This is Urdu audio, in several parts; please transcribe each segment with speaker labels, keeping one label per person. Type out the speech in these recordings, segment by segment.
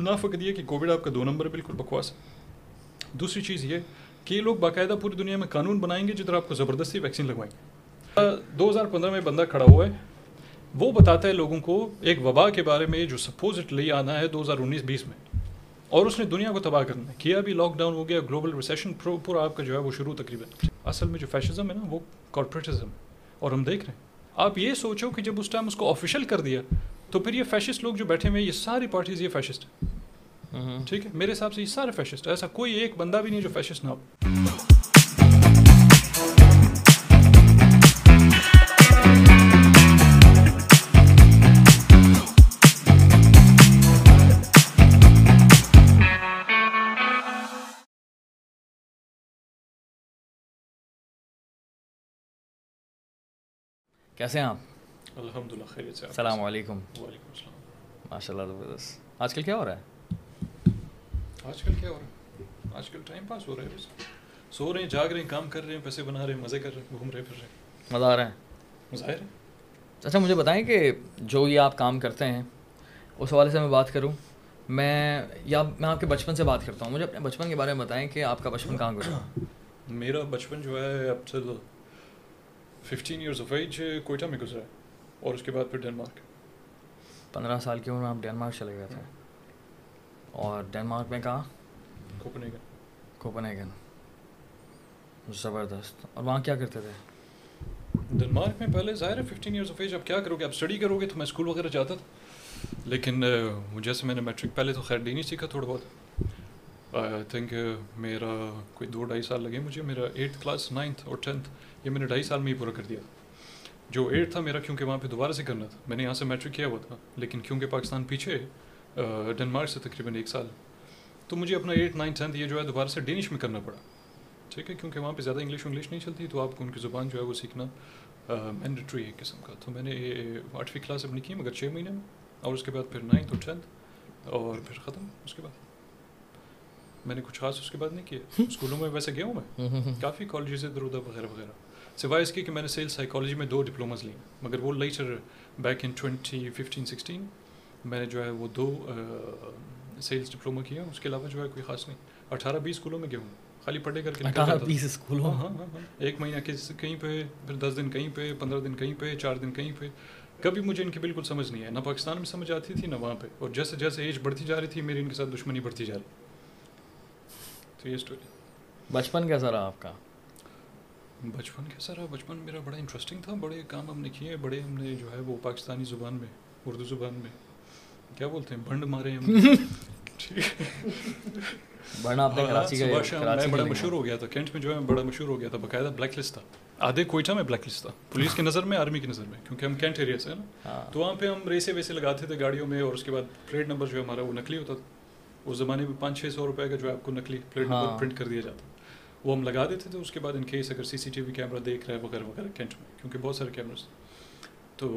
Speaker 1: نہ فقط یہ کہ کووڈ آپ کا دو نمبر بالکل بکواس دوسری چیز یہ کہ یہ لوگ باقاعدہ پوری دنیا میں قانون بنائیں گے، جدھر آپ کو زبردستی ویکسین لگوائیں گے۔ دو ہزار پندرہ میں بندہ کھڑا ہوا ہے، وہ بتاتا ہے لوگوں کو ایک وبا کے بارے میں جو سپوزٹلی آنا ہے دو ہزار انیس بیس میں۔ اور اس نے دنیا کو تباہ کرنا ہے۔ کیا بھی لاک ڈاؤن ہو گیا گلوبل ریسیشن پورا آپ کا جو ہے وہ شروع تقریباً۔ اصل میں جو فیشزم ہے نا، وہ کارپوریٹزم اور ہم دیکھ رہے ہیں۔ آپ یہ سوچو کہ جب اس ٹائم اس کو آفیشیل کر دیا تو پھر یہ فیشسٹ لوگ جو بیٹھے ہوئے یہ ساری پارٹیز یہ فیشسٹ ہیں۔ ٹھیک ہے؟ میرے حساب سے یہ سارے فیشسٹ ایسا کوئی ایک بندہ بھی
Speaker 2: نہیں جو فیشسٹ
Speaker 1: نہ ہو۔ کیسے
Speaker 2: ہیں آپ؟
Speaker 1: الحمد للہ
Speaker 2: خیریت سے السلام علیکم. وعلیکم السلام. ماشاء
Speaker 1: اللہ زبردست. آج کل کیا ہو رہا ہے؟ آج کل کیا ہو رہا ہے؟ آج کل ٹائم پاس ہو رہا ہے بس سو رہے ہیں جاگ رہے ہیں کام کر رہے ہیں پیسے بنا رہے
Speaker 2: ہیں مزے کر رہے
Speaker 1: ہیں گھوم
Speaker 2: رہے پھر رہے ہیں. مزہ آ رہا ہے؟ مزہ آ رہا ہے اچھا مجھے بتائیں کہ جو یہ آپ کام کرتے ہیں اس حوالے سے میں بات کروں. میں یا میں آپ کے بچپن سے بات کرتا
Speaker 1: ہوں. مجھے اپنے بچپن کے بارے میں بتائیں کہ آپ کا بچپن کہاں گزرا؟ میرا بچپن جو ہے اب
Speaker 2: سے fifteen years of age Quetta میں گزرا ہے. اور اس کے بعد پھر
Speaker 1: ڈینمارک
Speaker 2: پندرہ سال کی عمر میں آپ ڈینمارک
Speaker 1: چلے گئے تھے۔ اور ڈینمارک میں کہاں؟ کوپنیگن کوپنیگن زبردست۔ اور وہاں کیا کرتے تھے؟ ڈنمارک میں پہلے ظاہر ہے ففٹین ایئرس آف ایج اب کیا کرو گے؟ آپ اسٹڈی کرو گے تو میں اسکول وغیرہ جاتا تھا۔ لیکن جیسے میں نے میٹرک پہلے تو خیر نہیں سیکھا تھوڑا بہت۔ آئی تھنک میرا کوئی دو ڈھائی سال لگے مجھے میرا ایٹتھ کلاس نائنتھ اور ٹینتھ یہ میں نے ڈھائی سال میں ہی پورا کر دیا۔ تھا جو ایٹ تھا میرا کیونکہ وہاں پہ دوبارہ سے کرنا تھا۔ میں نے یہاں سے میٹرک کیا ہوا تھا لیکن کیونکہ پاکستان پیچھے ڈنمارک سے تقریباً ایک سال۔ تو مجھے اپنا ایٹ نائن ٹینتھ یہ جو ہے دوبارہ سے ڈینش میں کرنا پڑا۔ ٹھیک ہے کیونکہ وہاں پہ زیادہ انگلش انگلش نہیں چلتی تو آپ کو ان کی زبان جو ہے وہ سیکھنا مینڈیٹری ہے قسم کا۔ تو میں نے آٹھویں کلاس اپنی کی مگر چھ مہینے میں۔ اور اس کے بعد پھر نائنتھ اور ٹینتھ اور پھر ختم اس کے بعد۔ میں نے کچھ خاص اس کے بعد نہیں کیا۔ اسکولوں میں ویسے گیا ہوں میں۔ کافی کالجز ادھر ادھر وغیرہ وغیرہ۔ سوائے اس کے کہ میں نے سیل سائیکالوجی میں دو ڈپلوماز لیں۔ مگر وہ later back in twenty fifteen sixteen
Speaker 2: میں
Speaker 1: نے جو
Speaker 2: ہے وہ
Speaker 1: دو سیلس ڈپلوما کیا اس کے علاوہ جو ہے کوئی خاص نہیں۔ اٹھارہ بیس اسکولوں میں گیا ہوں۔ خالی پڑھے کر کے اٹھارہ بیس اسکولوں ہاں،, ہاں ہاں ہاں ایک مہینہ کس کہیں پہ پھر دس دن کہیں پہ پندرہ دن کہیں پہ چار دن کہیں پہ۔ کبھی مجھے ان کی بالکل سمجھ نہیں ہے نہ
Speaker 2: پاکستان میں سمجھ آتی
Speaker 1: تھی نہ وہاں پہ۔ اور جیسے جیسے ایج بڑھتی جا رہی تھی میری ان کے ساتھ دشمنی بڑھتی جا رہی۔ تو یہ اسٹوری بچپن کیسا رہا آپ کا؟ بچپن کیسا رہا
Speaker 2: بچپن میرا
Speaker 1: بڑا
Speaker 2: انٹرسٹنگ تھا
Speaker 1: بڑے کام
Speaker 2: ہم
Speaker 1: نے
Speaker 2: کیے
Speaker 1: بڑے
Speaker 2: ہم
Speaker 1: نے جو ہے وہ پاکستانی زبان میں اردو زبان میں کیا بولتے ہیں بنڈ مارے ہم بڑا مشہور ہو گیا تھا کینٹ میں جو ہے بڑا مشہور ہو گیا تھا باقاعدہ بلیک لسٹ تھا۔ آدھے کوئٹہ میں بلیک
Speaker 2: لسٹ
Speaker 1: تھا۔ پولیس کی نظر میں آرمی کی نظر میں کیونکہ ہم کینٹ ایریا سے ہے نا تو وہاں پہ ہم ریسے ویسے لگاتے تھے گاڑیوں میں اور اس کے بعد پلیٹ نمبر جو ہے ہمارا وہ
Speaker 2: نقلی
Speaker 1: ہوتا تھا۔ اس زمانے میں پانچ چھ سو روپئے کا جو ہے آپ کو نکلی پلیٹ نمبر پرنٹ کر دیا جاتا۔ وہ ہم لگا دیتے تھے اس کے بعد ان کیس اگر سی سی ٹی وی کیمرہ دیکھ رہا ہے وغیرہ وغیرہ کینٹ میں کیونکہ بہت سارے کیمراز تو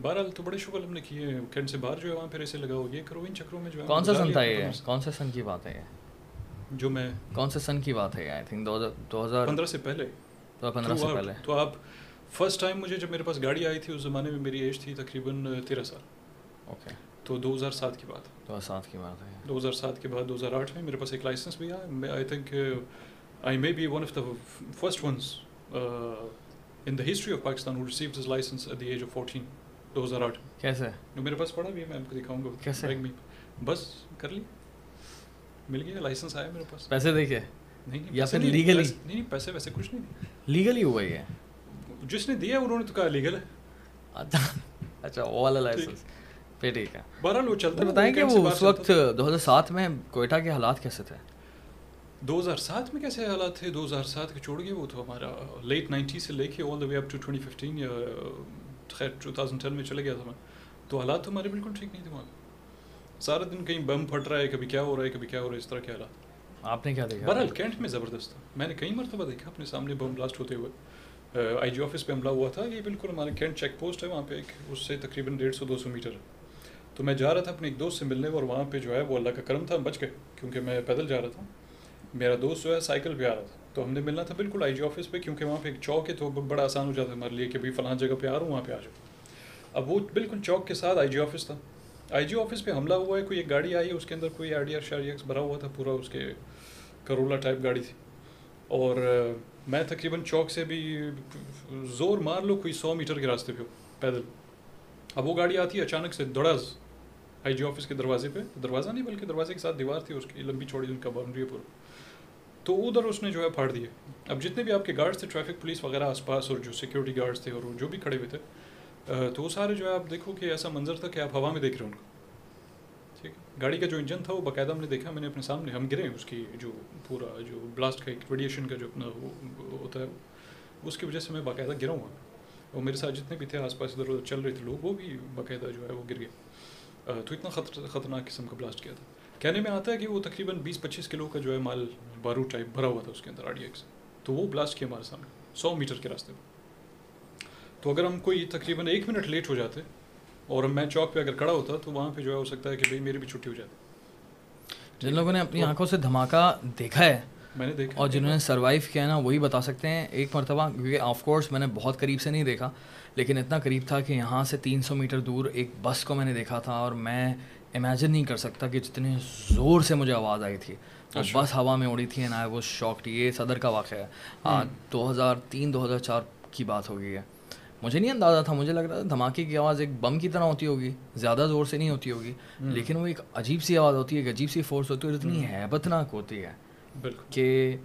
Speaker 1: بہرحال تو
Speaker 2: بڑے شکل
Speaker 1: ہم
Speaker 2: نے
Speaker 1: کیے
Speaker 2: ہیں کینٹ
Speaker 1: سے باہر
Speaker 2: جو ہے وہاں پھر ایسے لگاؤ یہ
Speaker 1: کرو ان
Speaker 2: چکروں میں جو ہے کون سا سن تھا یہ؟ کون سا سن
Speaker 1: کی بات ہے
Speaker 2: یہ؟ جو
Speaker 1: میں
Speaker 2: کون
Speaker 1: سا سن کی بات ہے آئی تھنک دو ہزار پندرہ سے پہلے۔ دو ہزار پندرہ سے پہلے۔ تو آپ فرسٹ
Speaker 2: ٹائم
Speaker 1: مجھے جب میرے پاس
Speaker 2: گاڑی آئی تھی اس زمانے میں
Speaker 1: میری ایج تھی تقریباً تیرہ سال۔ اوکے تو دو ہزار سات کی بات۔ دو ہزار سات کی بات ہے۔ دو ہزار سات کے بعد دو ہزار آٹھ میں میرے پاس ایک لائسنس بھی آیا۔ میں I think I may be one of the first ones uh, in the history of Pakistan who received his license at the age of 14 2008
Speaker 2: کیسے
Speaker 1: جو میرے پاس پڑا بھی ہے میں آپ کو
Speaker 2: دکھاؤں
Speaker 1: گا کیسے Kaise? میں me. کر kar li. Mil gaya license
Speaker 2: aaya mere
Speaker 1: pas. Paise
Speaker 2: dekhe.
Speaker 1: Nahi
Speaker 2: یا
Speaker 1: پھر
Speaker 2: لیگلی
Speaker 1: نہیں Nahi پیسے Paise کچھ نہیں لیگلی
Speaker 2: ہوا یہ جس
Speaker 1: نے دیا unhone to تو legal لیگل Acha.
Speaker 2: Acha. وہ والا license. پھر ٹھیک ہے بہرحال
Speaker 1: وہ چلتا بتائیں
Speaker 2: کہ
Speaker 1: وہ
Speaker 2: اس وقت
Speaker 1: دو ہزار
Speaker 2: سات
Speaker 1: میں
Speaker 2: کوئٹہ
Speaker 1: کے
Speaker 2: حالات کیسے تھے دو ہزار سات میں کیسے
Speaker 1: حالات تھے؟ دو ہزار سات کے چھوڑ گئے وہ تو ہمارا لیٹ نائنٹی سے لے کے all the way up to twenty fifteen یا خیر ٹو تھاؤزنڈ ٹین میں چلے گیا تھا میں۔ تو حالات تو ہمارے بالکل ٹھیک نہیں تھے وہاں۔ سارا دن کہیں بم پھٹ رہا ہے کبھی کیا ہو رہا ہے کبھی کیا ہو رہا ہے اس
Speaker 2: طرح کے حالات۔
Speaker 1: آپ نے کیا دیکھا؟ بہرحال کینٹ میں زبردست تھا۔ میں نے کئی مرتبہ دیکھا اپنے سامنے بم بلاسٹ ہوتے ہوئے۔ آئی جی آفس پہ حملہ ہوا تھا۔ یہ بالکل ہمارے کینٹ چیک پوسٹ ہے وہاں پہ ایک اس سے تقریباً ڈیڑھ سو دو سو میٹر ہے۔ تو میں جا رہا تھا اپنے ایک دوست سے ملنے اور وہاں پہ جو ہے وہ اللہ کا کرم تھا بچ گئے کیونکہ میں پیدل جا رہا تھا۔ میرا دوست جو ہے سائیکل پہ آ رہا تھا۔ تو ہم نے ملنا تھا بالکل آئی جی آفس پہ، کیونکہ وہاں پہ ایک چوک ہے، تو بڑا آسان ہو جاتا ہے۔ ہمارے لیے کہ بھائی فلاں جگہ پہ آ رہا ہوں، وہاں پہ آ جاؤ۔ اب وہ بالکل چوک کے ساتھ آئی جی آفس تھا۔ آئی جی آفس پہ حملہ ہوا ہے، کوئی ایک گاڑی آئی ہے اس کے اندر کوئی آر ڈی آر شاری ایکس بھرا ہوا تھا، پورا اس کے کرولا ٹائپ گاڑی تھی۔ اور میں تقریباً چوک سے بھی زور مار لو، کوئی سو میٹر کے راستے پہ پیدل۔ اب وہ گاڑی آتی ہے، اچانک سے دڑز آئی جی آفس کے دروازے پہ۔ دروازہ نہیں، بلکہ دروازے کے ساتھ دیوار تھی، اس کی لمبی چوڑی، ان کا باؤنڈری ہے پورا۔ تو ادھر اس نے جو ہے پھاڑ دیے۔ اب جتنے بھی آپ کے گارڈس تھے ٹریفک پولیس وغیرہ آس پاس اور جو سیکورٹی گارڈس تھے اور جو بھی کھڑے ہوئے تھے تو وہ سارے جو ہے آپ دیکھو کہ ایسا منظر تھا کہ آپ ہوا میں دیکھ رہے ہیں ان کو ٹھیک ہے۔ گاڑی کا جو انجن تھا، وہ باقاعدہ ہم نے دیکھا، میں نے اپنے سامنے، ہم گرے ہیں، اس کی جو پورا، جو بلاسٹ کا ایک ریڈیشن کا جو اپنا وہ ہوتا ہے، اس کی وجہ سے میں باقاعدہ گرا ہوں اور میرے ساتھ جتنے بھی تھے آس پاس، ادھر ادھر چل رہے تھے لوگ، وہ بھی باقاعدہ جو ہے وہ گر گئے۔ تو اتنا خطر، خطرناک قسم کا بلاسٹ کیا تھا۔ کہنے میں آتا ہے کہ وہ تقریباً بیس پچیس کلو کا جو ہے مال بارو ٹائپ بھرا ہوا تھا اس کے اندر آر ایکس تو وہ بلاسٹ کیا ہمارے سامنے سو میٹر کے راستے میں تو اگر ہم کوئی تقریباً ایک منٹ لیٹ ہو جاتے اور میں چوک پہ اگر کھڑا ہوتا تو وہاں پہ جو ہے ہو سکتا ہے کہ بھائی میری بھی چھٹی ہو جاتی۔
Speaker 2: جن لوگوں نے اپنی آنکھوں سے دھماکہ دیکھا ہے
Speaker 1: میں نے دیکھا
Speaker 2: اور جنہوں نے سروائیو کیا ہے نا وہی بتا سکتے ہیں ایک مرتبہ کیونکہ آف کورس میں نے بہت قریب سے نہیں دیکھا لیکن اتنا قریب تھا کہ یہاں سے تین سو میٹر دور ایک بس کو میں نے دیکھا تھا اور میں امیجن نہیں کر سکتا کہ جتنے زور سے مجھے آواز آئی تھی۔
Speaker 1: اچھا۔
Speaker 2: بس ہوا میں اڑی تھی اینڈ آئی وہ شاکڈ یہ صدر کا واقعہ ہے۔ دو ہزار تین دو ہزار چار کی بات ہو گئی ہے۔ مجھے نہیں اندازہ تھا مجھے لگ رہا تھا دھماکے کی آواز ایک بم کی طرح ہوتی ہوگی زیادہ زور سے نہیں ہوتی ہوگی لیکن وہ ایک عجیب سی آواز ہوتی ہے ایک عجیب سی فورس ہوتی ہے اور اتنی ہیبت ناک ہوتی ہے
Speaker 1: بالکل۔
Speaker 2: کہ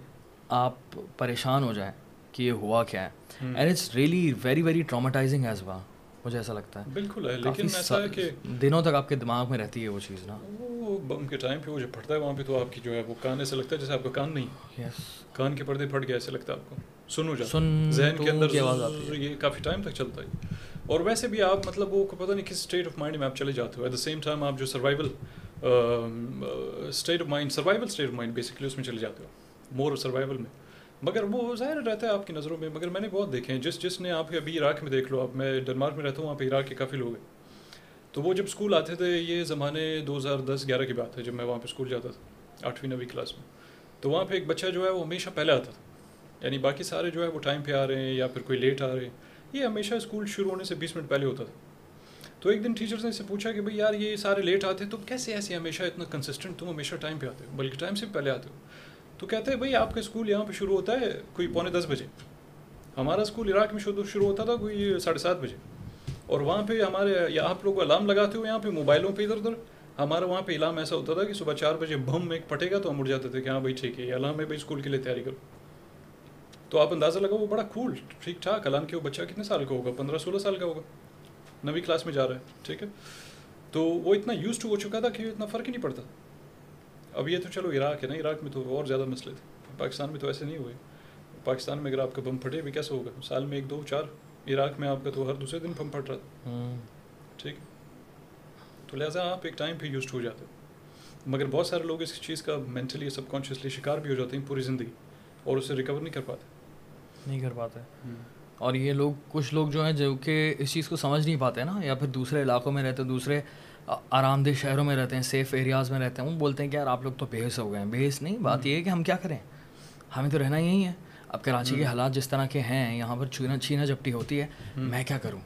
Speaker 2: آپ پریشان ہو جائیں کہ یہ ہوا کیا ہے۔ And it's really very very traumatizing as وا مجھے ایسا لگتا ہے۔
Speaker 1: بالکل ہے لیکن ایسا ہے کہ
Speaker 2: دنوں تک آپ کے دماغ میں رہتی ہے وہ چیز نا۔
Speaker 1: وہ بم کے ٹائم پہ وہ جب پھٹتا ہے وہاں پہ تو آپ کی جو ہے وہ کان ایسا لگتا ہے جیسے آپ کا کان نہیں۔
Speaker 2: یس
Speaker 1: کان کے پردے پھٹ گیا ایسے لگتا ہے آپ کو۔ سنو جا۔
Speaker 2: سن
Speaker 1: ذہن کے اندر
Speaker 2: کی آواز آتی ہے۔
Speaker 1: یہ کافی ٹائم تک چلتا ہے۔ اور ویسے بھی آپ مطلب وہ پتہ نہیں کس اسٹیٹ آف مائنڈ میں آپ چلے جاتے ہو۔ ایٹ دا سیم ٹائم آپ جو survival state of mind survival state of mind basically اس میں چلے جاتے ہو۔ مور سروائول میں۔ مگر وہ ظاہر رہتا ہے آپ کی نظروں میں، مگر میں نے بہت دیکھے ہیں۔ جس جس نے آپ کے ابھی عراق میں دیکھ لو، اب میں ڈنمارک میں رہتا ہوں، وہاں پہ عراق کے کافی لوگ ہیں۔ تو وہ جب اسکول آتے تھے، یہ زمانے دو ہزار دس، گیارہ کی بات ہے، جب میں وہاں پہ اسکول جاتا تھا، آٹھویں، نویں کلاس میں۔ تو وہاں پہ ایک بچہ جو ہے، وہ ہمیشہ پہلے آتا تھا۔ یعنی باقی سارے جو ہے، وہ ٹائم پہ آ رہے ہیں یا پھر کوئی لیٹ آ رہے ہیں۔ یہ ہمیشہ اسکول شروع ہونے سے بیس منٹ پہلے ہوتا تھا۔ تو ایک دن ٹیچرس نے اس سے پوچھا کہ بھائی یار یہ سارے لیٹ آتے تم کیسے ایسے ہمیشہ اتنا کنسسٹنٹ تم ہمیشہ ٹائم پہ آتے ہو؟ بلکہ ٹائم سے پہلے آتے ہو۔ تو کہتے ہیں بھائی آپ کا اسکول یہاں پہ شروع ہوتا ہے کوئی پونے دس بجے۔ ہمارا اسکول عراق میں شروع ہوتا تھا کوئی ساڑھے سات بجے۔ اور وہاں پہ ہمارے یا آپ لوگ الارم لگاتے ہو یہاں پہ موبائلوں پہ ادھر ادھر۔ ہمارا وہاں پہ الارم ایسا ہوتا تھا کہ صبح چار بجے بم ایک پھٹے گا تو ہم اٹھ جاتے تھے کہ ہاں بھائی ٹھیک ہے، یہ الارم ہے بھائی اسکول کے لیے تیاری کرو۔ تو آپ اندازہ لگا وہ بڑا کول ٹھیک ٹھاک۔ الان کہ وہ بچہ کتنے سال کا ہوگا؟ پندرہ سولہ سال کا ہوگا۔ نویں کلاس میں جا رہا ہے، ٹھیک ہے۔ تو وہ اتنا یوز ٹو ہو چکا تھا کہ اتنا فرق ہی نہیں پڑتا۔ اب یہ تو چلو عراق ہے نا عراق میں تو اور زیادہ مسئلے تھے۔ پاکستان میں تو ایسے نہیں ہوئے۔ پاکستان میں اگر آپ کا بم پھٹے بھی کیسے ہوگا؟ سال میں ایک دو چار۔ عراق میں آپ کا تو ہر دوسرے دن بم پھٹ رہا تھا۔ ٹھیک تو لہٰذا آپ ایک ٹائم پہ یوزڈ ہو جاتے مگر بہت سارے لوگ اس چیز کا مینٹلی سب کانشیسلی شکار بھی ہو جاتے ہیں پوری زندگی اور اسے ریکور نہیں کر پاتے۔
Speaker 2: نہیں کر پاتے۔ اور یہ لوگ کچھ لوگ جو ہیں جو کہ اس چیز کو سمجھ نہیں پاتے نا یا پھر دوسرے علاقوں میں رہتے دوسرے آرام دہ شہروں میں رہتے ہیں سیف ایریاز میں رہتے ہیں۔ وہ بولتے ہیں کہ یار آپ لوگ تو بےحس ہو گئے ہیں۔ بےحس نہیں بات یہ ہے کہ ہم کیا کریں؟ ہمیں تو رہنا یہی ہے۔ اب کراچی کے حالات جس طرح کے ہیں یہاں پر چھینا چھینا جھپٹی ہوتی ہے۔ میں کیا کروں؟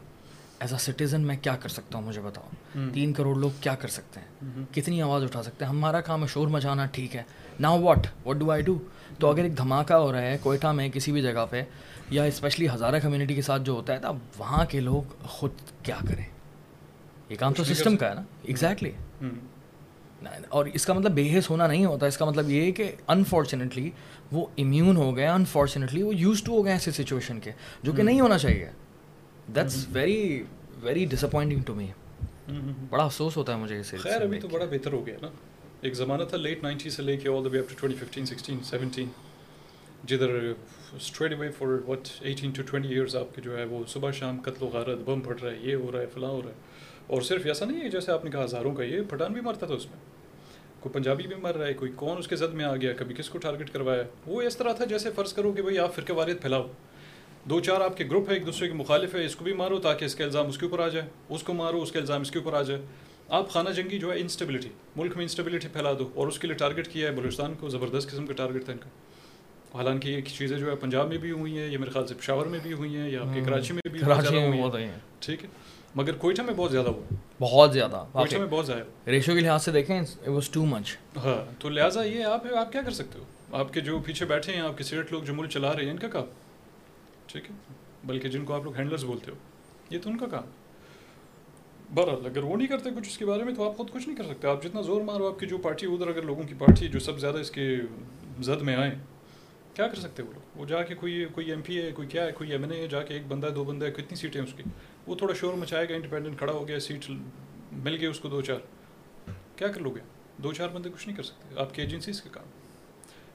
Speaker 2: ایز اے سٹیزن میں کیا کر سکتا ہوں؟ مجھے بتاؤ۔ تین کروڑ لوگ کیا کر سکتے ہیں؟ کتنی آواز اٹھا سکتے ہیں؟ ہمارا کام ہے شور مچانا ٹھیک ہے۔ نا what what do I do تو اگر ایک دھماکہ ہو رہا ہے کوئٹہ میں کسی بھی جگہ پہ یا اسپیشلی ہزارہ کمیونٹی کے ساتھ جو ہوتا ہے تو وہاں کے لوگ خود کیا کریں؟ یہ کام تو سسٹم کا ہے نا؟ ایگزیکٹلی اور اس کا مطلب بے حس ہونا نہیں ہوتا اس کا مطلب یہ ہے کہ انفارچونیٹلی وہ امیون ہو گئے انفارچونیٹلی وہ یوز ٹو ہو گئے ایسے سچویشن کے جو کہ نہیں ہونا چاہیے۔ That's very very disappointing to me بڑا افسوس ہوتا ہے مجھے اسے
Speaker 1: خیر ابھی تو بڑا بہتر ہو گیا نا۔ ایک زمانہ تھا لیٹ نائنٹی سے لے کے all the way up to twenty fifteen sixteen seventeen جدھر straight away forward eighteen to twenty years آپ کے جو ہے وہ صبح شام قتل و غارت بم پھٹ رہا ہے یہ ہو رہا ہے فلاں ہو رہا ہے۔ اور صرف ایسا نہیں ہے جیسے آپ نے کہا ہزاروں کا یہ پٹھان بھی مرتا تھا اس میں۔ کوئی پنجابی بھی مر رہا ہے کوئی کون اس کے زد میں آ گیا کبھی کس کو ٹارگیٹ کروایا وہ اس طرح تھا جیسے فرض کرو کہ بھائی آپ فرقہ واریت پھیلاؤ۔ دو چار آپ کے گروپ ہے ایک دوسرے کے مخالف ہے اس کو بھی مارو تاکہ اس کا الزام اس کے اوپر آ جائے۔ اس کو مارو اس کا الزام اس کے اوپر آ جائے۔ آپ خانہ جنگی جو ہے انسٹیبلٹی ملک میں انسٹیبلٹی پھیلا دو اور اس کے لیے ٹارگیٹ کیا ہے بلوچستان کو زبردست قسم کا ٹارگیٹ تھا ان کا۔ حالانکہ یہ چیزیں جو ہے پنجاب میں بھی ہوئی ہیں یہ میرے خیال سے پشاور میں بھی ہوئی ہیں یا آپ کے کراچی میں بھی
Speaker 2: کراچی میں
Speaker 1: ٹھیک ہے۔ مگر کوئٹہ میں بہت زیادہ ہوا
Speaker 2: بہت زیادہ
Speaker 1: کوئٹہ میں بہت زیادہ۔
Speaker 2: ریشو کے لحاظ سے دیکھیں اٹ واز ٹو مچ
Speaker 1: ہاں تو لہٰذا یہ آپ آپ کیا کر سکتے ہو؟ آپ کے جو پیچھے بیٹھے ہیں آپ کے سیٹ لوگ جو ملک چلا رہے ہیں ان کا کام۔ ٹھیک ہے؟ بلکہ جن کو آپ لوگ ہینڈلرز بولتے ہو یہ تو ان کا کام۔ بہرحال اگر وہ نہیں کرتے کچھ اس کے بارے میں تو آپ خود کچھ نہیں کر سکتے۔ آپ جتنا زور مارو آپ کی جو پارٹی ادھر اگر لوگوں کی پارٹی جو سب زیادہ اس کے زد میں آئیں کیا کر سکتے وہ لوگ؟ وہ جا کے کوئی کوئی ایم پی ہے کوئی کیا ہے کوئی ایم این اے جا کے ایک بندہ دو بندہ ہے کتنی سیٹیں اس کی؟ وہ تھوڑا شور مچائے گا انڈیپینڈنٹ کھڑا ہو گیا سیٹ مل گئی اس کو دو چار۔ کیا کر لو گے؟ دو چار بندے کچھ نہیں کر سکتے۔ آپ کی ایجنسیز کے کام۔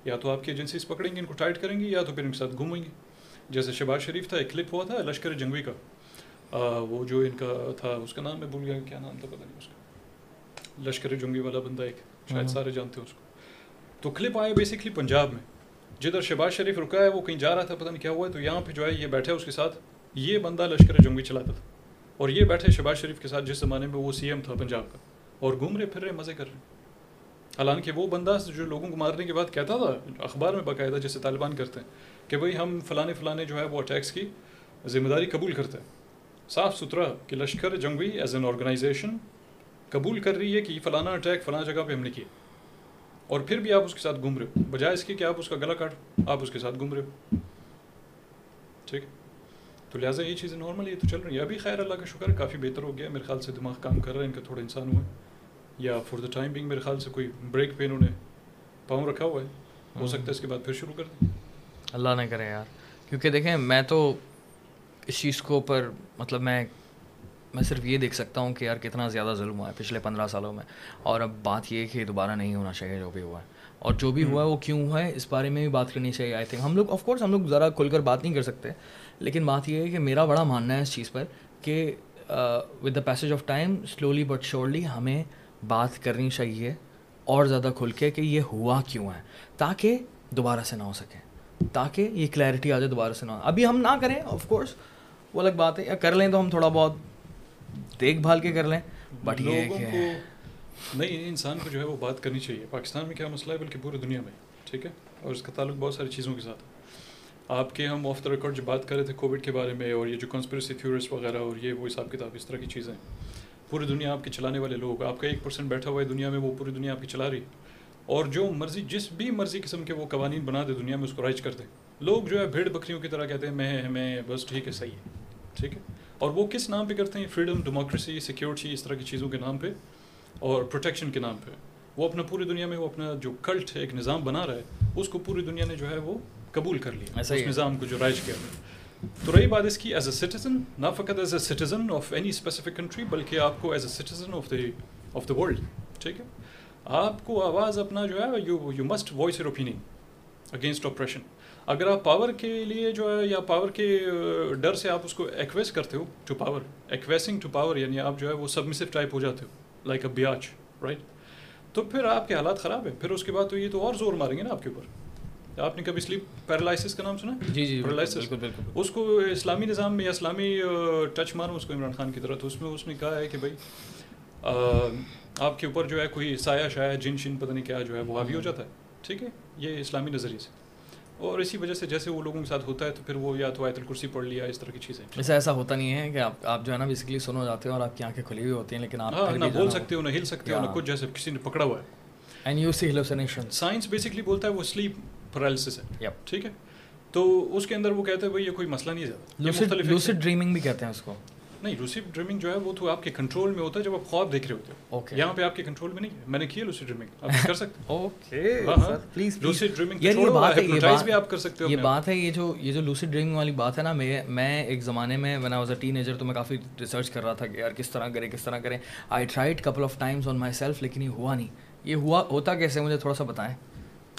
Speaker 1: یا تو آپ کی ایجنسیز پکڑیں گے ان کو ٹائٹ کریں گے یا تو پھر ان کے ساتھ گھومیں گے۔ جیسے شہباز شریف تھا ایک کلپ ہوا تھا لشکر جنگوی کا۔ وہ جو ان کا تھا اس کا نام میں بھول گیا کیا نام تھا پتہ نہیں اس کا۔ لشکر جنگی والا بندہ ایک شاید سارے جانتے ہیں اس کو۔ تو کلپ آیا بیسکلی پنجاب میں۔ جدھر شہباز شریف رکا ہے وہ کہیں جا رہا تھا پتہ نہیں کیا ہوا ہے تو یہاں پہ جو ہے یہ بیٹھے اس کے ساتھ۔ یہ بندہ لشکر جنگی چلاتا تھا اور یہ بیٹھے شہباز شریف کے ساتھ جس زمانے میں وہ سی ایم تھا پنجاب کا اور گھوم رہے پھر رہے مزے کر رہے حالانکہ وہ بندہ جو لوگوں کو مارنے کے بعد کہتا تھا، اخبار میں باقاعدہ جیسے طالبان کرتے ہیں کہ بھائی ہم فلانے فلانے جو ہے وہ اٹیکس کی ذمہ داری قبول کرتے ہیں۔ صاف ستھرا کہ لشکر جنگوی ایز این آرگنائزیشن قبول کر رہی ہے کہ فلانا اٹیک فلاں جگہ پہ ہم نے کیا۔ اور پھر بھی آپ اس کے ساتھ گھوم رہے ہو۔ بجائے اس کی کہ آپ اس کا گلا کاٹ، آپ اس کے ساتھ گھوم رہے ہو۔ ٹھیک ہے؟ تو لہٰذا یہ چیزیں نارمل یہ تو چل رہی ہیں۔ ابھی خیر اللہ کا شکر ہے، کافی بہتر ہو گیا میرے خیال سے دماغ کام کر رہا ہے، ان کا تھوڑا انسان ہوا ہے یا فور دا ٹائم بنگ میرے خیال سے کوئی بریک پہ انہوں نے پاؤں رکھا ہوا ہے۔ ہو سکتا ہے اس کے بعد پھر شروع کر دیں۔
Speaker 2: اللہ نہ کرے یار۔ کیونکہ دیکھیں، میں تو اس چیز کو اوپر مطلب میں میں صرف یہ دیکھ سکتا ہوں کہ یار کتنا زیادہ ظلم ہوا ہے پچھلے پندرہ سالوں میں۔ اور اب بات یہ ہے کہ دوبارہ نہیں ہونا چاہیے، جو بھی ہوا ہے۔ اور جو بھی ہوا ہے، وہ کیوں ہوا ہے؟ اس بارے میں بھی بات کرنی چاہیے آئی تھنک ہم لوگ آف کورس ہم لوگ ذرا کھل کر بات نہیں کر سکتے۔ لیکن بات یہ ہے کہ میرا بڑا ماننا ہے اس چیز پر کہ with the passage of time slowly but surely ہمیں بات کرنی چاہیے اور زیادہ کھل کے کہ یہ ہوا کیوں ہے تاکہ دوبارہ سے نہ ہو سکے تاکہ یہ کلیئرٹی آ جائے دوبارہ سے نہ ہو۔ ابھی ہم نہ کریں آف کورس وہ الگ بات ہے یا کر لیں تو ہم تھوڑا بہت دیکھ بھال کے کر لیں۔ بٹ یہ کہ
Speaker 1: نہیں انسان کو جو ہے وہ بات کرنی چاہیے۔ پاکستان میں کیا مسئلہ ہے بلکہ پوری دنیا میں ٹھیک ہے؟ اور اس کا تعلق بہت ساری چیزوں کے ساتھ ہے۔ آپ کے ہم آف دا ریکارڈ جو بات کر رہے تھے کووڈ کے بارے میں اور یہ جو کنسپریسی تھیورسٹ وغیرہ اور یہ وہ حساب کتاب اس طرح کی چیزیں پوری دنیا آپ کے چلانے والے لوگ آپ کا ایک پرسینٹ بیٹھا ہوا ہے دنیا میں وہ پوری دنیا آپ کی چلا رہی اور جو مرضی جس بھی مرضی قسم کے وہ قوانین بنا دے دنیا میں اس کو رائج کر دیں لوگ جو ہے بھیڑ بکریوں کی طرح کہتے ہیں میں ہمیں بس ٹھیک ہے، صحیح ہے، ٹھیک ہے۔ اور وہ کس نام پہ کرتے ہیں؟ فریڈم ڈیموکریسی سیکورٹی اس طرح کی چیزوں کے نام پہ اور پروٹیکشن کے نام پہ۔ وہ اپنا پوری دنیا میں وہ اپنا جو کلٹ ایک نظام بنا رہا ہے، اس کو پوری دنیا نے جو ہے وہ قبول کر لیا اس نظام کو جو رائج کیا۔ تو رہی بات اس کی ایز اے سٹیزن نہ فقط as a citizen of any specific country بلکہ آپ کو as a citizen of the of the world ٹھیک ہے؟ آپ کو آواز اپنا جو ہے you you must voice your opinion against oppression اگر آپ پاور کے لیے جو ہے یا پاور کے ڈر سے آپ اس کو ایکویس کرتے ہو to power acquiescing to power یعنی آپ جو ہے وہ سبمسو ٹائپ ہو جاتے ہو لائک اے بیاچ رائٹ تو پھر آپ کے حالات خراب ہیں۔ پھر اس کے بعد تو یہ تو اور زور ماریں گے نا آپ کے اوپر۔ آپ نے کبھی سلیپ پیرالائسس کا نام سنا
Speaker 2: جی جی
Speaker 1: پیرالائسس اس کو اسلامی نظام میں یا اسلامی ٹچ ماروں اس کو عمران خان کی طرح تو اس میں اس نے کہا ہے کہ بھائی آپ کے اوپر جو ہے کوئی سایہ شاید جن شن پتہ نہیں کیا جو ہے وہ حاوی ہو جاتا ہے۔ ٹھیک ہے؟ یہ اسلامی نظریے سے۔ اور اسی وجہ سے جیسے وہ لوگوں کے ساتھ ہوتا ہے تو پھر وہ یا تو آیت الکرسی پڑھ لیا اس طرح کی چیزیں۔
Speaker 2: ویسے ایسا ہوتا نہیں ہے کہ آپ آپ جو ہے نا بیسکلی سنو جاتے ہیں اور آپ کی آنکھیں کھلی ہوئی ہوتی ہیں لیکن آپ
Speaker 1: ہاں نہ بول سکتے ہو نہ ہل سکتے ہو نہ کچھ جیسے کسی نے پکڑا ہوا ہے۔
Speaker 2: And you see hallucination
Speaker 1: science basically بولتا ہے وہ سلیپ پیرالسس ہے ٹھیک ہے تو اس کے اندر وہ کہتے ہیں بھائی یہ کوئی مسئلہ نہیں ہے
Speaker 2: زیادہ لوسڈ ڈریمنگ بھی کہتے ہیں اس کو
Speaker 1: نہیں لوسی ڈریمنگ جو ہے وہ تو آپ کے کنٹرول میں ہوتا ہے جب آپ خواب دیکھ رہے ہوتے ہو یہاں پہ آپ کے کنٹرول میں نہیں ہے میں نے کیا لوسی ڈریمنگ آپ کر سکتے اوکے پلیز لوسی ڈریمنگ یہ بات ہے یہ بھی آپ کر سکتے ہو
Speaker 2: یہ بات ہے یہ جو یہ جو لوسی ڈریمنگ والی بات ہے نا میں میں ایک زمانے میں when I was a teenager تو میں کافی ریسرچ کر رہا تھا کہ یار کس طرح کریں کس طرح کریں I tried couple of times on myself لیکن یہ ہوا نہیں یہ ہوا ہوتا کیسے مجھے تھوڑا سا بتائیں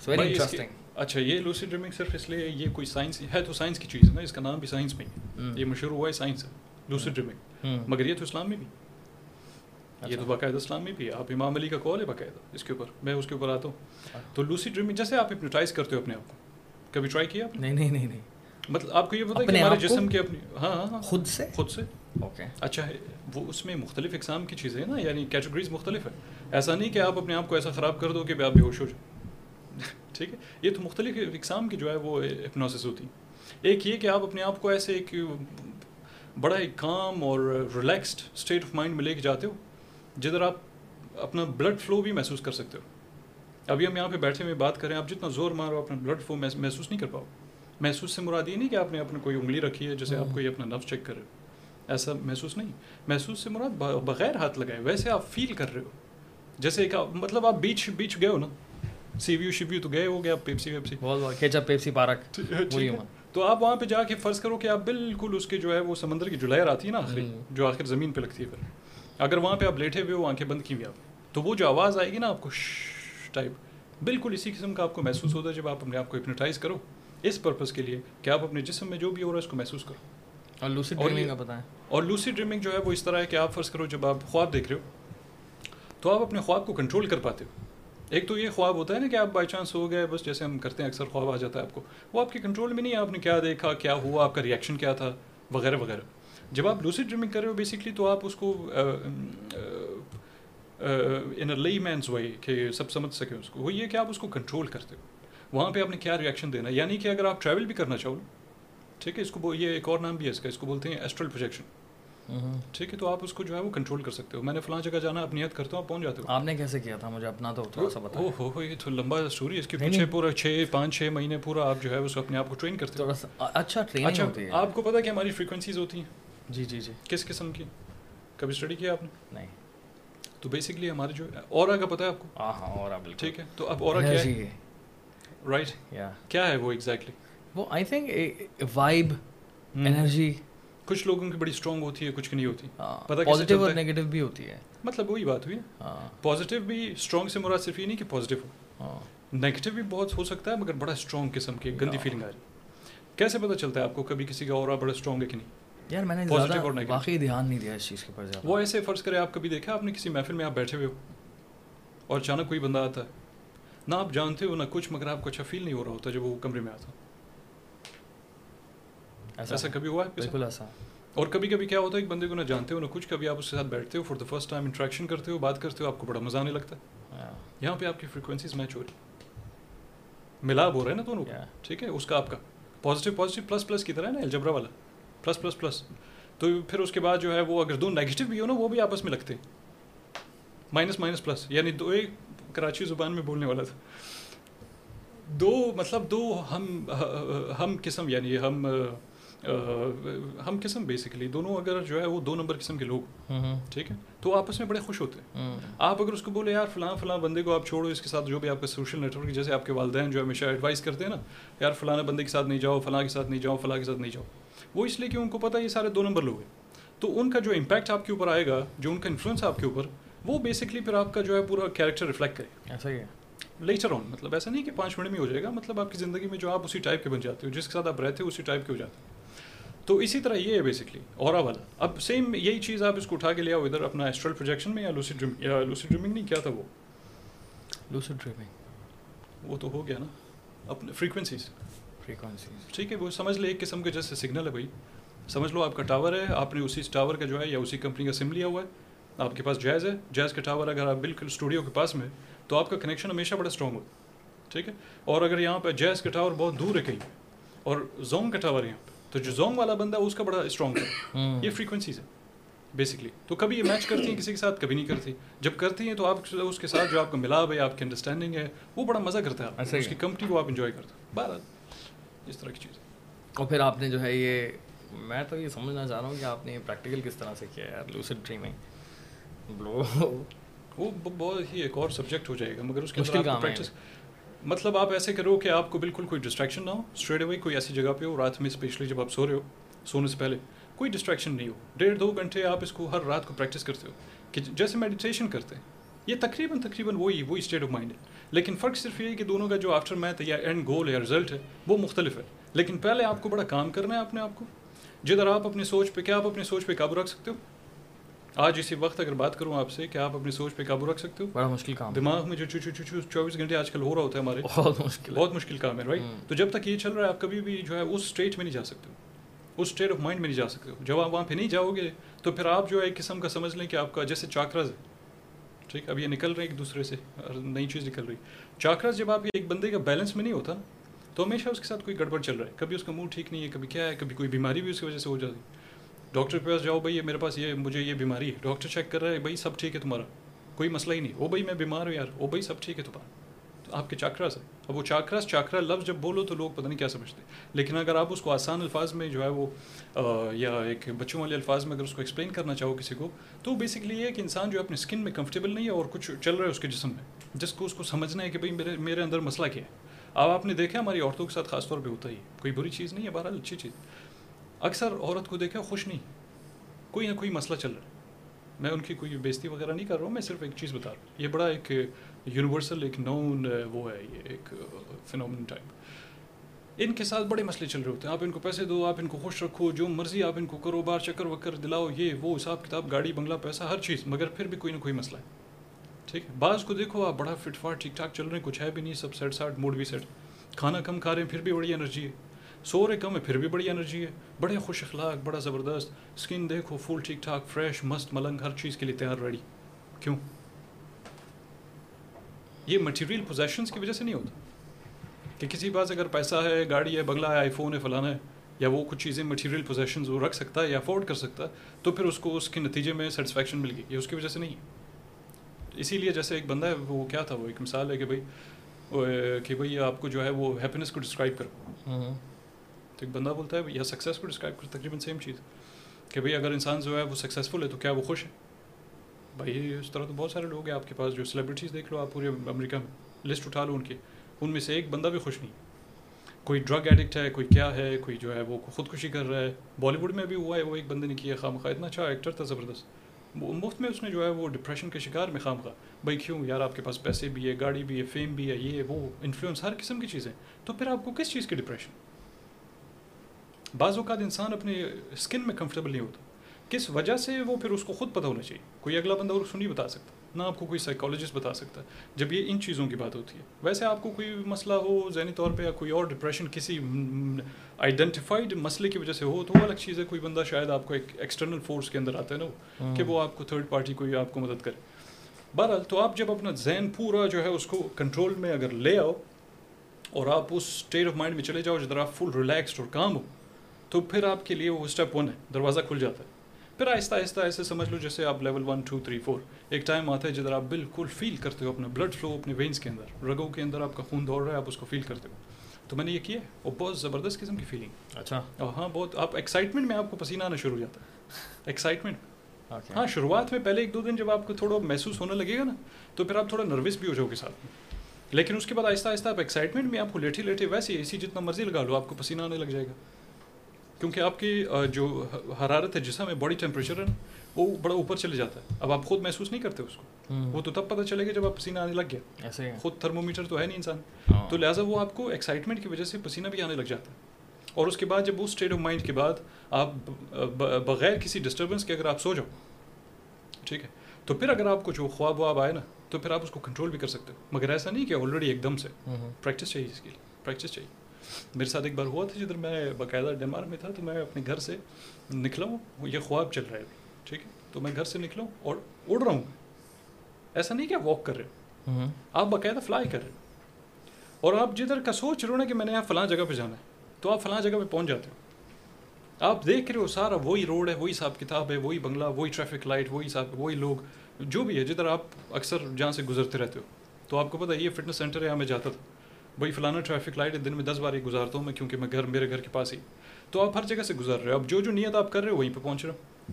Speaker 2: ویری انٹرسٹنگ
Speaker 1: اچھا یہ لوسی ڈریمنگ صرف اس لیے یہ کوئی سائنس ہے تو سائنس کی چیز ہے نا اس کا نام بھی سائنس میں یہ مشہور ہوا ہے سائنس ہے لوسی ڈریمنگ مگر یہ تو اسلام میں بھی۔ یہ تو باقاعدہ اسلام میں بھی آپ امام علی کا کال ہے باقاعدہ اس کے اوپر۔ میں اس کے اوپر آتا ہوں۔ تو لوسی ڈریمنگ جیسے آپ ہپنوٹائز کرتے ہو اپنے آپ کو۔ کبھی ٹرائی کیا
Speaker 2: نہیں نہیں نہیں نہیں۔
Speaker 1: مطلب آپ کو یہ پتا ہے کہ ہمارے جسم کے اپنی ہاں ہاں
Speaker 2: خود سے؟
Speaker 1: خود سے۔
Speaker 2: اوکے۔
Speaker 1: اچھا ہے وہ اس میں مختلف اقسام کی چیزیں ہیں نا یعنی کیٹیگریز مختلف ہے ایسا نہیں کہ آپ اپنے آپ کو ایسا خراب کر دو کہ آپ بے ہوش ہو جاؤ ٹھیک ہے؟ یہ تو مختلف اقسام کی جو ہے وہ ہپنوسس ہوتی ایک یہ کہ آپ اپنے آپ کو ایسے ایک بڑا ایک کام اور ریلیکسڈ اسٹیٹ آف مائنڈ میں لے کے جاتے ہو، جدھر آپ اپنا بلڈ فلو بھی محسوس کر سکتے ہو۔ ابھی ہم یہاں پہ بیٹھے ہوئے بات کریں آپ جتنا زور مارو اپنا بلڈ فلو محسوس نہیں کر پاؤ۔ محسوس سے مراد یہ نہیں کہ آپ نے اپنے کوئی انگلی رکھی ہے، جیسے آپ کوئی اپنا نفس چیک کر رہے ہو۔ ایسا محسوس نہیں۔ محسوس سے مراد بغیر ہاتھ لگائے، ویسے آپ فیل کر رہے ہو۔ جیسے ایک مطلب آپ بیچ بیچ گئے ہو نا۔ سی ویو شی ویو تو گئے ہو گیا پیپسی ویپسی۔
Speaker 2: پیپسی پارک
Speaker 1: تو آپ وہاں پہ جا کے فرض کرو کہ آپ بالکل اس کے جو ہے وہ سمندر کی جلائر آتی ہے نا آخری جو آخر زمین پہ لگتی ہے پھر۔ اگر وہاں پہ آپ لیٹے ہوئے ہو آنکھیں بند کی ہوئی آپ۔ تو وہ جو آواز آئے گی نا آپ کو ٹائپ بالکل اسی قسم کا آپ کو محسوس ہوتا ہے جب آپ اپنے آپ کو ہپنوٹائز کرو۔ اس پرپز کے لیے کہ آپ اپنے جسم میں جو بھی ہو رہا ہے اس کو محسوس کرو۔
Speaker 2: اور لوسی ڈریمنگ کا بتائیں
Speaker 1: اور لوسی ڈریمنگ جو ہے وہ اس طرح ہے کہ آپ فرض کرو جب آپ خواب دیکھ رہے ہو تو آپ اپنے خواب کو کنٹرول کر پاتے ہو۔ ایک تو یہ خواب ہوتا ہے نا کہ آپ بائی چانس ہو گئے، بس جیسے ہم کرتے ہیں، اکثر خواب آ جاتا ہے آپ کو۔ وہ آپ کے کنٹرول میں نہیں ہے، آپ نے کیا دیکھا، کیا ہوا، آپ کا ریئیکشن کیا تھا، وغیرہ وغیرہ۔ جب آپ لوسی ڈریمنگ کر رہے ہو بیسکلی تو آپ اس کو ان لئی مینس وائی کہ سب سمجھ سکیں اس کو۔ وہ یہ کہ آپ اس کو کنٹرول کرتے ہو۔ وہاں پہ آپ نے کیا ریئیکشن دینا؟ یعنی کہ اگر آپ ٹریول بھی کرنا چاہو، ٹھیک ہے، اس کو یہ ایک اور نام بھی ہے اس کا، اس کو بولتے ہیں ایسٹرل پروجیکشن ٹھیک ہے تو آپ اس کو جو ہے وہ کنٹرول کر سکتے ہو۔ میں نے فلاں جگہ جانا اپنی یاد کرتا ہوں آپ پہنچ جاتے ہو۔
Speaker 2: آپ نے کیسے کیا تھا؟ مجھے اپنا تو تھوڑا سا
Speaker 1: ہو ہو یہ تو لمبا اسٹوری اس کے پیچھے پورا چھ پانچ چھ مہینے پورا آپ جو ہے اس اپنے آپ کو ٹرین کرتے
Speaker 2: ہو۔ اچھا ٹرین
Speaker 1: اچھا آپ کو پتا کہ ہماری فریکوینسیز ہوتی ہیں۔
Speaker 2: جی جی جی۔
Speaker 1: کس قسم کی؟ کبھی اسٹڈی کیا آپ نے؟
Speaker 2: نہیں۔
Speaker 1: تو بیسکلی ہمارے جو اور کا پتہ ہے آپ کو؟
Speaker 2: ہاں ہاں اور
Speaker 1: ٹھیک ہے تو اب اور کیا ہے؟ رائٹ کیا ہے وہ ایگزیکٹلی
Speaker 2: وہ آئی تھنک وائب انرجی
Speaker 1: کچھ لوگوں کی بڑی اسٹرانگ ہوتی ہے کچھ کی نہیں ہوتی۔
Speaker 2: پتا پازیٹیو اور نیگیٹو بھی ہوتی ہے۔
Speaker 1: مطلب وہی بات ہوئی۔ پازیٹیو بھی اسٹرانگ سے مراد صرف یہ نہیں کہ پازیٹیو ہو۔ نیگیٹو بھی بہت ہو سکتا ہے مگر بڑا اسٹرانگ قسم کی گندی فیلنگ آ رہی کیسے پتہ چلتا ہے آپ کو کبھی کسی کا اور بڑا اسٹرانگ ہے کہ نہیں؟
Speaker 2: یار میں نے واقعی دھیان نہیں دیا اس چیز کے اوپر
Speaker 1: وہ ایسے فرض کرے آپ کبھی دیکھا آپ نے کسی محفل میں آپ بیٹھے ہوئے ہو اور اچانک کوئی بندہ آتا ہے۔ نہ آپ جانتے ہو نہ کچھ مگر آپ کو اچھا فیل نہیں ہو رہا ہوتا جب وہ کمرے میں آتا ایسا کبھی ہوا ہے
Speaker 2: بالکل ایسا۔
Speaker 1: اور کبھی کبھی کیا ہوتا ہے ایک بندے کو نہ جانتے ہو نہ کچھ کبھی آپ اس کے ساتھ بیٹھتے ہو for the first time interaction کرتے ہو بات کرتے ہو آپ کو بڑا مزہ آنے لگتا ہے۔
Speaker 2: ہاں۔
Speaker 1: یہاں پہ آپ کی فریکوینسیز میچ ہو رہی ملاب ہو رہا ہے نا دونوں ٹھیک ہے؟ اس کا آپ کا۔ پازیٹیو پازیٹیو پلس پلس کی طرح ہے نا الجبرا والا۔ پلس پلس پلس تو پھر اس کے بعد جو ہے وہ اگر دو نیگیٹو بھی ہو نا وہ بھی آپس میں لگتے ہیں۔ مائنس مائنس پلس یعنی دو ایک کراچی زبان میں بولنے والا تھا۔ دو مطلب دو ہم ہم قسم یعنی ہم ہم قسم بیسکلی دونوں اگر جو ہے وہ دو نمبر قسم کے لوگ ٹھیک ہے؟ تو آپس میں بڑے خوش ہوتے ہیں۔ آپ اگر اس کو بولے یار فلاں فلاں بندے کو آپ چھوڑو اس کے ساتھ جو بھی آپ کا سوشل نیٹ ورک جیسے آپ کے والدین جو ہمیشہ ایڈوائز کرتے ہیں نا یار فلاں بندے کے ساتھ نہیں جاؤ فلاں کے ساتھ نہیں جاؤ فلاں کے ساتھ نہیں جاؤ وہ اس لیے کہ ان کو پتہ یہ سارے دو نمبر لوگ ہیں۔ تو ان کا جو امپیکٹ آپ کے اوپر آئے گا جو ان کا انفلوئنس آپ کے اوپر وہ بیسکلی پھر آپ کا جو ہے پورا کیریکٹر ریفلیکٹ کرے
Speaker 2: ایسا ہی ہے۔
Speaker 1: لیٹر آن مطلب ایسا نہیں کہ پانچ منٹ میں ہو جائے گا مطلب آپ کی زندگی میں جو آپ اسی ٹائپ کے بن جاتے ہو جس کے ساتھ آپ رہتے ہو اسی ٹائپ کے ہو جاتے تو اسی طرح یہ ہے بیسکلی اور والا اب سیم یہی چیز آپ اس کو اٹھا کے لے آؤ ادھر اپنا ایسٹرل پروجیکشن میں یا لوسی ڈریم یا لوسی ڈریمنگ نہیں کیا تھا وہ؟
Speaker 2: لوسی ڈریمنگ
Speaker 1: وہ تو ہو گیا نا۔ اپنے فریکوینسیز
Speaker 2: فریکوینسیز
Speaker 1: ٹھیک ہے وہ سمجھ لے ایک قسم کے جیسے سگنل ہے بھائی۔ سمجھ لو آپ کا ٹاور ہے آپ نے اسی ٹاور کا جو ہے یا اسی کمپنی کا سم لیا ہوا ہے۔ آپ کے پاس جیز ہے۔ جیز کا ٹاور اگر آپ بالکل اسٹوڈیو کے پاس میں تو آپ کا کنیکشن ہمیشہ بڑا اسٹرانگ ہوتا ٹھیک ہے؟ اور اگر یہاں پہ جیز کا ٹاور بہت دور ہے کہیں اور زونگ کا ٹاور یہاں پہ تو جو زونگ والا بندہ اس کا بڑا اسٹرانگ ہے۔ یہ فریکوینسیز ہے بیسکلی تو کبھی یہ میچ کرتی ہیں کسی کے ساتھ کبھی نہیں کرتی۔ جب کرتی ہیں تو آپ اس کے ساتھ جو آپ کا ملاپ ہے آپ کی انڈرسٹینڈنگ ہے وہ بڑا مزہ کرتا ہے اس کی کمپنی کو آپ انجوائے کرتے ہیں۔ بہرحال اس طرح کی چیز۔
Speaker 2: اور پھر آپ نے جو ہے یہ میں تو یہ سمجھنا چاہ رہا ہوں کہ آپ نے پریکٹیکل کس طرح سے کیا ہے لوسڈ ڈریمنگ
Speaker 1: وہ بہت ہی ایک اور سبجیکٹ ہو جائے گا مگر اس کے پریکٹس مطلب آپ ایسے کرو کہ آپ کو بالکل کوئی ڈسٹریکشن نہ ہو اسٹریٹ اوے کوئی ایسی جگہ پہ ہو، رات میں اسپیشلی جب آپ سو رہے ہو، سونے سے پہلے کوئی ڈسٹریکشن نہیں ہو۔ ڈیڑھ دو گھنٹے آپ اس کو ہر رات کو پریکٹس کرتے ہو، کہ جیسے میڈیٹیشن کرتے ہیں۔ یہ تقریباً تقریباً وہی وہی اسٹیٹ آف مائنڈ ہے۔ لیکن فرق صرف یہ ہے کہ دونوں کا جو آفٹر میتھ یا اینڈ گول یا رزلٹ ہے، وہ مختلف ہے۔ لیکن پہلے آپ کو بڑا کام کرنا ہے اپنے آپ کو۔ جدھر آپ اپنی سوچ پہ، کیا آپ اپنی سوچ پہ قابو رکھ سکتے ہو؟ آج اسی وقت اگر بات کروں آپ سے کہ آپ اپنی سوچ پہ قابو رکھ سکتے ہو؟
Speaker 2: بڑا مشکل کام
Speaker 1: دماغ میں جو چو چو چو چوبیس گھنٹے آج کل ہو رہا ہوتا ہے ہمارے۔ بہت مشکل بہت مشکل کام ہے رائٹ تو جب تک یہ چل رہا ہے آپ کبھی بھی جو ہے اس اسٹیٹ میں نہیں جا سکتے ہو۔ اس اسٹیٹ آف مائنڈ میں نہیں جا سکتے ہو۔ جب آپ وہاں پہ نہیں جاؤ گے تو پھر آپ جو ہے ایک قسم کا سمجھ لیں کہ آپ کا جیسے چاکراز ہے۔ ٹھیک؟ اب یہ نکل رہے ہیں ایک دوسرے سے نئی چیز نکل رہی۔ چاکراز جب آپ ایک بندے کا بیلنس میں نہیں ہوتا تو ہمیشہ اس کے ساتھ کوئی گڑبڑ چل رہا ہے۔ کبھی اس کا موڈ ٹھیک نہیں ہے کبھی کیا ہے کبھی کوئی بیماری بھی اس کی وجہ سے ہو جاتی ڈاکٹر کے پاس جاؤ بھائی یہ میرے پاس یہ مجھے یہ بیماری ہے۔ ڈاکٹر چیک کر رہا ہے بھائی سب ٹھیک ہے تمہارا؟ کوئی مسئلہ ہی نہیں۔ او بھائی میں بیمار ہوں یار۔ او بھائی سب ٹھیک ہے تمہارا؟ تو آپ کے چاکراس ہے اب وہ چاکراس چاکرا لفظ جب بولو تو لوگ پتہ نہیں کیا سمجھتے۔ لیکن اگر آپ اس کو آسان الفاظ میں جو ہے وہ آ, یا ایک بچوں والے الفاظ میں اگر اس کو ایکسپلین کرنا چاہو کسی کو تو بیسکلی یہ ہے کہ انسان جو ہے اپنے اسکن میں کمفرٹیبل نہیں ہے اور کچھ چل رہا ہے اس کے جسم میں۔ جس کو اس کو سمجھنا ہے کہ بھائی میرے میرے اندر مسئلہ کیا ہے۔ اب آپ نے دیکھا ہماری عورتوں کے ساتھ خاص طور پہ ہوتا ہی کوئی بری چیز نہیں ہے بہرحال اچھی چیز۔ اکثر عورت کو دیکھا خوش نہیں۔ کوئی نہ کوئی مسئلہ چل رہا ہے۔ میں ان کی کوئی بےزتی وغیرہ نہیں کر رہا ہوں، میں صرف ایک چیز بتا رہا ہوں۔ یہ بڑا ایک یونیورسل ایک نون وہ ہے، یہ ایک فنومن ٹائپ ان کے ساتھ بڑے مسئلے چل رہے ہوتے ہیں۔ آپ ان کو پیسے دو، آپ ان کو خوش رکھو، جو مرضی آپ ان کو کرو، بار چکر وکر دلاؤ، یہ، وہ، حساب کتاب، گاڑی، بنگلہ، پیسہ، ہر چیز۔ مگر پھر بھی کوئی نہ کوئی مسئلہ ہے۔ ٹھیک ہے؟ بعض کو دیکھو، آپ بڑا فٹ فاٹ، ٹھیک ٹھاک چل رہے ہیں، کچھ ہے بھی نہیں، سب سیٹ ساٹ، موڈ بھی سیٹ۔ کھانا کم کھا رہے ہیں، پھر بھی بڑی انرجی ہے۔ سو رہے کم ہے، پھر بھی بڑی انرجی ہے۔ بڑے خوش اخلاق، بڑا زبردست۔ اسکن دیکھو فل ٹھیک ٹھاک، فریش، مست، ملنگ، ہر چیز کے لیے تیار ریڈی کیوں؟ یہ مٹیریل پوزیشنس کی وجہ سے نہیں ہوتا۔ کہ کسی پاس اگر پیسہ ہے، گاڑی ہے، بنگلہ ہے آئی فون ہے، فلانا ہے، یا وہ کچھ چیزیں مٹیریل پوزیشنز وہ رکھ سکتا ہے یا افورڈ کر سکتا ہے، تو پھر اس کو اس کے نتیجے میں سیٹسفیکشن مل گئی یہ اس کی وجہ سے نہیں ہے۔ اسی لیے جیسے ایک بندہ ہے، وہ کیا تھا، وہ ایک مثال ہے کہ بھائی کہ بھائی آپ کو جو ہے وہ ہیپینس کو ڈسکرائب کرو۔ تو ایک بندہ بولتا ہے یا سکسیز کو ڈسکرائب ہے تقریباً سیم چیز کہ بھائی اگر انسان جو ہے وہ سکسیزفل ہے تو کیا وہ خوش ہے بھائی اس طرح تو بہت سارے لوگ ہیں آپ کے پاس جو سیلیبریٹیز دیکھ لو آپ پورے امریکہ میں لسٹ اٹھا لو ان کی ان میں سے ایک بندہ بھی خوش نہیں کوئی ڈرگ ایڈکٹ ہے کوئی کیا ہے کوئی جو ہے وہ خودکشی کر رہا ہے بالی ووڈ میں بھی ہوا ہے وہ ایک بندے نے کیا خام خواہ اتنا اچھا ایکٹر تھا زبردست مفت میں اس نے جو ہے وہ ڈپریشن کے شکار میں خام خواہ بھائی کیوں یار آپ کے پاس پیسے بھی ہے گاڑی بھی ہے فیم بھی ہے یہ وہ انفلوئنس ہر قسم کی چیزیں تو پھر آپ کو کس چیز کی ڈپریشن بعض اوقات انسان اپنے اسکن میں کمفرٹیبل نہیں ہوتا۔ کس وجہ سے وہ پھر اس کو خود پتہ ہونا چاہیے؟ کوئی اگلا بندہ اور اس کو نہیں بتا سکتا نہ آپ کو کوئی سائیکالوجسٹ بتا سکتا۔ جب یہ ان چیزوں کی بات ہوتی ہے ویسے آپ کو کوئی مسئلہ ہو ذہنی طور پہ یا کوئی اور ڈپریشن کسی آئیڈینٹیفائڈ مسئلے کی وجہ سے ہو تو وہ الگ چیز ہے۔ کوئی بندہ شاید آپ کو ایک ایکسٹرنل فورس کے اندر آتا ہے نا کہ ہاں۔ وہ آپ کو تھرڈ پارٹی کوئی آپ کو مدد کرے۔ بہرحال تو آپ جب اپنا ذہن پورا جو ہے اس کو کنٹرول میں اگر لے آؤ اور آپ اس اسٹیٹ آف مائنڈ میں چلے جاؤ جدھر آپ فل ریلیکسڈ اور کام ہو تو پھر آپ کے لیے وہ اسٹیپ ون ہے دروازہ کھل جاتا ہے۔ پھر آہستہ آہستہ ایسے سمجھ لو جیسے آپ level one two three four ایک
Speaker 2: ٹائم
Speaker 1: آتا ہے جدھر آپ بالکل فیل کرتے ہو اپنے بلڈ فلو اپنے وینس کے اندر رگوں کے اندر آپ کا خون دوڑ رہا ہے آپ اس کو فیل کرتے ہو۔ تو میں نے یہ کیا اور بہت زبردست قسم کی فیلنگ اچھا۔ ہاں بہت آپ ایکسائٹمنٹ میں آپ کو پسینہ آنا شروع ہو جاتا ہے۔ ایکسائٹمنٹ ہاں شروعات میں پہلے ایک دو دن جب آپ کو تھوڑا محسوس ہونے لگے گا نا تو پھر آپ تھوڑا نروس بھی ہو جاؤ گے ساتھ میں۔ لیکن اس کے بعد آہستہ آہستہ آپ ایکسائٹمنٹ میں آپ کو لیٹھی لیٹے ویسے اے سی جتنا مرضی لگا لو آپ کو پسینہ آنے لگ جائے گا۔ کیونکہ آپ کی جو حرارت ہے جسم ہے باڈی ٹیمپریچر ہے وہ بڑا اوپر چلے جاتا ہے۔ اب آپ خود محسوس نہیں کرتے اس کو۔ وہ تو تب پتہ چلے گا جب آپ پسینہ آنے لگ گیا۔ ایسے خود تھرمومیٹر تو ہے نہیں انسان۔ تو لہٰذا وہ آپ کو ایکسائٹمنٹ کی وجہ سے پسینہ بھی آنے لگ جاتا ہے۔ اور اس کے بعد جب وہ اسٹیٹ آف مائنڈ کے بعد آپ بغیر کسی ڈسٹربنس کے اگر آپ سو جاؤ ٹھیک ہے تو پھر اگر آپ کو جو خواب واب آئے نا تو پھر آپ اس کو کنٹرول بھی کر سکتے ہو۔ مگر ایسا نہیں کہ آلریڈی ایک دم سے۔ پریکٹس چاہیے اس کے لیے۔ پریکٹس چاہیے۔ میرے ساتھ ایک بار ہوا تھا جدھر میں باقاعدہ ڈیمار میں تھا تو میں اپنے گھر سے نکلا ہوں یہ خواب چل رہا ہے ٹھیک ہے؟ تو میں گھر سے نکلا ہوں اور اڑ رہا ہوں ایسا نہیں کہ آپ واک کر رہے آپ باقاعدہ فلائی کر رہے اور آپ جدھر کا سوچ رہے ہو نا کہ میں نے یہاں فلاں جگہ پہ جانا ہے تو آپ فلاں جگہ پہ پہنچ جاتے ہو۔ آپ دیکھ رہے ہو سارا وہی روڈ ہے وہی حساب کتاب ہے وہی بنگلہ وہی ٹریفک لائٹ وہی حساب وہی لوگ جو بھی ہے جدھر آپ اکثر جہاں سے گزرتے رہتے ہو۔ تو آپ کو پتہ یہ فٹنس سینٹر ہے میں جاتا تھا۔ بھائی فلانا ٹریفک لائٹ دن میں دس بار ہی گزارتا ہوں میں کیونکہ میں گھر میرے گھر کے پاس ہی۔ تو آپ ہر جگہ سے گزار رہے ہو۔ اب جو جو نیت آپ کر رہے ہو وہیں پہ پہنچ رہے ہو۔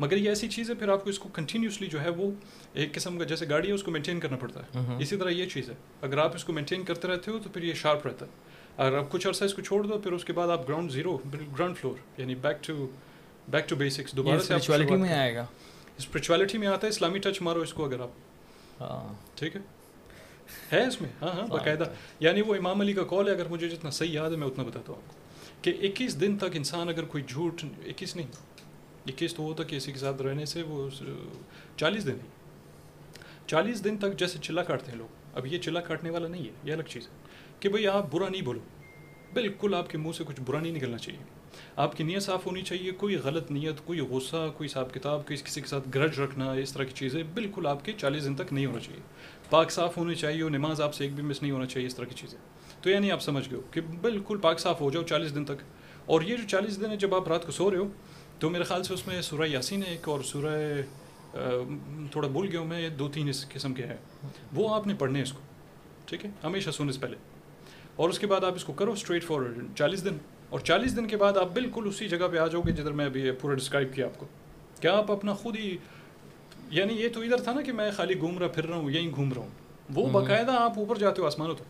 Speaker 1: مگر یہ ایسی چیز ہے پھر آپ کو اس کو کنٹینیوسلی جو ہے وہ ایک قسم کا جیسے گاڑی ہے اس کو مینٹین کرنا پڑتا ہے۔ اسی طرح یہ چیز ہے۔ اگر آپ اس کو مینٹین کرتے رہتے ہو تو پھر یہ شارپ رہتا ہے۔ اگر آپ کچھ عرصہ اس کو چھوڑ دو پھر اس کے بعد آپ گراؤنڈ زیرو گراؤنڈ فلور یعنی back to back to basics دوبارہ سے اسپرچویلٹی میں آئے گا۔ اسپرچویلٹی میں آتا ہے اسلامی ٹچ مارو اس کو اگر آپ۔ ہاں۔ ٹھیک ہے؟ ہے اس میں؟ ہاں ہاں باقاعدہ۔ یعنی وہ امام علی کا کال ہے، اگر مجھے جتنا صحیح یاد ہے، میں اتنا بتاتا ہوں آپ کو۔ کہ اکیس دن تک انسان اگر کوئی جھوٹ، اکیس نہیں، اکیس تو وہ تھا کہ اسی کے ساتھ رہنے سے وہ چالیس دن نہیں۔ چالیس دن تک جیسے چلا کاٹتے ہیں لوگ۔ اب یہ چلا کاٹنے والا نہیں ہے، یہ الگ چیز ہے۔ کہ بھائی آپ برا نہیں بولو۔ بالکل آپ کے منہ سے کچھ برا نہیں نکلنا چاہیے۔ آپ کی نیت صاف ہونی چاہیے، کوئی غلط نیت، کوئی غصہ، کوئی حساب کتاب، کوئی کسی کے ساتھ گرج رکھنا، اس طرح کی چیزیں بالکل آپ کے چالیس دن تک نہیں ہونا چاہیے۔ پاک صاف ہونی چاہیے اور نماز آپ سے ایک بھی مس نہیں ہونا چاہیے، اس طرح کی چیزیں۔ تو یعنی آپ سمجھ گئے ہو کہ بالکل پاک صاف ہو جاؤ چالیس دن تک۔ اور یہ جو چالیس دن ہے جب آپ رات کو سو رہے ہو، تو میرے خیال سے اس میں سورہ یاسین ہے ایک اور سورہ تھوڑا بھول گیا ہوں میں، دو تین اس قسم کے ہیں۔ وہ آپ نے پڑھنے اس کو، ٹھیک ہے؟ ہمیشہ سونے سے پہلے۔ اور اس کے بعد آپ اس کو کرو اسٹریٹ فارورڈ چالیس دن۔ اور چالیس دن کے بعد آپ بالکل اسی جگہ پہ آ جاؤ گے جدھر میں ابھی پورا ڈسکرائب کیا آپ کو۔ کیا آپ اپنا خود ہی یعنی یہ تو ادھر تھا نا کہ میں خالی گھوم رہا پھر رہا ہوں یہیں گھوم رہا ہوں۔ وہ باقاعدہ آپ اوپر جاتے ہو آسمانوں تو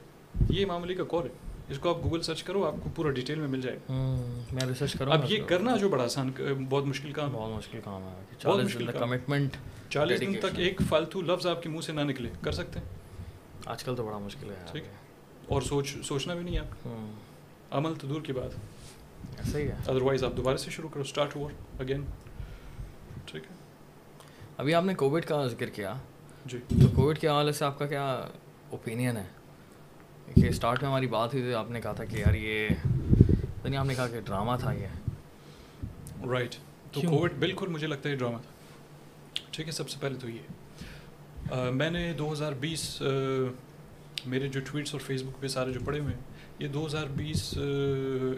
Speaker 1: یہ معاملے کا کور ہے۔ اس کو آپ گوگل سرچ کرو آپ کو پورا ڈیٹیل میں مل جائے گا۔
Speaker 2: میں ریسرچ کروں
Speaker 1: اب یہ کرنا جو بڑا آسان بہت مشکل کام
Speaker 2: بہت مشکل کام ہے۔
Speaker 1: بہت مشکل
Speaker 2: کمٹمنٹ
Speaker 1: چالیس دن تک ایک فالتو لفظ آپ کے منہ سے نہ نکلے۔ کر سکتے ہیں؟
Speaker 2: آج کل تو بڑا مشکل ہے۔
Speaker 1: ٹھیک ہے۔ اور سوچ سوچنا بھی نہیں آپ عمل تو دور کی بات
Speaker 2: ہی ہے۔
Speaker 1: ادروائز آپ دوبارہ سے شروع کرو اسٹارٹ ہوا اگین ٹھیک ہے۔
Speaker 2: ابھی آپ نے کووڈ کا ذکر کیا۔
Speaker 1: جی۔
Speaker 2: تو کووڈ کے حوالے سے آپ کا کیا اوپینین ہے؟ کہ اسٹارٹ میں ہماری بات ہوئی تو آپ نے کہا تھا کہ یار یہ یعنی آپ نے کہا کہ ڈرامہ تھا یہ۔
Speaker 1: رائٹ تو کووڈ بالکل مجھے لگتا ہے ڈرامہ تھا۔ ٹھیک ہے سب سے پہلے تو یہ۔ میں نے دو ہزار بیس میرے جو ٹویٹس اور فیس بک پہ سارے جو پڑے ہوئے ہیں یہ دو ہزار بیس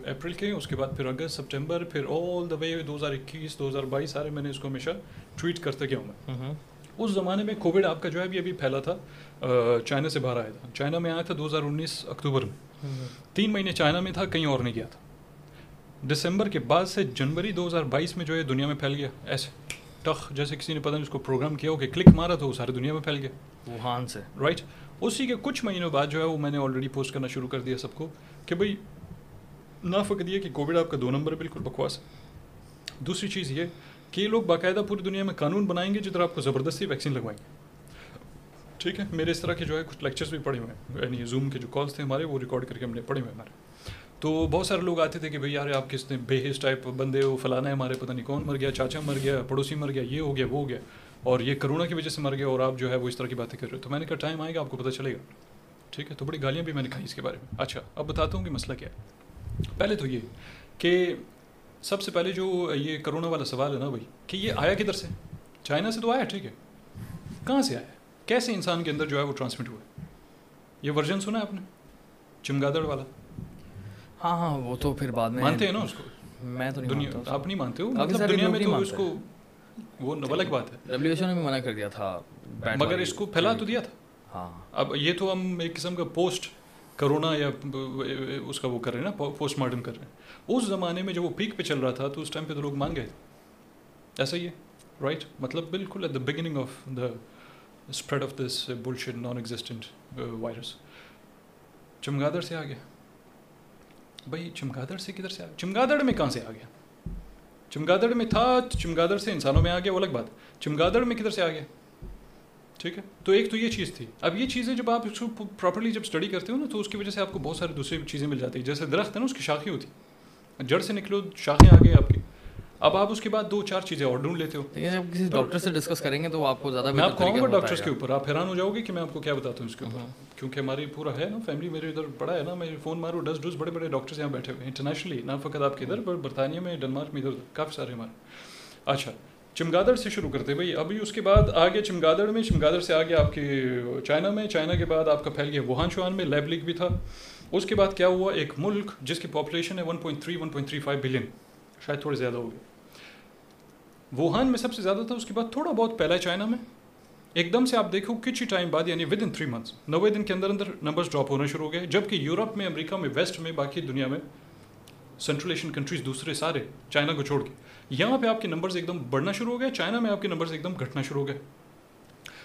Speaker 1: اپریل کے اس کے بعد پھر اگست سپٹمبر پھر آل دا وے دو ہزار اکیس دو ہزار بائیس سارے میں نے اس کو ہمیشہ ٹویٹ کرتے گیا ہوں میں۔ اس زمانے میں کووڈ آپ کا جو ہے ابھی ابھی پھیلا تھا چائنا سے باہر آیا تھا۔ چائنا میں آیا تھا دو ہزار انیس اکتوبر میں۔ تین مہینے چائنا میں تھا کہیں اور نہیں گیا تھا۔ دسمبر کے بعد سے جنوری دو ہزار بائیس میں جو ہے دنیا میں پھیل گیا۔ ایسے ٹخ جیسے کسی نے پتہ نہیں اس کو پروگرام کیا ہو کہ کلک مارا تو وہ ساری دنیا میں پھیل گیا۔
Speaker 2: ووہان سے۔
Speaker 1: رائٹ اسی کے کچھ مہینوں بعد جو ہے وہ میں نے آلریڈی پوسٹ کرنا شروع کر دیا سب کو کہ بھائی، نہ فقط یہ کہ کووڈ آپ کا دو نمبر بالکل بکواس ہے۔ دوسری چیز یہ کہ یہ لوگ باقاعدہ پوری دنیا میں قانون بنائیں گے، جدھر آپ کو زبردستی ویکسین لگوائیں گے۔ ٹھیک ہے، میرے اس طرح کے جو ہے کچھ لیکچرس بھی پڑھے ہوئے ہیں۔ یعنی زوم کے جو کالس تھے ہمارے، وہ ریکارڈ کر کے ہم نے پڑھے ہوئے ہمارے۔ تو بہت سارے لوگ آتے تھے کہ بھائی، یار، آپ کس نے بے حص ٹائپ بندے ہو فلانا ہے ہمارے، پتہ نہیں کون مر گیا، چاچا مر گیا، پڑوسی مر گیا، یہ ہو گیا، وہ ہو گیا۔ اور یہ کرونا کی وجہ سے مر گیا اور آپ جو ہے وہ اس طرح کی باتیں کر رہے ہو۔ تو میں نے کہا ٹائم آئے گا آپ کو پتہ چلے گا۔ ٹھیک ہے تو بڑی گالیاں بھی میں نے کھائی اس کے بارے میں۔ اچھا اب بتاتا ہوں کہ مسئلہ کیا ہے۔ پہلے تو یہ کہ سب سے پہلے جو یہ کرونا والا سوال ہے نا بھائی کہ یہ آیا کدھر سے؟ چائنا سے تو آیا ٹھیک ہے۔ کہاں سے آیا؟ کیسے انسان کے اندر جو ہے وہ ٹرانسمٹ ہوا؟ یہ ورژن سنا ہے آپ نے؟ چمگادڑ والا۔
Speaker 2: ہاں ہاں وہ تو پھر بعد میں
Speaker 1: مانتے ہیں نا اس کو؟
Speaker 2: میں تو
Speaker 1: دنیا آپ نہیں مانتے ہو؟ مطلب دنیا میں تو اس کو وہ الگ بات ہے۔
Speaker 2: ڈبلیو نے بھی منع کر دیا تھا
Speaker 1: مگر اس کو پھیلا تو دیا تھا۔
Speaker 2: ہاں۔
Speaker 1: اب یہ تو ہم ایک قسم کا پوسٹ کرونا یا اس کا وہ کر رہے ہیں نا پوسٹ مارٹم کر رہے ہیں۔ اس زمانے میں جب وہ پیک پہ چل رہا تھا تو اس ٹائم پہ تو لوگ مان گئے ایسا ہی ہے رائٹ مطلب بالکل at the beginning of the spread of this bullshit non existent virus چمگادڑ سے آ گیا بھائی چمگادڑ سے کدھر سے آ گیا چمگادڑ میں کہاں سے آ گیا چمگادڑ میں تھا، چمگادڑ سے انسانوں میں آ گیا وہ الگ بات۔ چمگادڑ میں کدھر سے آ گیا ٹھیک ہے۔ تو ایک تو یہ چیز تھی۔ اب یہ چیزیں جب آپ اس کو پراپرلی جب اسٹڈی کرتے ہو نا، تو اس کی وجہ سے آپ کو بہت ساری دوسری چیزیں مل جاتی ہیں۔ جیسے درخت ہے نا، اس کی شاخیں ہوتی جڑ سے نکلو، شاخیں آ گئی آپ کی۔ اب آپ اس کے بعد دو چار چیزیں اور ڈھونڈ لیتے ہو۔
Speaker 2: جب کسی ڈاکٹر سے ڈسکس کریں گے تو آپ کو زیادہ
Speaker 1: میں آپ کہوں گا ڈاکٹرس کے اوپر۔ آپ حیران ہو جاؤ گے کہ میں آپ کو کیا بتاتا ہوں اس کے اوپر۔ کیونکہ ہماری پورا ہے نا فیملی میرے ادھر بڑا ہے نا میں فون ماروں ڈس ڈس بڑے بڑے ڈاکٹرس یہاں بیٹھے ہوئے ہیں۔ انٹرنیشنلی نہ فقط آپ کے ادھر برطانیہ میں ڈنمارک میں ادھر کافی سارے ہمارے۔ اچھا چمگادڑ سے شروع کرتے بھائی ابھی اس کے بعد آگے چمگادڑ میں چمگادڑ سے آگے آپ کے چائنا میں چائنا کے بعد آپ کا پھیل گیا ووہان شوہان میں لیب لیک بھی تھا۔ اس کے بعد کیا ہوا؟ ایک ملک جس کی پاپولیشن ہے one point three one point three five billion شاید تھوڑے زیادہ ہو گئے ووہان میں سب سے زیادہ تھا، اس کے بعد تھوڑا بہت پہلا چائنا میں۔ ایک دم سے آپ دیکھو کچھ ہی ٹائم بعد یعنی ود ان تھری منتھس نوے دن کے اندر اندر نمبرس ڈراپ ہونا شروع ہو گئے۔ جبکہ یورپ میں، امریکہ میں ویسٹ میں، باقی دنیا میں سینٹرل ایشین کنٹریز دوسرے سارے چائنا کو چھوڑ کے۔ یہاں پہ آپ کے نمبرز ایک دم بڑھنا شروع ہو گئے، چائنا میں آپ کے نمبرز ایک دم گھٹنا شروع ہو گئے۔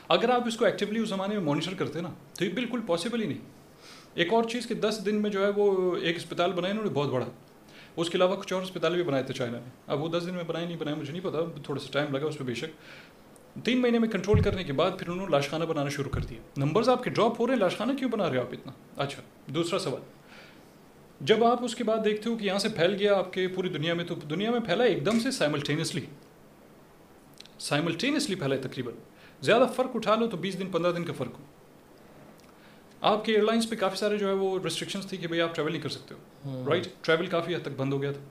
Speaker 1: اگر آپ اس کو ایکٹیولی اس زمانے میں مانیٹر کرتے نا، تو یہ بالکل پاسبل ہی نہیں۔ ایک اور چیز کہ دس دن میں جو ہے وہ ایک اسپتال بنائے انہوں نے بہت بڑا اس کے علاوہ کچھ اور اسپتال بھی بنائے تھے چائنا میں اب وہ دس دن میں بنائے نہیں بنائے، مجھے نہیں پتا، تھوڑا سا ٹائم لگا اس پہ بے شک۔ تین مہینے میں کنٹرول کرنے کے بعد پھر انہوں نے لاشخانہ بنانا شروع کر دیا۔ نمبرز آپ کے ڈراپ ہو رہے ہیں، لاشخانہ کیوں بنا رہے ہو آپ اتنا؟ اچھا دوسرا سوال۔ جب آپ اس کے بعد دیکھتے ہو کہ یہاں سے پھیل گیا آپ کے پوری دنیا میں، تو دنیا میں پھیلا ایک دم سے سائملٹینسلی سائملٹینسلی پھیلا ہے تقریباً۔ زیادہ فرق اٹھا لو تو بیس دن، پندرہ دن کا فرق ہو۔ آپ کے ایئر لائنس پہ کافی سارے جو ہے وہ ریسٹرکشنس تھی کہ بھائی آپ ٹریول نہیں کر سکتے ہو. رائٹ ٹریول کافی حد تک بند ہو گیا تھا۔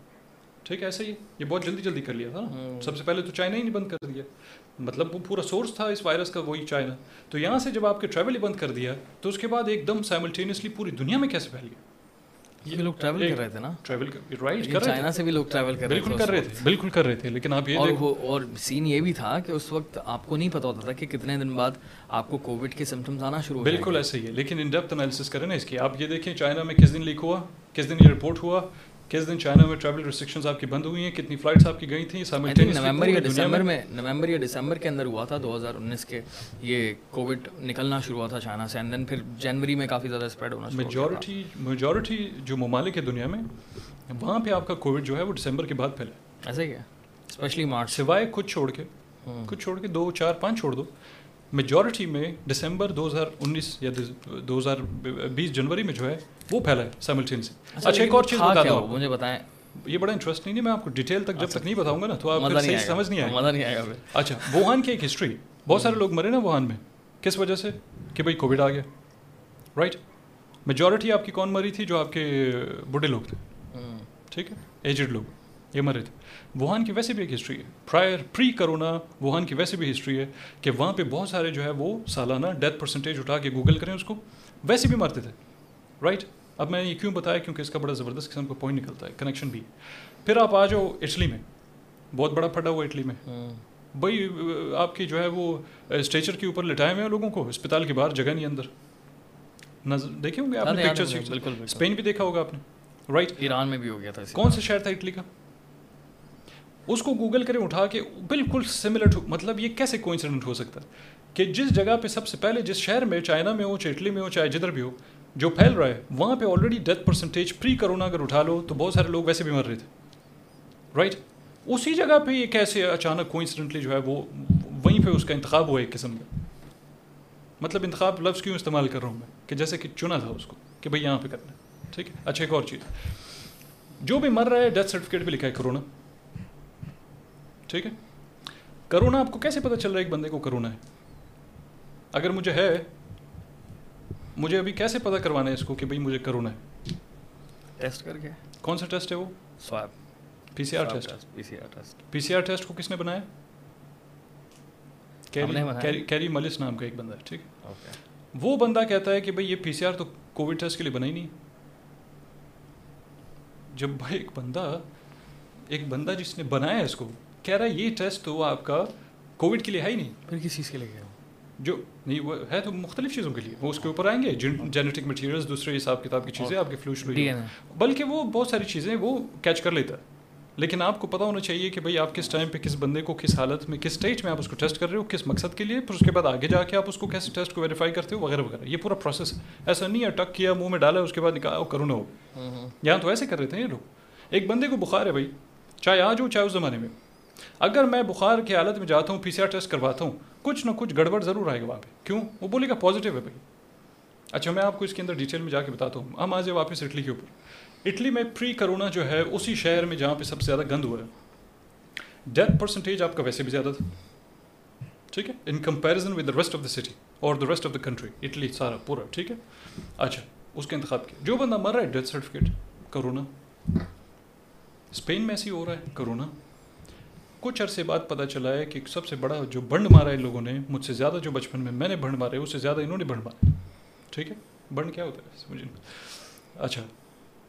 Speaker 1: ٹھیک ہے ایسا ہی یہ بہت جلدی جلدی کر لیا تھا نا۔ سب سے پہلے تو چائنا ہی نہیں بند کر دیا۔ مطلب وہ پورا سورس تھا اس وائرس کا وہی چائنا۔ تو یہاں سے جب آپ کے ٹریول ہی بند کر دیا تو اس کے بعد ایک دم سائملٹینسلی پوری دنیا میں کیسے پھیل گیا؟
Speaker 2: چائنا سے بھی سین یہ بھی تھا
Speaker 1: کہ اس
Speaker 2: وقت
Speaker 1: آپ کو
Speaker 2: نہیں پتا ہوتا تھا کہ
Speaker 1: کتنے
Speaker 2: دن بعد
Speaker 1: آپ
Speaker 2: کو
Speaker 1: کووڈ
Speaker 2: کے
Speaker 1: سمٹمز
Speaker 2: آنا
Speaker 1: شروع بالکل ایسے ہی ہے لیکن ان ڈیپتھ
Speaker 2: انالیسس
Speaker 1: کریں
Speaker 2: نا اس کی آپ یہ دیکھیں چائنا میں کس دن لیک ہوا کس دن یہ رپورٹ ہوا کس دن چائنا میں ٹریول ریسٹرکشنز آپ کی
Speaker 1: بند
Speaker 2: ہوئی
Speaker 1: ہیں؟ کتنی فلائٹس آپ کی گئی تھیں؟ نومبر یا دسمبر میں نومبر یا دسمبر کے اندر ہوا تھا دو ہزار انیس کے۔ یہ کووڈ نکلنا شروع ہوا تھا چائنا سے اینڈ دین پھر جنوری میں کافی زیادہ اسپریڈ ہونا
Speaker 2: میجورٹی میجورٹی
Speaker 1: جو
Speaker 2: ممالک ہے
Speaker 1: دنیا میں
Speaker 2: وہاں پہ آپ کا کووڈ جو ہے وہ دسمبر کے بعد پھیلا۔ ایسا ہی ہے اسپیشلی مارچ سوائے کچھ چھوڑ کے۔ کچھ چھوڑ کے دو چار پانچ چھوڑ دو۔ میجورٹی میں دسمبر
Speaker 1: دو ہزار انیس یا دو ہزار بیس جنوری میں جو ہے وہ پھیلا ہے سائملٹین اچھا، سے اچھا
Speaker 2: ایک اور چیز بتا دو
Speaker 1: مجھے بتائیں۔ یہ بڑا
Speaker 2: انٹرسٹنگ
Speaker 1: ہے میں آپ کو ڈیٹیل تک جب اچھا، تک نہیں بتاؤں گا نا تو آپ صحیح سمجھ نہیں آئے مزہ نہیں آئے گا اچھا
Speaker 2: ووہان
Speaker 1: کی
Speaker 2: ایک
Speaker 1: ہسٹری
Speaker 2: بہت
Speaker 1: سارے
Speaker 2: لوگ
Speaker 1: مرے
Speaker 2: نا ووہان میں۔
Speaker 1: کس وجہ سے؟ کہ بھائی کووڈ آ گیا۔ رائٹ میجورٹی آپ کی کون مری تھی
Speaker 2: جو
Speaker 1: آپ
Speaker 2: کے
Speaker 1: بوڑھے
Speaker 2: لوگ
Speaker 1: تھے؟ ٹھیک ہے؟
Speaker 2: ایجڈ لوگ۔ یہ مرے
Speaker 1: تھے۔ ووہان کی ویسے بھی ایک ہسٹری ہے۔ پرائر پری کرونا ووہان کی ویسے بھی ہسٹری ہے کہ وہاں پہ بہت سارے جو ہے وہ سالانہ ڈیتھ پرسنٹیج اٹھا کے گوگل
Speaker 2: کریں
Speaker 1: اس کو۔ ویسے بھی مرتے تھے۔ Right right? اب میں نے یہ کیوں بتایا؟ کیونکہ اس کا بڑا زبردست قسم کا پوائنٹ نکلتا ہے۔ کنیکشن بھی۔ پھر آپ آ جاؤ اٹلی میں۔ بہت بڑا پھٹا ہوا اٹلی میں۔ ہاں۔ بھائی آپ کی جو ہے وہ اسٹیچر کے اوپر لٹائے ہوئے ہیں لوگوں کو۔ اسپتال کے باہر جگہ نہیں اندر۔ نظر دیکھے ہوں گے؟ آپ نے پکچر اسپین بھی دیکھا ہوگا آپ نے۔
Speaker 2: رائٹ
Speaker 1: ایران میں بھی ہو گیا تھا کون سا شہر تھا اٹلی کا؟ اس کو گوگل کریں اٹھا کے بالکل سملر مطلب یہ کیسے
Speaker 2: کوئنسیڈنٹ
Speaker 1: ہو
Speaker 2: سکتا ہے کہ
Speaker 1: جس
Speaker 2: جگہ پہ سب
Speaker 1: سے پہلے جس شہر میں چائنا
Speaker 2: میں ہو چاہے اٹلی میں ہو، چاہے
Speaker 1: جدھر
Speaker 2: بھی
Speaker 1: ہو، جو پھیل رہا ہے، وہاں پہ already death percentage pre corona اگر اٹھا لو تو بہت سارے لوگ ویسے بھی مر رہے تھے۔ رائٹ اسی جگہ پہ یہ کیسے اچانک کوئنسیڈنٹلی جو ہے وہ وہیں پہ اس کا انتخاب ہوا ایک قسم کا۔ مطلب انتخاب لفظ کیوں استعمال کر رہا ہوں میں؟ کہ جیسے کہ چنا تھا اس کو کہ بھائی یہاں پہ کرنا ہے۔ ٹھیک ہے؟ اچھا ایک اور چیز۔ جو بھی مر رہا ہے ڈیتھ سرٹیفکیٹ بھی لکھا ہے کرونا۔ ٹھیک ہے۔ کرونا آپ کو کیسے پتا چل رہا ہے ایک بندے کو کرونا ہے؟ اگر مجھے ہے مجھے ابھی کیسے پتا کروانا ہے اس کو کہ بھائی مجھے کرونا ہے؟ ٹیسٹ کر کے۔ کون سا ٹیسٹ ہے وہ؟ Swab. P C R test. P C R test. P C R test کو کس نے بنایا؟ کیری ملس نام کا ایک بندہ ہے ٹھیک ہے۔
Speaker 2: وہ بندہ
Speaker 1: کہتا ہے کہ بھائی یہ
Speaker 2: پی
Speaker 1: سی آر
Speaker 2: تو کووڈ
Speaker 1: ٹیسٹ کے لیے بنا ہی نہیں۔
Speaker 2: جب بھائی
Speaker 1: ایک بندہ ایک بندہ جس نے بنایا اس کو کہہ
Speaker 2: رہا
Speaker 1: ہے یہ ٹیسٹ تو آپ کا کووڈ کے لیے ہے ہی نہیں۔ پھر کس چیز کے لیے جو نہیں وہ ہے تو مختلف چیزوں کے لیے۔ وہ اس کے اوپر آئیں گے۔ جینیٹک مٹیریلس دوسرے حساب کتاب کی چیزیں
Speaker 2: آپ کے فلوش بلکہ وہ بہت
Speaker 1: ساری چیزیں وہ کیچ کر لیتا ہے۔ لیکن آپ کو پتا ہونا چاہیے کہ بھائی آپ کس ٹائم پہ کس بندے کو کس
Speaker 2: حالت
Speaker 1: میں کس اسٹیج میں آپ اس کو ٹیسٹ کر رہے ہو کس مقصد کے لیے پھر اس کے بعد آگے جا کے آپ اس کو کیسے ٹیسٹ کو ویریفائی کرتے ہو وغیرہ وغیرہ۔ یہ پورا پروسیس ایسا نہیں ہے ٹک کیا منہ میں ڈالا اس کے بعد نکالا کرونا ہو۔ یہاں تو ایسے کر رہے تھے یہ لوگ۔ ایک بندے کو بخار ہے بھائی چاہے آج ہو چاہے اس زمانے میں اگر میں بخار کی حالت میں جاتا ہوں پی سی آر ٹیسٹ کرواتا ہوں، کچھ نہ کچھ گڑبڑ ضرور آئے گا وہاں پہ۔ کیوں؟ وہ بولے گا پازیٹیو ہے بھائی۔ اچھا میں آپ کو اس کے اندر ڈیٹیل میں جا کے بتاتا ہوں۔ ہم آ جائیں واپس اٹلی کے اوپر۔ اٹلی میں پری کرونا جو ہے، اسی شہر میں جہاں پہ سب سے زیادہ گند ہوا ہے۔ ڈیتھ پرسنٹیج آپ کا ویسے بھی زیادہ تھا۔ ٹھیک ہے؟ In comparison with the rest of the city اور the rest of the country Italy سارا پورا، ٹھیک ہے؟ اچھا اس کے انتخاب کیا۔ جو بندہ مر رہا ہے ڈیتھ سرٹیفکیٹ کرونا۔ اسپین میں ایسی ہو رہا ہے، کرونا۔ کچھ عرصے بعد پتہ چلا ہے کہ سب سے بڑا جو بنڈ مارا ہے لوگوں نے، مجھ سے زیادہ جو بچپن میں میں نے بنڈ مارے، اس سے زیادہ انہوں نے بنڈ مارے ٹھیک ہے؟ بنڈ کیا ہوتا ہے؟ مجھے اچھا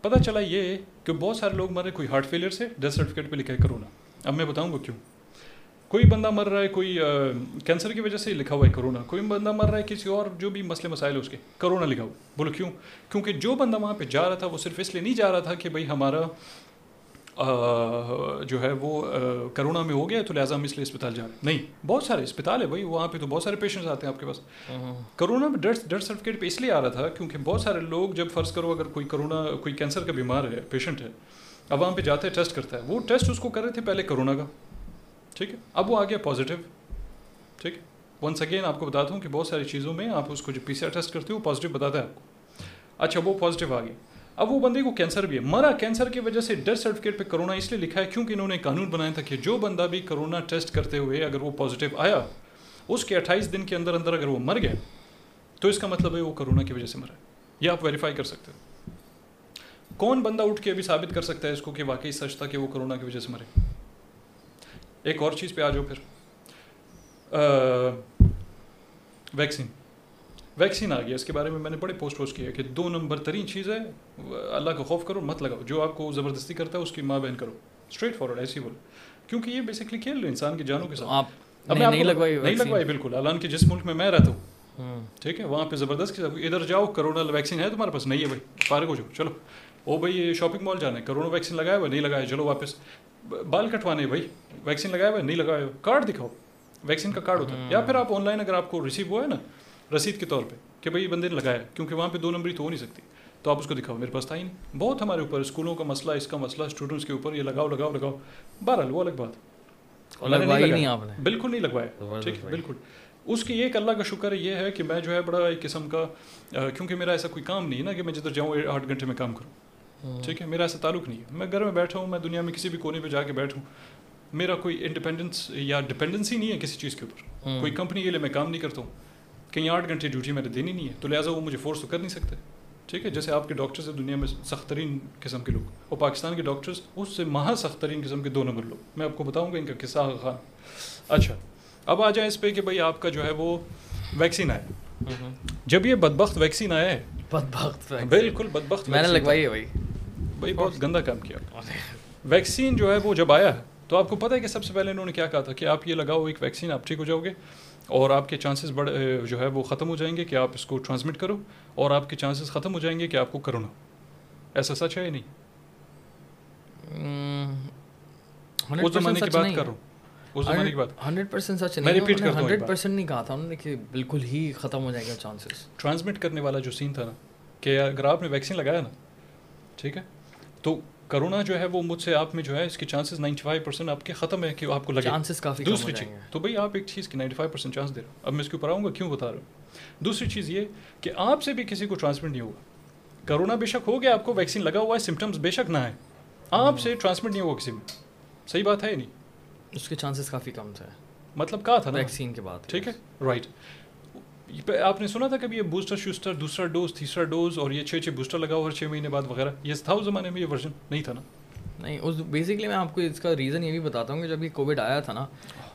Speaker 1: پتہ چلا یہ کہ بہت سارے لوگ مرے، کوئی ہارٹ فیلئر سے، ڈیتھ سرٹیفکیٹ پہ لکھا ہے کرونا۔ اب میں بتاؤں گا کیوں۔ کوئی بندہ مر رہا ہے، کوئی کینسر کی وجہ سے لکھا ہوا ہے کرونا۔ کوئی بندہ مر رہا ہے کسی اور جو بھی مسئلے مسائل ہے اس کے، کرونا لکھا ہوا۔ بولو کیوں؟ کیونکہ جو بندہ وہاں پہ جا رہا تھا، وہ صرف اس لیے نہیں جا رہا تھا کہ بھائی ہمارا جو ہے وہ کرونا میں ہو گیا تو لہٰذا ہم اس لیے اسپتال جا رہے ہیں۔ نہیں بہت سارے اسپتال ہے بھائی وہاں پہ تو بہت سارے پیشنٹس آتے ہیں آپ کے پاس۔ ہاں۔ کرونا میں ڈیتھ ڈیتھ سرٹیفکیٹ پہ اس لیے آ رہا تھا کیونکہ بہت سارے لوگ جب فرض کرو اگر کوئی کرونا کوئی کینسر کا بیمار ہے پیشنٹ ہے اب وہاں پہ جاتے ہیں ٹیسٹ کرتا ہے۔ وہ ٹیسٹ اس کو کر رہے تھے پہلے کرونا کا۔ ٹھیک ہے؟ اب وہ آ گیا پازیٹیو ٹھیک ہے؟ ونس اگین آپ کو بتاتا ہوں کہ بہت ساری چیزوں میں آپ اس کو جو پی سی آر ٹیسٹ کرتے ہو وہ پازیٹیو بتاتا ہے آپ کو۔ اچھا وہ پازیٹیو آ گیا۔ اب وہ بندے کو کینسر بھی ہے۔ مرا کینسر کی وجہ سے ڈیتھ سرٹیفکیٹ پہ کرونا اس لیے لکھا ہے کیونکہ انہوں نے قانون بنایا تھا کہ جو بندہ بھی کرونا ٹیسٹ کرتے ہوئے اگر وہ پازیٹیو آیا، اس کے اٹھائیس دن کے اندر اندر اگر وہ مر گئے تو اس کا مطلب ہے وہ کرونا کی وجہ سے مرا ہے۔ یہ آپ ویریفائی کر سکتے ہو۔ کون بندہ اٹھ کے ابھی ثابت کر سکتا ہے اس کو کہ واقعی سچ تھا کہ وہ کرونا کی وجہ سے مرے؟ ایک اور چیز پہ آ جاؤ پھر۔ ویکسین ویکسین آ گیا اس کے بارے میں میں نے بڑے پوسٹ پوسٹ کیا کہ دو نمبر ترین چیز ہے اللہ کا خوف کرو مت لگاؤ جو آپ کو زبردستی کرتا ہے اس کی ماں بہن کرو۔ اسٹریٹ فارورڈ ایسی بول۔ کیونکہ یہ بیسکلی کھیل رہے انسان کی جانوں کے ساتھ۔
Speaker 2: آپ نہیں لگوائی
Speaker 1: نہیں لگوائی بالکل۔ الان کہ جس ملک میں میں رہتا ہوں۔ ٹھیک ہے وہاں پہ زبردست ادھر جاؤ کرونا ویکسین ہے تمہارے پاس۔ نہیں ہے بھائی فارغ ہو جاؤ۔ چلو۔ او بھائی یہ شاپنگ مال جانا ہے۔ کرونا ویکسین لگایا ہوا نہیں لگایا۔ چلو واپس۔ بال کٹوانے بھائی۔ ویکسین لگایا ہوا نہیں لگایا۔ کارڈ دکھاؤ۔ ویکسین کا کارڈ ہوتا ہے۔ یا پھر آپ آن لائن اگر آپ کو ریسیو ہوا ہے نا رسید کے طور پہ کہ بھائی بندے نے لگایا کیونکہ وہاں پہ دو نمبری تو ہو نہیں سکتی۔ تو آپ اس کو دکھاؤ میرے پاس تھا ہی نہیں۔ بہت ہمارے اوپر اسکولوں کا مسئلہ اس کا مسئلہ اسٹوڈنٹس کے اوپر یہ لگاؤ لگاؤ لگاؤ۔ بہرحال وہ الگ بات۔ بالکل نہیں لگوایا۔ ٹھیک ہے بالکل۔ اس کی ایک اللہ کا شکر یہ ہے کہ میں جو ہے بڑا ایک قسم کا کیونکہ میرا ایسا کوئی کام نہیں ہے نا کہ میں جدھر جاؤں آٹھ گھنٹے میں کام کروں۔ ٹھیک ہے میرا ایسا تعلق نہیں ہے۔ میں گھر میں بیٹھا ہوں میں دنیا میں کسی بھی کونے پہ جا کے بیٹھوں میرا کوئی انڈیپینڈنس یا ڈپینڈنسی نہیں ہے کسی چیز کے اوپر۔ کوئی کمپنی کے لیے میں کام نہیں کرتا ہوں۔ کہیں آٹھ گھنٹے ڈیوٹی میں نے دینی نہیں ہے تو لہٰذا وہ مجھے فورس تو کر نہیں سکتے۔ ٹھیک ہے جیسے آپ کے ڈاکٹرز ہیں دنیا میں سخت ترین قسم کے لوگ اور پاکستان کے ڈاکٹرز اس سے مہا سخت ترین قسم کے دو نمبر لوگ۔ میں آپ کو بتاؤں گا ان کا قصہ خان۔ اچھا اب آ جائیں اس پہ کہ بھائی آپ کا جو ہے وہ ویکسین آیا۔ جب یہ بدبخت ویکسین آیا ہے۔
Speaker 2: بدبخت
Speaker 1: بالکل بدبخت
Speaker 2: میں نے لگوائی ہے بھائی۔
Speaker 1: بھائی بہت گندا کام کیا۔ ویکسین جو ہے وہ جب آیا تو آپ کو پتہ ہے کہ سب سے پہلے انہوں نے کیا کہا تھا کہ آپ یہ لگاؤ ایک ویکسین آپ ٹھیک ہو جاؤ گے۔ اور آپ کے چانسز بڑے جو ہے وہ ختم ہو جائیں گے کہ آپ اس کو ٹرانسمٹ کرو اور آپ کے چانسز ختم ہو جائیں گے کہ آپ کو کرونا۔ ایسا سچ ہے یا نہیں؟ اس زمانے کی بات کر رہا ہوں اس زمانے کی بات۔
Speaker 2: ہنڈریڈ پرسینٹ سچ میں ریپیٹ کرتا ہوں ہنڈریڈ پرسینٹ نہیں کہا تھا انہوں نے کہ بالکل ہی ختم ہو جائے گا چانسز
Speaker 1: ٹرانسمٹ کرنے والا جو سین تھا نا کہ اگر آپ نے ویکسین لگایا نا ٹھیک ہے تو کرونا جو ہے وہ مجھ سے آپ میں جو ہے اس کے چانسز نائنٹی فائیو پرسینٹ آپ کے ختم ہے کہ آپ کو لگے۔
Speaker 2: چانسز کافی
Speaker 1: دوسری چیز تو بھائی آپ ایک چیز کی نائنٹی فائیو پرسینٹ چانس دے رہے ہو۔ اب میں اس کے اوپر آؤں گا کیوں بتا رہا ہوں دوسری چیز یہ کہ آپ سے بھی کسی کو ٹرانسمٹ نہیں ہوگا کرونا بے شک ہو گیا آپ کو ویکسین لگا ہوا ہے سمٹمس بے شک نہ ہے آپ سے ٹرانسمٹ نہیں ہوگا کسی میں۔ صحیح بات ہے نہیں؟
Speaker 2: اس کے چانسز کافی کم تھے۔
Speaker 1: مطلب کہا تھا
Speaker 2: ویکسین کے بعد
Speaker 1: ٹھیک ہے؟ رائٹ آپ نے سنا تھا کبھی یہ بوسٹر شوسٹر دوسرا ڈوز تیسرا ڈوز اور یہ چھ چھ بوسٹر لگا ہوا چھ مہینے بعد وغیرہ؟ یہ تھا اس زمانے میں یہ ورژن نہیں تھا نا؟
Speaker 2: نہیں اس بیسکلی میں آپ کو اس کا ریزن یہ بھی بتاتا ہوں کہ جب یہ کووڈ آیا تھا نا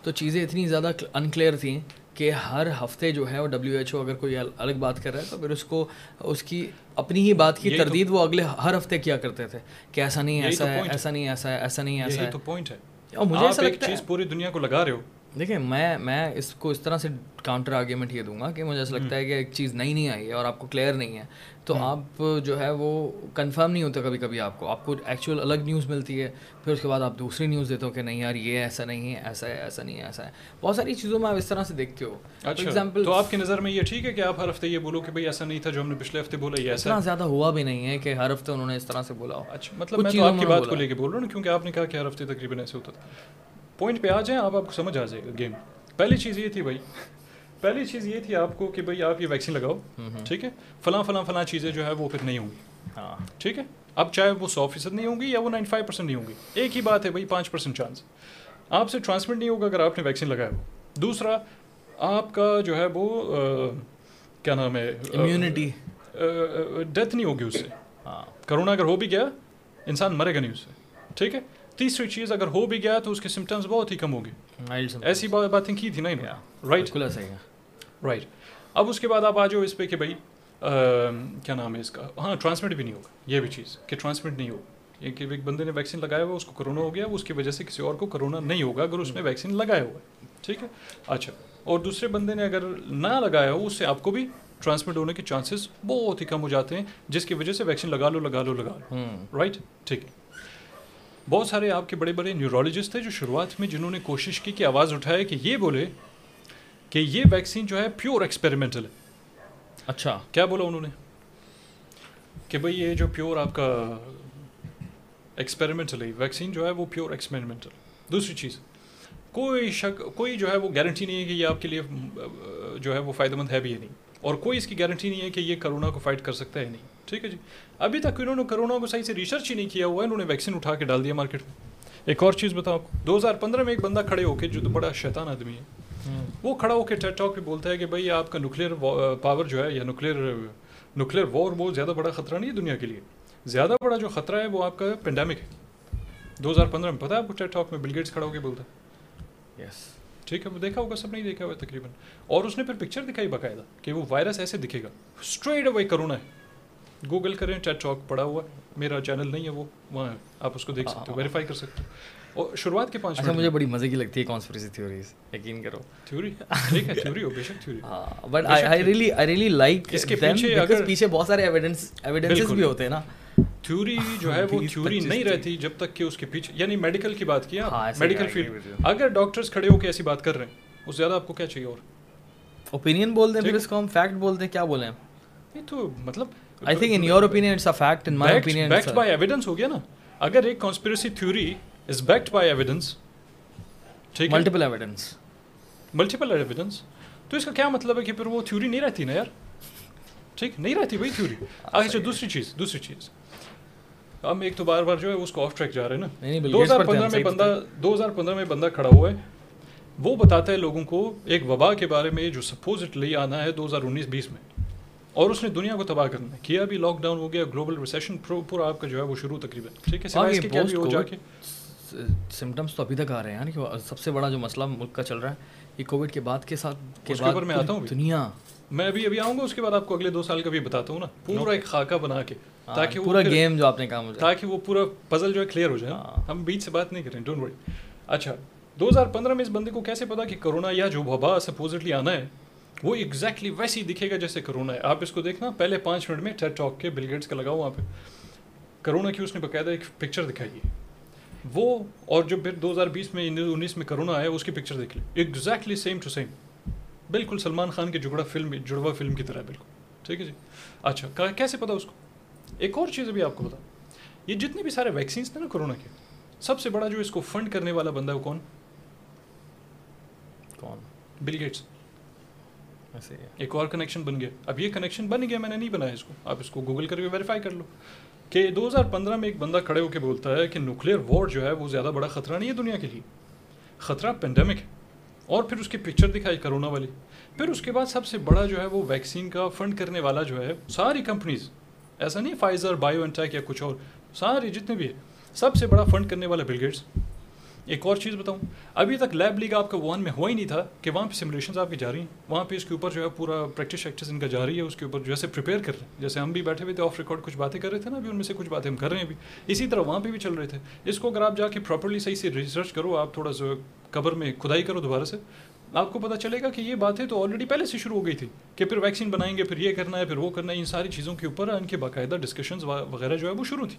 Speaker 2: تو چیزیں اتنی زیادہ انکلیئر تھیں کہ ہر ہفتے جو ہے وہ ڈبلیو ایچ او اگر کوئی الگ بات کر رہا ہے تو پھر اس کو اس کی اپنی ہی بات کی تردید وہ اگلے ہر ہفتے کیا کرتے تھے کہ ایسا نہیں ایسا ہے ایسا نہیں ایسا ہے ایسا نہیں ایسا ہے۔
Speaker 1: تو پوائنٹ ہے۔
Speaker 2: اور مجھے ایسا
Speaker 1: ایک چیز پوری دنیا کو لگا رہے ہو۔
Speaker 2: دیکھیں میں میں اس کو اس طرح سے کاؤنٹر آرگیومنٹ یہ دوں گا کہ مجھے ایسا لگتا ہے کہ ایک چیز نئی نہیں آئی ہے اور آپ کو کلیئر نہیں ہے۔ تو آپ جو ہے وہ کنفرم نہیں ہوتا کبھی کبھی آپ کو۔ آپ کو ایکچوئل الگ نیوز ملتی ہے پھر اس کے بعد آپ دوسری نیوز دیتے ہو کہ نہیں یار یہ ایسا نہیں ہے ایسا ہے ایسا نہیں ہے ایسا ہے۔ بہت ساری چیزوں میں آپ اس طرح سے دیکھتے ہو۔
Speaker 1: ایگزامپل تو آپ کی نظر میں یہ ٹھیک ہے کہ آپ ہر ہفتے یہ بولو کہ بھائی ایسا نہیں تھا جو ہم نے پچھلے ہفتے بولا یہ ایسا
Speaker 2: اتنا زیادہ ہوا بھی نہیں ہے کہ ہر ہفتے انہوں نے اس طرح سے بولا ہو۔
Speaker 1: اچھا مطلب میں تو آپ کی بات کو لے کے بول رہا ہوں کیونکہ آپ نے کہا کہ ہر ہفتے تقریباً ایسے ہوتا تھا۔ پوائنٹ پہ آ جائیں آپ آپ کو سمجھ آ جائے گا گیم پہلی چیز یہ تھی بھائی پہلی چیز یہ تھی آپ کو کہ بھائی آپ یہ ویکسین لگاؤ ٹھیک ہے؟ فلاں فلاں فلاں چیزیں جو ہے وہ پھر نہیں ہوں گی۔ ہاں۔ ٹھیک ہے؟ اب چاہے وہ سو فیصد نہیں ہوں گی یا وہ نائنٹی فائیو پرسینٹ نہیں ہوں گی۔ ایک ہی بات ہے بھائی پانچ پرسینٹ چانس آپ سے ٹرانسمٹ نہیں ہوگا اگر آپ نے ویکسین لگایا ہو۔ دوسرا آپ کا جو ہے وہ کیا نام ہے؟
Speaker 2: امیونٹی
Speaker 1: ڈیتھ نہیں ہوگی اس سے۔ ہاں۔ کرونا اگر ہو بھی گیا انسان مرے گا نہیں اس سے۔ ٹھیک ہے؟ تیسری چیز اگر ہو بھی گیا تو اس کے سمٹمس بہت ہی کم ہوں گے ایسی باتیں کی تھی نا رائٹ رائٹ اب اس کے بعد آپ آ جاؤ اس پہ کہ بھائی کیا نام ہے اس کا ہاں ٹرانسمٹ بھی نہیں ہوگا یہ بھی چیز کہ ٹرانسمٹ نہیں ہوگا کہ ایک بندے نے ویکسین لگایا ہوا اس کو کرونا ہو گیا اس کی وجہ سے کسی اور کو کرونا نہیں ہوگا اگر اس نے ویکسین لگایا ہوا ہے ٹھیک ہے اچھا اور دوسرے بندے نے اگر نہ لگایا ہو اس سے آپ کو بھی ٹرانسمٹ ہونے کے چانسز بہت ہی کم ہو جاتے ہیں جس کی وجہ سے ویکسین لگا لو لگا لو لگا لو رائٹ ٹھیک ہے بہت سارے آپ کے بڑے بڑے نیورولوجسٹ تھے جو شروعات میں جنہوں نے کوشش کی کہ آواز اٹھائے کہ یہ بولے کہ یہ ویکسین جو ہے پیور ایکسپیریمنٹل ہے۔
Speaker 2: اچھا۔
Speaker 1: کیا بولا انہوں نے؟ کہ بھائی یہ جو پیور آپ کا ایکسپیریمنٹل ہے ویکسین جو ہے وہ پیور ایکسپیریمنٹل دوسری چیز کوئی شک کوئی جو ہے وہ گارنٹی نہیں ہے کہ یہ آپ کے لیے جو ہے وہ فائدہ مند ہے بھی یا نہیں۔ اور کوئی اس کی گارنٹی نہیں ہے کہ یہ کرونا کو فائٹ کر سکتا ہے نہیں۔ ٹھیک ہے جی۔ ابھی تک انہوں نے کرونا کو صحیح سے ریسرچ ہی نہیں کیا ہوا ہے انہوں نے ویکسین اٹھا کے ڈال دیا مارکیٹ میں۔ ایک اور چیز بتاؤ آپ کو۔ دو ہزار پندرہ میں ایک بندہ کھڑے ہو کے جو بڑا شیطان آدمی ہے وہ کھڑا ہو کے ٹیٹ ٹاک پہ بولتا ہے کہ بھائی آپ کا نیوکلیئر پاور جو ہے یا نیوکلیئر نیوکلیئر وار وہ زیادہ بڑا خطرہ نہیں ہے دنیا کے لیے۔ زیادہ بڑا جو خطرہ ہے وہ آپ کا پینڈیمک ہے۔ دو ہزار پندرہ میں پتہ ہے آپ کو ٹیٹ ٹاک میں بل گیٹس کھڑا ہو کے بولتا ہے؟
Speaker 2: یس
Speaker 1: ٹھیک ہے وہ دیکھا ہوگا سب نہیں دیکھا ہوا تقریباً۔ اور اس نے پھر پکچر دکھائی باقاعدہ کہ وہ وائرس ایسے دکھے گا۔ اسٹریٹ اوے کرونا ہے۔ گوگل کریں ٹیٹ چاک پڑا ہوا ہے۔ میرا چینل نہیں ہے وہ وہاں ہے۔ آپ اس کو دیکھ سکتے ہو ویریفائی کر سکتے ہو۔ اور شروعات کے پانچ
Speaker 2: اچھا مجھے بڑی مزے کی لگتی ہے کانسپریسی تھیوریز یقین کرو۔
Speaker 1: تھیوری ٹھیک ہے تھیوری ہو بے شک theory
Speaker 2: but I really I really like
Speaker 1: اس کے پیچھے اگر
Speaker 2: پیچھے بہت سارے ایویڈنس ایویڈنسز بھی ہوتے ہیں نا۔
Speaker 1: تھیوری جو ہے وہ تھیوری نہیں رہتی جب تک کہ اس کے پیچھے یعنی میڈیکل کی بات کیا میڈیکل فیلڈ اگر ڈاکٹرز کھڑے ہو کے ایسی بات کر رہے ہیں اس زیادہ آپ کو کیا چاہیے اور؟
Speaker 2: اوپینین بول دیں پھر اس کو ہم فیکٹ بول دیں کیا بولیں؟
Speaker 1: نہیں تو مطلب
Speaker 2: I think in your opinion it's a fact in my opinion
Speaker 1: backed by evidence ہو گیا نا اگر ایک conspiracy theory is backed by evidence ٹھیک
Speaker 2: ملٹیپل ایویڈنس
Speaker 1: ملٹیپل ایویڈنس تو اس کا کیا مطلب ہے کہ پھر وہ تھیوری نہیں رہتی نا یار ٹھیک نہیں رہتی بھائی تھیوری اچھا دوسری چیز دوسری چیز ہم ایک تو بار بار جو ہے اس کو آف ٹریک جا رہے ہیں نا دو ہزار پندرہ میں بندہ دو ہزار پندرہ میں بندہ کھڑا ہوا ہے وہ بتاتا ہے لوگوں کو ایک وبا کے بارے میں جو سپوزٹلی آنا ہے دو ہزار انیس بیس میں اور اس نے دنیا کو تباہ کرنا ہے۔ کیا بھی لاک ڈاؤن ہو گیا گلوبل ریسیشن پورا آپ کا جو ہے وہ شروع تقریباً۔ ٹھیک ہے
Speaker 2: سمٹمس تو ابھی تک آ رہے ہیں کہ سب سے بڑا جو مسئلہ ملک کا چل رہا ہے یہ کووڈ کے بعد کے ساتھ
Speaker 1: کے بعد میں آتا ہوں
Speaker 2: دنیا۔
Speaker 1: میں ابھی ابھی آؤں گا اس کے بعد آپ کو اگلے دو سال کا بھی بتاتا ہوں نا۔ پورا ایک خاکہ بنا کے
Speaker 2: تاکہ پورا گیم جو آپ نے کہا
Speaker 1: تاکہ وہ پورا پزل جو ہے کلیئر ہو جائے۔ ہم بیچ سے بات نہیں کریں ڈونٹ وری اچھا دو ہزار پندرہ میں اس بندے کو کیسے پتا کہ کرونا یا جو وبا سپوزٹلی آنا ہے وہ ایگزیکٹلی ویسے ہی دکھے گا جیسے کرونا ہے۔ آپ اس کو دیکھنا، پہلے پانچ منٹ میں ٹیٹ ٹاک کے بل گیٹس کا لگاؤ وہاں پہ۔ کرونا کی اس نے باقاعدہ ایک پکچر دکھائی ہے۔ وہ اور جو پھر دو ہزار بیس میں، انیس میں کرونا آیا، اس کی پکچر دیکھ لیں۔ ایگزیکٹلی سیم ٹو سیم بالکل سلمان خان کے جڑا فلم جڑوا فلم کی طرح بالکل۔ ٹھیک ہے جی؟ اچھا کیسے پتا اس کو؟ ایک اور چیز ابھی آپ کو بتا۔ یہ جتنے بھی سارے ویکسینس تھے نا کرونا کے، سب سے بڑا جو اس کو فنڈ کرنے والا بندہ ہے وہ کون؟
Speaker 2: کون؟
Speaker 1: بل گیٹس ایک اور کنیکشن بن گیا۔ اب یہ کنیکشن بن گیا، میں نے نہیں بنایا اس کو۔ آپ اس کو گوگل کر کے ویریفائی کر لو۔ کہ دو ہزار پندرہ میں ایک بندہ کھڑے ہو کے بولتا ہے کہ نیوکلیئر وار جو ہے وہ زیادہ بڑا خطرہ نہیں ہے دنیا کے لیے۔ خطرہ پینڈیمک ہے۔ اور پھر اس کی پکچر دکھائی کرونا والی۔ پھر اس کے بعد سب سے بڑا جو ہے وہ ویکسین کا فنڈ کرنے والا جو ہے، ساری کمپنیز ایسا نہیں فائزر بایو انٹیک یا کچھ اور سارے جتنے بھی ہے سب سے بڑا فنڈ کرنے والا بل گیٹس ایک اور چیز بتاؤں۔ ابھی تک لیب لیگ آپ کا ون میں ہوا ہی نہیں تھا کہ وہاں پہ سمولیشنز آپ کی جا رہی ہیں۔ وہاں پہ اس کے اوپر جو ہے پورا پریکٹس ایکٹس ان کا جاری ہے، اس کے اوپر جیسے پریپیئر کر رہے ہیں۔ جیسے ہم بھی بیٹھے ہوئے تھے آف ریکارڈ کچھ باتیں کر رہے تھے نا، ابھی ان میں سے کچھ باتیں ہم کر رہے ہیں ابھی۔ اسی طرح وہاں پہ بھی چل رہے تھے۔ اس کو اگر آپ جا کے پراپرلی صحیح سے ریسرچ کرو، آپ تھوڑا سا قبر میں کھدائی کرو دوبارہ سے، آپ کو پتا چلے گا کہ یہ باتیں تو آلریڈی پہلے سے شروع ہو گئی تھی کہ پھر ویکسین بنائیں گے، پھر یہ کرنا ہے، پھر وہ کرنا ہے، ان ساری چیزوں کے اوپر ان کے باقاعدہ ڈسکشنز وغیرہ جو ہے وہ شروع تھی۔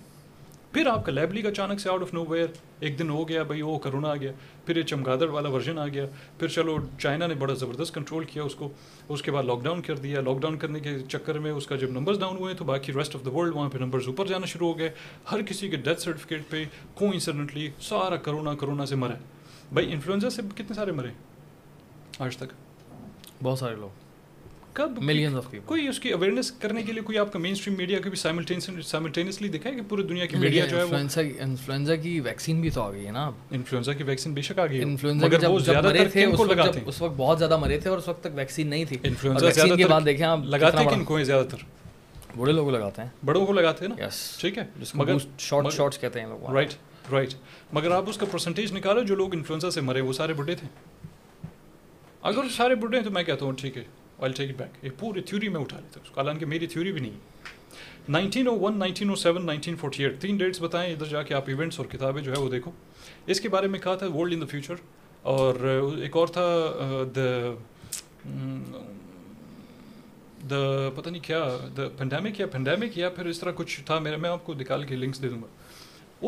Speaker 1: پھر آپ کا لیب لیگ اچانک سے آؤٹ آف نو ویئر ایک دن ہو گیا بھائی، وہ کرونا آ گیا، پھر یہ چمگادڑ والا ورژن آ گیا، پھر چلو چائنا نے بڑا زبردست کنٹرول کیا اس کو، اس کے بعد لاک ڈاؤن کر دیا لاک ڈاؤن کرنے کے چکر میں اس کا جب نمبرز ڈاؤن ہوئے تو باقی ریسٹ آف دا ورلڈ وہاں پہ نمبرز اوپر جانا شروع ہو گئے۔ ہر کسی کے ڈیتھ سرٹیفکیٹ پہ کو انسیڈنٹلی سارا کرونا کرونا سے مرے بھائی انفلوئنزا سے کتنے سارے مرے آج تک؟
Speaker 2: بہت سارے لوگ۔
Speaker 1: کب
Speaker 2: پیپل
Speaker 1: کوئی اس کی اویئرنیس کرنے کے لیے کوئی آپ کا مین اسٹریم میڈیا کو بھی سائملٹینسلی دکھا ہے کہ پوری دنیا کی میڈیا جو ہے
Speaker 2: انفلوئنزا کی ویکسین بھی تو آ گئی ہے نا
Speaker 1: انفلوئنزا کی ویکسین بے شک آ گئی
Speaker 2: انفلوئنزا اس وقت بہت زیادہ مرے تھے اور اس وقت تک ویکسین نہیں تھی۔
Speaker 1: انفلوئنزا زیادہ
Speaker 2: کے بعد دیکھیں آپ
Speaker 1: لگاتے کن کو ہیں زیادہ تر؟
Speaker 2: بڑے لوگ لگاتے ہیں۔
Speaker 1: بڑوں کو لگاتے ہیں نا؟
Speaker 2: یس
Speaker 1: ٹھیک ہے۔
Speaker 2: مگر شارٹ شارٹس کہتے ہیں لوگ۔
Speaker 1: رائٹ رائٹ مگر آپ اس کا پرسنٹیج نکالو جو لوگ انفلوئنزا سے مرے وہ سارے بڈھے تھے۔ اگر سارے بڈھے ہیں تو میں کہتا ہوں ٹھیک ہے۔ آئی ٹیک اٹ بیک یہ پوری تھیوری میں اٹھا لیتا اس کو حالانکہ میری تھیوری بھی نہیں nineteen O one nineteen O seven nineteen forty eight تین ڈیٹس بتائیں ادھر جا کے آپ ایونٹس اور کتابیں جو ہے وہ دیکھو اس کے بارے میں کہا تھا ورلڈ ان دا فیوچر اور ایک اور تھا دا دا پتہ نہیں کیا دا پینڈیمک یا پینڈیمک یا پھر اس طرح کچھ تھا میرا میں آپ کو نکال کے لنکس دے دوں گا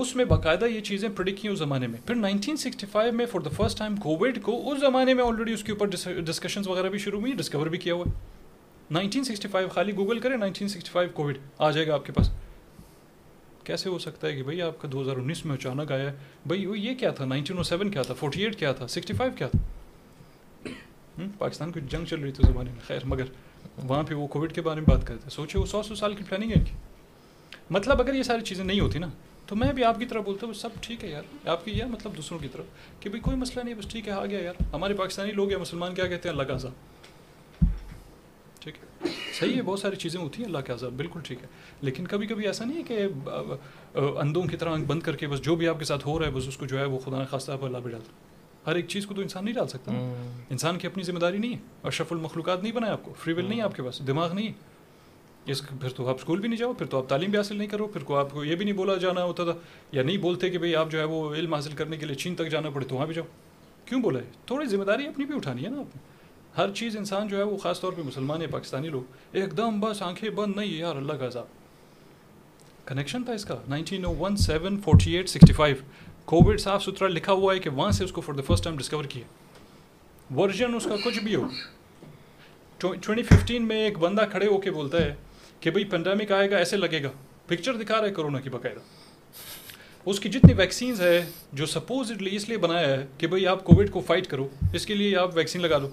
Speaker 1: اس میں باقاعدہ یہ چیزیں پرڈک کی اس زمانے میں۔ پھر نائنٹین سکسٹی فائیو میں for the first time COVID کو اس زمانے میں آلریڈی اس کے اوپر ڈسکشنز وغیرہ بھی شروع ہوئی ڈسکور بھی کیا ہوا۔ نائنٹین سکسٹی فائیو خالی گوگل کریں نائنٹین سکسٹی فائیو کووڈ آ جائے گا آپ کے پاس۔ کیسے ہو سکتا ہے کہ بھائی آپ کا دو ہزار انیس میں اچانک آیا ہے؟ بھائی وہ یہ کیا تھا؟ نائنٹین او سیون کیا تھا؟ فورٹی ایٹ کیا تھا؟ سکسٹی فائیو کیا تھا؟ پاکستان کی جنگ چل رہی تھی اس زمانے میں، خیر، مگر وہاں پہ وہ کووڈ کے بارے میں بات کرتے سوچے وہ سو سو سال کی پلاننگ ہے کی۔ مطلب اگر یہ ساری چیزیں نہیں ہوتی نا تو میں بھی آپ کی طرح بولتا ہوں سب ٹھیک ہے یار۔ آپ کی یہ مطلب دوسروں کی طرف کہ بھائی کوئی مسئلہ نہیں بس ٹھیک ہے آ گیا یار۔ ہمارے پاکستانی لوگ یا مسلمان کیا کہتے ہیں؟ اللہ کا عذاب۔ ٹھیک ہے؟ صحیح ہے بہت ساری چیزیں ہوتی ہیں اللہ کے عذاب۔ بالکل ٹھیک ہے۔ لیکن کبھی کبھی ایسا نہیں ہے کہ اندوں کی طرح بند کر کے بس جو بھی آپ کے ساتھ ہو رہا ہے بس اس کو جو ہے وہ خدا نخواستہ پر اللہ بھی ڈالتا ہر ایک چیز کو تو انسان نہیں ڈال سکتا انسان کی اپنی ذمہ داری نہیں ہے۔ اور شف المخلوقات نہیں بنائے آپ کو۔ فری ول نہیں ہے آپ کے پاس دماغ نہیں ہے۔ اس پھر تو آپ اسکول بھی نہیں جاؤ، پھر تو آپ تعلیم بھی حاصل نہیں کرو، پھر کو آپ کو یہ بھی نہیں بولا جانا ہوتا تھا، یا نہیں بولتے کہ بھائی آپ جو ہے وہ علم حاصل کرنے کے لیے چین تک جانا پڑے تو وہاں بھی جاؤ۔ کیوں بولا ہے؟ تھوڑی ذمہ داری اپنی بھی اٹھانی ہے نا آپ نے۔ ہر چیز انسان جو ہے وہ خاص طور پہ مسلمان ہے پاکستانی لوگ، ایک دم بس آنکھیں بند، نہیں ہے یار، اللہ کا عذاب۔ کنیکشن تھا اس کا۔ Nineteen O one seven forty eight sixty five COVID صاف ستھرا لکھا ہوا ہے کہ وہاں سے اس کو for the first time discover کیا۔ ورژن اس کا کچھ بھی ہو۔ ٹوئنٹی ففٹین میں ایک بندہ کھڑے ہو کے بولتا ہے کہ بھائی پینڈیمک آئے گا ایسے لگے گا۔ پکچر دکھا رہا ہے کرونا کی باقاعدہ۔ اس کی جتنی ویکسینز ہے جو سپوزڈلی اس لیے بنایا ہے کہ بھائی آپ کووڈ کو فائٹ کرو اس کے لیے آپ ویکسین لگا دو۔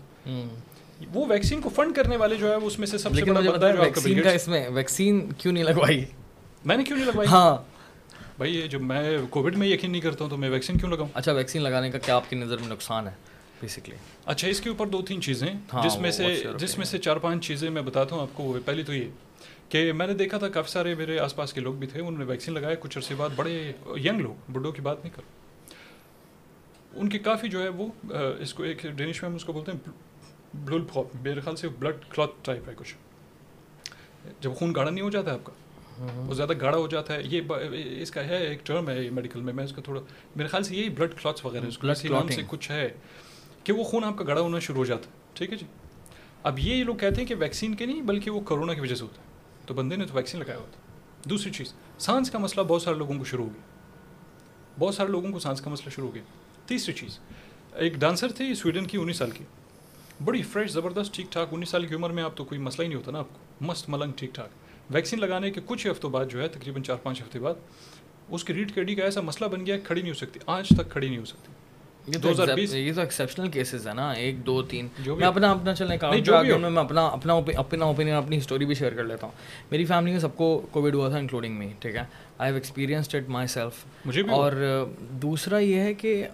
Speaker 1: وہ ویکسین کو فنڈ کرنے والے جو ہے اس میں سے سب سے بڑا بندہ ہے
Speaker 2: ویکسین کا اس میں ویکسین کیوں نہیں لگوائی؟
Speaker 1: میں نے کیوں نہیں لگوائی؟
Speaker 2: ہاں۔
Speaker 1: بھائی یہ جو میں کووڈ میں یقین نہیں کرتا ہوں تو میں ویکسین کیوں لگاؤں؟
Speaker 2: اچھا ویکسین لگانے کا کیا آپ کی نظر میں نقصان ہے بیسکلی
Speaker 1: اچھا اس کے اوپر دو تین چیزیں جس میں سے جس میں سے چار پانچ چیزیں میں بتاتا ہوں آپ کو۔ پہلی تو یہ کہ میں نے دیکھا تھا کافی سارے میرے آس پاس کے لوگ بھی تھے انہوں نے ویکسین لگایا کچھ عرصے بعد بڑے ینگ لوگ بڈھوں کی بات نہیں کرو ان کی کافی جو ہے وہ اس کو ایک ڈینش میں ہم اس کو بولتے ہیں بلول پھاپ میرے خیال سے بلڈ کلاتھ ٹائپ ہے کچھ۔ جب خون گاڑھا نہیں ہو جاتا ہے آپ کا وہ زیادہ گاڑھا ہو جاتا ہے۔ یہ اس کا ہے ایک ٹرم ہے میڈیکل میں میں اس کا تھوڑا میرے خیال سے یہی بلڈ کلاتس وغیرہ اس کو نام سے کچھ ہے کہ وہ خون آپ کا گاڑھا ہونا شروع ہو جاتا ہے۔ ٹھیک ہے جی۔ اب یہ لوگ کہتے ہیں کہ ویکسین کے نہیں بلکہ وہ کرونا کی وجہ سے ہوتا ہے۔ تو بندے نے تو ویکسین لگایا ہوا تھا دوسری چیز، سانس کا مسئلہ بہت سارے لوگوں کو شروع ہو گیا۔ بہت سارے لوگوں کو سانس کا مسئلہ شروع ہو گیا۔ تیسری چیز، ایک ڈانسر تھی سویڈن کی انیس سال کی بڑی فریش، زبردست، ٹھیک ٹھاک، انیس سال کی عمر میں آپ تو کوئی مسئلہ ہی نہیں ہوتا نا آپ کو۔ مست، ملنگ، ٹھیک ٹھاک۔ ویکسین لگانے کے کچھ ہفتوں بعد جو ہے، تقریباً چار پانچ ہفتے بعد، اس کی ریٹ کیڈی کا ایسا مسئلہ بن گیا، کھڑی نہیں ہو سکتی۔ آج تک کھڑی نہیں ہو سکتی۔
Speaker 2: یہ تو یہ تو ایکسیپشنل کیسز نا ایک دو تین۔ میں اپنا اپنا چلیں کام میں اپنا اپنا اپنا اوپینین اپنی ہسٹوری بھی شیئر کر لیتا ہوں۔ میری فیملی میں سب کو کووڈ ہوا تھا انکلوڈنگ می ٹھیک ہے؟ I have experienced it myself اور دوسرا یہ ہے کہ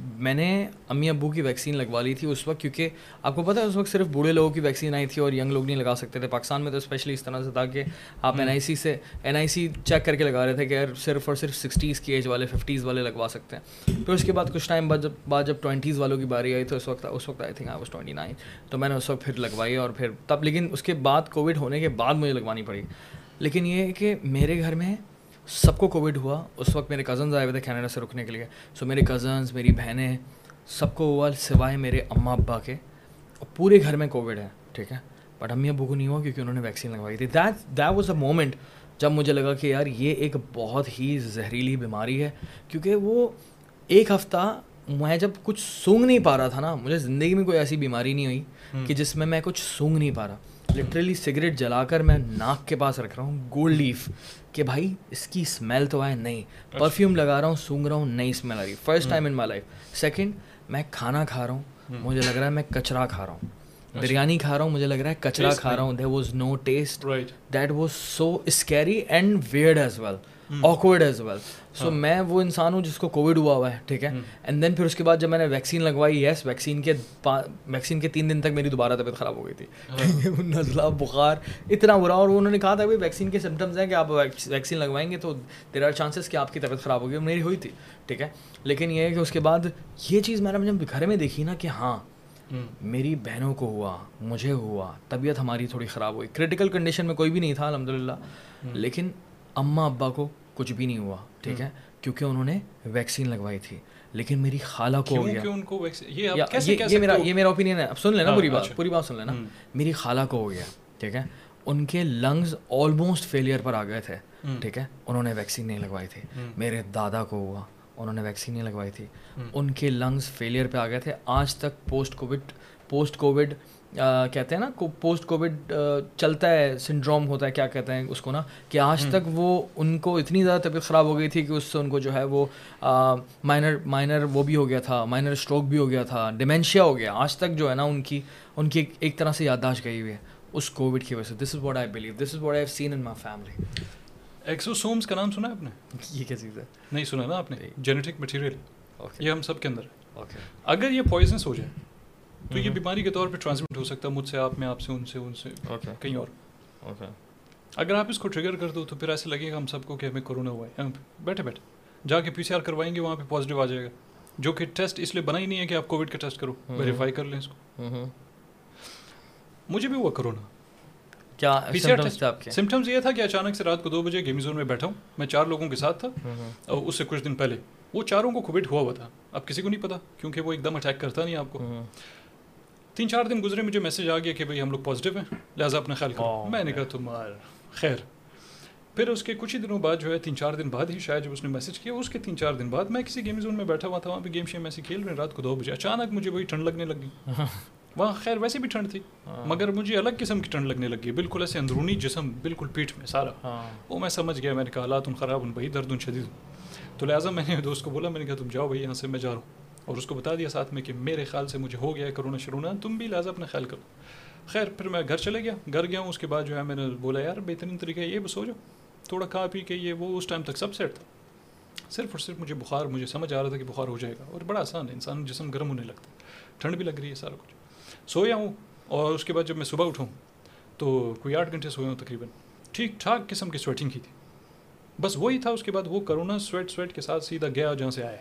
Speaker 2: میں نے امی ابو کی ویکسین لگوا لی تھی اس وقت کیونکہ آپ کو پتا ہے اس وقت صرف بوڑھے لوگوں کی ویکسین آئی تھی اور ینگ لوگ نہیں لگا سکتے تھے۔ پاکستان میں تو اسپیشلی اس طرح سے تھا کہ آپ این آئی سی سے این آئی سی چیک کر کے لگا رہے تھے کہ یار صرف اور صرف سکسٹیز کی ایج والے ففٹیز والے لگوا سکتے ہیں۔ پھر اس کے بعد کچھ ٹائم بعد جب بعد جب ٹوئنٹیز والوں کی باری آئی تو اس وقت اس وقت I think I was twenty nine تو میں نے اس وقت پھر لگوائی اور پھر تب لیکن اس کے بعد کووڈ ہونے کے بعد مجھے لگوانی پڑی۔ لیکن یہ ہے کہ میرے گھر میں سب کو کووڈ ہوا اس وقت میرے کزنز آئے ہوئے تھے کینیڈا سے رکنے کے لیے۔ سو میرے کزنز میری بہنیں سب کو ہوا سوائے میرے اماں ابا کے۔ اور پورے گھر میں کووڈ ہے ٹھیک ہے؟ بٹ امی ابو کو نہیں ہوا کیونکہ انہوں نے ویکسین لگوائی تھی۔ That that was a moment جب مجھے لگا کہ یار یہ ایک بہت ہی زہریلی بیماری ہے۔ کیونکہ وہ ایک ہفتہ میں جب کچھ سونگ نہیں پا رہا تھا نا مجھے زندگی میں کوئی ایسی بیماری نہیں ہوئی کہ جس میں میں کچھ سونگ نہیں پا رہا۔ لٹرلی سگریٹ جلا کر میں ناک کے پاس رکھ رہا ہوں گولڈ لیف کہ بھائی اس کی اسمیل تو آئے نہیں۔ پرفیوم لگا رہا ہوں سونگ رہا ہوں نئی اسمیل آ رہی۔ First time in my life second میں کھانا کھا رہا ہوں مجھے لگ رہا ہے میں کچرا کھا رہا ہوں۔ بریانی کھا رہا ہوں مجھے لگ رہا ہے کچرا کھا رہا ہوں۔ There was no taste that was so scary and weird as well awkward as well so میں وہ انسان ہوں جس کو کووڈ ہوا ہوا ہے ٹھیک ہے اینڈ دین پھر اس کے بعد جب میں نے ویکسین لگوائی یس ویکسین کے ویکسین کے تین دن تک میری دوبارہ طبیعت خراب ہو گئی تھی. نزلہ بخار اتنا برا اور انہوں نے کہا تھا بھائی ویکسین کے سمٹمز ہیں کہ آپ ویکسین لگوائیں گے تو دیر آر چانسز کہ آپ کی طبیعت خراب ہوگی میری ہوئی تھی ٹھیک ہے؟ لیکن یہ ہے کہ اس کے بعد یہ چیز میں نے جب گھر میں دیکھی نا کہ ہاں میری بہنوں کو ہوا مجھے ہوا طبیعت ہماری تھوڑی خراب ہوئی کرٹیکل کنڈیشن میں کوئی بھی نہیں تھا الحمد للہ لیکن اماں ابا کو کچھ بھی نہیں ہوا ٹھیک ہے؟ کیونکہ انہوں نے ویکسین لگوائی تھی لیکن میری خالہ کو ہو گیا۔ یہ میرا یہ میرا اوپینین ہے۔ اب سن لینا پوری بات پوری بات سن لینا میری خالہ کو ہو گیا ٹھیک ہے؟ ان کے لنگز آلموسٹ فیلئر پر آ گئے تھے ٹھیک ہے؟ انہوں نے ویکسین نہیں لگوائی تھی۔ میرے دادا کو ہوا انہوں نے ویکسین نہیں لگوائی تھی۔ ان کے لنگس فیلئر پہ آ گئے تھے۔ آج تک پوسٹ کووڈ پوسٹ کووڈ کہتے ہیں نا پوسٹ کووڈ چلتا ہے سنڈروم ہوتا ہے کیا کہتے ہیں اس کو نا کہ آج تک وہ ان کو اتنی زیادہ طبیعت خراب ہو گئی تھی کہ اس سے ان کو جو ہے وہ مائنر مائنر وہ بھی ہو گیا تھا مائنر اسٹروک بھی ہو گیا تھا ڈیمینشیا ہو گیا۔ آج تک جو ہے نا ان کی ان کی ایک طرح سے یادداشت گئی ہوئی ہے اس کووڈ کی وجہ سے۔ This is what I believe this is what I seen in my family
Speaker 1: exosomes کا نام سنا ہے آپ نے؟
Speaker 2: یہ کیا چیز ہے؟
Speaker 1: نہیں سنا نا آپ نے۔ جینیٹک مٹیریل یہ ہم سب کے اندر ہے۔ اگر یہ پوائزنس ہو جائے تو یہ بیماری کے طور پہ ٹرانسمٹ ہو سکتا ہے مجھ سے آپ میں آپ سے ان سے ان سے کہیں اور۔ اگر آپ اس کو ٹریگر کر دو تو پھر ایسے لگے گا ہم سب کو کہ ہمیں کورونا ہوا ہے۔ بیٹھے بیٹھے۔ جا کے پی سی آر کروائیں گے وہاں پہ پازیٹیو آ جائے گا۔ جو کہ ٹیسٹ اس لیے بنا ہی نہیں ہے کہ آپ کووڈ کا ٹیسٹ کرو ویریفائی کر لیں اس کو۔ مجھے بھی ہوا کرونا سمٹمس یہ تھا کہ اچانک سے رات کو دو بجے گیمنگ زون میں بیٹھا ہوں۔ میں چار لوگوں کے ساتھ تھا۔ اور اس سے کچھ دن پہلے۔ وہ چاروں کو کووڈ ہوا ہوا تھا۔ اب کسی کو نہیں پتا کیونکہ وہ ایک دم اٹیک کرتا نہیں آپ کو۔ تین چار دن گزرے مجھے میسج آ گیا کہ بھائی ہم لوگ پازیٹیو ہیں لہٰذا اپنا خیال کرو۔ میں نے کہا تمہار خیر۔ پھر اس کے کچھ ہی دنوں بعد جو ہے تین چار دن بعد ہی شاید جب اس نے میسج کیا اس کے تین چار دن بعد میں کسی گیم زون میں بیٹھا ہوا تھا وہاں پہ گیم شیم ایسے کھیل رہے رات کو دو بجے۔ اچانک مجھے وہی ٹھنڈ لگنے لگی۔ وہاں خیر ویسے بھی ٹھنڈ تھی مگر مجھے الگ قسم کی ٹھنڈ لگنے لگی۔ بالکل ایسے اندرونی جسم بالکل پیٹھ میں سارا۔ وہ میں سمجھ گیا میں نے کہا حالات ان خراب ان بھائی درد ان شدید تو لہٰذا میں نے دوست کو بولا میں نے کہا تم جاؤ بھائی یہاں سے میں جا رہا ہوں۔ اور اس کو بتا دیا ساتھ میں کہ میرے خیال سے مجھے ہو گیا ہے کرونا شروع، تم بھی لہٰذا اپنا خیال کرو۔ خیر، پھر میں گھر چلے گیا۔ گھر گیا ہوں، اس کے بعد جو ہے میں نے بولا، یار، بہترین طریقہ یہ بس ہو جاؤ۔ تھوڑا کھا پی کے یہ وہ، اس ٹائم تک سب سیٹ تھا۔ صرف اور صرف مجھے بخار، مجھے سمجھ آ رہا تھا کہ بخار ہو جائے گا۔ اور بڑا آسان ہے، انسان جسم گرم ہونے لگتا ہے۔ ٹھنڈ بھی لگ رہی ہے، سارا کچھ۔ سویا ہوں، اور اس کے بعد جب میں صبح اٹھوں تو کوئی آٹھ گھنٹے سویا ہوں تقریباً۔ ٹھیک ٹھاک قسم کی سویٹنگ کی تھی۔ بس وہی تھا، اس کے بعد وہ کرونا سویٹ سویٹ کے ساتھ سیدھا گیا جہاں سے آیا۔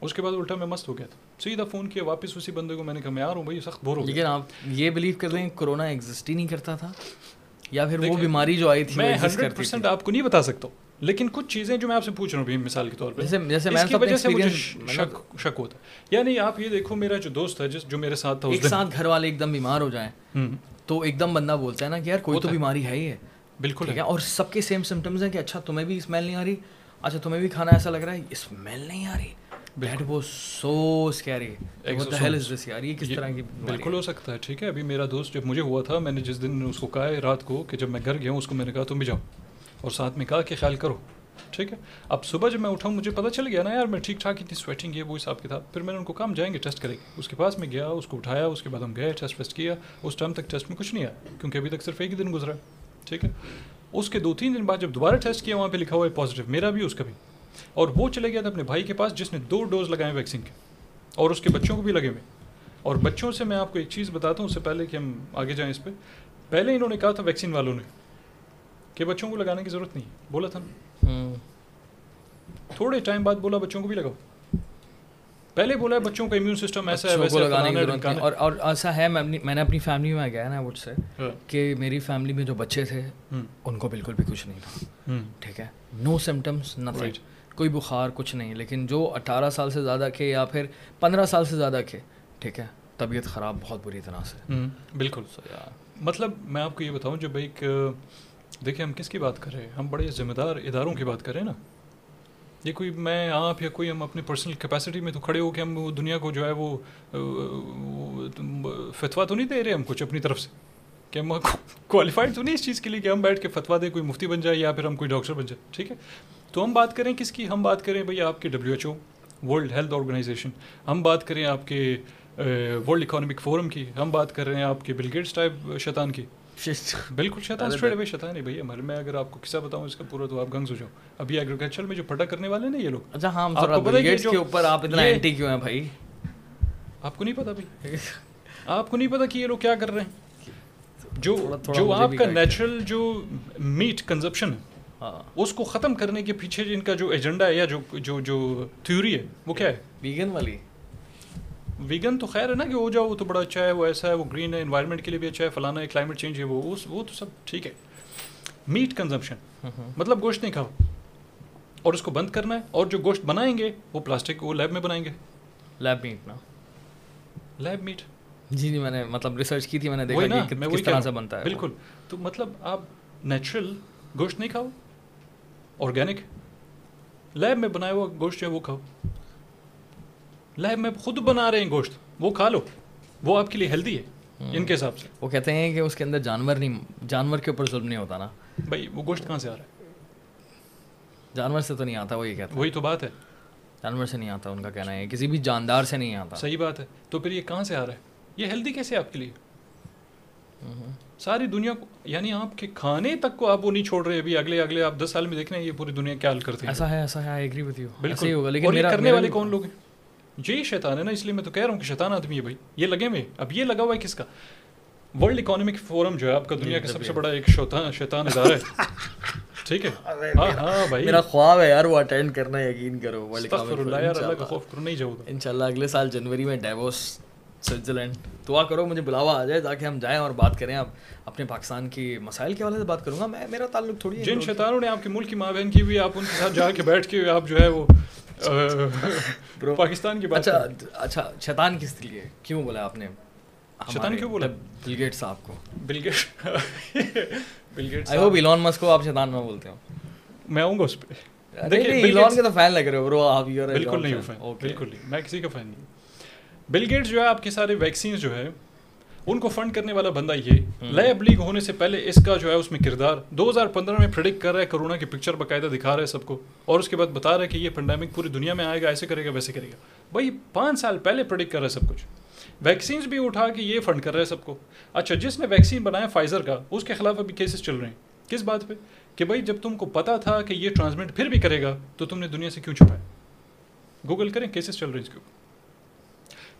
Speaker 1: اس کے بعد الٹا میں مست ہو گیا تھا۔ سیدھا فون کیا واپس اسی بندے کو میں نے کہا میں آ رہا ہوں بھائی سخت بور ہو
Speaker 2: لیکن آپ یہ بلیو کر رہے ہیں کرونا ایگزسٹ ہی نہیں کرتا تھا۔ یا پھر وہ بیماری جو آئی تھی
Speaker 1: میں ہنڈریڈ پرسینٹ آپ کو نہیں بتا سکتا لیکن کچھ چیزیں جو میں آپ سے پوچھ رہا ہوں مثال کے طور پہ جیسے اس کی وجہ سے مجھے شک شک ہوتا۔ ہے یعنی آپ یہ دیکھو میرا جو دوست ہے جس جو میرے ساتھ تھا
Speaker 2: ایک ساتھ گھر والے ایک دم بیمار ہو جائیں۔ تو ایک دم بندہ بولتا ہے نا کہ یار کوئی تو بیماری ہے ہی ہے۔
Speaker 1: بالکل
Speaker 2: ہے۔ اور سب کے سیم سمٹمز ہیں کہ اچھا تمہیں بھی اسمیل نہیں آ رہی؟ اچھا تمہیں بھی کھانا ایسا لگ رہا ہے؟ اسمیل نہیں آ رہی۔
Speaker 1: بالکل ہو سکتا ہے ٹھیک ہے ابھی میرا دوست جب مجھے ہوا تھا میں نے جس دن اس کو کہا ہے رات کو کہ جب میں گھر گیا ہوں اس کو میں نے کہا تم بھی جاؤ اور ساتھ میں کہا کہ خیال کرو ٹھیک ہے اب صبح جب میں اٹھاؤں مجھے پتہ چل گیا نا یار میں ٹھیک ٹھاک اتنی سویٹنگ ہے وہ حساب کے تھا پھر میں نے ان کو کام جائیں گے ٹیسٹ کریں گے اس کے پاس میں گیا اس کو اٹھایا اس کے بعد ہم گئے ٹیسٹ ویسٹ کیا اس ٹائم تک ٹیسٹ میں کچھ نہیں آیا کیونکہ ابھی تک صرف ایک ہی دن گزرا ٹھیک ہے اس کے دو تین دن بعد جب دوبارہ ٹیسٹ کیا وہاں پہ لکھا ہوا ہے پازیٹیو میرا بھی اس کا بھی اور وہ چلے گیا تھا اپنے بھائی کے پاس جس نے دو ڈوز لگائے ویکسین کے اور اس کے بچوں کو بھی لگے ہوئے۔ اور بچوں سے میں آپ کو ایک چیز بتاتا ہوں اس سے پہلے کہ ہم آگے جائیں اس پہ۔ پہلے انہوں نے کہا تھا ویکسین والوں نے کہ بچوں کو لگانے کی ضرورت نہیں بولا تھا تھوڑے ٹائم بعد بولا بچوں کو بھی لگاؤ۔ پہلے بولا ہے بچوں کا امیون سسٹم ایسا ہے ویسے
Speaker 2: لگانے اور اور ایسا ہے میں نے اپنی فیملی میں گیا نا وٹ سے ہاں۔ کہ میری فیملی میں جو بچے تھے ان کو بالکل بھی کچھ نہیں تھا۔ ٹھیک ہے؟ نو سمٹمس نتھنگ کوئی بخار کچھ نہیں لیکن جو اٹھارہ سال سے زیادہ کے یا پھر پندرہ سال سے زیادہ کے ٹھیک ہے طبیعت خراب بہت بری طرح سے۔
Speaker 1: بالکل۔ مطلب میں آپ کو یہ بتاؤں جب ایک دیکھیں ہم کس کی بات کر رہے ہیں؟ ہم بڑے ذمہ دار اداروں کی بات کر رہے ہیں نا۔ یہ کوئی میں آپ یا کوئی ہم اپنی پرسنل کیپیسٹی میں تو کھڑے ہو کہ ہم دنیا کو جو ہے وہ فتوا تو نہیں دے رہے ہم کچھ اپنی طرف سے؟ کہ ہم کوالیفائڈ تو نہیں اس چیز کے لیے کہ ہم بیٹھ کے فتوا دیں کوئی مفتی بن جائے یا پھر ہم کوئی ڈاکٹر بن جائے ٹھیک ہے؟ تو ہم بات کریں کس کی؟ ہم بات کریں بھائی آپ کے W H O World Health Organization ہم بات کریں آپ کے ورلڈ اکانومک فورم کی. ہم بات کر رہے ہیں آپ کے بل گیٹس ٹائپ شیطان کی. بالکل شیطان اسٹریٹ اوے شیطان ہے بھائی ہمارے میں اگر آپ کو کسا بتاؤں اس کا پورا تو آپ گنگز ہو جاؤ. ابھی ایگریکلچر میں جو پٹا کرنے والے نا یہ لوگ.
Speaker 2: اچھا ہاں آپ کو پتہ ہے کے اوپر آپ اتنا اینٹی کیوں ہیں بھائی؟
Speaker 1: آپ کو نہیں پتا بھائی. آپ کو نہیں پتا کہ یہ لوگ کیا کر رہے ہیں؟ جو جو آپ کا نیچرل جو میٹ کنزپشن ہے۔ اس کو ختم کرنے کے پیچھے جن کا جو ایجنڈا ہے یا جو جو جو تھیوری ہے وہ کیا ہے؟
Speaker 2: ویگن والی۔
Speaker 1: ویگن تو خیر ہے نا کہ ہو جاؤ وہ تو بڑا اچھا ہے وہ ایسا ہے وہ گرین ہے انوائرمنٹ کے لیے بھی اچھا ہے فلانا ہے کلائمیٹ چینج ہے وہ وہ تو سب ٹھیک ہے۔ میٹ کنزمپشن مطلب گوشت نہیں کھاؤ۔ اور اس کو بند کرنا ہے اور جو گوشت بنائیں گے وہ پلاسٹک وہ لیب میں بنائیں گے۔
Speaker 2: لیب میٹ نا۔
Speaker 1: لیب میٹ
Speaker 2: جی جی میں نے مطلب ریسرچ کی تھی میں نے دیکھا کہ کس طرح سے بنتا ہے۔
Speaker 1: بالکل۔ تو مطلب آپ نیچرل گوشت نہیں کھاؤ آرگینک لیب میں بنایا ہوا گوشت جو ہے وہ کھاؤ۔ لیب میں خود بنا رہے ہیں گوشت۔ وہ کھا لو۔ وہ آپ کے لیے ہیلدی ہے۔ ان کے حساب سے۔
Speaker 2: وہ کہتے ہیں کہ اس کے اندر جانور نہیں جانور کے اوپر ظلم نہیں ہوتا نا۔
Speaker 1: بھائی وہ گوشت کہاں سے آ رہا ہے؟
Speaker 2: جانور سے تو نہیں آتا وہ یہ کہتا
Speaker 1: وہی تو بات ہے۔
Speaker 2: جانور سے نہیں آتا ان کا کہنا ہے۔ کسی بھی جاندار سے نہیں آتا۔
Speaker 1: صحیح بات ہے۔ تو پھر یہ کہاں سے آ رہا ہے؟ یہ ہیلدی کیسے آپ کے لیے؟ ساری دنیا کو یعنی آپ کے کھانے تک کو آپ وہ نہیں چھوڑ رہے ابھی اگلے اگلے آپ دس سال میں دیکھ رہے ہیں یہ پوری دنیا کیا حل کرتے
Speaker 2: ہیں ایسا ہے ایسا ہے ایگری وتھ یو
Speaker 1: بالکل۔ ہوگا لیکن کرنے والے کون لوگ ہیں؟ یہی شیطان ہے نا اس لیے میں تو کہہ رہا ہوں کہ شیطان آدمی ہے بھائی۔ یہ لگے ہوئے اب یہ لگا ہوا ہے کس کا؟ ورلڈ اکانومک فورم جو ہے آپ کا دنیا کا سب سے بڑا ایک شیطان ادارہ ہے۔ ٹھیک ہے؟ ہاں ہاں بھائی۔
Speaker 2: میرا خواب ہے یار وہ اٹینڈ کرنا یقین کرو ورلڈ
Speaker 1: اللہ یار اللہ کا خوف کرو نہیں جاؤ
Speaker 2: ان شاء اللہ اگلے سال جنوری میں ڈیوس سوئٹزرلینڈ۔ دعا کرو مجھے بلاوا آ جائے تاکہ ہم جائیں اور بات کریں۔ اب اپنے پاکستان کی مسائل کے حوالے سے بات کروں گا۔ میں میرا تعلق تھوڑی
Speaker 1: جن شیطانوں نے آپ کے ملک کی ماں بہن کی ہوئی آپ ان کے ساتھ جا کے بیٹھ کے آپ جو ہے وہ پاکستان کی بات
Speaker 2: اچھا اچھا شیطان کس لیے؟ کیوں بولا آپ نے؟
Speaker 1: شیطان کیوں بولا؟
Speaker 2: بل گیٹ صاحب کو۔
Speaker 1: Bill Gate
Speaker 2: Bill Gate I hope Elon Musk کو آپ شیطان میں بولتے ہو
Speaker 1: میں آؤں گا اس پہ۔
Speaker 2: ایلون کے تو فین لگ رہے ہو برو آپ
Speaker 1: بالکل نہیں ہوں فین بالکل نہیں میں کسی کا فین نہیں بل گیٹس جو ہے آپ کے سارے ویکسینس جو ہے ان کو فنڈ کرنے والا بندہ یہ لیب لیگ ہونے سے پہلے اس کا جو ہے اس میں کردار۔ دو ہزار پندرہ میں پرڈکٹ کر رہا ہے کرونا کی پکچر باقاعدہ دکھا رہا ہے سب کو۔ اور اس کے بعد بتا رہا ہے کہ یہ پینڈیمک پوری دنیا میں آئے گا ایسے کرے گا ویسے کرے گا۔ بھائی پانچ سال پہلے پرڈکٹ کر رہا ہے سب کچھ۔ ویکسینس بھی اٹھا کے یہ فنڈ کر رہا ہے سب کو۔ اچھا جس نے ویکسین بنایا فائزر کا اس کے خلاف ابھی کیسز چل رہے ہیں۔ کس بات پہ؟ کہ بھائی جب تم کو پتا تھا کہ یہ ٹرانسمٹ پھر بھی کرے گا تو تم نے دنیا سے کیوں چھپایا گوگل کریں کیسز چل رہے ہیں اس کے اوپر۔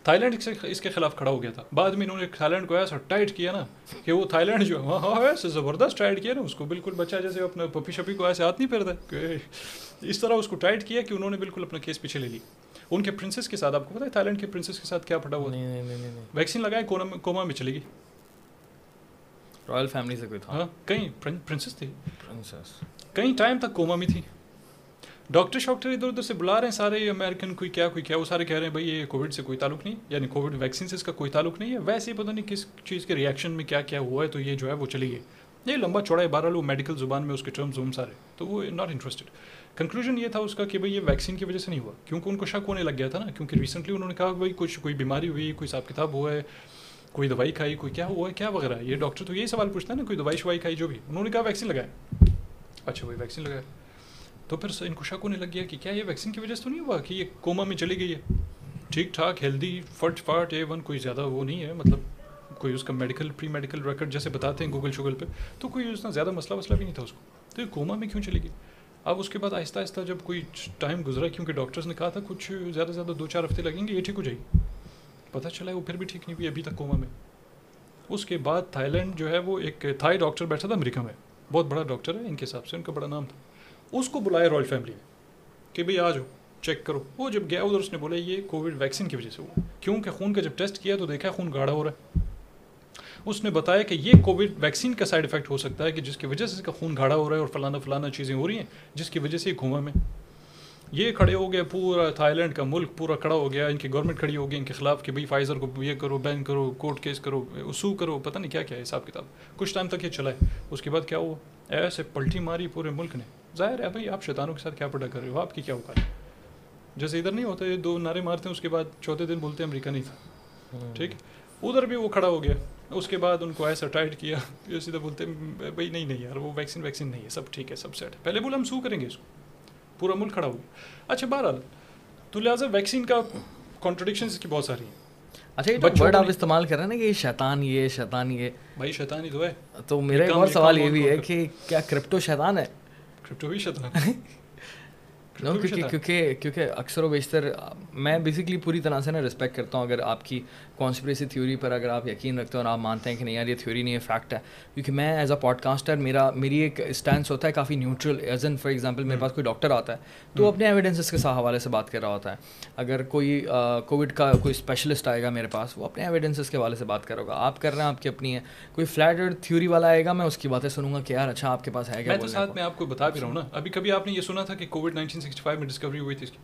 Speaker 1: تھائی لینڈ اس کے خلاف کھڑا ہو گیا تھا۔ بعد میں انہوں نے تھائی لینڈ کو ایسا ٹائٹ کیا نا کہ وہ تھائی لینڈ جو ہاں ہاں ایسے زبردست ٹائٹ کیا نا اس کو بالکل بچہ جیسے اپنا پپی شپی کو ایسے ہاتھ نہیں پھیرتا۔ کہ اس طرح اس کو ٹائٹ کیا کہ انہوں نے بالکل اپنا کیس پیچھے لے لی۔ ان کے پرنسس کے ساتھ آپ کو پتا ہے تھائی لینڈ کے پرنسس کے ساتھ کیا پھٹا ہوا ویکسین لگائے کوما میں چلے گی
Speaker 2: رائل فیملی سے کوئی تھا؟
Speaker 1: ہاں کہیں پرنسس تھی کہیں ٹائم تک کوما میں تھی۔ ڈاکٹر شاکٹر ادھر ادھر سے بلا رہے ہیں سارے امیرکن کوئی کیا کوئی کیا وہ سارے کہہ رہے ہیں بھائی یہ کووڈ سے کوئی تعلق نہیں یعنی کووڈ ویکسین سے اس کا کوئی تعلق نہیں ہے۔ ویسے ہی پتہ نہیں کس چیز کے ریئیکشن میں کیا کیا ہوا ہے، تو یہ جو ہے وہ چلی گئی۔ یہ لمبا چوڑا ہے، بہرحال وہ میڈیکل زبان میں اس کے ٹرمز وم سارے، تو وہ ناٹ انٹرسٹڈ کنکلوژن یہ تھا اس کا کہ بھائی یہ ویکسین کی وجہ سے نہیں ہوا۔ کیونکہ ان کو شک ہونے لگ گیا تھا نا، کیونکہ ریسنٹلی انہوں نے کہا بھائی کچھ کوئی بیماری ہوئی، کوئی حساب کتاب ہوا ہے، کوئی دوائی کھائی، کوئی کیا ہوا ہے، کیا وغیرہ۔ یہ ڈاکٹر تو یہی سوال پوچھتا ہے نا، کوئی دوائی شوائی کھائی جو بھی۔ انہوں نے کہا ویکسین لگایا اچھا وہی ویکسین لگایا تو پھر ان کو شک ہونے لگ گیا کہ کیا یہ ویکسین کی وجہ سے تو نہیں ہوا کہ یہ کوما میں چلی گئی ہے؟ ٹھیک ٹھاک ہیلدی فٹ فاٹ، اے ون کوئی زیادہ وہ نہیں ہے مطلب کوئی اس کا میڈیکل پری میڈیکل ریکارڈ جیسے بتاتے ہیں گوگل شوگل پہ، تو کوئی اتنا زیادہ مسئلہ وسئلہ بھی نہیں تھا اس کو۔ تو یہ کوما میں کیوں چلی گئی؟ اب اس کے بعد آہستہ آہستہ جب کوئی ٹائم گزرا، کیونکہ ڈاکٹرس نے کہا تھا کچھ زیادہ سے زیادہ دو چار ہفتے لگیں گے، یہ ٹھیک ہو جائے گی۔ پتہ چلا ہے وہ پھر بھی ٹھیک نہیں ہوئی ابھی تک کوما میں۔ اس کے بعد تھائی لینڈ جو ہے وہ ایک تھائی ڈاکٹر بیٹھا تھا امریکہ میں، بہت بڑا ڈاکٹر ہے، ان کے حساب سے ان کا بڑا نام تھا۔ اس کو بلایا رائل فیملی میں کہ بھائی آ جاؤ چیک کرو۔ وہ جب گیا ادھر، اس نے بولا یہ کووڈ ویکسین کی وجہ سے ہوا۔ کیونکہ خون کا جب ٹیسٹ کیا تو دیکھا خون گاڑھا ہو رہا ہے۔ اس نے بتایا کہ یہ کووڈ ویکسین کا سائڈ افیکٹ ہو سکتا ہے کہ جس کی وجہ سے اس کا خون گاڑھا ہو رہا ہے اور فلانا فلانا چیزیں ہو رہی ہیں، جس کی وجہ سے یہ گھوما میں۔ یہ کھڑے ہو گئے، پورا تھائی لینڈ کا ملک پورا کھڑا ہو گیا، ان کی گورنمنٹ کھڑی ہو گئی، ان کے خلاف کہ بھائی فائزر کو یہ کرو بین کرو کورٹ کیس کرو، اسو کرو، پتہ نہیں کیا کیا ہے، حساب کتاب۔ کچھ ٹائم تک یہ چلا ہے۔ اس کے بعد کیا ہوا؟ ایسے پلٹی ماری پورے ملک نے۔ ظاہر ہے بھائی آپ شیطانوں کے ساتھ کیا پڑا کر رہے ہو؟ آپ کی کیا اوقات؟ جیسے ادھر نہیں ہوتا یہ دو نعرے مارتے ہیں اس کے بعد چوتھے دن بولتے ہیں امریکہ نہیں تھا۔ ٹھیک ادھر بھی وہ کھڑا ہو گیا۔ اس کے بعد ان کو ایسا ٹائٹ کیا۔ سیدھا بولتے ہیں بھائی نہیں نہیں یار وہ ویکسین ویکسین نہیں ہے سب ٹھیک ہے سب سیٹ ہے۔ پہلے بولا ہم سو کریں گے اس کو۔ پورا ملک کھڑا ہو گیا۔ اچھا بہرحال تو لہٰذا ویکسین کا کانٹروڈکشن اس کی بہت ساری ہیں۔
Speaker 2: اچھا یہ ورڈ آپ استعمال کر رہے ہیں نا کہ شیطان یہ شیطان یہ
Speaker 1: بھائی شیطان ہی تو ہے۔
Speaker 2: تو میرا ایک اور سوال یہ بھی ہے کہ کیا کرپٹو شیطان ہے؟
Speaker 1: کرپٹو بھی شیطان
Speaker 2: نو کیونکہ کیونکہ کیونکہ اکثر و بیشتر میں بیسکلی پوری طرح سے نا رسپیکٹ کرتا ہوں اگر آپ کی کانسپریسی تھیوری پر اگر آپ یقین رکھتے ہو اور آپ مانتے ہیں کہ نہیں یار یہ تھیوری نہیں ہے فیکٹ ہے کیونکہ میں ایز اے پوڈ کاسٹر میرا میری ایک اسٹینس ہوتا ہے کافی neutral as an for example میرے پاس کوئی ڈاکٹر آتا ہے تو وہ اپنے ایویڈنسز کے حوالے سے بات کر رہا ہوتا ہے اگر کوئی کووڈ کا کوئی اسپیشلسٹ آئے گا میرے پاس وہ اپنے ایویڈنسز کے حوالے سے بات کرے گا آپ کر رہے ہیں آپ کی اپنی ہے کوئی فلیٹ تھیوری والا آئے گا میں اس کی باتیں سنوں گا کہ یار اچھا آپ کے پاس ہے
Speaker 1: ساتھ میں آپ کو بتا بھی رہا ہوں نا ابھی کبھی آپ نے یہ سنا تھا کہ کووڈ نائنٹین سکسٹی فائیو میں ڈسکوری ہوئی تھی اس کی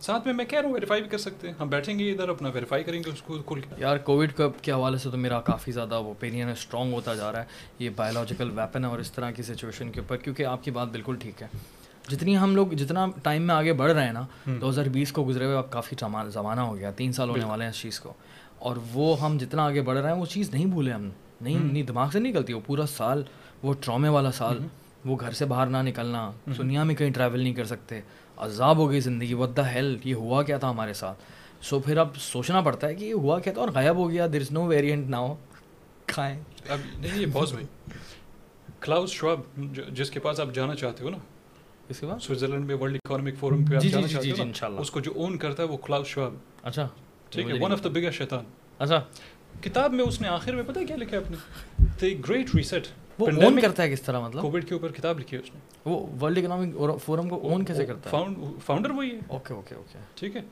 Speaker 1: ساتھ میں میں کہہ رہا ہوں ویریفائی بھی کر سکتے ہیں۔ ہم بیٹھیں گے ادھر اپنا ویریفائی کریں گے اس کو کھل کے۔
Speaker 2: یار کووڈ کے حوالے سے تو میرا کافی زیادہ اوپینین ہے اسٹرانگ ہوتا جا رہا ہے۔ یہ بایولوجیکل ویپن ہے اور اس طرح کی سچویشن کے اوپر کیونکہ آپ کی بات بالکل ٹھیک ہے۔ جتنی ہم لوگ جتنا ٹائم میں آگے بڑھ رہے ہیں نا دو ہزار بیس کو گزرے ہوئے اب کافی زمانہ ہو گیا تین سال ہونے والے ہیں اس چیز کو۔ اور وہ ہم جتنا آگے بڑھ رہے ہیں وہ چیز نہیں بھولے ہم۔ نہیں نہیں دماغ سے نکلتی وہ پورا سال وہ ٹرامے والا سال وہ گھر سے باہر نہ نکلنا دنیا میں کہیں ٹریول نہیں کر سکتے۔ عذاب ہو گئی زندگی ود دا ہیل یہ ہوا کیا تھا ہمارے ساتھ؟ سو پھر اب سوچنا پڑتا ہے کہ یہ ہوا کیا تھا اور غائب ہو گیا دیر از نو ویریئنٹ ہو کھائیں۔
Speaker 1: اب نہیں یہ بھائی کلاؤز شعب جس کے پاس آپ جانا چاہتے ہو نا
Speaker 2: اس کے بعد
Speaker 1: سوئٹزرلینڈ میں ورلڈ اکانومک فورم پہ آپ
Speaker 2: جی
Speaker 1: جانا
Speaker 2: جی
Speaker 1: چاہتے
Speaker 2: جی
Speaker 1: ہو
Speaker 2: ان شاء اللہ
Speaker 1: اس کو جو اون کرتا ہے وہ کلاؤز شعب
Speaker 2: اچھا۔
Speaker 1: ٹھیک ہے ون آف دا بگیسٹ شیطان۔
Speaker 2: اچھا۔
Speaker 1: کتاب میں اس نے آخر میں پتہ کیا لکھا ہے اپنے؟ دی گریٹ ریسیٹ
Speaker 2: وہ اون کرتا ہے کس طرح مطلب؟
Speaker 1: کووڈ کے اوپر کتاب لکھی ہے اس نے۔
Speaker 2: وہ ورلڈ اکنامک فورم کو اون کیسے کرتا ہے؟
Speaker 1: فاؤنڈر وہی ہے۔
Speaker 2: اوکے اوکے اوکے
Speaker 1: ٹھیک ہے۔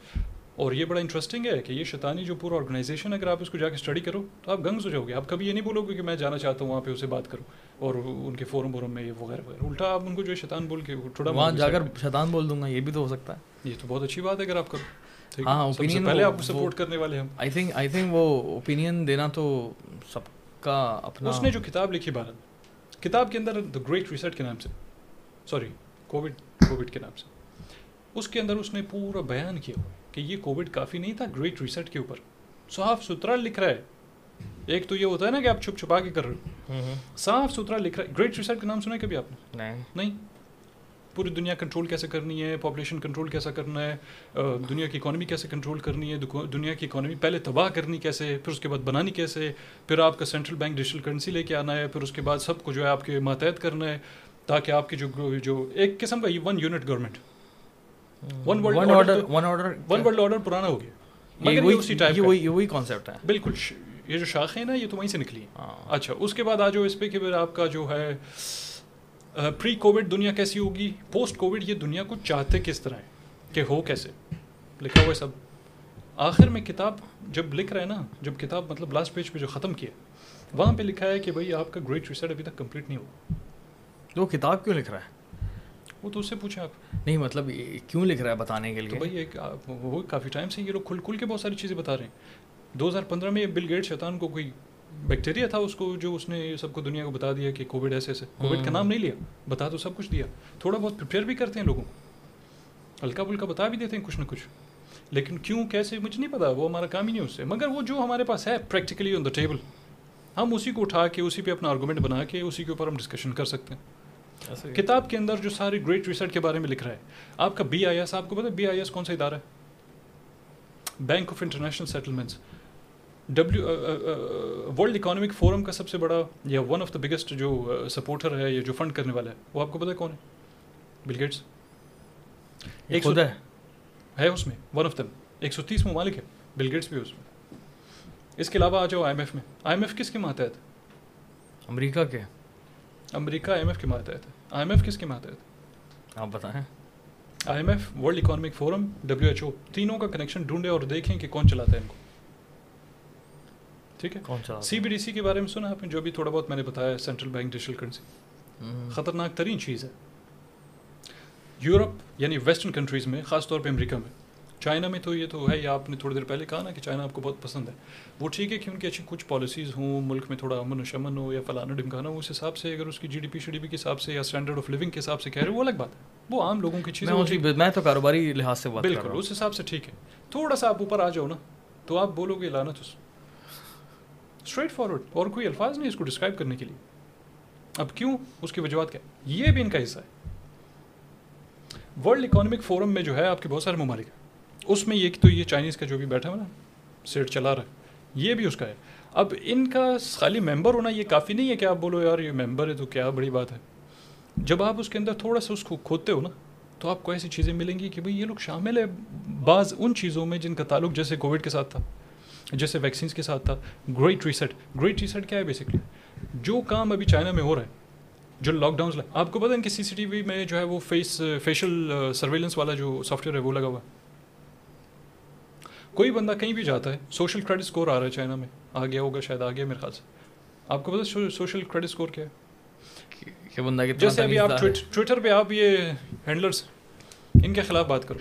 Speaker 1: اور یہ بڑا انٹرسٹنگ ہے کہ یہ شیطانی جو پورا آرگنائزیشن اگر آپ اس کو جا کے اسٹڈی کرو تو آپ گنگز ہو جاؤ گے۔ آپ کبھی یہ نہیں بولو گے کہ میں جانا چاہتا ہوں وہاں پہ اسے بات کروں۔ اور ان کے فورم وورم میں یہ وغیرہ وغیرہ۔ الٹا آپ ان کو جو ہے شیطان بول کے تھوڑا
Speaker 2: وہاں جا کر شیطان بول دوں گا یہ بھی تو ہو سکتا ہے۔
Speaker 1: یہ تو بہت اچھی بات ہے اگر آپ کرو۔
Speaker 2: ہاں،
Speaker 1: پہلے آپ کو سپورٹ کرنے والے ہم۔
Speaker 2: آئی تھنک آئی تھنک وہ اوپینین دینا تو سب کا اپنا
Speaker 1: اس نے جو کتاب لکھی بھارت کتاب کے اندر دا گریٹ ریسرٹ کے نام سے سوری کووڈ کووڈ کے نام سے اس کے اندر اس نے پورا بیان کیا ہوا کہ یہ کووڈ کافی نہیں تھا گریٹ ریسرٹ کے اوپر۔ صاف ستھرا لکھ رہا ہے۔ ایک تو یہ ہوتا ہے نا کہ آپ چھپ چھپا کے کر رہے ہو۔ صاف ستھرا لکھ رہا ہے۔ گریٹ ریسرٹ کا نام سنا ہے کبھی آپ نے؟
Speaker 2: نہیں؟
Speaker 1: پوری دنیا کنٹرول کیسے کرنی ہے؟ پاپولیشن کنٹرول کیسا کرنا ہے؟ دنیا کی اکانومی کیسے کنٹرول کرنی ہے؟ دنیا کی اکانومی پہلے تباہ کرنی کیسے؟ پھر اس کے بعد بنانی کیسے؟ پھر آپ کا سینٹرل بینک ڈیجیٹل کرنسی لے کے آنا ہے پھر اس کے بعد سب کو جو ہے آپ کے ماتحت کرنا ہے تاکہ آپ کی جو جو ایک قسم کا one unit government
Speaker 2: one order
Speaker 1: world order پرانا ہو گیا۔
Speaker 2: وہی کانسیپٹ ہے۔
Speaker 1: بالکل یہ جو شاخیں نا یہ تو وہیں سے نکلی اچھا اس کے بعد آ جاؤ اس پہ کہ پھر آپ کا جو ہے پری کووڈ دنیا کیسی ہوگی؟ پوسٹ کووڈ یہ دنیا کو چاہتے کس طرح ہے کہ ہو کیسے؟ لکھا ہوا ہے سب۔ آخر میں کتاب جب لکھ رہا ہے نا جب کتاب مطلب لاسٹ پیج پہ جو ختم کیا وہاں پہ لکھا ہے کہ بھائی آپ کا گریٹ ریسرچ ابھی تک کمپلیٹ نہیں ہوا۔
Speaker 2: تو وہ کتاب کیوں لکھ رہا ہے؟
Speaker 1: وہ تو اس سے پوچھیں آپ۔
Speaker 2: نہیں مطلب کیوں لکھ رہا ہے بتانے کے
Speaker 1: تو
Speaker 2: لیے؟
Speaker 1: بھائی ایک وہ کافی ٹائم سے یہ لوگ کھل کھل کے بہت ساری چیزیں بتا رہے ہیں۔ دو ہزار پندرہ میں بل گیٹ شیطان کو کوئی بیکٹیریا تھا اس کو جو اس نے سب کو دنیا کو بتا دیا کہ کووڈ ایسے ایسے. کووڈ کا نام نہیں لیا. بتا تو سب کچھ دیا. تھوڑا بہت پریپیئر بھی کرتے ہیں لوگوں کو. ہلکا پھلکا بتا بھی دیتے ہیں کچھ نہ کچھ. لیکن کیوں کیسے مجھے نہیں پتا. وہ ہمارا کام ہی نہیں اس سے. مگر وہ جو ہمارے پاس ہے پریکٹیکلی آن دا ٹیبل ہم اسی کو اٹھا کے اسی پہ اپنا آرگومنٹ بنا کے اسی کے اوپر ہم ڈسکشن کر سکتے ہیں. کتاب کے اندر جو سارے گریٹ ریسرچ کے بارے میں لکھ رہا ہے. آپ کا بی آئی ایس آپ کو پتا بی آئی ایس کون سا ادارہ ہے؟ Bank of International Settlements W World Economic Forum کا سب سے بڑا یا ون آف دا بگیسٹ جو سپورٹر ہے یا جو فنڈ کرنے والا ہے وہ آپ کو پتا ہے کون ہے؟ بل گیٹس ایک
Speaker 2: خود ہے۔
Speaker 1: اس میں ون آف دم ایک سو تیس ممالک ہے بل گیٹس بھی اس میں۔ اس کے علاوہ آ جاؤ آئی ایم ایف میں۔ آئی ایم ایف کس کے ماتحت
Speaker 2: امریکہ کے۔
Speaker 1: امریکہ آئی ایم ایف کے ماتحت ہے۔ آئی ایم ایف کس کے ماتحت
Speaker 2: آپ بتائیں۔
Speaker 1: I M F World Economic Forum W H O تینوں کا کنیکشن ڈھونڈے اور دیکھیں کہ کون چلاتا ہے ان کو۔ ٹھیک ہے؟ سی بی ڈی سی کے بارے میں سنا آپ نے جو بھی تھوڑا بہت میں نے بتایا سینٹرل بینک ڈیجیٹل کرنسی خطرناک ترین چیز ہے۔ یورپ یعنی ویسٹرن کنٹریز میں خاص طور پہ امریکہ میں۔ چائنا میں تو یہ تو ہے یا آپ نے تھوڑی دیر پہلے کہا نا کہ چائنا آپ کو بہت پسند ہے۔ وہ ٹھیک ہے کہ ان کی اچھی کچھ پالیسیز ہوں ملک میں تھوڑا امن و شمن ہو یا فلانا ڈمکانا ہو اس حساب سے اگر اس کی جی ڈی پی شی ڈی پی کے حساب سے یا اسٹینڈرڈ آف لیونگ کے حساب سے کہہ رہے ہو وہ الگ بات ہے۔ وہ عام لوگوں کی چیزیں
Speaker 2: میں تو کاروباری لحاظ سے
Speaker 1: بالکل اس حساب سے ٹھیک ہے۔ تھوڑا سا آپ اوپر آ جاؤ نا تو آپ بولو گے لانا تو اسٹریٹ فارورڈ اور کوئی الفاظ نہیں اس کو ڈسکرائب کرنے کے لیے. اب کیوں؟ اس کی وجوہات کیا یہ بھی ان کا حصہ ہے. ورلڈ اکانومک فورم میں جو ہے آپ کے بہت سارے ممالک ہیں. اس میں یہ تو یہ چائنیز کا جو بھی بیٹھا ہوا نا، سیٹ چلا رہا ہے، یہ بھی اس کا ہے. اب ان کا خالی ممبر ہونا یہ کافی نہیں ہے کہ آپ بولو یار یہ ممبر ہے تو کیا بڑی بات ہے. جب آپ اس کے اندر تھوڑا سا اس کو کھودتے ہو نا، تو آپ کو ایسی چیزیں ملیں گی کہ بھئی یہ لوگ شامل ہے بعض ان چیزوں میں جن کا تعلق جیسے کووڈ کے ساتھ تھا. جیسے ویکسینس کے ساتھ تھا. گریٹ ریسٹ گریٹ ریسٹ کیا ہے بیسکلی جو کام ابھی چائنا میں ہو رہا ہے جو لاک ڈاؤنس آپ کو پتا ہے کہ سی سی ٹی وی میں جو ہے وہ فیس فیشل سرویلنس والا جو سافٹ ویئر ہے وہ لگا ہوا ہے. کوئی بندہ کہیں بھی جاتا ہے سوشل کریڈٹ اسکور آ رہا ہے چائنا میں. آ گیا ہوگا شاید آ گیا میرے خیال سے. آپ کو پتا سوشل کریڈٹ اسکور کیا ہے؟
Speaker 2: کہ بندہ
Speaker 1: جیسے ابھی آپ ٹویٹر پہ آپ یہ ہینڈلرس ان کے خلاف بات کرو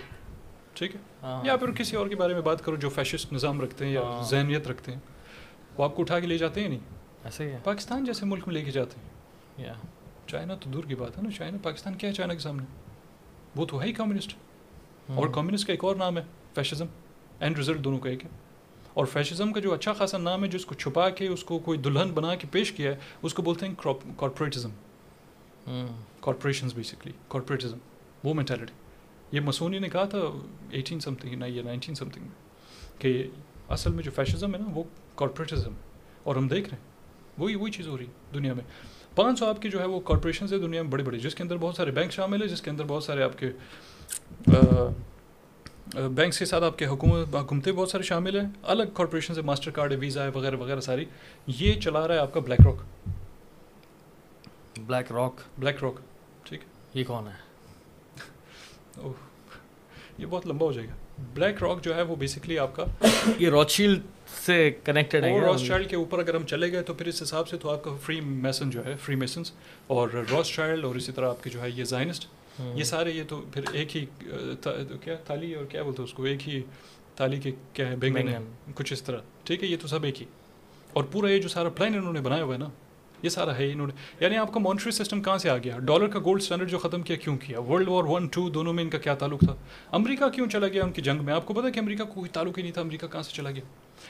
Speaker 1: ٹھیک ہے؟ یا پھر کسی اور کے بارے میں بات کرو جو فیشسٹ نظام رکھتے ہیں یا
Speaker 2: ہاں۔
Speaker 1: ذہنیت رکھتے ہیں وہ آپ کو اٹھا کے لے جاتے ہیں نہیں؟
Speaker 2: ایسے ہی ہے۔
Speaker 1: پاکستان جیسے ملک میں لے کے جاتے ہیں۔
Speaker 2: یا۔
Speaker 1: چائنا تو دور کی بات ہے نا چائنا پاکستان کیا ہے چائنا کے سامنے؟ وہ تو ہے ہی کمیونسٹ۔ اور کمیونسٹ کا ایک اور نام ہے فیشزم اینڈ رزلٹ دونوں کا ایک ہے۔ اور فیشزم کا جو اچھا خاصا نام ہے جس کو چھپا کے اس کو کوئی دلہن بنا کے پیش کیا ہے اس کو بولتے ہیں کارپوریٹزم کارپوریشنز بیسکلی کارپوریٹزم وہ مینٹیلٹی یہ مسونی نے کہا تھا ایٹین سم تھنگ یا نائنٹین سم تھنگ میں کہ اصل میں جو فیشزم ہے نا وہ کارپوریٹزم ہے۔ اور ہم دیکھ رہے ہیں۔ وہی وہی چیز ہو رہی ہے دنیا میں۔ پانچ سو آپ کی جو ہے وہ کارپوریشنز ہے دنیا میں بڑے بڑے جس کے اندر بہت سارے بینک شامل ہیں جس کے اندر بہت سارے آپ کے بینکس کے ساتھ آپ کے حکومت حکومتیں بہت سارے شامل ہیں۔ الگ کارپوریشن ہے ماسٹر کارڈ ہے ویزا ہے وغیرہ وغیرہ ساری۔ یہ چلا رہا ہے آپ کا بلیک راک
Speaker 2: یہ بہت
Speaker 1: لمبا ہو جائے
Speaker 2: گا۔ بلیک راک
Speaker 1: جو ہے وہ بیسکلی آپ کا یہ روچیل سے کنیکٹڈ ہے راس چائلڈ
Speaker 2: کے اوپر اگر ہم چلے
Speaker 1: گئے
Speaker 2: تو
Speaker 1: پھر اس حساب سے تو آپ کا فری میسن جو ہے فری میسنس اور راس چائلڈ اور اسی طرح آپ کے جو ہے یہ زائنسٹ یہ سارے یہ تو پھر ایک ہی
Speaker 2: کیا
Speaker 1: تھالی اور کیا بولتے ہیں اس کو؟ ایک ہی تالی کے کیا ہے بینگن کچھ اس طرح۔ ٹھیک ہے یہ تو سب ایک ہی۔ اور
Speaker 2: پورا
Speaker 1: یہ جو سارا پلان انہوں نے بنایا ہوا ہے نا یہ سارا ہے انہوں نے۔ یعنی آپ کا مانیٹری سسٹم کہاں سے آ گیا؟ ڈالر کا گولڈ اسٹینڈرڈ جو ختم کیا کیوں کیا؟ ورلڈ وار ون ٹو دونوں میں ان کا کیا تعلق تھا؟ امریکہ کیوں چلا گیا ان کی جنگ میں؟ آپ کو پتا کہ امریکہ کوئی تعلق ہی نہیں تھا امریکہ کہاں سے چلا گیا؟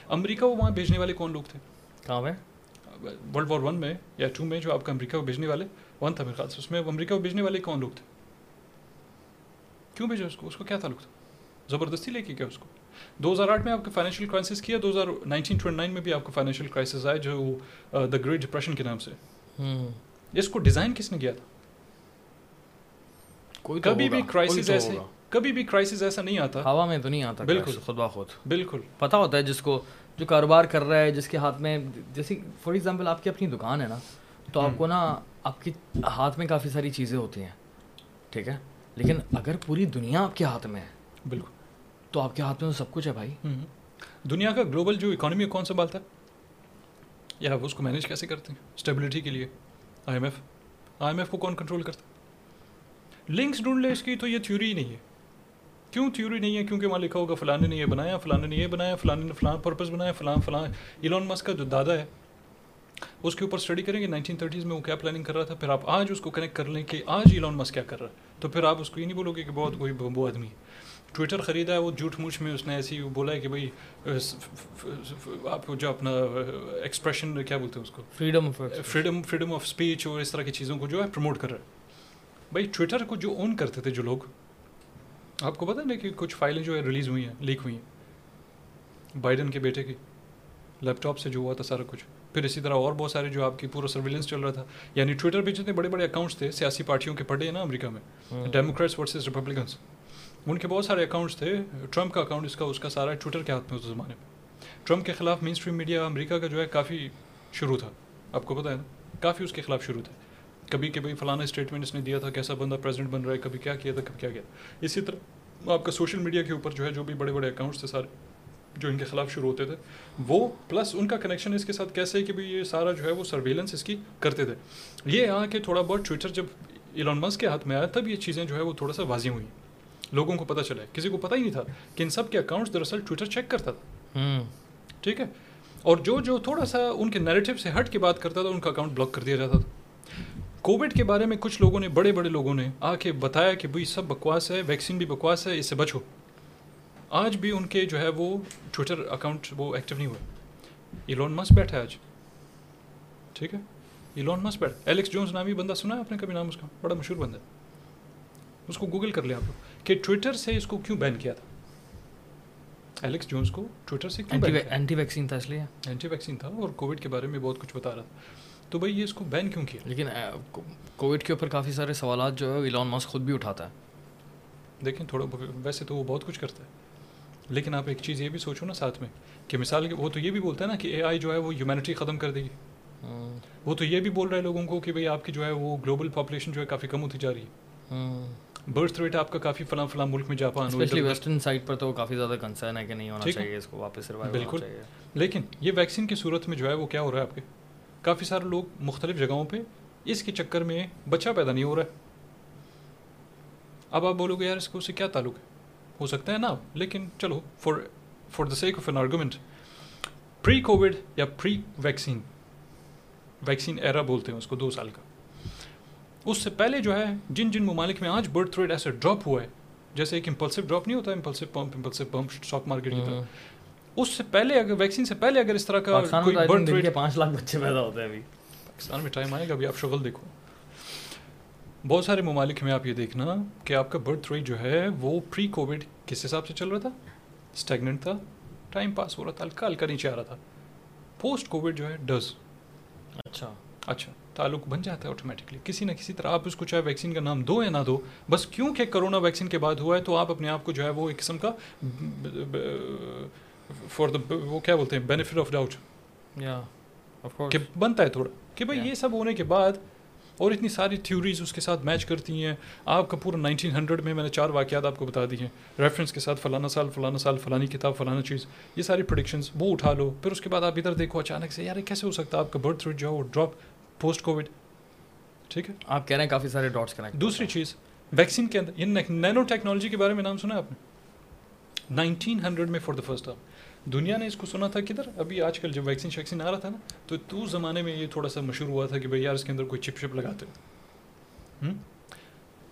Speaker 1: امریکہ وہ وہاں بھیجنے والے کون لوگ تھے؟ کہاں میں؟ ورلڈ وار ون میں یا ٹو
Speaker 2: میں جو
Speaker 1: آپ کا امریکہ کو بھیجنے والے؟ ون تھا میرے خیال سے۔ اس میں امریکہ کو بھیجنے والے کون لوگ تھے؟ کیوں بھیجا اس کو؟ اس کو کیا تعلق تھا؟ زبردستی لے کے گیا اس کو؟ دو ہزار آٹھ میں آپ کا فائنینشیل کرائسس کیا دو ہزار نائنٹین ٹوئنٹی نائن میں بھی آپ کا فائنینشیل کرائسس آیا جو
Speaker 2: دا
Speaker 1: گریٹ ڈپریشن کے نام سے۔
Speaker 2: اس کو
Speaker 1: ڈیزائن کس
Speaker 2: نے
Speaker 1: کیا
Speaker 2: تھا؟ کبھی
Speaker 1: بھی
Speaker 2: کرائسس
Speaker 1: ایسے کبھی بھی کرائسس ایسا نہیں
Speaker 2: آتا۔ ہوا میں تو نہیں
Speaker 1: آتا
Speaker 2: بالکل۔ خود بخود بالکل۔
Speaker 1: پتا
Speaker 2: ہوتا ہے جس کو جو کاروبار کر رہا ہے جس کے ہاتھ میں جیسے فار ایگزامپل آپ کی اپنی دکان ہے
Speaker 1: نا
Speaker 2: تو آپ کو نا آپ کے ہاتھ میں کافی ساری چیزیں ہوتی ہیں ٹھیک ہے؟ لیکن اگر پوری دنیا آپ
Speaker 1: کے
Speaker 2: ہاتھ میں ہے بالکل۔ تو آپ کے ہاتھ میں
Speaker 1: تو سب کچھ ہے بھائی۔ دنیا کا گلوبل جو اکانومی ہے، کون سنبھالتا ہے؟ یا اس کو مینیج کیسے کرتے ہیں؟ اسٹیبلٹی کے لیے۔ I M F I M F کو کون کنٹرول کرتا ہے؟ لنکس ڈھونڈ لے اس کی، تو یہ تھیوری ہی نہیں ہے۔ کیوں تھیوری نہیں ہے؟ کیونکہ وہاں لکھا ہوگا فلاں نے یہ بنایا فلاں نے یہ بنایا فلاں نے فلاں پرپز بنایا، فلاں فلاں۔ ایلون مس کا جو دادا ہے، اس کے اوپر اسٹڈی کریں گے۔ نائنٹین تھرٹیز میں وہ کیا پلاننگ کر رہا تھا؟ پھر آپ آج اس کو کنیکٹ کر لیں کہ آج ایلون مس کیا کر رہا ہے؟ تو پھر آپ اس کو یہ نہیں بولو گے کہ بہت کوئی وہ آدمی ہے۔ ٹویٹر خریدا ہے وہ جھوٹ موچ میں اس نے ایسی بولا
Speaker 2: ہے کہ
Speaker 1: بھائی آپ کو جو اپنا ایکسپریشن کیا بولتے ہیں اس کو؟ Freedom freedom freedom of speech اور اس طرح کی چیزوں کو جو ہے پروموٹ کر رہا ہے۔ بھائی ٹویٹر کو جو اون کرتے تھے جو لوگ آپ کو پتا نا کہ کچھ فائلیں جو ہے ریلیز ہوئی ہیں لیک ہوئی ہیں۔ بائیڈن کے بیٹے کی لیپ ٹاپ سے جو ہوا تھا سارا کچھ۔ پھر اسی طرح اور بہت سارے جو آپ کی پورا سرویلنس چل رہا تھا۔ یعنی ٹویٹر
Speaker 2: پہ
Speaker 1: جتنے بڑے بڑے اکاؤنٹس تھے سیاسی پارٹیوں کے پڑے ہیں نا امریکہ میں۔ ڈیموکریٹس ورسز ریپبلکنس ان کے بہت سارے اکاؤنٹس تھے۔ ٹرمپ کا اکاؤنٹ اس کا اس کا سارا ٹویٹر کے ہاتھ میں اس زمانے میں۔ ٹرمپ کے خلاف مین اسٹریم میڈیا امریکہ کا جو ہے کافی شروع تھا۔ آپ کو پتہ ہے نا، کافی اس کے خلاف شروع تھا کبھی کہ بھائی فلانا اسٹیٹمنٹ اس نے دیا تھا، کیسا بندہ پریزیڈنٹ بن رہا ہے، کبھی کیا کیا تھا، کبھی کیا کیا۔ اسی طرح آپ کا سوشل میڈیا کے اوپر جو ہے جو بھی بڑے بڑے اکاؤنٹس تھے، سارے جو ان کے خلاف شروع ہوتے تھے، وہ پلس ان کا کنیکشن اس کے ساتھ کیسے ہے کہ بھائی یہ سارا جو ہے وہ سرویلنس اس کی کرتے تھے۔ یہ یہاں کہ تھوڑا بہت ٹویٹر جب ایلون مس کے ہاتھ میں آیا، تب یہ چیزیں جو ہے وہ
Speaker 2: تھوڑا
Speaker 1: سا واضح ہوئی ہیں لوگوں کو پتہ چلا ہے۔ کسی کو پتہ ہی نہیں تھا کہ ان سب کے اکاؤنٹس دراصل ٹویٹر چیک کرتا تھا۔ ٹھیک ہے؟ اور جو جو تھوڑا سا ان کے نیریٹو سے ہٹ کے بات کرتا تھا ان کا اکاؤنٹ بلاک کر دیا جاتا تھا۔ کووڈ کے بارے میں کچھ لوگوں نے بڑے بڑے لوگوں نے آ کے بتایا کہ بھائی سب بکواس ہے ویکسین بھی بکواس ہے اس سے بچو۔ آج بھی ان کے جو ہے وہ ٹویٹر اکاؤنٹ وہ ایکٹیو نہیں ہوئے ایلون مس بیٹھا ہے آج۔ ٹھیک ہے؟ ایلون مس بیٹھ ایلیکس جونس نامی بندہ
Speaker 2: سنا
Speaker 1: ہے آپ
Speaker 2: نے کبھی نام اس
Speaker 1: کا؟ بڑا مشہور بندہ ہے۔ اس کو گوگل کر لیا آپ لوگ۔ کہ ٹویٹر سے اس کو کیوں بین کیا
Speaker 2: تھا؟ ایلیکس جونس کو ٹویٹر سے کیوں اینٹی ویکسین تھا؟ اس لیے۔ اینٹی ویکسین تھا اور کووڈ
Speaker 1: کے بارے میں بہت کچھ بتا رہا تھا۔ تو بھائی یہ اس کو بین کیوں کیا؟ لیکن کووڈ کے اوپر کافی سارے سوالات جو ہے ایلان ماسک خود بھی اٹھاتا ہے۔ دیکھیں تھوڑا ویسے تو وہ بہت کچھ کرتا
Speaker 2: ہے۔
Speaker 1: لیکن آپ ایک چیز یہ بھی سوچو نا ساتھ میں کہ مثال کے وہ تو یہ بھی بولتا ہے نا کہ اے آئی جو ہے
Speaker 2: وہ
Speaker 1: ہیومینٹی ختم کر دے گی۔ وہ تو یہ بھی بول
Speaker 2: رہا
Speaker 1: ہے
Speaker 2: لوگوں کو کہ بھائی آپ کی جو ہے وہ گلوبل پاپولیشن
Speaker 1: جو ہے
Speaker 2: کافی کم ہوتی جا
Speaker 1: رہی
Speaker 2: ہے۔ برتھ
Speaker 1: ریٹ آپ کا کافی فلاں فلاں ملک میں جاپان ویسٹرن سائڈ پر تو کافی زیادہ کنسرن ہے کہ نہیں ہونا چاہیے اس کو واپس بالکل لیکن یہ ویکسین کی صورت میں جو ہے وہ کیا ہو رہا ہے آپ کے کافی سارے لوگ مختلف جگہوں پہ اس کے چکر میں بچہ پیدا نہیں ہو رہا ہے اب آپ بولو گے یار اس کو اس سے کیا تعلق ہے ہو سکتا ہے نا لیکن چلو for for the sake of an argument pre Covid یا پری ویکسین ویکسین ایرا بولتے ہیں اس کو دو
Speaker 2: سال
Speaker 1: کا اس سے پہلے جو ہے جن جن ممالک میں
Speaker 2: آج
Speaker 1: برتھ
Speaker 2: ریٹ ایسے ڈراپ ہوا
Speaker 1: ہے
Speaker 2: جیسے ایک
Speaker 1: امپلسو
Speaker 2: ڈراپ نہیں ہوتا impulsive pump impulsive pump
Speaker 1: stock market کی طرح۔ ہاں۔ اس سے پہلے اگر ویکسین سے پہلے اگر اس طرح کا کوئی برتھ ریٹ پانچ لاکھ بچے پیدا ہوتے ہیں ابھی۔ پاکستان میں ٹائم آئے گا ابھی آپ شغل دیکھو۔ بہت سارے ممالک میں آپ یہ دیکھنا کہ آپ کا برتھ ریٹ جو
Speaker 2: ہے
Speaker 1: وہ پری کووڈ کس حساب سے چل رہا تھا؟ اسٹیگنٹ تھا۔ ٹائم پاس ہو رہا تھا ہلکا ہلکا نیچے آ رہا تھا۔ پوسٹ کووڈ جو ہے ڈز اچھا تعلق بن جاتا ہے آٹومیٹکلی کسی نہ کسی طرح آپ اس کو چاہے ویکسین کا نام دو یا نہ دو
Speaker 2: بس کیونکہ
Speaker 1: کرونا
Speaker 2: ویکسین
Speaker 1: کے بعد ہوا ہے تو
Speaker 2: آپ
Speaker 1: اپنے آپ کو جو ہے وہ ایک قسم کا فار دا وہ کیا بولتے ہیں بینیفٹ آف ڈاؤٹ
Speaker 2: یا کہ
Speaker 1: بنتا ہے تھوڑا۔ کہ بھائی یہ سب ہونے کے بعد اور اتنی ساری تھیوریز اس کے ساتھ میچ کرتی ہیں آپ کا پورا نائنٹین ہنڈریڈ میں میں نے چار واقعات آپ کو بتا دی ہیں۔ ریفرنس کے ساتھ فلانا سال فلانا سال فلانی کتاب فلانا چیز یہ ساری پروڈکشنز وہ اٹھا لو۔ پھر اس کے بعد آپ ادھر دیکھو اچانک سے یار کیسے ہو سکتا ہے؟ آپ کا برتھ ریٹ جو ہے وہ ڈراپ پوسٹ کووڈ ٹھیک ہے؟
Speaker 2: آپ کہہ رہے ہیں کافی سارے ڈاٹس کنیکٹ
Speaker 1: دوسری چیز ویکسین کے اندر یہ نینو ٹیکنالوجی کے بارے میں نام سنا آپ نے؟ نائنٹین ہنڈریڈ میں فار دا فرسٹ ٹائم دنیا نے اس کو سنا تھا کدھر؟ ابھی آج کل جب ویکسین شیکسین آ رہا تھا نا تو تو زمانے میں یہ تھوڑا سا مشہور ہوا تھا کہ بھائی یار اس کے اندر کوئی چپ شپ لگاتے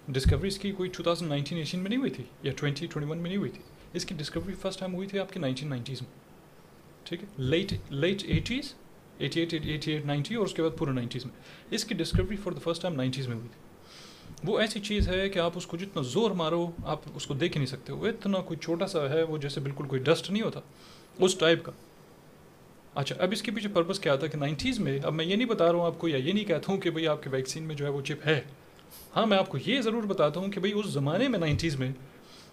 Speaker 1: ڈسکوری اس کی کوئی ٹو تھاؤزنڈ نائنٹین ایٹین میں نہیں ہوئی تھی؟ یا ٹوئنٹی ٹوئنٹی ون میں نہیں ہوئی تھی؟ اس کی ڈسکوری فرسٹ ٹائم ہوئی تھی آپ کی نائنٹین نائنٹیز میں۔ ٹھیک ہے؟ Late late eighties eighty eight eighty eight ninety اور اس کے بعد پورے نائنٹیز میں۔ اس کی discovery for the first time nineties میں ہوئی۔ تھی وہ ایسی چیز ہے کہ آپ اس کو جتنا زور مارو، آپ اس کو دیکھ ہی نہیں سکتے۔ وہ اتنا کوئی چھوٹا سا ہے، وہ جیسے بالکل کوئی ڈسٹ نہیں ہوتا۔ اس ٹائپ کا۔ اچھا اب اس کے پیچھے پرپز کیا تھا کہ نائنٹیز میں، اب میں یہ نہیں بتا رہا ہوں آپ کو یا یہ نہیں کہتا ہوں کہ بھائی آپ کے ویکسین میں جو ہے وہ چپ ہے۔ ہاں میں آپ کو یہ ضرور بتاتا ہوں کہ بھائی اس زمانے میں نائنٹیز میں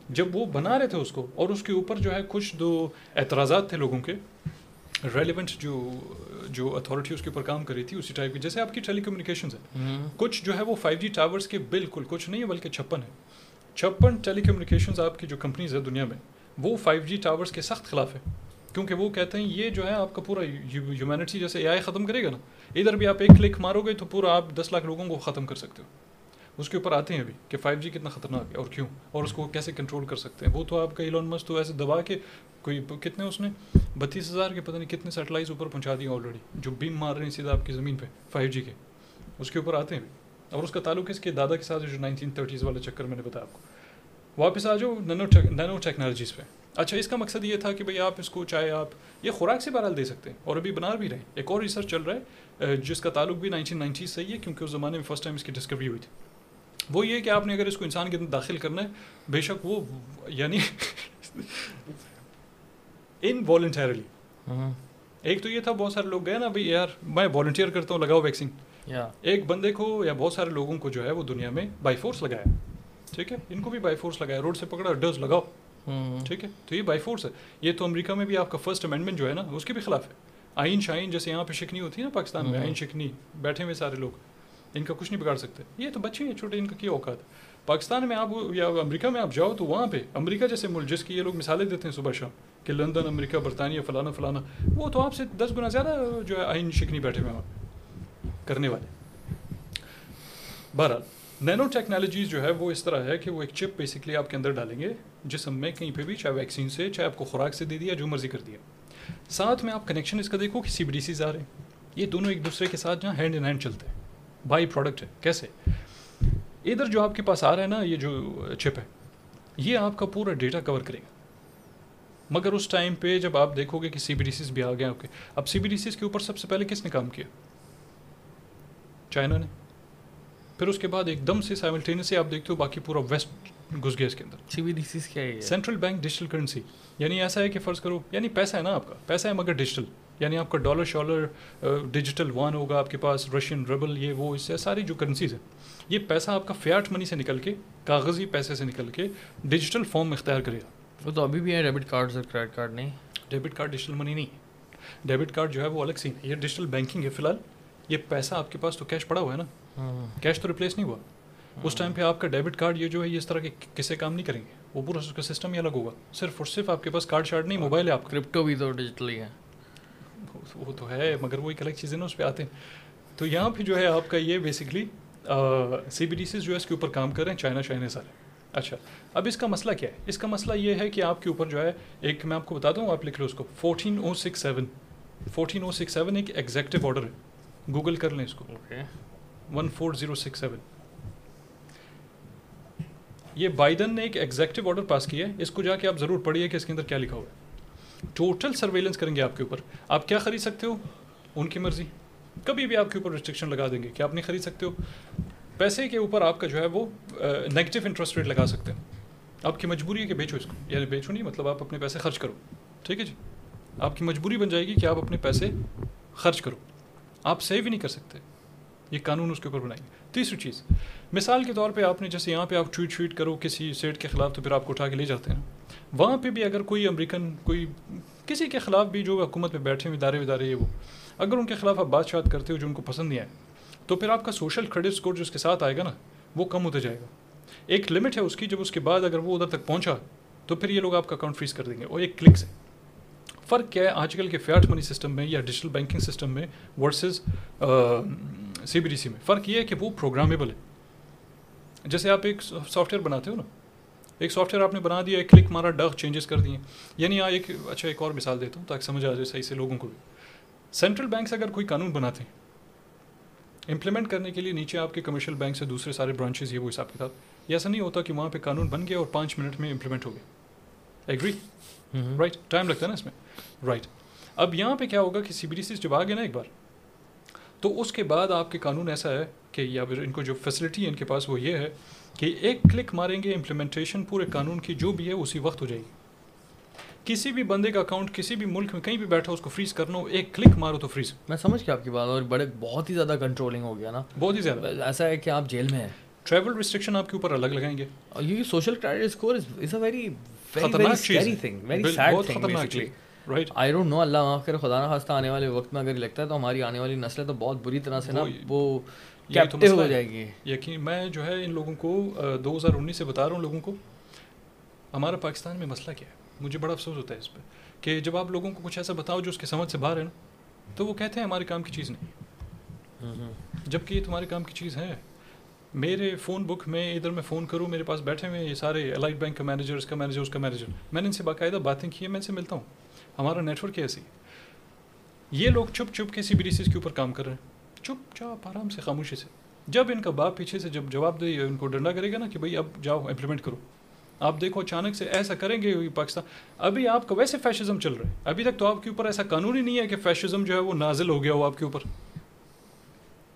Speaker 1: جب وہ بنا رہے تھے اس کو اور اس کے اوپر جو ہے کچھ دو اعتراضات تھے لوگوں کے ریلیونٹ جو جو اتھارٹی اس کے اوپر کام کر رہی تھی اسی ٹائپ کی جیسے آپ کی ٹیلی کمیونیکیشنز ہیں کچھ جو ہے وہ فائیو جی ٹاورس کے بالکل کچھ نہیں ہے بلکہ چھپن ہے چھپن ٹیلی کمیونیکیشنز آپ کی جو کمپنیز ہے دنیا میں وہ فائیو جی ٹاورس کے سخت خلاف ہے کیونکہ وہ کہتے ہیں یہ جو ہے آپ کا پورا ہیومینٹی جیسے اے آئی ختم کرے گا نا ادھر بھی آپ ایک کلک مارو گے تو پورا آپ دس لاکھ لوگوں کو ختم کر سکتے ہو۔ اس کے اوپر آتے ہیں ابھی کہ فائیو جی کتنا خطرناک ہے اور کیوں؟ اور اس کو کیسے کنٹرول کر سکتے ہیں؟ وہ تو آپ کا ایلون مس تو ایسے دبا کے کوئی کتنے اس نے؟ بتیس ہزار کے پتہ نہیں کتنے سیٹلائز اوپر پہنچا دیے آلریڈی جو بیم مار رہے ہیں سیدھا آپ کی زمین پہ فائیو جی کے۔ اس کے اوپر آتے ہیں۔ اور اس کا تعلق اس کے دادا کے ساتھ جو نائنٹین تھرٹیز والے چکر میں نے بتایا آپ کو۔ واپس آ جاؤ نینو نینو ٹیکنالوجیز پہ۔ اچھا اس کا مقصد یہ تھا کہ بھائی آپ اس کو چاہے آپ یہ خوراک سے بہرحال دے سکتے ہیں۔ اور ابھی بنا بھی رہے ہیں۔ ایک اور ریسرچ چل رہا ہے جس کا تعلق بھی نائنٹین نائنٹیز سے ہی ہے، کیونکہ اس زمانے میں فرسٹ ٹائم اس کی ڈسکوری ہوئی تھی۔ وہ یہ کہ آپ نے اگر اس کو انسان کے اندر داخل کرنا ہے، بے شک وہ یعنی ان والنٹیرلی ایک تو یہ تھا بہت سارے لوگ گئے نا بھائی یار میں والنٹیئر کرتا ہوں لگاؤ ویکسین ایک بندے کو یا بہت سارے لوگوں کو جو ہے وہ دنیا میں بائی فورس لگایا۔ ٹھیک ہے؟ ان کو بھی بائی فورس لگایا۔ روڈ سے پکڑا ڈز لگاؤ۔ ٹھیک ہے؟ تو یہ بائی فورس ہے۔ یہ تو امریکہ میں بھی آپ کا فرسٹ امینڈمنٹ جو ہے نا اس کے بھی خلاف ہے۔ آئین شائن جیسے یہاں پہ شکنی ہوتی ہے نا پاکستان میں آئین شکنی بیٹھے ہوئے سارے لوگ۔ ان کا کچھ نہیں بگاڑ سکتے۔ یہ تو بچے ہیں چھوٹے ان کا کیا اوقات پاکستان میں آپ یا امریکہ میں آپ جاؤ تو وہاں پہ امریکہ جیسے ملک جس کی یہ لوگ مثالیں دیتے ہیں صبح شام کہ لندن، امریکہ، برطانیہ، فلانا فلانا۔ وہ تو آپ سے دس گنا زیادہ جو ہے آئین شکنی بیٹھے ہوئے وہاں، کرنے والے۔ بہرحال نینو ٹیکنالوجیز جو ہے وہ اس طرح ہے کہ وہ ایک چپ بیسکلی آپ کے اندر ڈالیں گے، جسم میں کہیں پہ بھی، چاہے ویکسین سے، چاہے آپ کو خوراک سے دے دیا، جو مرضی کر دیا۔ ساتھ میں آپ کنیکشن اس کا دیکھو کہ سی بی ڈی سیز آ رہے ہیں۔ یہ دونوں ایک دوسرے کے ساتھ جہاں ہینڈ ان ہینڈ چلتے ہیں۔ بائی پروڈکٹ ہے۔ کیسے؟ ادھر جو آپ کے پاس آ رہا ہے نا یہ جو چپ ہے یہ آپ کا پورا ڈیٹا کور کرے گا۔ مگر اس ٹائم پہ جب آپ دیکھو گے کہ سی بی ڈی سیز بھی آ گئے آپ کے اب سی بی ڈی سیز کے اوپر سب سے پہلے کس نے کام کیا؟ چائنا نے۔ پھر اس کے بعد ایک دم سے سائملٹینس آپ دیکھتے ہو باقی پورا ویسٹ گھس گیا اس کے اندر۔
Speaker 2: سی بی ڈی سیز کیا ہے
Speaker 1: سینٹرل بینک ڈیجیٹل کرنسی یعنی ایسا ہے کہ فرض کرو یعنی پیسہ ہے نا آپ کا۔ پیسہ ہے مگر ڈیجیٹل یعنی آپ کا ڈالر شالر ڈیجیٹل وان ہوگا آپ کے پاس رشین ربل یہ وہ اس سے ساری جو کرنسیز ہیں۔ یہ پیسہ آپ کا فیاٹ منی سے نکل کے کاغذی پیسے سے نکل کے ڈیجیٹل فارم اختیار کرے گا۔
Speaker 2: وہ تو ابھی بھی ہے ڈیبٹ کارڈ اور کریڈٹ کارڈ نہیں۔
Speaker 1: ڈیبٹ کارڈ ڈیجیٹل منی نہیں۔ ڈیبٹ کارڈ جو ہے وہ الگ سین ہے۔ یہ ڈیجیٹل بینکنگ ہے فی الحال۔ یہ پیسہ آپ کے پاس تو کیش پڑا ہوا ہے نا۔ کیش تو ریپلیس نہیں ہوا۔ اس ٹائم پہ آپ کا ڈیبٹ کارڈ یہ جو ہے یہ اس طرح کے کسے کام نہیں کریں گے۔ وہ پورا اس کا سسٹم ہی الگ ہوگا۔ صرف اور صرف آپ کے پاس کارڈ شارڈ نہیں موبائل ہے آپ
Speaker 2: کرپٹو بھی تو ڈیجیٹل ہی ہے۔
Speaker 1: وہ تو ہے مگر وہ ایک الگ چیزیں نا اس پہ آتے ہیں۔ تو یہاں پہ جو ہے آپ کا یہ basically C B D Cs جو ہے اس کے اوپر کام کر رہے ہیں چائنا چائنا سارے۔ اچھا اب اس کا مسئلہ کیا ہے؟ اس کا مسئلہ یہ ہے کہ آپ کے اوپر جو ہے ایک میں آپ کو بتاتا ہوں آپ لکھ لو اس کو۔ Fourteen O six seven fourteen O six seven ایک ایگزیکٹو آرڈر ہے۔ گوگل کر لیں اس کو۔ One four zero six seven یہ بائیڈن نے ایک ایگزیکٹو آرڈر پاس کیا ہے۔ اس کو جا کے آپ ضرور پڑھیے کہ اس کے اندر کیا لکھا ہوا ہے۔ ٹوٹل سرویلنس کریں گے آپ کے اوپر۔ آپ کیا خرید سکتے ہو؟ ان کی مرضی۔ کبھی بھی آپ کے اوپر ریسٹرکشن لگا دیں گے کہ آپ نہیں خرید سکتے ہو۔ پیسے کے اوپر آپ کا جو ہے وہ نگیٹو انٹرسٹ ریٹ لگا سکتے ہیں۔ آپ کی مجبوری ہے کہ بیچو اس کو۔ یعنی بیچو نہیں مطلب آپ اپنے پیسے خرچ کرو۔ ٹھیک ہے جی؟ آپ کی مجبوری بن جائے گی کہ آپ اپنے پیسے خرچ کرو۔ آپ سیو ہی نہیں کر سکتے۔ یہ قانون اس کے اوپر بنائیں گے تیسری چیز، مثال کے طور پہ آپ نے جیسے یہاں پہ آپ ٹویٹ شویٹ کرو، کسی سیٹ کے خلاف تو پھر آپ کو اٹھا کے لے جاتے ہیں۔ وہاں پہ بھی اگر کوئی امریکن، کوئی کسی کے خلاف بھی جو حکومت میں بیٹھے ہوئے، ادارے ادارے یہ وہ اگر ان کے خلاف آپ بات شات کرتے ہو جو ان کو پسند نہیں آئے تو پھر آپ کا سوشل کریڈٹ اسکور جو اس کے ساتھ آئے گا نا، وہ کم ہوتا جائے گا۔ ایک لمٹ ہے اس کی، جب اس کے بعد اگر وہ ادھر تک پہنچا، تو پھر یہ لوگ آپ کا اکاؤنٹ فریز کر دیں گے اور ایک کلک سے فرق کیا ہے، آج کل کے فیاٹ منی سسٹم میں یا ڈیجیٹل بینکنگ سسٹم میں، versus C B D C میں، فرق یہ ہے کہ وہ پروگرامیبل ہے۔ جیسے آپ ایک سافٹ ویئر بناتے ہو نا، ایک سافٹ ویئر آپ نے بنا دیا، ایک کلک مارا ڈگ چینجز کر دیے۔ یعنی ایک اچھا ایک اور مثال دیتا ہوں تاکہ سمجھ آ جائے صحیح سے لوگوں کو بھی۔ سینٹرل بینکس اگر کوئی قانون بناتے ہیں امپلیمنٹ کرنے کے لیے نیچے آپ کے کمرشل بینک سے دوسرے سارے برانچز یہ وہ حساب کتاب یہ ایسا نہیں ہوتا کہ وہاں پہ قانون بن گیا اور پانچ منٹ میں امپلیمنٹ ہو گیا۔ ایگری رائٹ ٹائم لگتا ہے نا اس میں۔ رائٹ اب یہاں پہ کیا ہوگا کہ سی بی ڈی سی جب آ گیا نا ایک بار تو اس کے بعد آپ کے قانون ایسا ہے کہ یا پھر ان کو جو فیسلٹی ہے ان کے پاس وہ یہ ہے کہ ایک کلک ماریں گے امپلیمنٹیشن پورے قانون کی جو بھی ہے اسی وقت ہو جائے گی۔ کسی بھی بندے کا اکاؤنٹ کسی بھی ملک میں کہیں بھی بیٹھا اس کو فریز کرنا ہو ایک کلک مارو تو فریز
Speaker 2: میں سمجھ گیا آپ کی بات اور بڑے بہت ہی زیادہ کنٹرولنگ ہو گیا نا۔
Speaker 1: بہت ہی زیادہ۔
Speaker 2: ایسا ہے کہ آپ جیل میں ہیں۔
Speaker 1: ٹریول ریسٹرکشن آپ کے اوپر الگ لگائیں گے۔
Speaker 2: اور یہ social credit score is a very
Speaker 1: خطرناک چیز
Speaker 2: ویری تھنگ ویری سیڈ
Speaker 1: بہت
Speaker 2: تھنگ
Speaker 1: خطرناک چیز رائٹ
Speaker 2: آئی ڈونٹ نو اللہ معاف کرے خدا نہ خواستہ آنے والے وقت میں اگر لگتا ہے تو ہماری آنے والی نسلیں تو بہت بری طرح سے نا وہ کیپٹیو ہو جائے گی۔
Speaker 1: یقین میں جو ہے ان لوگوں کو دو ہزار انیس سے بتا رہا ہوں لوگوں کو۔ ہمارا پاکستان میں مسئلہ کیا ہے؟ مجھے بڑا افسوس ہوتا ہے اس پہ کہ جب آپ لوگوں کو کچھ ایسا بتاؤ جو اس کے سمجھ سے باہر ہے نا تو وہ کہتے ہیں ہمارے کام کی چیز نہیں۔ جبکہ یہ تمہارے کام کی چیز ہے۔ میرے فون بک میں ادھر میں فون کروں میرے پاس بیٹھے ہوئے یہ سارے الائٹ بینک کا مینیجر اس کا مینیجر اس کا مینیجر میں نے ان سے باقاعدہ باتیں کی ہیں میں ان سے ملتا ہوں۔ ہمارا نیٹ ورک ایسی۔ یہ لوگ چپ چپ کے سی بی ڈی سیز کے اوپر کام کر رہے ہیں۔ چپ چاپ آرام سے خاموشی سے۔ جب ان کا باپ پیچھے سے جب جواب دے ان کو ڈنڈا کرے گا نا کہ بھائی اب جاؤ امپلیمنٹ کرو۔ آپ دیکھو اچانک سے ایسا کریں گے پاکستان۔ ابھی آپ کا ویسے فیشزم چل رہا ہے۔ ابھی تک تو آپ کے اوپر ایسا قانون ہی نہیں ہے کہ فیشزم جو ہے وہ نازل ہو گیا ہو آپ کے اوپر۔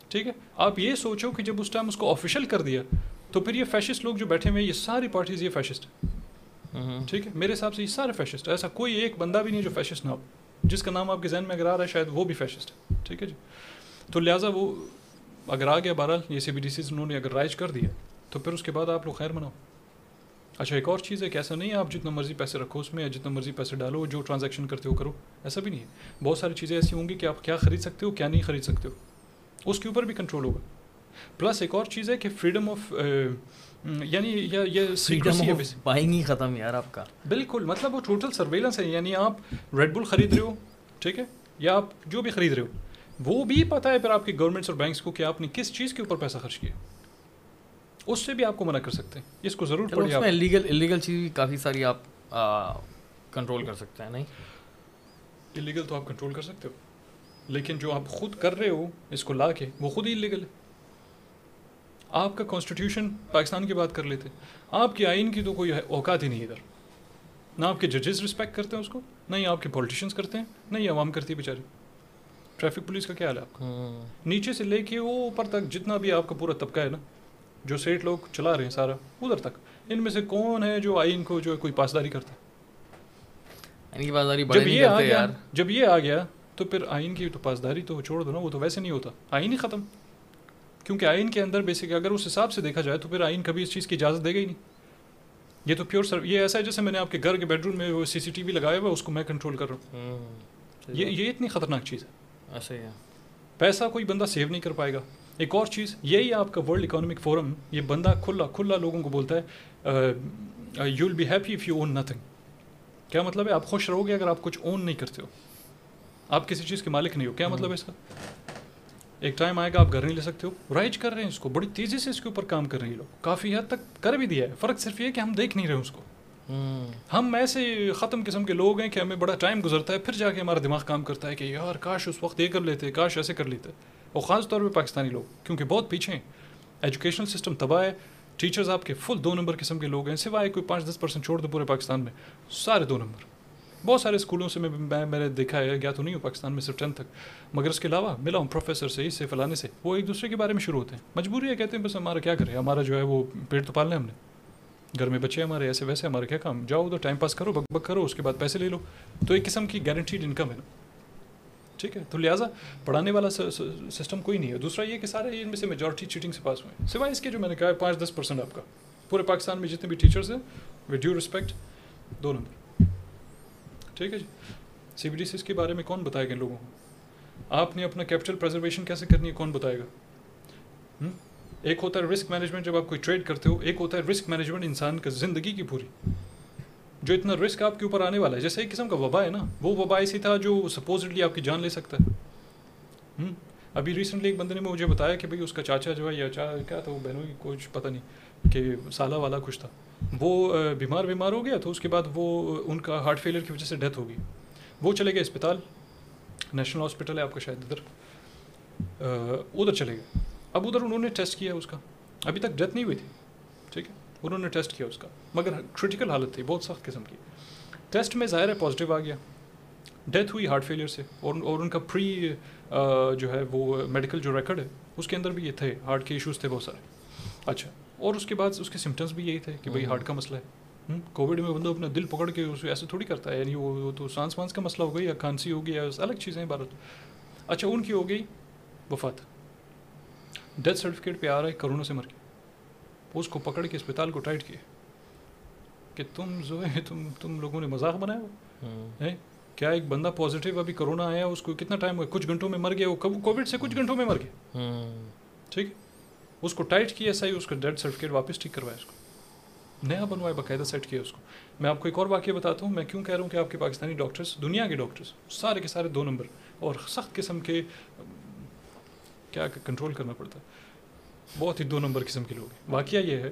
Speaker 1: ٹھیک ہے؟ آپ یہ سوچو کہ جب اس ٹائم اس کو آفیشیل کر دیا تو پھر یہ فیشسٹ لوگ جو بیٹھے ہوئے ہیں یہ ساری پارٹیز یہ فیشسٹ ٹھیک ہے؟ میرے حساب سے یہ سارے فیشسٹ ایسا کوئی ایک بندہ بھی نہیں جو فیشسٹ نہ ہو۔ جس کا نام آپ کے ذہن میں اگر آ رہا ہے شاید وہ بھی فیشسٹ ہے۔ ٹھیک ہے جی؟ تو لہٰذا وہ اگر آ گیا بہرحال یہ سی بی ڈی سیز انہوں نے اگر رائج کر دیا تو پھر اس کے بعد آپ لوگ خیر مناؤ۔ اچھا ایک اور چیز ہے کہ ایسا نہیں ہے آپ جتنا مرضی پیسے رکھو اس میں جتنا مرضی پیسے ڈالو جو ٹرانزیکشن کرتے ہو کرو ایسا بھی نہیں ہے۔ بہت ساری چیزیں ایسی ہوں گی کہ آپ کیا خرید سکتے ہو کیا نہیں خرید سکتے ہو۔ اس کے اوپر بھی کنٹرول ہوگا۔ پلس ایک اور چیز ہے کہ فریڈم آف یعنی یہ
Speaker 2: بائنگ ہی ختم یار آپ کا۔
Speaker 1: بالکل مطلب وہ ٹوٹل سرویلنس ہے۔ یعنی آپ ریڈ بل خرید رہے ہو ٹھیک ہے؟ یا آپ جو بھی خرید رہے ہو۔ وہ بھی پتہ ہے پھر آپ کی گورنمنٹس اور بینکس کو کہ آپ نے کس چیز کے اوپر پیسہ خرچ کیا۔ اس سے بھی آپ کو منع کر سکتے ہیں۔ اس کو ضرور
Speaker 2: پڑھیے انلیگل انلیگل چیز بھی کافی ساری آپ کنٹرول کر سکتے ہیں نہیں؟
Speaker 1: انلیگل تو آپ کنٹرول کر سکتے ہو۔ لیکن جو آپ خود کر رہے ہو اس کو لا کے وہ خود ہی انلیگل ہے۔ آپ کا کانسٹیٹیوشن پاکستان کی بات کر لیتے۔ آپ کی آئین کی تو کوئی اوقات ہی نہیں ادھر۔ نہ آپ کے ججز رسپیکٹ کرتے ہیں اس کو نہ ہی آپ کے پولیٹیشینس کرتے ہیں نہ ہی عوام کرتی ہے بیچاری۔ ٹریفک پولیس کا کیا حال ہے آپ کا؟ نیچے سے لے کے وہ اوپر تک جتنا بھی آپ کا پورا طبقہ ہے نا جو سیٹ لوگ چلا رہے ہیں سارا ادھر تک۔ ان میں سے کون ہے جو آئین کو جو کوئی پاسداری کرتا؟
Speaker 2: ہے
Speaker 1: جب یہ آ گیا جب یہ آ گیا تو پھر آئین کی تو پاسداری تو چھوڑ دو نا وہ تو ویسے نہیں ہوتا۔ آئین ہی ختم۔ کیونکہ آئین کے اندر بیسک اگر اس حساب سے دیکھا جائے تو پھر آئین کبھی اس چیز کی اجازت دے گا ہی نہیں۔ یہ تو پیور سر یہ ایسا ہے جیسے میں نے آپ کے گھر کے بیڈ روم میں وہ سی سی ٹی وی لگایا ہوا اس کو میں کنٹرول کر رہا ہوں۔ یہ یہ اتنی خطرناک چیز ہے۔
Speaker 2: ایسا ہی ہے
Speaker 1: پیسہ کوئی بندہ سیو نہیں کر پائے گا۔ ایک اور چیز یہی آپ کا ورلڈ اکانومک فورم یہ بندہ کھلا کھلا لوگوں کو بولتا ہے you will be happy if you own nothing کیا مطلب ہے؟ آپ خوش رہو گے اگر آپ کچھ اون نہیں کرتے ہو۔ آپ کسی چیز کے مالک نہیں ہو۔ کیا مطلب ہے اس کا؟ ایک ٹائم آئے گا آپ گھر نہیں لے سکتے ہو۔ رائج کر رہے ہیں اس کو بڑی تیزی سے اس کے اوپر کام کر رہے ہیں لوگ۔ کافی حد تک کر بھی دیا ہے۔ فرق صرف یہ کہ ہم دیکھ نہیں رہے اس کو۔ ہم ایسے ختم قسم کے لوگ ہیں کہ ہمیں بڑا ٹائم گزرتا ہے پھر جا کے ہمارا دماغ کام کرتا ہے کہ یار کاش اس وقت یہ کر لیتے کاش ایسے کر لیتے۔ اور خاص طور پہ پاکستانی لوگ، کیونکہ بہت پیچھے ہیں۔ ایجوکیشنل سسٹم تباہ ہے ٹیچرز آپ کے فل دو نمبر قسم کے لوگ ہیں، سوائے کوئی پانچ دس پرسینٹ چھوڑ دو پورے پاکستان میں، سارے دو نمبر۔ بہت سارے اسکولوں سے میں میں نے دیکھا ہے، گیا تو نہیں ہوں پاکستان میں صرف ٹینتھ تک۔ مگر اس کے علاوہ ملا ہوں پروفیسر سے، اس سے فلانے سے۔ وہ ایک دوسرے کے بارے میں شروع ہوتے ہیں۔ مجبوری ہے، کہتے ہیں بس ہمارا کیا کرے؟ ہمارا جو ہے وہ پیٹ تو پالنا ہے ہم نے۔ گھر میں بچے ہمارے، ایسے ویسے ہمارا کیا کام؟ جاؤ ادھر ٹائم پاس کرو، بک بک کرو، اس کے بعد پیسے لے لو۔ تو ایک قسم کی گارنٹیڈ انکم ہے نا۔ ٹھیک ہے؟ تو لہٰذا پڑھانے والا سسٹم کوئی نہیں ہے۔ دوسرا یہ کہ سارے ان میں سے میجورٹی چیٹنگ سے پاس ہوئے۔ ہیں سوائے اس کے جو میں نے کہا ہے پانچ دس پرسینٹ آپ کا۔ پورے پاکستان میں جتنے بھی ٹیچرس ہیں ود ڈیو رسپیکٹ دو نمبر۔ ٹھیک ہے جی؟ سی بی ڈی سی کے بارے میں کون بتائے گا لوگوں کو؟ آپ نے اپنا کیپٹل پرزرویشن کیسے کرنی ہے، کون بتائے گا؟ ایک ہوتا ہے رسک مینجمنٹ جب آپ کوئی ٹریڈ کرتے ہو، ایک ہوتا ہے رسک مینجمنٹ انسان کا زندگی کی پوری۔ جو اتنا رسک آپ کے اوپر آنے والا ہے، جیسے ایک قسم کا وبا ہے نا، وہ وبا ایسی تھا جو سپوزٹلی آپ کی جان لے سکتا ہے۔ ابھی ریسنٹلی ایک بندے نے مجھے بتایا کہ بھائی اس کا چاچا جو ہے یا چا، کیا تھا وہ بہنوں کی کچھ پتہ نہیں، کہ سالہ والا کچھ تھا۔ وہ بیمار بیمار ہو گیا تو اس کے بعد وہ، ان کا ہارٹ فیلئر کی وجہ سے ڈیتھ ہو گئی وہ چلے گئے اسپتال نیشنل ہاسپٹل ہے آپ کا شاید ادھر۔ ادھر چلے گئے۔ اب ادھر انہوں نے ٹیسٹ کیا اس کا۔ ابھی تک ڈیتھ نہیں ہوئی تھی۔ انہوں نے ٹیسٹ کیا اس کا۔ مگر کرٹیکل حالت تھی بہت سخت قسم کی۔ ٹیسٹ میں ظاہر ہے پازیٹیو آ گیا۔ ڈیتھ ہوئی ہارٹ فیلئر سے۔ اور اور ان کا پری جو ہے وہ میڈیکل جو ریکارڈ ہے اس کے اندر بھی یہ تھے۔ ہارٹ کے ایشوز تھے بہت سارے۔ اچھا۔ اور اس کے بعد اس کے سمٹمس بھی یہی تھے کہ بھائی ہارٹ کا مسئلہ ہے۔ کووڈ میں بندہ اپنا دل پکڑ کے اس ایسے تھوڑی کرتا ہے یعنی وہ تو سانس وانس کا مسئلہ ہو گئی یا کھانسی ہو گئی یا الگ چیزیں ہیں بھارت اچھا ان کی ہو گئی وفات۔ ڈیتھ سرٹیفکیٹ پہ آ رہا ہے کرونا سے مر کے اس کو پکڑ کے اسپتال کو ٹائٹ کیا کہ تم جو ہے تم تم لوگوں نے مذاق بنایا۔ ہوا کیا ایک بندہ پازیٹیو ابھی کرونا آیا اس کو کتنا ٹائم ہوا؟ کچھ گھنٹوں میں مر گیا وہ کووڈ سے کچھ گھنٹوں میں مر گیا۔ ٹھیک اس کو ٹائٹ کیا صحیح اس کا ڈیتھ سرٹیفکیٹ واپس ٹھیک کروایا اس کو۔ نیا بنوایا باقاعدہ سیٹ کیا اس کو۔ میں آپ کو ایک اور واقعہ بتاتا ہوں۔ میں کیوں کہہ رہا ہوں کہ آپ کے پاکستانی ڈاکٹرس دنیا کے ڈاکٹرس سارے کے سارے دو نمبر اور سخت قسم کے کیا کنٹرول کرنا پڑتا۔ ہے بہت ہی دو نمبر قسم کے لوگ واقعہ یہ ہے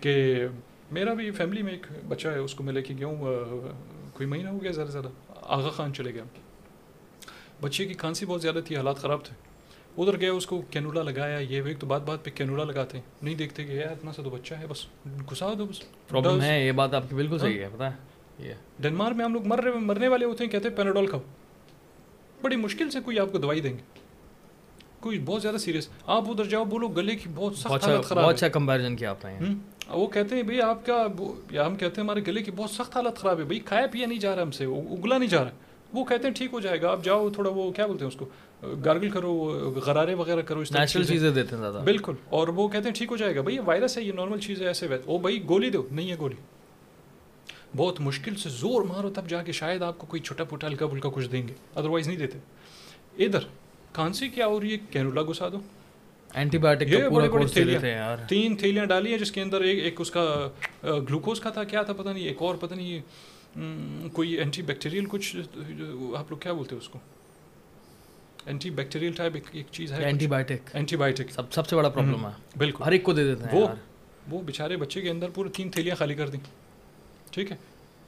Speaker 1: کہ میرا بھی فیملی میں ایک بچہ ہے اس کو میں لے کے گیا ہوں کوئی مہینہ ہو گیا زیادہ زیادہ۔ آغا خان چلے گیا بچے کی کھانسی بہت زیادہ تھی حالات خراب تھے۔ ادھر گیا اس کو کینولا لگایا یہ ایک تو بات بات پہ کینولا لگاتے ہیں۔ نہیں دیکھتے کہ یار اتنا سا تو بچہ ہے بس گھسا دو بس۔
Speaker 2: پرابلم ہے یہ بات آپ کی بالکل صحیح ہے پتہ ہے؟
Speaker 1: ڈنمارک میں ہم لوگ مر رہے مرنے والے ہوتے ہیں کہتے ہیں پیناڈول کھاؤ۔ بڑی مشکل سے کوئی آپ کو دوائی دیں گے۔ کوئی بہت زیادہ سیریس آپ ادھر جاؤ بولو گلے کی بہت سخت حالت خراب
Speaker 2: بہت اچھا کمپیریزن کیا آپ نے۔
Speaker 1: وہ کہتے ہیں بھائی آپ کا یا ہم کہتے ہیں ہمارے گلے کی بہت سخت حالت خراب ہے۔ بھائی کھایا پیا نہیں جا رہا ہم سے اگلا نہیں جا رہا۔ وہ کہتے ہیں ٹھیک ہو جائے گا آپ جاؤ تھوڑا وہ کیا بولتے ہیں اس کو؟ گارگل کرو غرارے وغیرہ کرو اس
Speaker 2: نیچرل چیزیں۔ دیتے ہیں زیادہ۔
Speaker 1: بالکل۔ اور وہ کہتے ہیں ٹھیک ہو جائے گا۔ بھائی یہ وائرس ہے یہ نارمل چیز ہے ایسے وہ بھائی گولی دو۔ نہیں ہے گولی۔ بہت مشکل سے زور مارو تب جا کے شاید آپ کو کوئی چھوٹا پھوٹا ہلکا پھلکا کچھ دیں گے۔ ادروائز نہیں دیتے۔ ادھر کھانسی کیا ہو رہی ہے کینولا گھسا دو
Speaker 2: اینٹی بایوٹک
Speaker 1: یہ بڑے بڑے تھیلیاں تین تھیلیاں ڈالی ہیں جس کے اندر ایک ایک اس کا گلوکوز کا تھا کیا تھا پتہ نہیں ایک اور پتہ نہیں کوئی اینٹی بیکٹیریل کچھ آپ لوگ کیا بولتے ہیں اس کو؟ اینٹی بیکٹیریل ٹائپ ایک چیز ہے
Speaker 2: اینٹی بایوٹک
Speaker 1: اینٹی بایوٹک
Speaker 2: سب سب سے بڑا پرابلم ہے۔
Speaker 1: بالکل۔
Speaker 2: ہر ایک کو دے دیتے ہیں
Speaker 1: وہ وہ بیچارے بچے کے اندر پورے تین تھیلیاں خالی کر دیں۔ ٹھیک ہے؟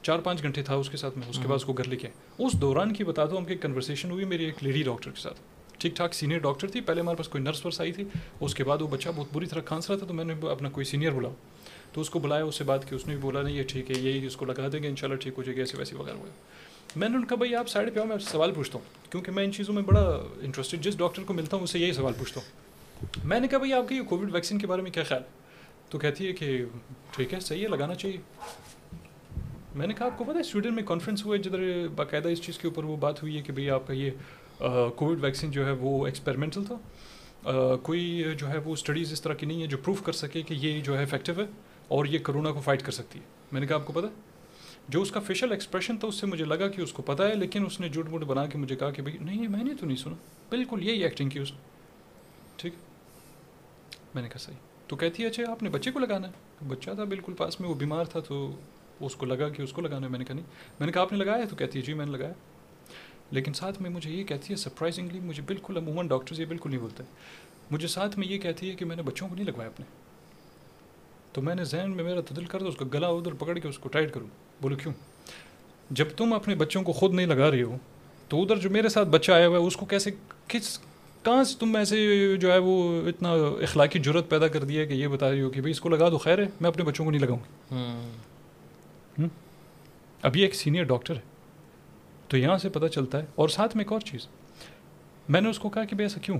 Speaker 1: چار پانچ گھنٹے تھا اس کے ساتھ میں اس کے بعد اس کو گھر لے کے اس دوران کی بتا دو ہم کی کنورسیشن ہوئی میری ایک لیڈی ڈاکٹر کے ساتھ۔ ٹھیک ٹھاک سینئر ڈاکٹر تھی۔ پہلے ہمارے پاس کوئی نرس ورس آئی تھی۔ اس کے بعد وہ بچہ بہت بری طرح کھانس رہا تھا تو میں نے اپنا کوئی سینئر بلاؤ تو اس کو بلایا، اس سے بات کی، اس نے بھی بولا، نہیں، یہ ٹھیک ہے، یہی اس کو لگا دیں گے ان شاء اللہ ٹھیک ہو جائے گی، ایسے ویسے وغیرہ وغیرہ۔ میں نے ان کا، بھائی، آپ سائڈ پہ آؤ، میں سوال پوچھتا ہوں۔ کیونکہ میں ان چیزوں میں بڑا انٹرسٹڈ جس ڈاکٹر کو ملتا ہوں، اس سے یہی سوال پوچھتا ہوں۔ میں نے کہا، بھائی، آپ کی یہ کووڈ ویکسین کے بارے میں کیا خیال ہے؟ تو کہتی ہے کہ، ٹھیک ہے، صحیح ہے، لگانا چاہیے۔ میں نے کہا، آپ کو پتا ہے، سویڈن میں کانفرنس ہوا ہے، جدھر باقاعدہ اس چیز کے اوپر وہ بات ہوئی ہے کہ بھائی، آپ کا یہ کووڈ ویکسین جو ہے وہ ایکسپیریمنٹل تھا۔ کوئی جو ہے وہ اسٹڈیز اس طرح کی نہیں ہے جو پروف کر سکے کہ یہ جو ہے افیکٹو ہے اور یہ کرونا کو فائٹ کر سکتی ہے۔ میں نے کہا آپ کو پتہ جو اس کا فیشل ایکسپریشن تھا، اس سے مجھے لگا کہ اس کو پتہ ہے، لیکن اس نے جھوٹ موٹ بنا کے مجھے کہا کہ بھائی، نہیں، میں نے تو نہیں سنا۔ بالکل یہی ایکٹنگ کی اس نے۔ ٹھیک میں نے کہا صحیح۔ تو کہتی ہے اچھا آپ نے بچے کو لگانا ہے؟ بچہ تھا بالکل پاس میں، وہ بیمار تھا تو اس کو لگا کہ اس کو لگانا ہے۔ میں نے کہا نہیں۔ میں نے کہا، آپ نے لگایا تو کہتی ہے جی میں نے لگایا۔ لیکن ساتھ میں مجھے یہ کہتی ہے سرپرائزنگلی مجھے بالکل عموماً ڈاکٹرز یہ بالکل نہیں بولتے۔ مجھے ساتھ میں یہ کہتی ہے کہ میں نے بچوں کو نہیں لگوایا اپنے۔ تو میں نے ذہن میں میرا تدل کر دو اس کا گلا ادھر پکڑ کے اس کو ٹائٹ کروں۔ بولو کیوں؟ جب تم اپنے بچوں کو خود نہیں لگا رہے ہو تو ادھر جو میرے ساتھ بچہ آیا ہوا ہے اس کو کیسے کس کہاں سے تم ایسے جو ہے وہ اتنا اخلاقی جرت پیدا کر دیا کہ یہ بتا رہی ہو کہ بھائی اس کو لگا دو خیر ہے میں اپنے بچوں کو نہیں لگاؤں گا ابھی ایک سینئر ڈاکٹر ہے۔ تو یہاں سے پتہ چلتا ہے۔ اور ساتھ میں ایک اور چیز۔ میں نے اس کو کہا کہ بھائی ایسا کیوں؟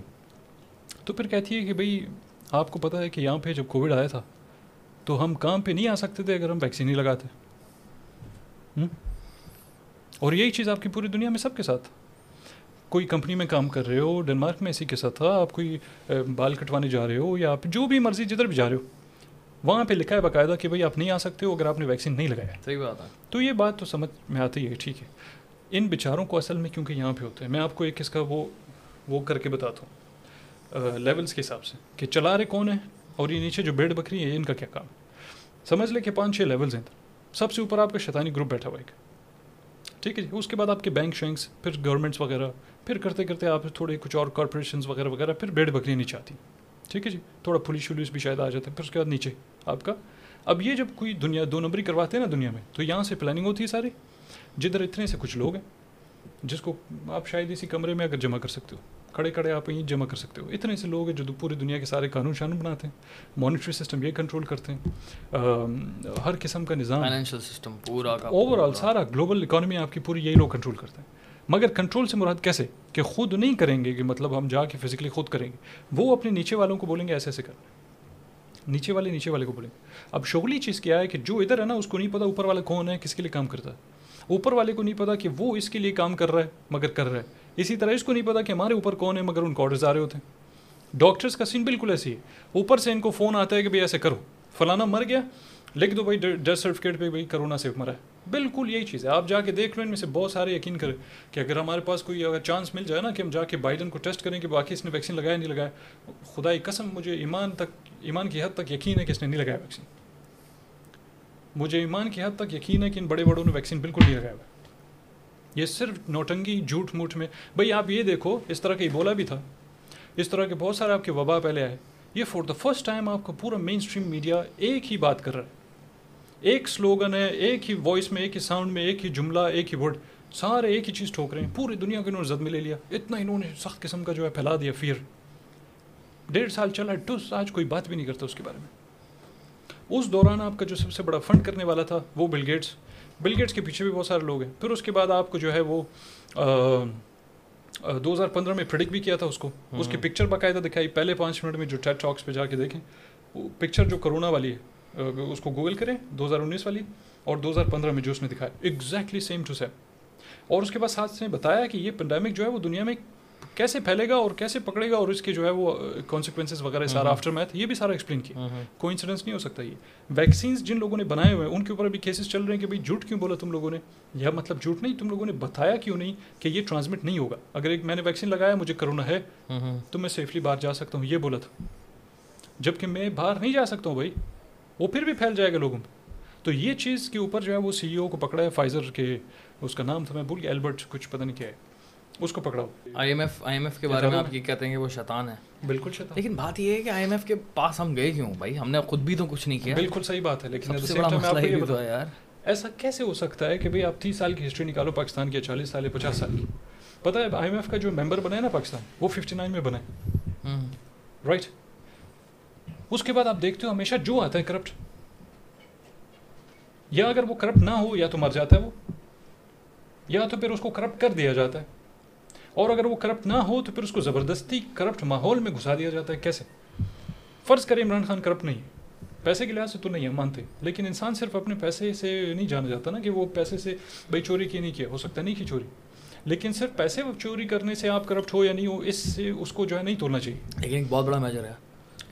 Speaker 1: تو پھر کہتی ہے کہ بھائی آپ کو پتہ ہے کہ یہاں پہ جب کووڈ آیا تھا تو ہم کام پہ نہیں آ سکتے تھے اگر ہم ویکسین نہیں لگاتے۔ اور یہی چیز آپ کی پوری دنیا میں سب کے ساتھ۔ کوئی کمپنی میں کام کر رہے ہو ڈنمارک میں اسی کے ساتھ تھا آپ کوئی بال کٹوانے جا رہے ہو یا آپ جو بھی مرضی جدھر بھی جا رہے ہو وہاں پہ لکھا ہے باقاعدہ کہ بھائی آپ نہیں آ سکتے ہو اگر آپ نے ویکسین نہیں لگایا۔
Speaker 2: صحیح بات ہے۔
Speaker 1: تو یہ بات تو سمجھ میں آتی ہے ٹھیک ہے۔ ان بیچاروں کو اصل میں کیونکہ یہاں پہ ہوتے ہیں، میں آپ کو ایک اس کا وہ وہ کر کے بتاتا ہوں۔ لیولس کے حساب سے کہ چلا رہے کون ہیں اور یہ نیچے جو بیڈ بکری ہیں، ان کا کیا کام سمجھ لے کہ پانچ چھ لیولز ہیں۔ سب سے اوپر آپ کا شیطانی گروپ بیٹھا ہوا ایک۔ ٹھیک ہے جی اس کے بعد آپ کے بینک شینکس پھر گورنمنٹس وغیرہ، پھر کرتے کرتے آپ تھوڑے کچھ اور کارپوریشنز وغیرہ وغیرہ، پھر بیڈ بکریاں نیچے آتی۔ ٹھیک ہے جی تھوڑا پولیس ولیس بھی شاید آ جاتے ہیں، پھر اس کے بعد نیچے آپ کا۔ اب یہ جب کوئی دنیا دو نمبری کرواتے ہیں نا دنیا میں، تو یہاں سے پلاننگ ہوتی ہے ساری۔ جدھر اتنے سے کچھ لوگ ہیں جس کو آپ شاید اسی کمرے میں اگر جمع کر سکتے ہو کھڑے کھڑے آپ یہیں جمع کر سکتے ہو اتنے سے لوگ ہیں جو پوری دنیا کے سارے قانون شانون بناتے ہیں مانیٹری سسٹم یہ کنٹرول کرتے ہیں ہر قسم کا نظام
Speaker 2: فائنینشیل سسٹم پورا
Speaker 1: اوور آل سارا گلوبل اکانومی آپ کی پوری یہی لوگ کنٹرول کرتے ہیں مگر کنٹرول سے مراد کیسے کہ خود نہیں کریں گے کہ مطلب ہم جا کے فزیکلی خود کریں گے وہ اپنے نیچے والوں کو بولیں گے ایسے ایسے کر نیچے والے نیچے والے کو بولیں گے اب شغلی چیز کیا ہے کہ جو ادھر ہے نا اس کو نہیں پتا اوپر والا کون ہے کس کے لیے کام کرتا ہے اوپر والے کو نہیں پتا کہ وہ اس کے لیے کام کر رہا ہے، مگر کر رہا ہے۔ اسی طرح اس کو نہیں پتا کہ ہمارے اوپر کون ہے، مگر ان کو آڈرز آ رہے ہوتے ہیں۔ ڈاکٹرس کا سین بالکل ایسی ہے۔ اوپر سے ان کو فون آتا ہے کہ بھائی ایسے کرو۔ فلانا مر گیا، لکھ دو بھائی ڈیتھ سرٹیفکیٹ پہ بھائی کرونا سے مرا ہے۔ بالکل یہی چیز ہے۔ آپ جا کے دیکھ لو، ان میں سے بہت سارے یقین کریں کہ اگر ہمارے پاس کوئی اگر چانس مل جائے نا کہ ہم جا کے بائیڈن کو ٹیسٹ کریں کہ باقی اس نے ویکسین لگایا نہیں لگایا، خدائی قسم، مجھے ایمان تک، ایمان کی حد تک یقین ہے کہ اس نے نہیں لگایا ویکسین مجھے ایمان کی حد تک یقین ہے کہ ان بڑے بڑوں نے ویکسین بالکل نہیں لگایا ہوا یہ صرف نوٹنگی، جھوٹ موٹ میں۔ بھائی آپ یہ دیکھو، اس طرح کا یہ بولا بھی تھا۔ اس طرح کے بہت سارے آپ کے وبا پہلے آئے۔ یہ فور دا فرسٹ ٹائم آپ کا پورا مین اسٹریم میڈیا ایک ہی بات کر رہا ہے۔ ایک سلوگن ہے، ایک ہی وائس میں، ایک ہی ساؤنڈ میں، ایک ہی جملہ، ایک ہی ورڈ سارے ایک ہی چیز ٹھوک رہے ہیں۔ پوری دنیا کو انہوں نے زد میں لے لیا۔ اتنا انہوں نے سخت قسم کا جو ہے پھیلا دیا فیئر ڈیڑھ سال چلا ٹس آج کوئی بات بھی نہیں کرتا اس کے بارے میں۔ اس دوران آپ کا جو سب سے بڑا فنڈ کرنے والا تھا وہ بل گیٹس بل گیٹس کے پیچھے بھی بہت سارے لوگ ہیں. پھر اس کے بعد آپ کو جو ہے وہ دو ہزار پندرہ میں پرڈک بھی کیا تھا اس کو. اس کی پکچر باقاعدہ دکھائی. پہلے پانچ منٹ میں جو ٹیٹ ٹاکس پہ جا کے دیکھیں وہ پکچر جو کرونا والی ہے اس کو گوگل کریں دو ہزار انیس والی اور دو ہزار پندرہ میں جو اس نے دکھایا. ایگزیکٹلی سیم ٹو سیم اور اس کے بعد ساتھ نے بتایا کہ یہ پینڈیمک جو ہے وہ دنیا میں کیسے پھیلے گا اور کیسے پکڑے گا اور اس کے جو ہے وہ کانسیکوینسز وغیرہ سارا آفٹر میتھ یہ بھی سارا ایکسپلین کیا۔ کوئی انسیڈنس نہیں ہو سکتا یہ۔ ویکسینس جن لوگوں نے بنائے ہوئے ہیں ان کے اوپر ابھی کیسز چل رہے ہیں کہ بھائی جھوٹ کیوں بولا تم لوگوں نے؟ یا مطلب جھوٹ نہیں تم لوگوں نے بتایا کیوں نہیں کہ یہ ٹرانسمٹ نہیں ہوگا؟ اگر ایک میں نے ویکسین لگایا مجھے کرونا ہے تو میں سیفلی باہر جا سکتا ہوں یہ بولا تھا۔ جبکہ میں باہر نہیں جا سکتا ہوں بھائی وہ پھر بھی پھیل جائے گا لوگوں میں۔ تو یہ چیز کے اوپر جو ہے وہ سی ای او کو پکڑا ہے فائزر کے اس کا نام تھا میں بھول گیا البرٹ کچھ پتہ نہیں کیا ہے۔ اس کو پکڑاؤ۔
Speaker 2: I M F I M F کے بارے میں آپ یہ کہتے ہیں کہ وہ شیطان ہے۔
Speaker 1: بالکل شیطان۔
Speaker 2: لیکن بات یہ ہے کہ آئی ایم ایف کے پاس ہم گئے کیوں بھائی؟ ہم نے خود بھی تو کچھ نہیں کیا۔
Speaker 1: بالکل صحیح بات ہے لیکن
Speaker 2: سے بڑا مسئلہ یہ تو ہے یار۔
Speaker 1: ایسا کیسے ہو سکتا ہے کہ بھائی آپ تیس سال کی ہسٹری نکالو پاکستان کی چالیس سال یا پچاس سال کی۔ پتہ ہے آئی ایم ایف کا جو ممبر بنا ہے نا پاکستان وہ ففٹی نائن میں بنا ہے۔ رائٹ اس کے بعد آپ دیکھتے ہو ہمیشہ جو آتا ہے کرپٹ یا اگر وہ کرپٹ نہ ہو یا تو مر جاتا ہے وہ۔ یا تو پھر اس کو کرپٹ کر دیا جاتا ہے۔ اور اگر وہ کرپٹ نہ ہو تو پھر اس کو زبردستی کرپٹ ماحول میں گھسا دیا جاتا ہے کیسے؟ فرض کرے عمران خان کرپٹ نہیں ہے۔ پیسے کے لحاظ سے تو نہیں ہے مانتے لیکن انسان صرف اپنے پیسے سے نہیں جانا جاتا نا کہ وہ پیسے سے بھائی چوری کی نہیں کیا ہو سکتا نہیں کی چوری۔ لیکن صرف پیسے چوری کرنے سے آپ کرپٹ ہو یا نہیں ہو اس سے اس کو جو ہے نہیں تولنا چاہیے۔
Speaker 2: لیکن ایک بہت بڑا میجر ہے۔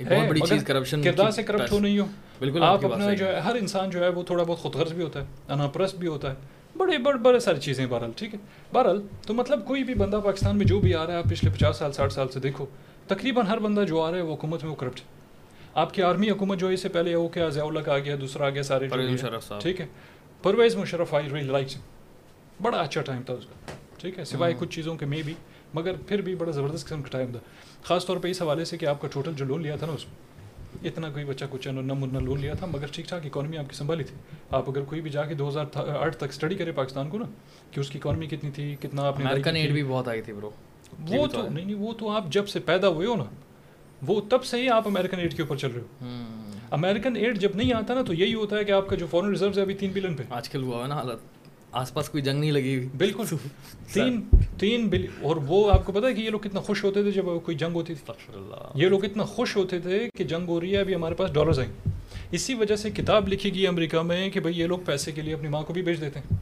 Speaker 2: بہت بڑی چیز کرپشن
Speaker 1: کردار سے کرپٹ ہو نہیں ہو۔ بالکل آپ اپنا جو ہے ہر انسان جو ہے وہ تھوڑا بہت خود غرض بھی ہوتا ہے انا پرست بھی ہوتا ہے۔ بڑے بڑے بڑے ساری چیزیں بہرحال ٹھیک ہے؟ بہرحال تو مطلب کوئی بھی بندہ پاکستان میں جو بھی آ رہا ہے آپ پچھلے پچاس سال ساٹھ سال سے دیکھو تقریباً ہر بندہ جو آ رہا ہے وہ حکومت میں وہ کرپٹ آپ کی آرمی حکومت جو ہے اس سے پہلے وہ کیا ضیاء اللہ کا آ گیا دوسرا آ گیا سارے ٹھیک ہے؟ Pervez Musharraf I really like بڑا اچھا ٹائم تھا اس کا۔ ٹھیک ہے؟ سوائے کچھ چیزوں کے میں بھی مگر پھر بھی بڑا زبردست قسم کا ٹائم تھا۔ خاص طور پہ اس حوالے سے کہ آپ کا ٹوٹل جو لون لیا تھا نا اس میں۔ اتنا کوئی بچہ کچھ نہ مرنا لون لیا تھا مگر ٹھیک ٹھاک اکانومی آپ کی سنبھالی تھی۔ آپ اگر کوئی بھی جا کے دو ہزار آٹھ تک اسٹڈی کرے پاکستان کو نا کہ اس کی اکانومی کتنی تھی کتنا آپ
Speaker 2: نے بھی بہت آئی تھی برو
Speaker 1: وہ تو نہیں نہیں وہ تو آپ جب سے پیدا ہوئے ہو نا وہ تب سے ہی آپ امیرکن ایڈ کے اوپر چل رہے ہو۔ امیرکن ایڈ جب نہیں آتا نا تو یہی ہوتا ہے کہ آپ کا جو فورن ریزرو ہے ابھی تین بلین پہ۔
Speaker 2: آج کل ہوا ہے نا حالت۔ آس پاس کوئی جنگ نہیں لگی ہوئی۔
Speaker 1: بالکل۔ تین تین بل اور وہ آپ کو پتا ہے کہ یہ لوگ کتنا خوش ہوتے تھے جب کوئی جنگ ہوتی تھی۔ یہ لوگ اتنا خوش ہوتے تھے کہ جنگ ہو رہی ہے ابھی ہمارے پاس ڈالرز آئیں۔ اسی وجہ سے کتاب لکھی گئی امریکہ میں کہ بھائی یہ لوگ پیسے کے لیے اپنی ماں کو بھی بیچ دیتے ہیں۔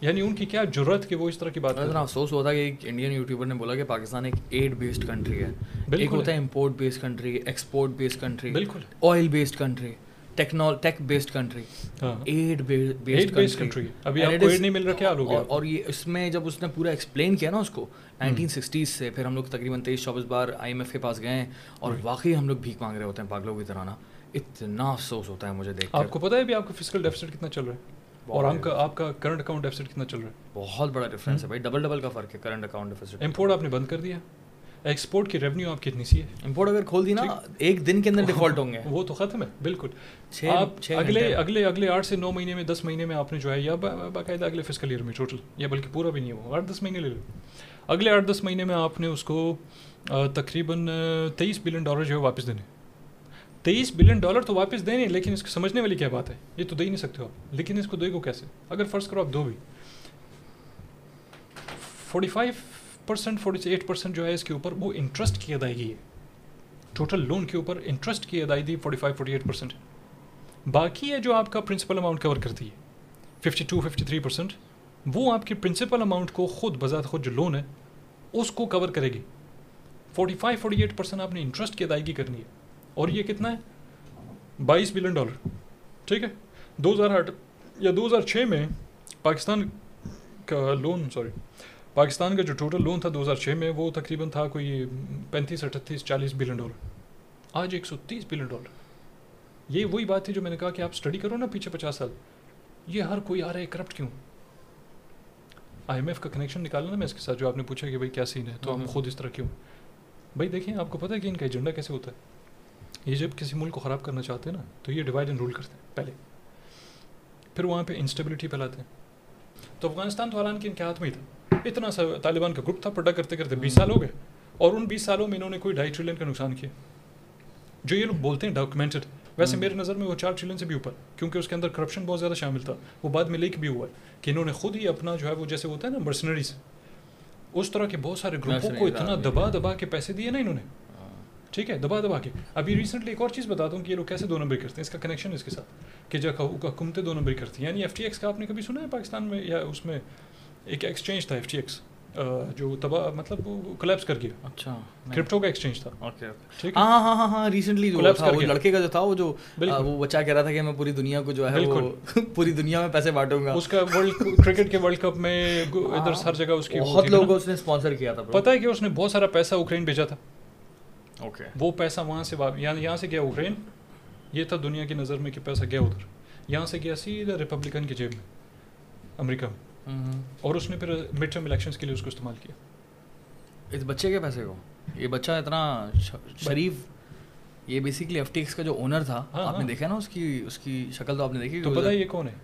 Speaker 1: یعنی ان کی کیا ضرورت کہ وہ اس طرح کی بات
Speaker 2: اتنا افسوس ہوتا ہے کہ ایک انڈین یوٹیوبر نے بولا کہ پاکستان ایک ایڈ بیسڈ کنٹری ہے۔ ایک ہوتا ہے import based country export based country
Speaker 1: بالکل۔
Speaker 2: Oil based country tech based country aid based
Speaker 1: base country ابھی آپ کو ایڈ نہیں مل رہا کیا لوگ
Speaker 2: اور یہ اس میں جب اس نے پورا ایکسپلین کیا نا اس کو نائنٹین سکسٹیز سے پھر ہم لوگ تقریباً تیئیس چوبیس بار آئی ایم ایف کے پاس گئے ہیں اور واقعی ہم لوگ بھیک مانگ رہے ہوتے ہیں پاگلوں کی طرح نا۔ اتنا افسوس ہوتا ہے مجھے دیکھ
Speaker 1: آپ کو پتا ہے ابھی آپ کا فزیکل ڈیفیسٹ کتنا چل رہا ہے؟ اور کا آپ کا کرنٹ اکاؤنٹ ڈیفیسٹ کتنا چل رہا ہے؟
Speaker 2: بہت بڑا ڈفرینس ہے بھائی ڈبل ڈبل کا فرق ہے کرنٹ اکاؤنٹ ڈیفیسٹ
Speaker 1: امپورٹ آپ نے بند کر دیا۔ ایکسپورٹ کی ریونیو آپ کی اتنی سی ہے؟
Speaker 2: امپورٹ اگر کھول دی نا ایک دن کے اندر ڈیفالٹ ہوں گے۔
Speaker 1: وہ تو ختم ہے بالکل۔ آپ اگلے اگلے اگلے آٹھ سے نو مہینے میں دس مہینے میں آپ نے جو ہے یا باقاعدہ اگلے فزیکل ایئر میں ٹوٹل یا بلکہ پورا بھی نہیں ہوا آٹھ دس مہینے لے لو۔ اگلے آٹھ دس مہینے میں آپ نے اس کو تقریباً تیئیس بلین ڈالر جو ہے واپس دینے۔ تیئیس بلین ڈالر تو واپس دینے لیکن اس کو سمجھنے والی کیا بات ہے؟ یہ تو دے ہی نہیں سکتے ہو آپ۔ لیکن اس کو دے گو کیسے؟ اگر فرض کرو آپ دو بھی۔ Forty five percent forty eight percent جو ہے اس کے اوپر وہ انٹرسٹ کی ادائیگی ہے۔ ٹوٹل لون کے اوپر انٹرسٹ کی ادائیگی forty five forty eight percent باقی ہے جو آپ کا پرنسپل اماؤنٹ کور کرتی ہے fifty two fifty three percent وہ آپ کی پرنسپل اماؤنٹ کو خود بذات خود جو لون ہے، اس کو کور کرے گی۔ Forty five forty eight percent آپ نے انٹرسٹ کی ادائیگی کرنی ہے۔ اور یہ کتنا ہے؟ بائیس بلین ڈالر۔ ٹھیک ہے؟ دو ہزار آٹھ یا دو ہزار چھ میں پاکستان کا لون سوری پاکستان کا جو ٹوٹل لون تھا دو ہزار چھ میں وہ تقریباً تھا کوئی پینتیس اٹھتیس چالیس بلین ڈالر۔ آج ایک سو تیس بلین ڈالر۔ یہ وہی بات تھی جو میں نے کہا کہ آپ اسٹڈی کرو نا پیچھے پچاس سال۔ یہ ہر کوئی آ رہا ہے کرپٹ کیوں؟ آئی ایم ایف کا کنیکشن نکالنا نا میں اس کے ساتھ جو آپ نے پوچھا کہ بھائی کیا سین ہے تو ہم خود اس طرح کیوں؟ بھائی دیکھیں آپ کو پتہ ہے کہ ان کا ایجنڈا کیسے ہوتا ہے؟ یہ جب کسی ملک کو خراب کرنا چاہتے ہیں نا تو یہ ڈیوائڈ اینڈ رول کرتے ہیں پہلے۔ پھر وہاں پہ انسٹیبلٹی پھیلاتے ہیں۔ تو افغانستان تو حالانکہ ان کے ہاتھ میں ہی تھا۔ اتنا سا طالبان کا گروپ تھا پٹا کرتے کرتے بیس سال ہو گئے۔ اور ان بیس سالوں میں انہوں نے کوئی ڈھائی ٹریلین کا نقصان کیا۔ جو یہ لوگ بولتے ہیں ڈاکومنٹڈ ویسے میرے نظر میں وہ چار ٹریلین سے بھی اوپر کیونکہ اس کے اندر کرپشن بہت زیادہ شامل تھا۔ وہ بعد میں لیک بھی ہوا ہے کہ انہوں نے خود ہی اپنا جو ہے وہ جیسے ہوتا ہے نا مرسنریز اس طرح کے بہت سارے گروپوں کو اتنا دبا دبا کے پیسے دیے نا انہوں نے۔ ٹھیک ہے دبا دبا کے۔ ابھی ریسنٹلی ایک اور چیز بتا دوں کہ یہ لوگ کیسے دو نمبر کرتے ہیں اس کا کنیکشن اس کے ساتھ کہ جب حکومتیں دو نمبر کرتی ہیں۔ یعنی ایف ٹی ایکس کا آپ نے کبھی سنا ہے پاکستان میں یا اس میں ایک ایکسچینج تھا ایف ٹی ایکس جو تباہ مطلب کلیپس کر گیا۔
Speaker 2: اچھا
Speaker 1: کرپٹو کا ایکسچینج تھا۔
Speaker 2: ٹھیک ہاں ہاں ہاں ہاں ریسنٹلی جو وہ لڑکے کا جو تھا وہ جو وہ بچہ کہہ رہا تھا کہ میں پوری دنیا کو جو ہے وہ پوری دنیا میں پیسے بانٹوں گا۔
Speaker 1: اس کا ورلڈ کرکٹ کے ورلڈ کپ میں ادھر ہر جگہ اس کی
Speaker 2: بہت لوگوں کو اس نے اسپانسر کیا تھا
Speaker 1: پتہ ہے کہ اس نے بہت سارا پیسہ اوکرین بھیجا تھا۔
Speaker 2: اوکے
Speaker 1: وہ پیسہ وہاں سے یہاں یہاں سے گیا اوکرین یہ تھا دنیا کی نظر میں کہ پیسہ گیا ادھر۔ یہاں سے گیا سیدھا ریپبلکن کی جیب میں امریکہ میں۔ اور اس نے پھر مڈ ٹرم الیکشنس کے لیے اس کو استعمال کیا
Speaker 2: اس بچے کے پیسے کو یہ بچہ اتنا شریف یہ بیسکلی ایف ٹی ایکس کا جو اونر تھا آپ نے دیکھا نا اس کی اس کی شکل تو آپ نے دیکھی
Speaker 1: تو پتا یہ کون ہے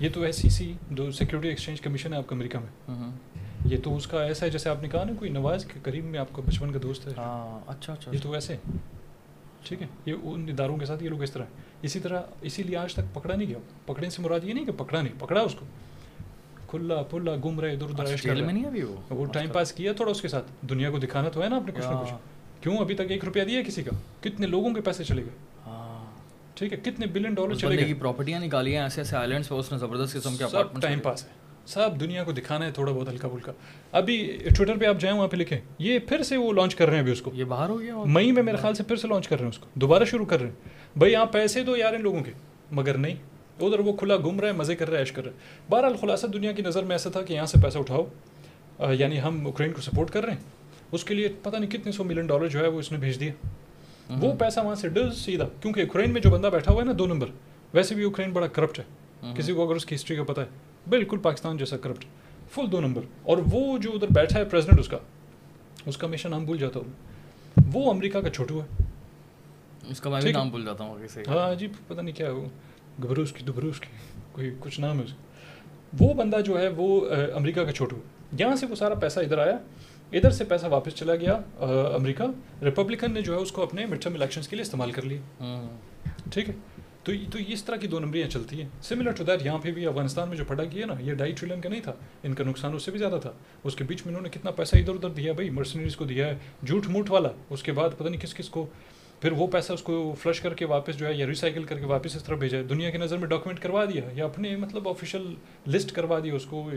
Speaker 1: یہ تو ایس سی سی جو سیکورٹی ایکسچینج کمیشن ہے آپ کا امریکہ میں یہ تو اس کا ایسا ہے جیسے آپ نے کہا نا کوئی نواز کے قریب میں آپ کا بچپن کا دوست ہے
Speaker 2: اچھا اچھا
Speaker 1: یہ تو ایسے ٹھیک ہے یہ ان اداروں کے ساتھ یہ لوگ اس طرح اسی طرح اسی لیے آج تک پکڑا نہیں گیا پکڑنے سے مراد یہ نہیں کہ پکڑا نہیں پکڑا اس کو کھلا پھلا گم رہے ادھر ادھر
Speaker 2: جیل میں نہیں ابھی وہ؟
Speaker 1: وہ ٹائم پاس کیا تھوڑا اس کے ساتھ؟ دنیا کو دکھانا تو ہے نا آپ نے کچھ نہ کچھ۔ کیوں ابھی تک ایک روپیہ دیا کسی کا؟ کتنے لوگوں کے پیسے چلے گئے؟ ٹھیک ہے کتنے بلین ڈالر چلے گئے؟
Speaker 2: پراپرٹیاں نکالی ہیں ایسے ایسے آئلینڈس پہ اس نے زبردست قسم کے
Speaker 1: سب ٹائم پاس ہے۔ سب دنیا کو دکھانا ہے تھوڑا بہت ہلکا پھلکا۔ ابھی ٹویٹر پہ آپ جائیں وہاں پہ لکھیں۔ یہ پھر سے وہ لانچ کر رہے ہیں ابھی اس کو۔
Speaker 2: یہ باہر ہو گیا
Speaker 1: مئی میں میرے خیال سے پھر سے لانچ کر رہے ہیں اس کو۔ دوبارہ شروع کر رہے ہیں۔ بھائی آپ پیسے دو یار ان لوگوں کے۔ مگر نہیں ادھر وہ کھلا گھوم رہا ہے مزے کر رہا ہے ایش کر رہا ہے بہرحال خلاصہ دنیا کی نظر میں ایسا تھا کہ یہاں سے پیسہ اٹھاؤ۔ یعنی ہم اوکرین کو سپورٹ کر رہے ہیں۔ اس کے لیے پتہ نہیں کتنے سو ملین ڈالر جو ہے وہ اس نے بھیج دیا وہ پیسہ وہاں سے ڈز سیدھا۔ کیونکہ اوکرین میں جو بندہ بیٹھا ہوا ہے نا دو نمبر۔ ویسے بھی اوکرین بڑا کرپٹ ہے۔ کسی کو اگر اس کی ہسٹری کا پتہ ہے۔ بالکل پاکستان جیسا کرپٹ فل دو نمبر۔ اور وہ جو ادھر بیٹھا ہے پریزیڈنٹ اس کا۔ اس کا میشن نام بھول جاتا ہوں۔ وہ امریکہ کا چھوٹو ہے۔
Speaker 2: اس کا میں بھی نام بھول جاتا ہوں
Speaker 1: ہاں جی پتہ نہیں کیا ہے وہ۔ گبروس کی دبروس کی کوئی کچھ نام ہے اس وہ بندہ جو ہے وہ امریکہ کا چھوٹو یہاں سے وہ سارا پیسہ ادھر آیا ادھر سے پیسہ واپس چلا گیا امریکہ۔ ریپبلکن نے جو ہے اس کو اپنے مڈ ٹرم الیکشنس کے لیے استعمال کر لیا۔ ٹھیک ہے؟ تو تو اس طرح کی دو نمبریاں چلتی ہیں۔ سملر ٹو دیٹ یہاں پہ بھی افغانستان میں جو پھٹا کیا نا یہ ڈھائی ٹریلین کا نہیں تھا۔ ان کا نقصان اس سے بھی زیادہ تھا۔ اس کے بیچ میں انہوں نے کتنا پیسہ ادھر ادھر دیا بھائی مرسنریز کو دیا ہے۔ جھوٹ موٹ والا۔ اس کے بعد پتہ نہیں کس کس کو پھر وہ پیسہ اس کو فلش کر کے واپس جو ہے یا ریسائکل کر کے واپس اس طرح بھیجا ہے۔ دنیا کی نظر میں ڈاکیومنٹ کروا دیا یا اپنے مطلب آفیشیل لسٹ کروا دیا اس کو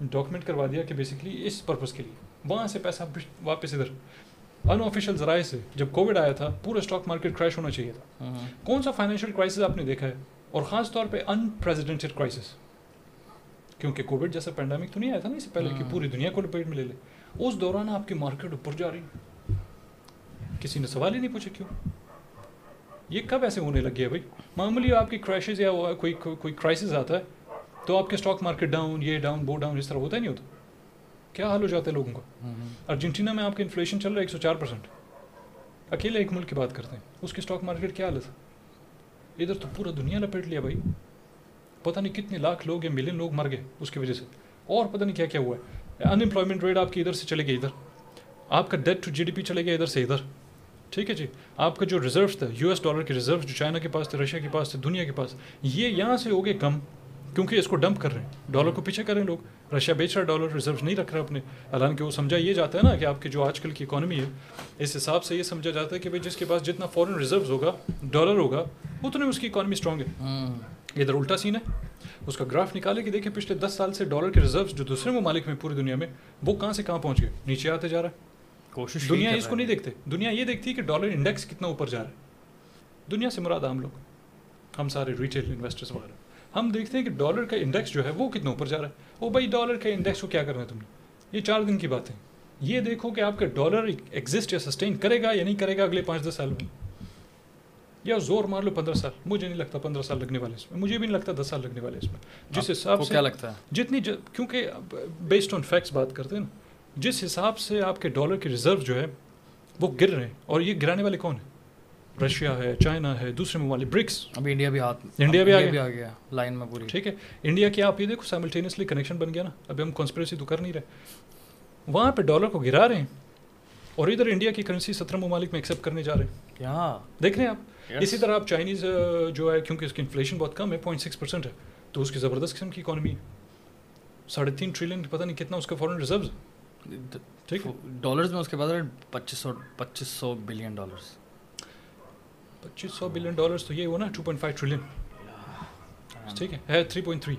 Speaker 1: ڈاکیومنٹ کروا دیا کہ بیسکلی اس پرپز کے لیے۔ وہاں سے پیسہ واپس ادھر۔ ان آفیشیل ذرائع سے جب کووڈ آیا تھا پورا اسٹاک مارکیٹ کریش ہونا چاہیے
Speaker 2: تھا۔
Speaker 1: ہاں۔ کون سا فائنینشیل کرائسس آپ نے دیکھا ہے؟ اور خاص طور پہ ان پریزیڈنٹڈ کرائسس کیونکہ کووڈ جیسا پینڈامک تو نہیں آیا تھا نا
Speaker 2: اس
Speaker 1: سے پہلے کہ ہاں۔ پوری دنیا کو لپیٹ میں لے لے۔ اس دوران آپ کی مارکیٹ اوپر جا رہی۔ ہے کسی نے سوال ہی نہیں پوچھا کیوں؟ یہ کب ایسے ہونے لگے ہیں بھائی؟ معمولی آپ کی کریشز یا کوئی کوئی کرائسز آتا ہے تو آپ کے اسٹاک مارکیٹ ڈاؤن یہ ڈاؤن وہ ڈاؤن اس طرح ہوتا ہی نہیں ہوتا۔ کیا
Speaker 2: حال
Speaker 1: ہو جاتا ہے لوگوں کا؟ ارجنٹینا میں آپ کا انفلیشن چل رہا ہے ایک سو چار پرسینٹ اکیلے ایک ملک کی بات کرتے ہیں۔ اس کی اسٹاک مارکیٹ کیا حال ہے؟ ادھر تو پورا دنیا لپیٹ لیا بھائی۔ پتہ نہیں کتنے لاکھ لوگ یا ملین لوگ مر گئے اس کی وجہ سے۔ اور پتہ نہیں کیا کیا ہوا ہے۔ ان امپلائمنٹ ریٹ آپ کی ادھر سے چلے گئے ادھر۔ آپ کا debt to G D P چلے گیا ادھر سے ادھر۔ ٹھیک ہے جی آپ کا جو ریزروس تھا یو ایس ڈالر کے ریزروس جو چائنا کے پاس تھے رشیا کے پاس تھے دنیا کے پاس یہ یہاں سے ہو گئے کم کیونکہ اس کو ڈمپ کر رہے ہیں۔ ڈالر کو پیچھے کر رہے ہیں لوگ۔ رشیا بیچ رہا ڈالر ریزروس نہیں رکھ رہا اپنے۔ حالانکہ وہ سمجھا یہ جاتا ہے نا کہ آپ کی جو آج کل کی اکانومی ہے اس حساب سے یہ سمجھا
Speaker 2: جاتا
Speaker 1: ہے کہ بھائی جس کے پاس جتنا فورن ریزروز ہوگا ڈالر ہوگا اتنے اس کی اکانومی اسٹرانگ ہے۔ ادھر الٹا سین ہے۔ اس کا گراف نکالے کہ دیکھیں پچھلے دس سال سے ڈالر کے
Speaker 2: ریزرو جو
Speaker 1: دوسرے
Speaker 2: ممالک
Speaker 1: میں
Speaker 2: پوری
Speaker 1: دنیا
Speaker 2: میں
Speaker 1: وہ کہاں سے کہاں پہنچ گئے؟ نیچے آتے جا رہا ہے۔ کوشش دنیا اس کو نہیں دیکھتے۔ دنیا یہ دیکھتی ہے کہ ڈالر انڈیکس کتنا اوپر جا رہا ہے۔ دنیا سے مراد ہم لوگ۔ ہم سارے ریٹیل انویسٹرس وغیرہ ہم دیکھتے ہیں کہ ڈالر کا انڈیکس جو ہے وہ کتنا اوپر جا رہا ہے۔ او بھائی ڈالر کا انڈیکس کو کیا کرنا ہے تم نے یہ چار دن کی بات ہے یہ دیکھو کہ آپ کا ڈالر ایگزسٹ یا سسٹین کرے گا یا نہیں کرے گا اگلے پانچ دس سال میں۔ یا زور مار لو پندرہ
Speaker 2: سال۔
Speaker 1: مجھے
Speaker 2: نہیں لگتا پندرہ
Speaker 1: سال لگنے والے اس میں۔ مجھے بھی نہیں لگتا دس سال لگنے والے اس میں۔ جس حساب سے کیا لگتا ہے؟ جتنی کیونکہ بیسڈ آن فیکٹس بات کرتے ہیں نا۔ جس حساب سے آپ کے ڈالر
Speaker 2: کے ریزرو جو ہے
Speaker 1: وہ گر رہے
Speaker 2: ہیں۔
Speaker 1: اور
Speaker 2: یہ گرانے والے کون ہیں؟
Speaker 1: رشیا ہے چائنا ہے دوسرے ممالک برکس۔ اب انڈیا بھی ہاتھ انڈیا بھی آگے آ گیا لائن میں پوری۔ ٹھیک ہے۔ انڈیا کی آپ یہ دیکھو سائملٹینیسلی کنیکشن بن گیا نا۔ ابھی ہم کانسپریسی تو کر نہیں رہے۔ وہاں
Speaker 2: پہ
Speaker 1: ڈالر کو گرا رہے
Speaker 2: ہیں
Speaker 1: اور ادھر انڈیا کی کرنسی سترہ ممالک میں ایکسیپٹ کرنے جا رہے ہیں۔ یہاں دیکھ رہے ہیں آپ؟ اسی طرح آپ چائنیز جو ہے کیونکہ اس کی انفلیشن بہت کم ہے پوائنٹ سکس پرسینٹ
Speaker 2: ہے تو اس کی زبردست قسم کی اکانومی ہے۔ ساڑھے
Speaker 1: تین ٹریلین پتہ نہیں کتنا اس کا فورن ریزروز ٹھیک ڈالرز میں اس کے بعد پچیس سو پچیس سو بلین ڈالرس پچیس سو بلین ڈالرس تو
Speaker 2: یہ
Speaker 1: ہوا نا
Speaker 2: ٹو پوائنٹ فائیو ٹریلین ٹھیک
Speaker 1: ہے three point
Speaker 2: three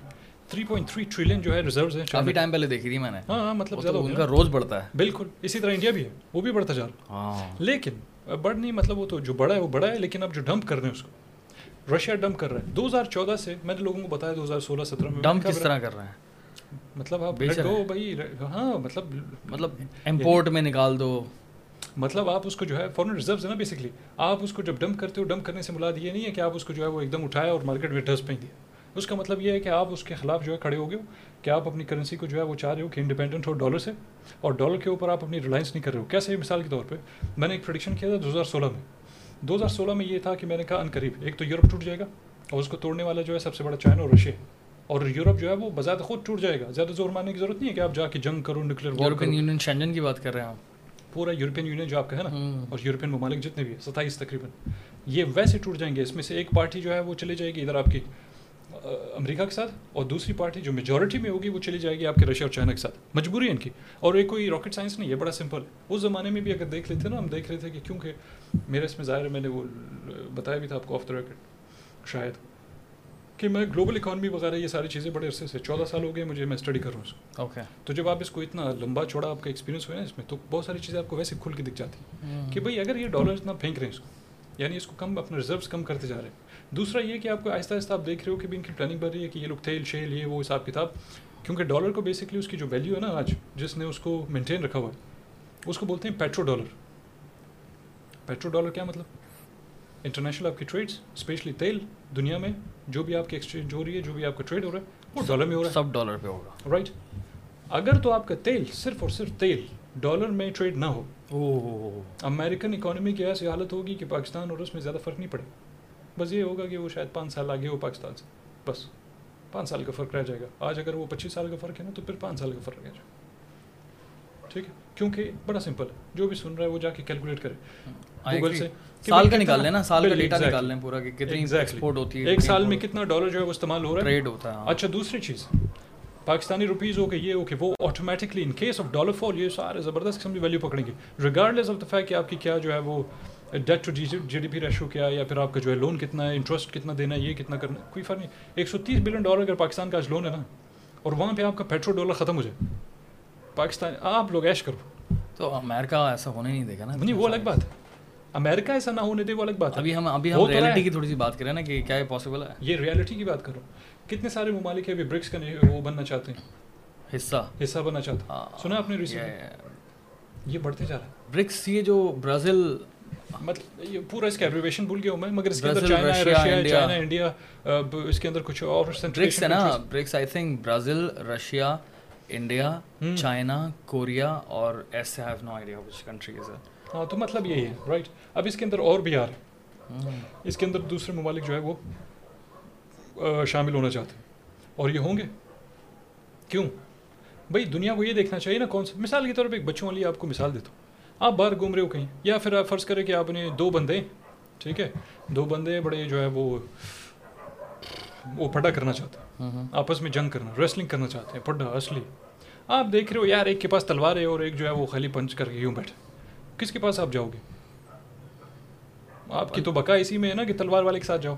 Speaker 1: three
Speaker 2: point
Speaker 1: three
Speaker 2: trillion
Speaker 1: جو
Speaker 2: ہے ریزروز ہیں
Speaker 1: کافی ٹائم پہلے دیکھی تھی میں نے۔ ہاں, ہاں، مطلب زیادہ ان
Speaker 2: کا
Speaker 1: روز بڑھتا ہے۔ بالکل اسی طرح انڈیا بھی ہے وہ بھی بڑھتا جا رہا ہاں۔ لیکن بڑھ نہیں مطلب وہ تو جو بڑا ہے وہ بڑا ہے لیکن اب جو ڈمپ کر رہے ہیں اس کو
Speaker 2: رشیا
Speaker 1: ڈمپ
Speaker 2: کر
Speaker 1: رہا
Speaker 2: ہے۔ دو ہزار چودہ
Speaker 1: سے میں
Speaker 2: نے
Speaker 1: لوگوں
Speaker 2: کو
Speaker 1: بتایا
Speaker 2: دو
Speaker 1: ہزار سولہ سترہ
Speaker 2: میں ڈمپ کس طرح کر
Speaker 1: رہے ہیں مطلب آپ دو بھائی ہاں مطلب مطلب امپورٹ میں نکال دو۔ مطلب آپ اس کو جو ہے فورن ریزروز ہے نا بیسکلی آپ اس کو جب ڈمپ کرتے ہو ڈمپ کرنے سے ملاد یہ نہیں ہے کہ آپ اس کو جو ہے وہ ایک دم اٹھایا اور مارکیٹ میں پہ پھینک دیا۔ اس کا مطلب یہ ہے کہ آپ اس کے خلاف جو ہے کھڑے ہو گئے ہو کہ آپ اپنی کرنسی کو جو ہے وہ چاہ رہے ہو کہ انڈیپینڈنٹ ہو ڈالر سے اور ڈالر کے اوپر آپ اپنی ریلائنس نہیں کر رہے ہو۔ کیسے؟ مثال کے طور پہ میں نے ایک پروڈکشن کیا تھا دو ہزار سولہ میں۔ دو ہزار سولہ میں یہ تھا کہ میں نے کہا ان قریب ایک تو یورپ ٹوٹ جائے گا اور اس کو توڑنے والا جو ہے سب
Speaker 2: سے
Speaker 1: بڑا
Speaker 2: چائنا اور رشیا ہے۔ اور یورپ جو ہے
Speaker 1: وہ بذات خود ٹوٹ جائے گا۔ زیادہ
Speaker 2: زور
Speaker 1: مارنے کی ضرورت نہیں ہے کہ آپ جا کے جنگ کرو نیوکلیئر یورپین یونین شینجن کی بات کر رہے ہیں آپ۔ پورا یورپین یونین جو آپ کا ہے نا اور یورپین ممالک جتنے بھی ستائیس تقریباً۔ یہ ویسے ٹوٹ جائیں گے اس میں سے ایک پارٹی جو ہے وہ چلی جائے گی ادھر آپ کی امریکہ کے ساتھ اور دوسری پارٹی جو میجورٹی میں ہوگی وہ چلی جائے گی آپ کے رشیا اور چائنا کے ساتھ۔ مجبوری ہے ان کی۔ اور یہ کوئی راکٹ سائنس نہیں ہے بڑا سمپل ہے۔ اس زمانے میں بھی اگر دیکھ لیتے نا ہم دیکھ رہے تھے کہ کیونکہ میرے اس
Speaker 2: میں
Speaker 1: ظاہر ہے میں نے وہ بتایا بھی تھا آپ کو آف دا ریکٹ شاید۔ کہ میں گلوبل اکانومی وغیرہ یہ ساری چیزیں بڑے
Speaker 2: عرصے
Speaker 1: سے چودہ سال ہو گئے مجھے میں اسٹڈی کر رہا ہوں۔ اس کو اوکے تو جب آپ اس کو اتنا لمبا چھوڑا آپ کا ایکسپیرینس ہوا ہے اس میں تو بہت ساری چیزیں آپ کو ویسے کھل کے دکھ جاتی ہیں hmm. کہ بھائی اگر یہ ڈالر اتنا پھینک رہے ہیں اس کو یعنی اس کو کم اپنا ریزروس کم کرتے جا رہے ہیں۔ دوسرا یہ کہ آپ کو آہستہ آہستہ آپ دیکھ رہے ہو کہ بھی ان کی پلاننگ بن رہی ہے کہ یہ لوگ تھے شیل یہ وہ حساب کتاب۔ کیونکہ ڈالر کو بیسکلی اس کی
Speaker 2: جو ویلیو ہے نا
Speaker 1: آج جس نے اس کو مینٹین رکھا ہوا ہے اس کو بولتے ہیں پیٹرو
Speaker 2: ڈالر
Speaker 1: پیٹرو ڈالر کیا مطلب؟ انٹرنیشنل آپ کی ٹریڈس اسپیشلی تیل۔ دنیا میں جو بھی آپ کی ایکسچینج ہو رہی ہے جو بھی آپ کا ٹریڈ ہو رہا ہے وہ ڈالر میں ہو رہا ہے۔ سب ڈالر پہ ہوگا رائٹ اگر تو آپ کا تیل صرف اور صرف تیل ڈالر میں ٹریڈ نہ ہو امریکن اکانومی کی ایسی حالت ہوگی کہ پاکستان اور اس میں زیادہ
Speaker 2: فرق
Speaker 1: نہیں
Speaker 2: پڑے۔
Speaker 1: بس یہ
Speaker 2: ہوگا
Speaker 1: کہ
Speaker 2: وہ
Speaker 1: شاید
Speaker 2: پانچ سال آگے ہو
Speaker 1: پاکستان
Speaker 2: سے۔
Speaker 1: بس
Speaker 2: پانچ سال کا فرق رہ
Speaker 1: جائے
Speaker 2: گا۔ آج اگر
Speaker 1: وہ
Speaker 2: پچیس
Speaker 1: سال کا
Speaker 2: فرق
Speaker 1: ہے نا تو پھر پانچ سال کا فرق رہ
Speaker 2: جائے گا۔ ٹھیک ہے؟
Speaker 1: کیونکہ بڑا سمپل جو بھی سن رہا ہے وہ جا کے کیلکولیٹ کرے۔ گوگل سے سال کا نکال لیں نا سال کا ڈیٹا نکال لیں پورا کہ کتنی ایکسپورٹ ہوتی ہے ایک سال میں کتنا ڈالر جو ہے وہ استعمال ہو رہا ہے۔ ٹریڈ ہوتا ہے ہاں۔ اچھا دوسری چیز۔ پاکستانی روپیز ہو کے یہ ہو کہ وہ automatically in case of dollar fall یہ سارے زبردست قسم کی ویلیو پکڑیں گے۔ ریگارڈلیس آف دا فیکٹ کہ آپ کی کیا جو ہے وہ debt to G D P ratio کیا ہے یا پھر آپ کا جو ہے لون کتنا ہے انٹرسٹ کتنا دینا ہے یہ کتنا کرنا ہے کوئی فرق نہیں۔ ایک سو تیس بلین ڈالر اگر پاکستان کا آج لون ہے نا اور وہاں پہ آپ کا پیٹرول ڈالر ختم ہو جائے۔ پاکستان آپ لوگ ایش کرو۔
Speaker 2: تو امریکہ ایسا ہونے نہیں دے گا نا۔
Speaker 1: نہیں وہ الگ بات ہے۔ امریکہ ایسا نہ ہونے دے وہ الگ بات ہے۔
Speaker 2: ابھی ہم ابھی ہم ریئلٹی کی تھوڑی سی بات کریں نا کہ کیا یہ پاسبل ہے۔
Speaker 1: یہ ریئلٹی کی بات کرو۔ کتنے سارے ممالک ہیں ابھی برکس کا وہ بننا چاہتے ہیں۔
Speaker 2: حصہ۔
Speaker 1: حصہ بننا چاہتے ہیں۔
Speaker 2: ہاں۔
Speaker 1: سنا آپ نے یہ بڑھتے جا رہا ہے۔
Speaker 2: برکس یہ جو برازیل
Speaker 1: مطلب یہ پورا اس کا ایبریویشن بھول گیا ہوں میں مگر اس کے اندر چائنا ہے
Speaker 2: رشیا انڈیا
Speaker 1: اس کے اندر کچھ اور
Speaker 2: برکس ہے نا BRICS I think Brazil Russia India. China Korea اور ایسے have no idea which countries ہے
Speaker 1: ہاں تو مطلب یہی ہے رائٹ اب اس کے اندر اور بھی آ رہے ہیں اس کے اندر دوسرے ممالک جو ہے وہ شامل ہونا چاہتے ہیں۔ اور یہ ہوں گے؟ کیوں؟ بھائی دنیا کو یہ دیکھنا چاہیے نا کون سا۔ مثال کے طور پہ ایک بچوں والی آپ کو مثال دیتا ہوں۔ آپ باہر گھوم رہے ہو کہیں یا پھر آپ فرض کریں کہ آپ نے دو بندے ٹھیک ہے؟ دو بندے بڑے جو ہے وہ وہ پھڈا کرنا چاہتے ہیں۔ آپس میں جنگ کرنا ریسلنگ کرنا چاہتے ہیں پڈا اصلی۔ آپ دیکھ رہے ہو یار ایک کے پاس تلوار ہے اور ایک جو ہے وہ خالی پنچ کر کے یوں بیٹھے۔ کس کے پاس آپ جاؤ گے؟ آپ کی تو بقا اسی میں ہے نا کہ تلوار والے کے ساتھ جاؤ۔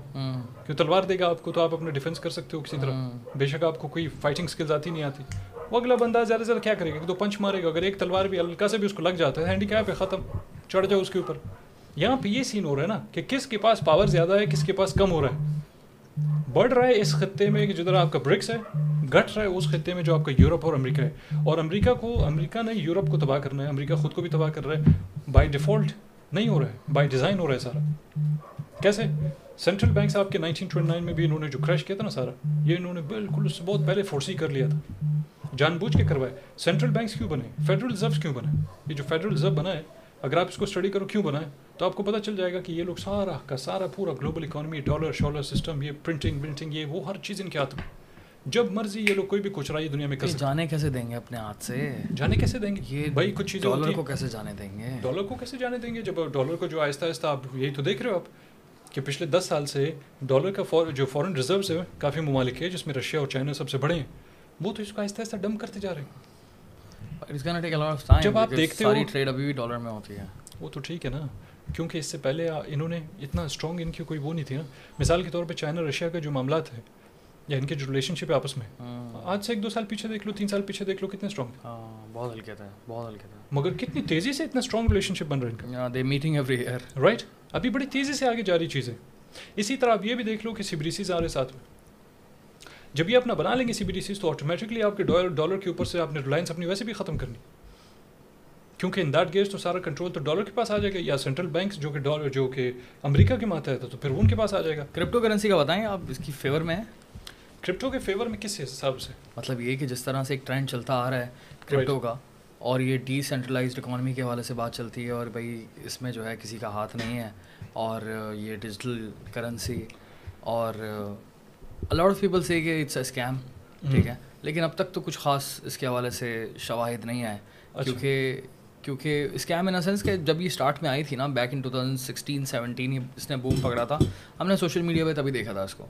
Speaker 1: کیوں تلوار دے گا آپ کو تو آپ اپنا ڈیفینس کر سکتے ہو کسی طرح۔ بے شک آپ کو کوئی فائٹنگ اسکلز آتی نہیں آتی۔ وہ اگلا بندہ زیادہ سے زیادہ کیا کرے گا؟ تو پنچ مارے گا۔ اگر ایک تلوار بھی ہلکا سے بھی اس کو لگ جاتا ہے ہینڈی کیپ ہے ختم۔ چڑھ جاؤ اس کے اوپر۔ یہاں پہ یہ سین ہو رہا ہے نا کہ کس کے پاس پاور زیادہ ہے کس کے پاس کم ہو رہا ہے۔ بڑھ رہا ہے اس خطے میں کہ جدھر آپ کا برکس ہے، گھٹ رہا ہے اس خطے میں جو آپ کا یورپ اور امریکہ ہے۔ اور امریکہ کو، امریکہ نے یورپ کو تباہ کرنا ہے، امریکہ خود کو بھی تباہ کر رہا ہے۔ بائی ڈیفالٹ نہیں ہو رہا ہے بائی ڈیزائن ہو رہا ہے سارا۔ کیسے؟ سینٹرل بینکس آپ کے نائنٹین ٹوئنٹی نائن میں بھی انہوں نے جو کریش کیا تھا نا سارا، یہ انہوں نے بالکل اس سے بہت پہلے فورسی کر لیا تھا۔ جان بوجھ کے کروائے۔ سینٹرل بینکس کیوں بنے؟ فیڈرل ریزرو کیوں بنے؟ یہ جو فیڈرل ریزرو بنا ہے اگر آپ اس کو اسٹڈی کرو کیوں بنا ہے تو آپ کو پتہ چل جائے گا کہ یہ لوگ سارا کا سارا پورا گلوبل اکانومی ڈالر شالر سسٹم یہ پرنٹنگ ونٹنگ یہ وہ ہر چیز ان کے ہاتھ میں جب مرضی یہ لوگ کوئی بھی کچھ ہے دنیا میں کر
Speaker 2: جانے کیسے دیں گے اپنے ہاتھ سے۔
Speaker 1: جانے کیسے دیں گے؟
Speaker 2: یہ
Speaker 1: بھائی کچھ چیزیں
Speaker 2: ڈالر کو کیسے جانے دیں گے؟
Speaker 1: ڈالر کو کیسے جانے دیں گے؟ جب ڈالر کو جو آہستہ آہستہ آپ یہی تو دیکھ رہے ہو آپ کہ پچھلے دس سال سے ڈالر کا فور جو فورن ریزروز ہے کافی ممالک ہے جس میں رشیا اور چائنا سب سے بڑے ہیں وہ تو اس کو آہستہ آہستہ ڈم کرتے جا رہے ہیں۔ جب آپ دیکھتے ہو-
Speaker 2: ساری ٹریڈ ابھی بھی ڈالر میں ہوتی ہے۔
Speaker 1: وہ تو ٹھیک ہے نا کیونکہ اس سے پہلے انہوں نے اتنا اسٹرانگ ان کی کوئی وہ نہیں تھی نا۔ مثال کے طور پہ چائنا رشیا کا جو معاملات ہے یا ان کے جو ریلیشن شپ ہے آپس میں۔ آج سے ایک دو سال پیچھے دیکھ لو تین سال پیچھے دیکھ لو کتنے اسٹرانگ
Speaker 2: ہاں بہت ہلکے تھے بہت ہلکے تھے۔
Speaker 1: مگر کتنی تیزی سے اتنا اسٹرانگ ریلیشن شپ بن رہا ہے ان کا۔
Speaker 2: They meeting every year
Speaker 1: right ابھی بڑی تیزی سے آگے جا رہی چیزیں۔ اسی طرح آپ یہ بھی دیکھ لو کہ سبریسیز آ رہے ساتھ میں۔ جب یہ اپنا بنا لیں گے سبریسیز تو آٹومیٹکلی آپ کے ڈالر کے اوپر سے آپ نے ریلائنس اپنی ویسے بھی ختم کرنی۔ کیونکہ ان دیٹ گیز تو سارا کنٹرول تو ڈالر کے پاس آ جائے گا یا سینٹرل بینکس جو کہ ڈالر جو کہ امریکہ کے ماتا ہے تو پھر ان کے پاس آ جائے گا۔
Speaker 2: کرپٹو کرنسی کا بتائیں آپ اس کی فیور میں ہے
Speaker 1: کرپٹو کے فیور میں کس حساب سے؟
Speaker 2: مطلب یہ کہ جس طرح سے ایک ٹرینڈ چلتا آ رہا ہے کرپٹو کا اور یہ ڈی سینٹرلائزڈ اکانومی کے حوالے سے بات چلتی ہے اور بھائی اس میں جو ہے کسی کا ہاتھ نہیں ہے اور یہ ڈیجیٹل کرنسی اور الاٹ آف پیپل سے کہ اٹس اے اسکیم ٹھیک ہے لیکن اب تک تو کچھ خاص اس کے حوالے سے شواہد نہیں آئے کیونکہ کیونکہ اسکیم ان سینس کہ جب یہ اسٹارٹ میں آئی تھی نا back in two thousand sixteen seventeen اس نے بوم پکڑا تھا ہم نے سوشل میڈیا پہ تبھی دیکھا تھا اس کو۔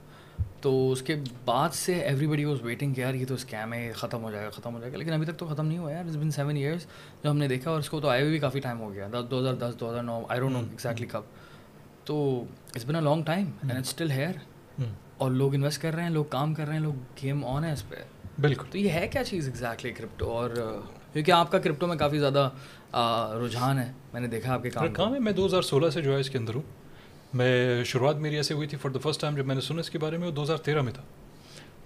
Speaker 2: تو اس کے بعد سے ایوری بڈی واز ویٹنگ کہ یار یہ تو اسکیم ہے ختم ہو جائے گا ختم ہو جائے گا لیکن ابھی تک تو ختم نہیں ہوا یار بن سیون ایئرس جو ہم نے دیکھا اور اس کو تو آئے ہوئے بھی کافی ٹائم ہو گیا دس دو ہزار دس دو ہزار نو آئی ڈونٹ نو ایگزیکٹلی کب۔ تو it's been a long time and still here اور لوگ انویسٹ کر رہے ہیں لوگ کام کر رہے ہیں لوگ گیم آن ہے اس پہ۔
Speaker 1: بالکل۔
Speaker 2: تو یہ ہے کیا چیز ایگزیکٹلی کرپٹو اور کیونکہ آپ کا کرپٹو میں کافی زیادہ رجحان ہے۔ میں نے دیکھا آپ کے کام
Speaker 1: کام ہے میں دو ہزار سولہ سے جو ہے اس کے اندر ہوں۔ میں شروعات میری ایسے ہوئی تھی فار دا فرسٹ ٹائم جب میں نے سنا اس کے بارے میں وہ دو ہزار تیرہ میں تھا۔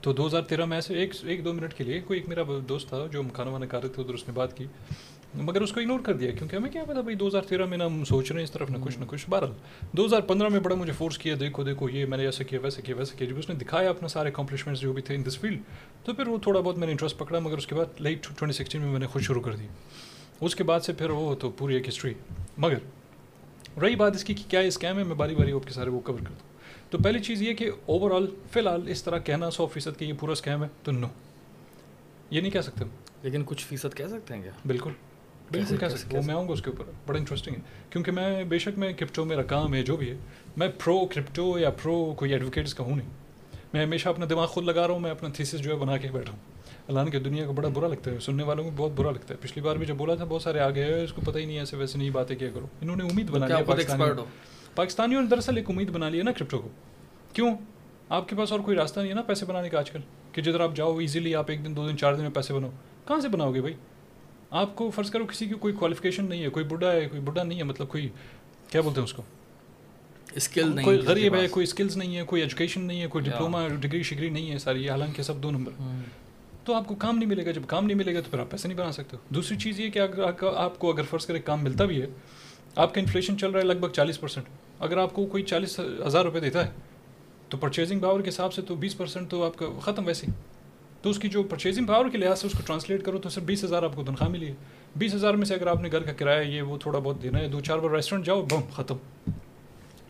Speaker 1: تو دو ہزار تیرہ میں ایسے ایک ایک دو منٹ کے لیے کوئی ایک میرا دوست تھا جو ہم کھانا وانا کھا رہے تھے ادھر اس نے بات کی۔ مگر اس کو اگنور کر دیا کیونکہ ہمیں کیا پتا بھائی دو ہزار تیرہ میں نہ ہم سوچ رہے ہیں اس طرف نہ کچھ نہ کچھ بہرحال دو ہزار پندرہ میں بڑا مجھے فورس کیا دیکھو دیکھو یہ میں نے ایسا کیا ویسے کیا ویسے کیا جب اس نے دکھایا اپنا سارے اکمپلشمنٹس جو بھی تھے ان دس فیلڈ تو پھر وہ تھوڑا بہت میں نے انٹرسٹ پکڑا مگر اس کے بعد لیٹ ٹوئنٹی سکسٹین میں میں نے خود شروع کر دی اس کے بعد سے پھر وہ تو پوری ایک ہسٹری مگر رہی بات اس کی کہ کیا اسکیم ہے میں باری باری آپ کے سارے وہ کور کرتا ہوں تو پہلی چیز یہ کہ اوور آل فی الحال اس طرح کہنا سو فیصد کہ یہ پورا اسکیم ہے تو نو یہ نہیں کہہ سکتے
Speaker 2: لیکن کچھ فیصد کہہ سکتے ہیں کیا
Speaker 1: بالکل بالکل کہہ سکتے وہ میں آؤں گا اس کے اوپر بڑا انٹرسٹنگ ہے۔ کیونکہ میں بے شک میں کرپٹو میرا کام ہے جو بھی ہے میں پرو کرپٹو یا پرو کوئی ایڈوکیٹس کا ہوں نہیں۔ میں ہمیشہ اپنا دماغ خود لگا رہا ہوں میں اپنا تھیسس جو ہے بنا کے بیٹھا ہوں۔ اللہ کی دنیا کو بڑا برا لگتا ہے سننے والوں کو بہت برا لگتا ہے۔ پچھلی بار بھی جب بولا تھا بہت سارے آگے اس کو پتہ ہی نہیں ایسے ویسے نہیں باتیں کیا کرو۔ انہوں نے امید بنا پاکستانیوں نے دراصل ایک امید بنا لی ہے نا کرپٹو کو۔ کیوں؟ آپ کے پاس اور کوئی راستہ نہیں ہے نا پیسے بنانے کا آج کل کہ جدھر آپ جاؤ ایزیلی آپ ایک دن دو دن چار دن میں پیسے بناؤ۔ کہاں سے بناؤ گے بھائی؟ آپ کو فرض کرو کسی کی کوئی کوالیفکیشن نہیں ہے کوئی بڈھا ہے کوئی بڈھا نہیں ہے مطلب کوئی کیا بولتے ہیں اس کو؟
Speaker 2: اسکل نہیں
Speaker 1: کوئی غریب ہے کوئی اسکلز نہیں ہے کوئی ایجوکیشن نہیں ہے کوئی ڈپلوما ڈگری شگری نہیں ہے ساری حالانکہ سب دو نمبر۔ تو آپ کو کام نہیں ملے گا جب کام نہیں ملے گا تو پھر آپ پیسے نہیں بنا سکتے۔ دوسری چیز یہ کہ اگر آپ کو اگر فرض کرے کام ملتا بھی ہے آپ کا انفلیشن چل رہا ہے لگ بھگ چالیس پرسینٹ اگر آپ کو کوئی چالیس ہزار روپے دیتا ہے تو پرچیزنگ پاور کے حساب سے تو بیس پرسینٹ تو آپ کا ختم ویسے ہی۔ تو اس کی جو پرچیزنگ پاور کے لحاظ سے اس کو ٹرانسلیٹ کرو تو صرف بیس ہزار آپ کو تنخواہ ملی ہے۔ بیس ہزار میں سے اگر آپ نے گھر کا کرایہ یہ وہ تھوڑا بہت دینا ہے، دو چار بار ریسٹورنٹ جاؤ، بم، ختم۔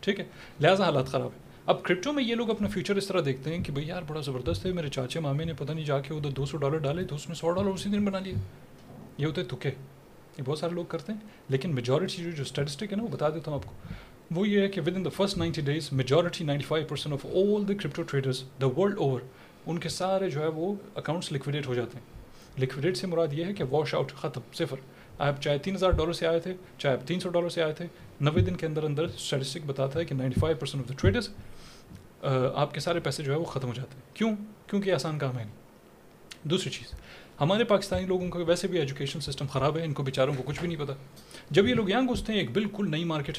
Speaker 1: ٹھیک ہے؟ لہٰذا حالات خراب ہے اب کرپٹو میں یہ لوگ اپنا فیوچر اس طرح دیکھتے ہیں کہ بھائی یار بڑا زبردست ہے، میرے چاچے مامے نے پتہ نہیں جا کے ادھر دو سو ڈالر ڈالے تو اس نے سو ڈالر اسی دن بنا لیا یہ ہوتے تکے یہ بہت سارے لوگ کرتے ہیں، لیکن میجورٹی جو اسٹیٹسٹک ہے نا، وہ بتا دیتا ہوں آپ کو۔ وہ یہ ہے کہ within the first ninety days majority ninety five percent of all the crypto traders the world over ان کے سارے جو ہے وہ اکاؤنٹس لکویڈیٹ ہو جاتے ہیں۔ لکویڈیٹ سے مراد یہ ہے کہ واش آؤٹ ختم صفر۔ آپ چاہے تین ہزار ڈالر سے آئے تھے چاہے آپ تین سو ڈالر سے آئے تھے نوے دن کے اندر اندر اسٹیٹسٹک بتاتا ہے کہ ninety five percent of the traders آپ کے سارے پیسے جو ہے وہ ختم ہو جاتے ہیں۔ کیوں؟ کیونکہ آسان کام ہے۔ نہیں دوسری چیز ہمارے پاکستانی لوگوں کا ویسے بھی ایجوکیشن سسٹم خراب ہے ان کو بیچاروں کو کچھ بھی نہیں پتا۔ جب یہ لوگ یہاں گھستے ہیں ایک بالکل نئی مارکیٹ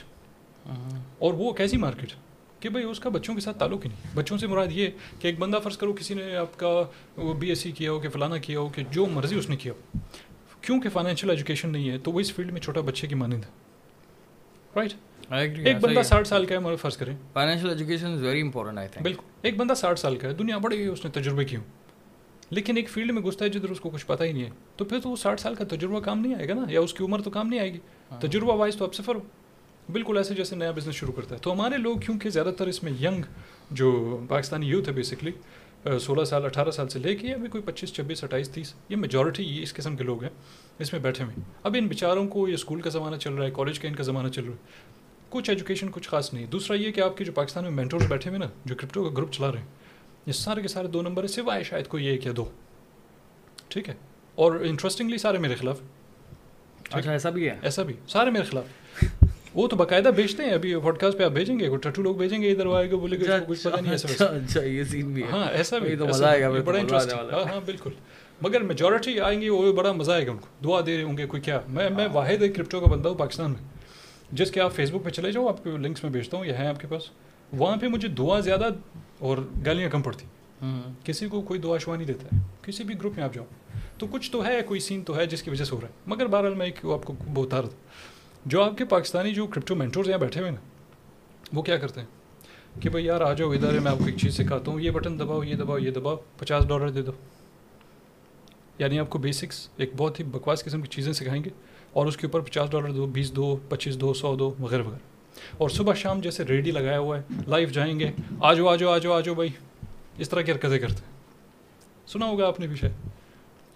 Speaker 1: اور وہ کیسی مارکیٹ کہ بھائی اس کا بچوں کے ساتھ تعلق ہی نہیں۔ بچوں سے مراد یہ کہ ایک بندہ فرض کرو کسی نے آپ کا وہ بی ایس سی کیا ہو کہ فلانا کیا ہو کہ جو مرضی اس نے کیا ہو۔ کیونکہ فائنینشیل ایجوکیشن نہیں ہے تو وہ اس فیلڈ میں چھوٹا بچے کی مانند ہے۔ رائٹ ایک بندہ ساٹھ سال کا ہے فرض کریں۔
Speaker 2: Financial education is very important I think
Speaker 1: بالکل۔ ایک بندہ ساٹھ سال کا ہے دنیا بڑی اس نے تجربے کی ہوں۔ لیکن ایک فیلڈ میں گھستا ہے جدھر اس کو کچھ پتہ ہی نہیں ہے۔ تو پھر تو وہ ساٹھ سال کا تجربہ کام نہیں آئے گا نا؟ یا اس کی عمر تو کام نہیں آئے گی؟
Speaker 2: ہاں۔
Speaker 1: تجربہ وائز تو آپ سفر ہو بالکل ایسے جیسے نیا بزنس شروع کرتا ہے۔ تو ہمارے لوگ کیونکہ زیادہ تر اس میں ینگ جو پاکستانی یوتھ ہے بیسکلی سولہ سال اٹھارہ سال سے لے کے ابھی کوئی پچیس چھبیس اٹھائیس تیس یہ میجورٹی یہ اس قسم کے لوگ ہیں اس میں بیٹھے ہوئے اب ان بیچاروں کو یہ اسکول کا زمانہ چل رہا ہے کالج کا ان کا زمانہ چل رہا ہے۔ کچھ ایجوکیشن کچھ خاص نہیں۔ دوسرا یہ کہ آپ کے جو پاکستان میں مینٹورس بیٹھے ہوئے نا جو کرپٹو کا گروپ چلا رہے ہیں یہ سارے کے سارے دو نمبر ہے سوائے شاید کوئی ایک یا دو۔ ٹھیک ہے؟ اور انٹرسٹنگلی سارے میرے خلاف۔
Speaker 2: اچھا ایسا بھی ہے؟
Speaker 1: ایسا بھی سارے میرے خلاف۔ وہ تو باقاعدہ بیچتے ہیں ابھی پوڈ کاسٹ پہ آپ بھیجیں گے ٹٹو لوگ بھیجیں گے ادھر آئے گا بولے گا کچھ پتا نہیں ایسا
Speaker 2: اچھا یہ سین بھی
Speaker 1: ہاں ایسا بھی
Speaker 2: تو مزہ آئے گا
Speaker 1: بڑا انٹرسٹ ہاں ہاں بالکل۔ مگر میجورٹی آئیں گے وہ بڑا مزہ آئے گا ان کو۔ دعا دے رہے ہوں گے کوئی کیا۔ میں میں واحد ایک کرپٹو کا بندہ ہوں پاکستان میں۔ جس کے آپ فیس بک پہ چلے جاؤ آپ کو لنکس میں بھیجتا ہوں یہ ہیں آپ کے پاس۔ وہاں پہ مجھے دعا زیادہ اور گالیاں کم پڑتی۔ کسی کو کوئی دعا شوا نہیں دیتا ہے۔ کسی بھی گروپ میں آپ جاؤ۔ تو کچھ تو ہے کوئی سین تو ہے جس کی وجہ سے ہو رہا ہے۔ مگر بہرحال میں ایک آپ کو رہا تھا۔ جو آپ کے پاکستانی جو کرپٹو مینٹورز یہاں بیٹھے ہوئے نا، وہ کیا کرتے ہیں؟ کہ بھائی یار آ جاؤ ادھر، میں آپ کو ایک چیز سکھاتا ہوں، یہ بٹن دباؤ، یہ دباؤ یہ دباؤ، پچاس ڈالر دے دو۔ یعنی آپ کو بیسکس ایک بہت ہی بکواس قسم کی چیزیں سکھائیں گے اور اس کے اوپر پچاس ڈالر دو، بیس دو، پچیس دو، سو دو، وغیرہ وغیرہ۔ اور صبح شام جیسے ریڈی لگایا ہوا ہے لائف جائیں گے، آ جاؤ آ جاؤ آ جاؤ آ جاؤ بھائی اس طرح کی حرکتیں کرتے ہیں۔ سنا ہوگا آپ نے بھی شاید۔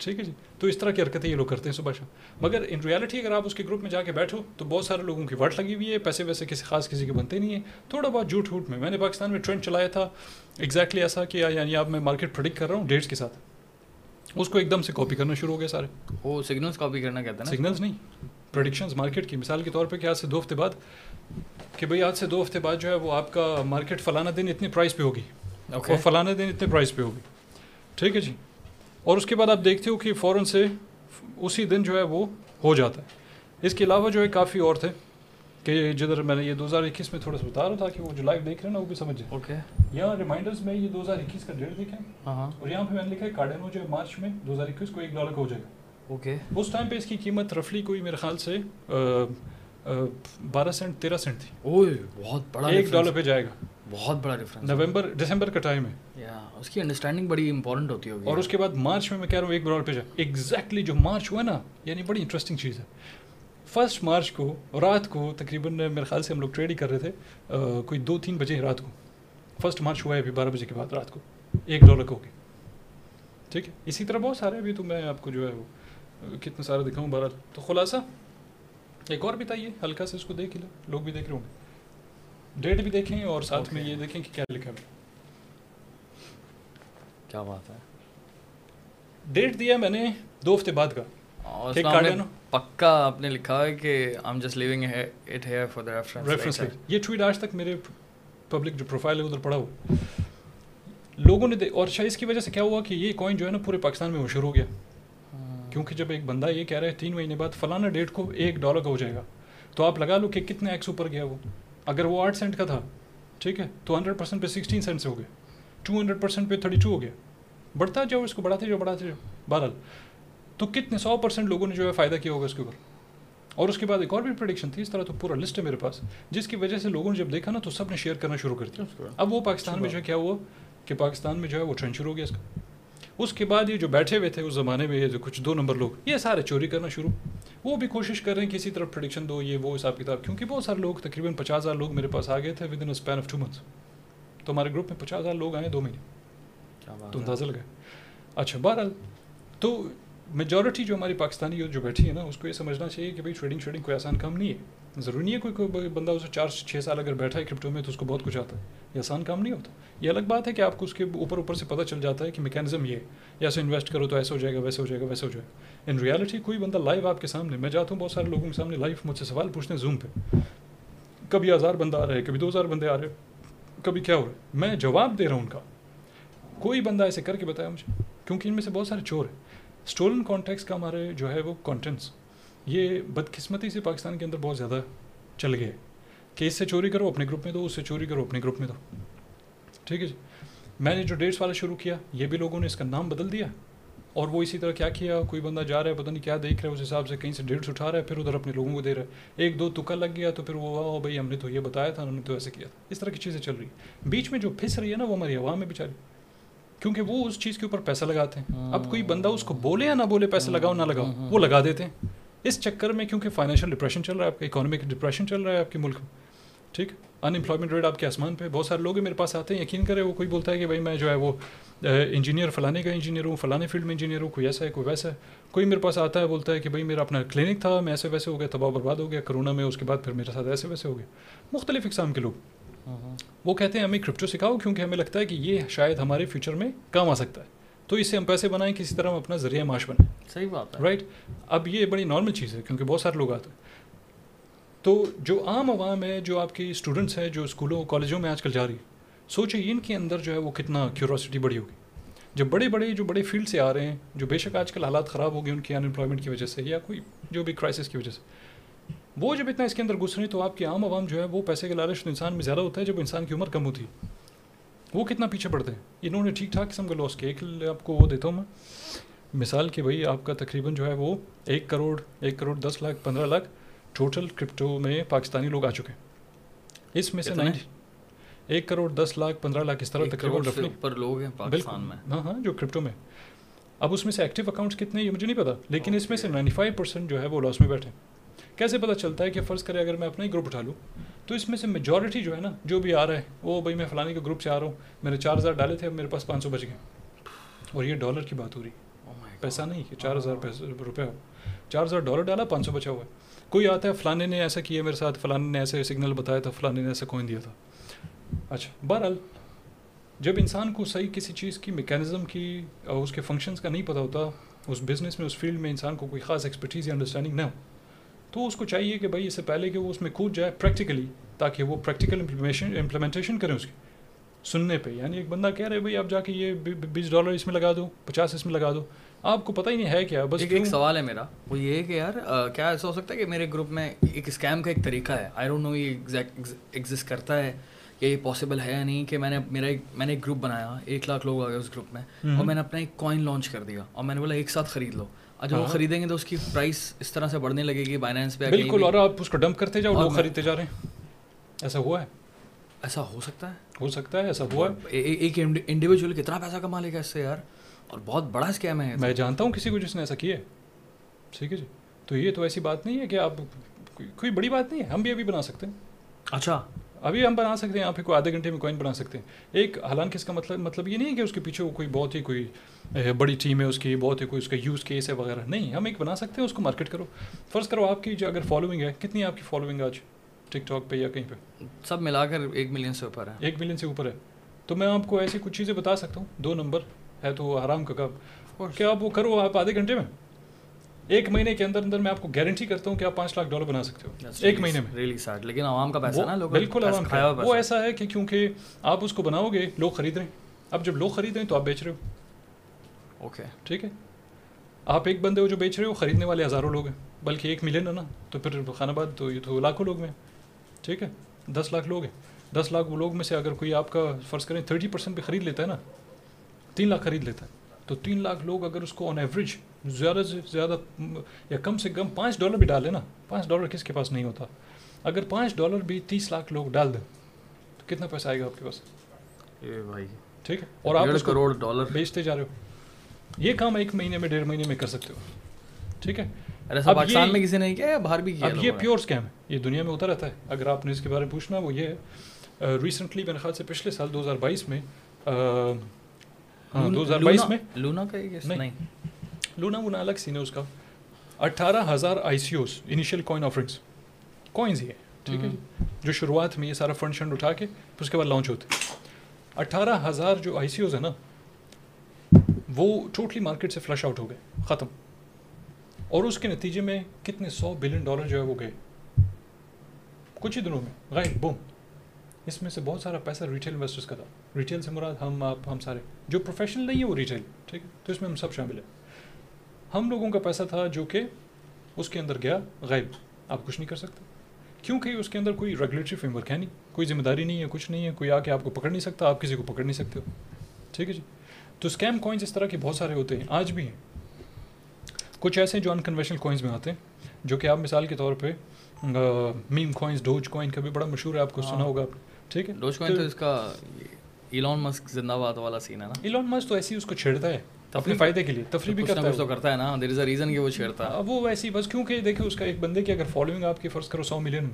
Speaker 1: ٹھیک ہے جی۔ تو اس طرح کی حرکتیں یہ لوگ کرتے ہیں صبح شام۔ مگر ان ریالٹی اگر آپ اس کے گروپ میں جا کے بیٹھو تو بہت سارے لوگوں کی وٹ لگی ہوئی ہے پیسے ویسے کسی خاص کسی کے بنتے نہیں ہیں۔ تھوڑا بہت جھوٹ ووٹ میں۔ میں نے پاکستان میں ٹرینڈ چلایا تھا ایگزیکٹلی ایسا کہ یعنی اب میں مارکیٹ پروڈکٹ کر رہا ہوں ڈیٹس کے ساتھ۔ اس کو ایک دم سے کاپی کرنا شروع ہو گیا سارے۔
Speaker 2: وہ سگنلس کاپی کرنا کہتے ہیں
Speaker 1: سگنلس نہیں پروڈکشنز مارکیٹ کی۔ مثال کے طور پہ کہ آج سے دو ہفتے بعد کہ بھائی آج سے دو ہفتے بعد جو ہے وہ آپ کا مارکیٹ فلانا دن اتنی پرائز پہ ہوگی۔ اور فلانا دن اتنے پرائز پہ ہوگی۔ ٹھیک ہے جی۔ اور اس کے بعد آپ دیکھتے ہو کہ فوراً سے اسی دن جو ہے وہ ہو جاتا ہے۔ اس کے علاوہ جو ہے کافی اور تھے کہ جدھر میں نے یہ دو ہزار اکیس میں تھوڑا سا بتا رہا تھا کہ وہ جو لائف دیکھ رہے ہیں نا وہ بھی سمجھے
Speaker 2: اوکے
Speaker 1: یہاں ریمائنڈرز میں یہ دو ہزار اکیس کا ڈیٹ دیکھیں۔
Speaker 2: ہاں
Speaker 1: اور یہاں پہ میں نے لکھا ہے کارڈینو جو ہے مارچ میں دو ہزار اکیس کو ایک ڈالر کا ہو جائے گا۔
Speaker 2: اوکے
Speaker 1: اس ٹائم پہ اس کی قیمت رفلی کوئی میرے خیال سے بارہ سینٹ تیرہ سینٹ تھی۔
Speaker 2: اوہ بہت بڑا
Speaker 1: ایک ڈالر پہ جائے گا۔
Speaker 2: بہت بڑا ڈفرینس
Speaker 1: نومبر دسمبر کا ٹائم ہے۔
Speaker 2: یا اس کی انڈرسٹینڈنگ بڑی امپورٹنٹ ہوتی ہوگی۔
Speaker 1: اور اس کے بعد مارچ میں میں کہہ رہا ہوں ایک پہ جائے ایگزیکٹلی جو مارچ ہوا نا یعنی بڑی انٹرسٹنگ چیز ہے۔ فرسٹ مارچ کو رات کو تقریباً میرے خیال سے ہم لوگ ٹریڈ ہی کر رہے تھے۔ کوئی دو تین بجے رات کو۔ فرسٹ مارچ ہوا ہے ابھی بارہ بجے کے بعد رات کو۔ ایک ڈالر کا ہو گیا ٹھیک ہے؟ اسی طرح بہت سارے ابھی تو میں آپ کو جو ہے وہ کتنے سارے دکھاؤں بارہ۔ تو خلاصہ ایک اور بتائیے ہلکا سے اس کو دیکھ لیں۔ لوگ بھی دیکھ رہے ہوں گے۔ ڈیٹ بھی دیکھیں اور ساتھ میں یہ دیکھیں کہ کیا لکھا ہے۔
Speaker 2: کیا بات ہے؟
Speaker 1: ڈیٹ دیا میں نے دو ہفتے بعد کا۔
Speaker 2: پکا آپ نے لکھا ہے کہ I am just leaving it here for the
Speaker 1: reference یہ ٹویٹ آج تک میرے پبلک جو پروفائل ہے ادھر پڑا ہوا لوگوں نے اور شاید اس کی وجہ سے کیا ہوا کہ یہ کوائن جو ہے نا پورے پاکستان میں مشہور ہو گیا۔ کیونکہ جب ایک بندہ یہ کہہ رہا ہے تین مہینے بعد فلانا ڈیٹ کو ایک ڈالر کا ہو جائے گا۔ تو آپ لگا لو کہ کتنے ایکس اوپر گیا وہ۔ اگر وہ آٹھ سینٹ کا تھا ٹھیک ہے تو ہنڈریڈ پرسینٹ پہ سکسٹین سینٹ سے ہو گیا ٹو ہنڈریڈ پرسینٹ پہ تھرٹی ٹو ہو گیا۔ بڑھتا جاؤ اس کو بڑھاتے جاؤ بڑھاتے جاؤ۔ بہرحال تو کتنے سو پرسینٹ لوگوں نے جو ہے فائدہ کیا ہوگا اس کے اوپر؟ اور اس کے بعد ایک اور بھی پروڈکشن تھی اس طرح تو پورا لسٹ ہے میرے پاس جس کی وجہ سے لوگوں نے جب دیکھا نا تو سب نے شیئر کرنا شروع کر دیا۔ اب وہ پاکستان میں جو ہے کیا ہوا؟ کہ پاکستان میں جو ہے وہ ٹرینڈ شروع ہو گیا اس کا۔ اس کے بعد یہ جو بیٹھے ہوئے تھے اس زمانے میں یہ جو کچھ دو نمبر لوگ یہ سارے چوری کرنا شروع۔ وہ بھی کوشش کر رہے ہیں کسی طرح پروڈکشن دو یہ وہ حساب کتاب کیونکہ بہت سارے لوگ تقریباً پچاس ہزار لوگ میرے پاس آ گئے تھے within span of two months تو ہمارے گروپ میں پچاس ہزار لوگ آئے دو مہینے۔ تو اندازہ لگائے۔ اچھا بہرحال تو میجورٹی جو ہماری پاکستانی جو بیٹھی ہے نا اس کو یہ سمجھنا چاہیے کہ بھائی ٹریڈنگ شریڈنگ کوئی آسان کام نہیں ہے۔ ضروری نہیں ہے کوئی کوئی بندہ اسے چار چھ سال اگر بیٹھا ہے کرپٹو میں تو اس کو بہت کچھ آتا ہے۔ یہ آسان کام نہیں ہوتا۔ یہ الگ بات ہے کہ آپ کو اس کے اوپر اوپر سے پتہ چل جاتا ہے کہ میکینزم یہ یا ایسے انویسٹ کرو تو ایسا ہو جائے گا ویسے ہو جائے گا ویسے ہو جائے گا۔ ان ریالٹی کوئی بندہ لائیو آپ کے سامنے، میں جاتا ہوں بہت سارے لوگوں کے سامنے لائیو مجھ سے سوال پوچھتے ہیں زوم پہ۔ کبھی ہزار بندہ آ رہا ہے کبھی دو ہزار بندے آ رہے ہیں، کبھی کیا ہو رہا ہے؟ میں جواب دے رہا ہوں ان کا۔ کوئی بندہ ایسے کر کے بتایا مجھے، کیونکہ ان میں سے بہت سارے چور ہیں۔ اسٹولن کانٹیکس کا ہمارے جو ہے وہ کانٹینٹس یہ بدقسمتی سے پاکستان کے اندر بہت زیادہ چل گئے۔ کہ اس سے چوری کرو اپنے گروپ میں دو اس سے چوری کرو اپنے گروپ میں دو۔ ٹھیک ہے جی۔ میں نے جو ڈیٹس والا شروع کیا یہ بھی لوگوں نے اس کا نام بدل دیا اور وہ اسی طرح کیا کیا کوئی بندہ جا رہا ہے پتہ نہیں کیا دیکھ رہا ہے اس حساب سے کہیں سے ڈیٹس اٹھا رہا ہے پھر ادھر اپنے لوگوں کو دے رہا ہے۔ ایک دو تکا لگ گیا تو پھر وہ بھائی ہم نے تو یہ بتایا تھا انہوں نے تو ایسے کیا تھا۔ اس طرح کی چیزیں چل رہی ہیں۔ بیچ میں جو پھنس رہی ہے نا وہ ہماری عوام میں بیچاری۔ کیونکہ وہ اس چیز کے اوپر پیسہ لگاتے ہیں۔ اب کوئی بندہ اس کو بولے یا نہ بولے پیسہ لگاؤ نہ لگاؤ وہ لگا دیتے ہیں۔ اس چکر میں کیونکہ فائنینشیل ڈپریشن چل رہا ہے آپ کا اکانومک ڈپریشن چل رہا ہے آپ کے ملک میں ٹھیک؟ ان امپلائمنٹ ریٹ آپ کے آسمان پہ بہت سارے لوگ میرے پاس آتے ہیں یقین کرے وہ کوئی بولتا ہے کہ بھائی میں جو ہے وہ انجینئر فلانے کا انجینئر ہوں فلانے فیلڈ میں انجینئر ہوں کوئی ایسا ہے کوئی ویسا ہے۔ کوئی میرے پاس آتا ہے بولتا ہے کہ بھائی میرا اپنا کلینک تھا میں ایسے ویسے ہو گیا تباہ برباد ہو گیا کرونا میں اس کے بعد پھر میرے ساتھ ایسے ویسے ہو گیا۔ مختلف اقسام کے لوگ۔ وہ کہتے ہیں ہمیں کرپٹو سکھاؤ کیونکہ ہمیں لگتا ہے کہ یہ شاید ہمارے فیوچر میں کام آ سکتا ہے۔ تو اس سے ہم پیسے بنائیں کسی طرح ہم اپنا ذریعہ معاش بنائیں۔
Speaker 2: صحیح بات ہے۔
Speaker 1: رائٹ اب یہ بڑی نارمل چیز ہے کیونکہ بہت سارے لوگ آتے ہیں۔ تو جو عام عوام ہے جو آپ کی اسٹوڈنٹس ہیں جو اسکولوں کالجوں میں آج کل جا رہی سوچے ان کے اندر جو ہے وہ کتنا کیوروسٹی بڑی ہوگی۔ جب بڑے بڑے جو بڑے فیلڈ سے آ رہے ہیں جو بے شک آج کل حالات خراب ہو گئے ان کی ان امپلائمنٹ کی وجہ سے یا کوئی جو بھی کرائسس کی وجہ سے وہ جب اتنا اس کے اندر گھس رہے تو آپ کی عام عوام جو ہے وہ پیسے کے لالچ انسان میں زیادہ ہوتا ہے جب انسان کی عمر کم ہوتی ہے۔ وہ کتنا پیچھے پڑتے ہیں؟ انہوں نے ٹھیک ٹھاک قسم کا لاس کیا۔ ایک آپ کو وہ دیتا ہوں میں۔ مثال کہ بھائی آپ کا تقریباً جو ہے وہ ایک کروڑ ایک کروڑ دس لاکھ پندرہ لاکھ ٹوٹل کرپٹو میں پاکستانی لوگ آ چکے ہیں۔ اس میں سے نائنٹی ایک کروڑ دس لاکھ پندرہ لاکھ اس طرح تقریباً
Speaker 2: لوگ ہیں پاکستان میں۔
Speaker 1: ہاں ہاں جو کرپٹو میں۔ اب اس میں سے ایکٹیو اکاؤنٹس کتنے یہ مجھے نہیں پتا لیکن اس میں سے نائنٹی فائیو پرسینٹ جو ہے وہ لاس میں بیٹھے کیسے پتہ چلتا ہے کہ فرض کرے اگر میں اپنا ہی گروپ اٹھا لوں تو اس میں سے میجورٹی جو ہے نا جو بھی آ رہا ہے وہ بھائی میں فلانے کے گروپ سے آ رہا ہوں میں نے چار ہزار ڈالے تھے اب میرے پاس پانچ سو بچ گئے۔ اور یہ ڈالر کی بات ہو رہی۔ پیسہ نہیں کہ چار ہزار روپے۔ ہو چار ہزار ڈالر ڈالا پانچ سو بچا ہوا ہے۔ کوئی آتا ہے فلانے نے ایسا کیا میرے ساتھ فلانے نے ایسے سگنل بتایا تھا فلانے نے ایسا کوئن دیا تھا۔ اچھا بہرحال جب انسان کو صحیح کسی چیز کی میکینزم کی اور اس کے فنکشنس کا نہیں پتہ ہوتا اس بزنس میں اس فیلڈ میں انسان کو کوئی خاص ایکسپرٹیز یا انڈرسٹینڈنگ نہ ہو۔ تو اس کو چاہیے کہ بھائی اس سے پہلے کہ وہ اس میں کود جائے پریکٹیکلی تاکہ وہ پریکٹیکل امپلیمنٹیشن کریں اس کی سننے پہ۔ یعنی ایک بندہ کہہ رہے بھائی آپ جا کے یہ بیس ڈالر اس میں لگا دو پچاس اس میں لگا دو۔ آپ کو پتہ ہی نہیں ہے کیا بس
Speaker 2: ایک سوال ہے میرا وہ یہ ہے کہ یار کیا ایسا ہو سکتا ہے کہ میرے گروپ میں ایک اسکیم کا ایک طریقہ ہے؟ آئی ڈونٹ نو یہ ایگزسٹ کرتا ہے کہ یہ پاسبل ہے یا نہیں کہ میں نے میرا ایک میں نے ایک گروپ بنایا ایک لاکھ لوگ آ گئے اس گروپ میں اور میں نے اپنا ایک کوائن لانچ کر دیا اور میں نے بولا ایک ساتھ خرید لو۔ جب وہ
Speaker 1: ہاں۔
Speaker 2: خریدیں گے تو اس کی پرائس اس طرح سے بڑھنے لگے گی بائنینس پہ
Speaker 1: بالکل اور آپ اس کو ڈمپ کرتے جاؤ لوگ خریدتے جا رہے ہیں۔ ایسا ہوا ہے؟
Speaker 2: ایسا ہو سکتا ہے؟
Speaker 1: ہو سکتا ہے ایسا ہوا ہے؟
Speaker 2: ایک انڈیویجول کتنا پیسہ کما لے گا اس سے یار؟ اور بہت بڑا اسکیم ہے
Speaker 1: میں جانتا ہوں کسی کو جس نے ایسا کیا ہے۔ ٹھیک ہے جی۔ تو یہ تو ایسی بات نہیں ہے کہ آپ کوئی بڑی بات نہیں ہے ہم بھی ابھی بنا سکتے ہیں۔
Speaker 2: اچھا۔
Speaker 1: ابھی ہم بنا سکتے ہیں پہ کوئی آدھے گھنٹے میں کوئن بنا سکتے ہیں۔ ایک حالانکہ اس کا مطلب مطلب یہ نہیں ہے کہ اس کے پیچھے کوئی بہت ہی کوئی بڑی ٹیم ہے اس کی بہت ہی کوئی اس کا یوز کیس ہے وغیرہ۔ نہیں ہم ایک بنا سکتے ہیں اس کو مارکیٹ کرو۔ فرض کرو آپ کی جو اگر فالوئنگ ہے کتنی آپ کی فالوئنگ آج؟ ٹک ٹاک پہ یا کہیں پہ؟
Speaker 2: سب ملا کر ایک ملین سے اوپر ہے۔
Speaker 1: ایک ملین سے اوپر ہے۔ تو میں آپ کو ایسی کچھ چیزیں بتا سکتا ہوں۔ دو نمبر ہے تو آرام کا کب کیا آپ وہ کرو آپ آدھے گھنٹے میں؟ ایک مہینے کے اندر اندر میں آپ کو گارنٹی کرتا ہوں کہ آپ پانچ لاکھ ڈالر بنا سکتے ہو. ایک مہینے میں.
Speaker 2: لیکن عوام کا پیسہ نا لوگ
Speaker 1: بالکل عوام کا. وہ ایسا ہے کہ کیونکہ آپ اس کو بناؤ گے لوگ خرید رہے ہیں۔ اب جب لوگ خرید رہے ہیں تو آپ بیچ رہے ہو۔
Speaker 2: اوکے
Speaker 1: ٹھیک ہے؟ آپ ایک بندے ہو جو بیچ رہے ہو خریدنے والے ہزاروں لوگ ہیں۔ بلکہ ایک ملین ہے نا تو پھر خان آباد تو یہ تو لاکھوں لوگ میں ٹھیک ہے؟ دس لاکھ لوگ ہیں۔ دس لاکھ وہ لوگ میں سے اگر کوئی آپ کا فرض کریں تھرٹی پرسینٹ پہ خرید لیتا ہے نا۔ تین لاکھ خرید لیتا ہے۔ تو تین لاکھ لوگ اگر اس کو آن ایوریج زیادہ سے زیادہ یا کم سے کم پانچ ڈالر بھی ڈالے نا پانچ ڈالر کس کے پاس نہیں ہوتا؟ اگر پانچ ڈالر بھی تیس لاکھ لوگ ڈال دیں تو کتنا پیسہ آئے گا آپ کے پاس؟
Speaker 2: بھائی۔
Speaker 1: ٹھیک ہے اور آپ اس
Speaker 2: کروڑ ڈالر
Speaker 1: بیچتے جا رہے ہو۔ یہ کام ایک مہینے میں ڈیڑھ مہینے میں کر سکتے ہو۔ ٹھیک ہے؟
Speaker 2: پاکستان میں کسی نے کیا باہر بھی کیا
Speaker 1: اب یہ پیور اسکیم ہے۔ یہ دنیا میں ہوتا رہتا ہے۔ اگر آپ نے اس کے بارے میں پوچھنا وہ یہ ہے۔ ریسنٹلی میرے خیال سے پچھلے سال دو ہزار بائیس میں ہاں دو ہزار بائیس میں
Speaker 2: لونا کا نہیں
Speaker 1: لونا وونا الگ سین ہے اس کا اٹھارہ ہزار I C Os initial coin offerings coins ہی ہے ٹھیک ہے جو شروعات میں یہ سارا فنڈ شنڈ اٹھا کے پھر اس کے بعد لانچ ہوتے اٹھارہ ہزار جو آئی سی اوز ہیں نا وہ ٹوٹلی مارکیٹ سے فلش آؤٹ ہو گئے ختم اور اس کے نتیجے میں کتنے سو بلین ڈالر جو ہے وہ گئے کچھ ہی دنوں میں غائب بوم اس میں سے بہت سارا پیسہ ریٹیل انویسٹرس کا تھا ریٹیل سے مراد ہم آپ ہم سارے۔ جو پروفیشنل نہیں ہے وہ ریٹیل ٹھیک ہے؟ تو اس میں ہم سب شامل ہیں۔ ہم لوگوں کا پیسہ تھا جو کہ اس کے اندر گیا غائب۔ آپ کچھ نہیں کر سکتے۔ کیونکہ اس کے اندر کوئی ریگولیٹری فریم ورک ہے نہیں کوئی ذمہ داری نہیں ہے کچھ نہیں ہے کوئی آ کے آپ کو پکڑ نہیں سکتا آپ کسی کو پکڑ نہیں سکتے۔ ہو ٹھیک ہے جی؟ تو اسکیم کوائنس اس طرح کے بہت سارے ہوتے ہیں آج بھی ہیں۔ کچھ ایسے جو انکنویشنل کوائنس میں آتے ہیں جو کہ آپ مثال کے طور پہ میم کوائنس ڈوج کوائن کا بھی بڑا مشہور ہے آپ کو سنا
Speaker 2: ہاں۔
Speaker 1: ہوگا ٹھیک ہے؟
Speaker 2: ڈوج کوائن تو اس کا ایلون مسک زندہ باد والا سین ہے نا؟
Speaker 1: ایلون مسک تو ایسی اس کو چھیڑتا ہے اپنے فائدے کے لیے تفریح بھی کرتا ہے
Speaker 2: تو کرتا ہے نا دیر از اے ریزن کہ وہ چھیڑتا ہے۔
Speaker 1: وہ ویسی بس کیونکہ دیکھیں اس کا ایک بندے کی اگر فالوئنگ آپ کی فرض کرو سو ملین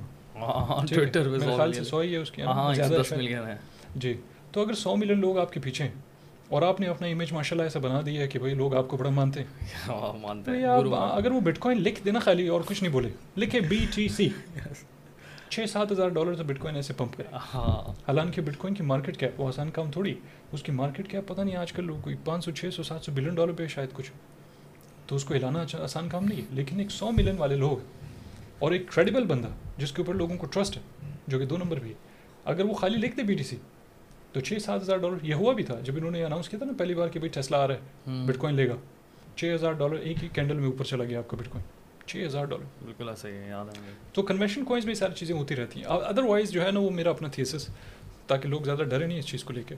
Speaker 2: ٹویٹر پہ
Speaker 1: خیال سے سو ہی ہے اس کی
Speaker 2: ہاں دس ملین ہے۔
Speaker 1: جی تو اگر سو ملین لوگ آپ کے پیچھے ہیں اور آپ نے اپنا امیج ماشاء اللہ ایسا بنا دیا ہے کہ بھائی لوگ آپ کو بڑا مانتے ہیں۔
Speaker 2: مانتے ہیں
Speaker 1: اگر وہ بٹ کوائن لکھ دینا خالی اور کچھ نہیں بولے لکھے بی ٹی سی چھ سات ہزار ڈالر تو بٹ کوائن ایسے پمپ کرے۔
Speaker 2: ہاں۔
Speaker 1: حالانکہ بٹ کوائن کی مارکیٹ کیا وہ آسان کام تھوڑی اس کی مارکیٹ کیا پتہ نہیں آج کل لوگ کوئی پانچ سو چھ سو سات سو بلین ڈالر پہ شاید کچھ۔ تو اس کو ہلانا آسان کام نہیں ہے لیکن ایک سو ملین والے لوگ اور ایک کریڈیبل بندہ جس کے اوپر لوگوں کو ٹرسٹ ہے جو کہ دو نمبر بھی ہے۔ اگر وہ خالی لکھ دے بی ٹی سی تو چھ سات ہزار ڈالر یہ ہوا بھی تھا جب انہوں نے اناؤنس کیا تھا نا پہلی بار کہ بھائی ٹیسلا آ رہا ہے بٹ کوائن لے گا۔ چھ ہزار ڈالر ایک ہی کینڈل میں اوپر چلا گیا آپ کا بٹ کوائن چھ ہزار ڈالر
Speaker 2: بالکل ایسا ہی یاد ہے
Speaker 1: تو کنوینشن کوائنس میں ساری چیزیں ہوتی رہتی ہیں۔ ادر وائز جو ہے نا وہ میرا اپنا تھیسس تاکہ لوگ زیادہ ڈرے نہیں اس چیز کو لے کے۔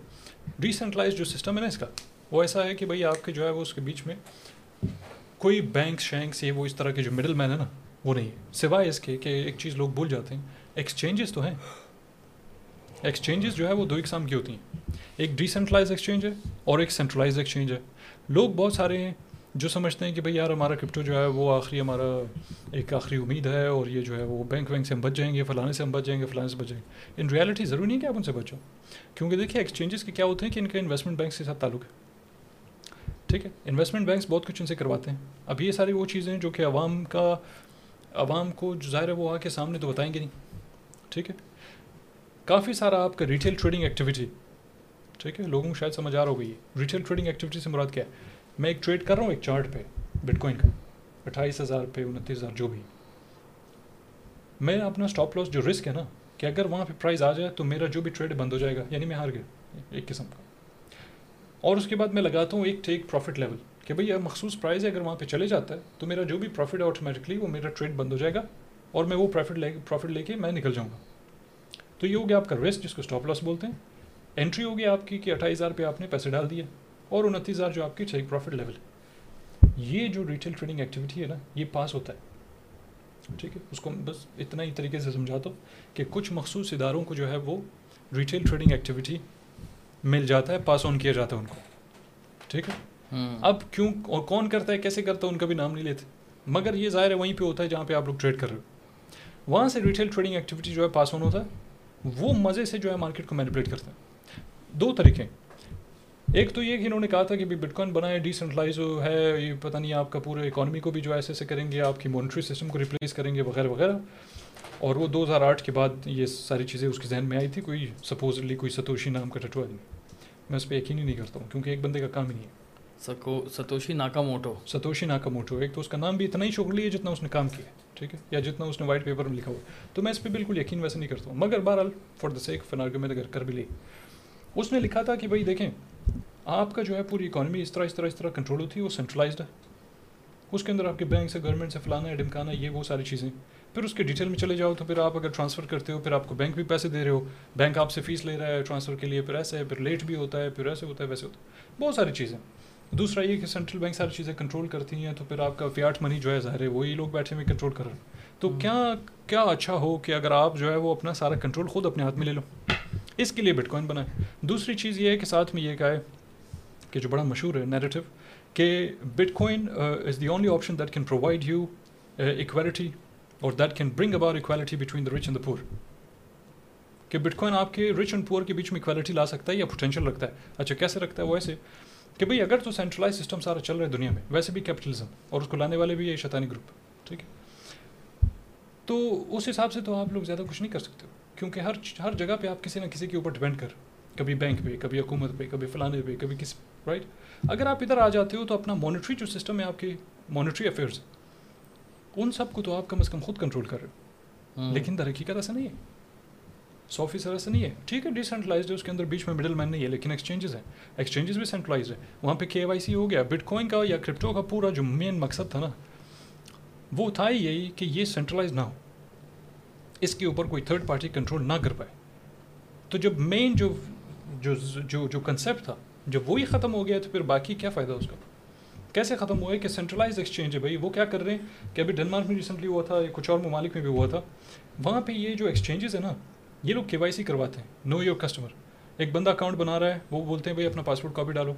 Speaker 1: ڈیسینٹرلائز جو سسٹم ہے نا اس کا وہ ایسا ہے کہ بھائی آپ کے جو ہے وہ اس کے بیچ میں کوئی بینکس شینکس یہ وہ اس طرح کے جو مڈل مین ہے نا وہ نہیں ہے۔ سوائے اس کے کہ ایک چیز لوگ بھول جاتے ہیں۔ ایکسچینجز تو ہیں۔ ایکسچینجز جو ہے وہ دو اقسام کی ہوتی ہیں۔ ایک ڈیسینٹرلائز ایکسچینج ہے اور ایک سینٹرلائز ایکسچینج ہے۔ لوگ بہت سارے ہیں۔ جو سمجھتے ہیں کہ بھائی یار ہمارا کرپٹو جو ہے وہ آخری ہمارا ایک آخری امید ہے اور یہ جو ہے وہ بینک وینک سے ہم بچ جائیں گے، فلانے سے ہم بچ جائیں گے، فلانے سے بچ جائیں گے۔ ان ریالٹی ضروری نہیں کہ آپ ان سے بچو۔ کیونکہ دیکھیے ایکسچینجز کے کیا ہوتے ہیں کہ ان کا انویسٹمنٹ بینکس کے ساتھ تعلق ہے۔ ٹھیک ہے؟ انویسٹمنٹ بینکس بہت کچھ ان سے کرواتے ہیں۔ اب یہ ساری وہ چیزیں جو کہ عوام کا، عوام کو جو ظاہر ہے وہ آ کے سامنے تو بتائیں گے نہیں۔ ٹھیک ہے؟ کافی سارا آپ کا ریٹیل ٹریڈنگ ایکٹیویٹی ٹھیک ہے؟ لوگوں کو شاید سمجھ آ رہا ہوگی ریٹیل ٹریڈنگ ایکٹیویٹی سے مراد کیا ہے؟ میں ایک ٹریڈ کر رہا ہوں ایک چارٹ پہ بٹ کوائن کا، اٹھائیس ہزار پہ، انتیس ہزار، جو بھی۔ میں اپنا اسٹاپ لاس جو رسک ہے نا، کہ اگر وہاں پہ پرائز آ جائے تو میرا جو بھی ٹریڈ بند ہو جائے گا یعنی میں ہار گیا، ایک قسم کا۔ اور اس کے بعد میں لگاتا ہوں ایک ٹیک پروفٹ لیول کہ بھائی مخصوص پرائز ہے، اگر وہاں پہ چلے جاتا ہے تو میرا جو بھی پروفٹ ہے آٹومیٹکلی وہ میرا ٹریڈ بند ہو جائے گا، اور میں وہ پروفٹ لے پروفٹ لے کے میں نکل جاؤں گا۔ تو یہ ہو گیا آپ کا رسک جس کو اسٹاپ لاس بولتے ہیں۔ انٹری ہوگی آپ کی کہ اٹھائیس ہزار پہ آپ نے پیسے ڈال دیے۔ اور انتیس ہزار جو آپ کی ٹیک پروفٹ لیول ہے۔ یہ جو ریٹیل ٹریڈنگ ایکٹیویٹی ہے نا یہ پاس ہوتا ہے۔ ٹھیک ہے؟ اس کو بس اتنا ہی طریقے سے سمجھا دو کہ کچھ مخصوص اداروں کو جو ہے وہ ریٹیل ٹریڈنگ ایکٹیویٹی مل جاتا ہے پاس آن کیا جاتا ہے ان کو۔ ٹھیک ہے؟ اب کیوں اور کون کرتا ہے کیسے کرتا ہے ان کا بھی نام نہیں لیتے۔ مگر یہ ظاہر ہے وہیں پہ ہوتا ہے جہاں پہ آپ لوگ ٹریڈ کر رہے ہو۔ وہاں سے ریٹیل ٹریڈنگ ایکٹیویٹی جو ہے پاس آن ہوتا ہے وہ مزے سے جو ہے مارکیٹ کو مینیپولیٹ کرتا ہے دو طریقے ایک تو یہ کہ انہوں نے کہا تھا کہ بٹ کوائن بنائے ڈیسنٹرلائز ہے یہ پتہ نہیں آپ کا پورے اکانومی کو بھی جو ایسے ایسے کریں گے آپ کی مانیٹری سسٹم کو ریپلیس کریں گے وغیرہ وغیرہ۔ اور وہ دو ہزار آٹھ کے بعد یہ ساری چیزیں اس کے ذہن میں آئی تھی کوئی سپوزلی کوئی ستوشی نام کا ٹٹو آدمی۔ میں اس پہ یقین ہی نہیں کرتا ہوں کیونکہ ایک بندے کا کام ہی نہیں ہے۔
Speaker 2: ستوشی ناکا موٹو
Speaker 1: ستوشی ناکا موٹو ایک تو اس کا نام بھی اتنا ہی شکریہ ہے جتنا اس نے کام کیا ٹھیک ہے؟ یا جتنا اس نے وائٹ پیپر میں لکھا ہوا۔ تو میں اس پہ بالکل یقین ویسے نہیں کرتا ہوں۔ مگر بہرحال for the seek fun argument اگر کر بھی لی اس نے لکھا تھا کہ بھائی دیکھیں آپ کا جو ہے پوری اکانومی اس طرح اس طرح اس طرح کنٹرول ہوتی ہے وہ سینٹرلائزڈ ہے۔ اس کے اندر آپ کے بینک سے گورنمنٹ سے فلانا ہے ڈمکانا یہ وہ ساری چیزیں۔ پھر اس کے ڈیٹیل میں چلے جاؤ تو پھر آپ اگر ٹرانسفر کرتے ہو پھر آپ کو بینک بھی پیسے دے رہے ہو۔ بینک آپ سے فیس لے رہا ہے ٹرانسفر کے لیے پھر ایسے ہے پھر لیٹ بھی ہوتا ہے پھر ایسے ہوتا ہے ویسے ہوتا ہے۔ بہت ساری چیزیں۔ دوسرا یہ کہ سینٹرل بینک ساری چیزیں کنٹرول کرتی ہیں تو پھر آپ کا فیاٹ منی جو ہے ظاہر ہے وہی لوگ بیٹھے ہوئے کنٹرول کر رہے ہیں۔ تو کیا کیا اچھا ہو کہ اگر آپ جو ہے وہ اپنا سارا کنٹرول خود اپنے ہاتھ میں لے لو۔ اس کے لیے بٹ کوائن بنائیں۔ دوسری چیز یہ ہے کہ ساتھ میں یہ کہا ہے کہ جو بڑا مشہور ہے نیریٹو کہ bitcoin is the only option that can provide you equality اور that can bring about equality between the rich and the poor کہ بٹ کوائن آپ کے رچ اینڈ پور کے بیچ میں اکویلٹی لا سکتا ہے یا پوٹینشیل رکھتا ہے؟ اچھا کیسے رکھتا ہے؟ وہ ایسے کہ بھائی اگر تو سینٹرلائز سسٹم سارا چل رہا ہے دنیا میں، ویسے بھی کیپٹلزم اور اس کو لانے والے بھی ہے شیطانی گروپ ٹھیک ہے؟ تو اس حساب سے تو آپ لوگ زیادہ کچھ نہیں کر سکتے، کیونکہ ہر ہر جگہ پہ آپ کسی نہ کسی کے اوپر ڈپینڈ کر۔ کبھی بینک پہ کبھی حکومت پہ کبھی فلانے پہ کبھی کسی رائٹ اگر آپ ادھر آ جاتے ہو تو اپنا مانیٹری جو سسٹم ہے آپ کی مانیٹری افیئرز ان سب کو تو آپ کم از کم خود کنٹرول کر رہے ہو۔ لیکن در حقیقت ایسا نہیں ہے۔ سو فیصد ایسا نہیں ہے۔ ٹھیک ہے ڈیسینٹرلائزڈ ہے اس کے اندر بیچ میں مڈل مین نہیں ہے لیکن ایکسچینجز ہیں۔ ایکسچینجز بھی سینٹرلائز ہے وہاں پہ کے وائی سی ہو گیا بٹ کوائن کا یا کرپٹو کا پورا جو مین مقصد تھا نا وہ تھا ہی یہی کہ یہ سینٹرلائز نہ ہو۔ اس کے اوپر کوئی تھرڈ پارٹی کنٹرول نہ کر پائے۔ تو جب مین جو جو جو جو کنسیپٹ تھا، جب وہی ختم ہو گیا تو پھر باقی کیا فائدہ اس کا؟ کیسے ختم ہوا ہے کہ سینٹرلائز ایکسچینج ہے بھائی؟ وہ کیا کر رہے ہیں؟ کہ ابھی ڈنمارک میں ریسنٹلی ہوا تھا، یا کچھ اور ممالک میں بھی ہوا تھا، وہاں پہ یہ جو ایکسچینجز ہیں نا، یہ لوگ کے وائی سی کرواتے ہیں نو یور کسٹمر ایک بندہ اکاؤنٹ بنا رہا ہے، وہ بولتے ہیں بھائی اپنا پاسپورٹ کاپی ڈالو،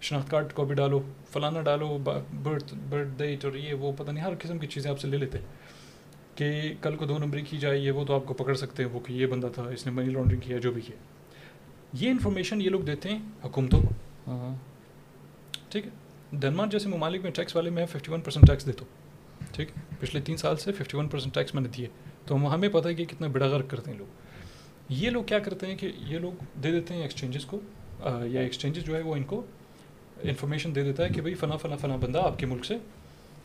Speaker 1: شناخت کارڈ کاپی ڈالو، فلانا ڈالو برتھ برتھ ڈیٹ اور یہ وہ پتہ نہیں، ہر قسم کی چیزیں آپ سے لے لیتے ہیں۔ کہ کل کو دو نمبری کی جائے، یہ وہ تو آپ کو پکڑ سکتے ہیں، وہ کہ یہ بندہ تھا، اس نے منی لانڈرنگ کیا، جو بھی کیا۔ یہ انفارمیشن یہ لوگ دیتے ہیں حکومتوں کو۔ ہاں۔ ٹھیک ہے۔ ڈنمارک جیسے ممالک میں ٹیکس والے میں ففٹی ون پرسینٹ ٹیکس دیتا ہوں۔ ٹھیک پچھلے تین سال سے ففٹی ون پرسینٹ ٹیکس میں نے دیے۔ تو ہمیں پتہ ہے کہ کتنا بڑا غرق کرتے ہیں لوگ۔ یہ لوگ کیا کرتے ہیں کہ یہ لوگ دے دیتے ہیں ایکسچینجز کو یا ایکسچینجز جو ہے وہ ان کو انفارمیشن دے دیتا ہے کہ بھائی فلاں فلاں فلاں بندہ آپ کے ملک سے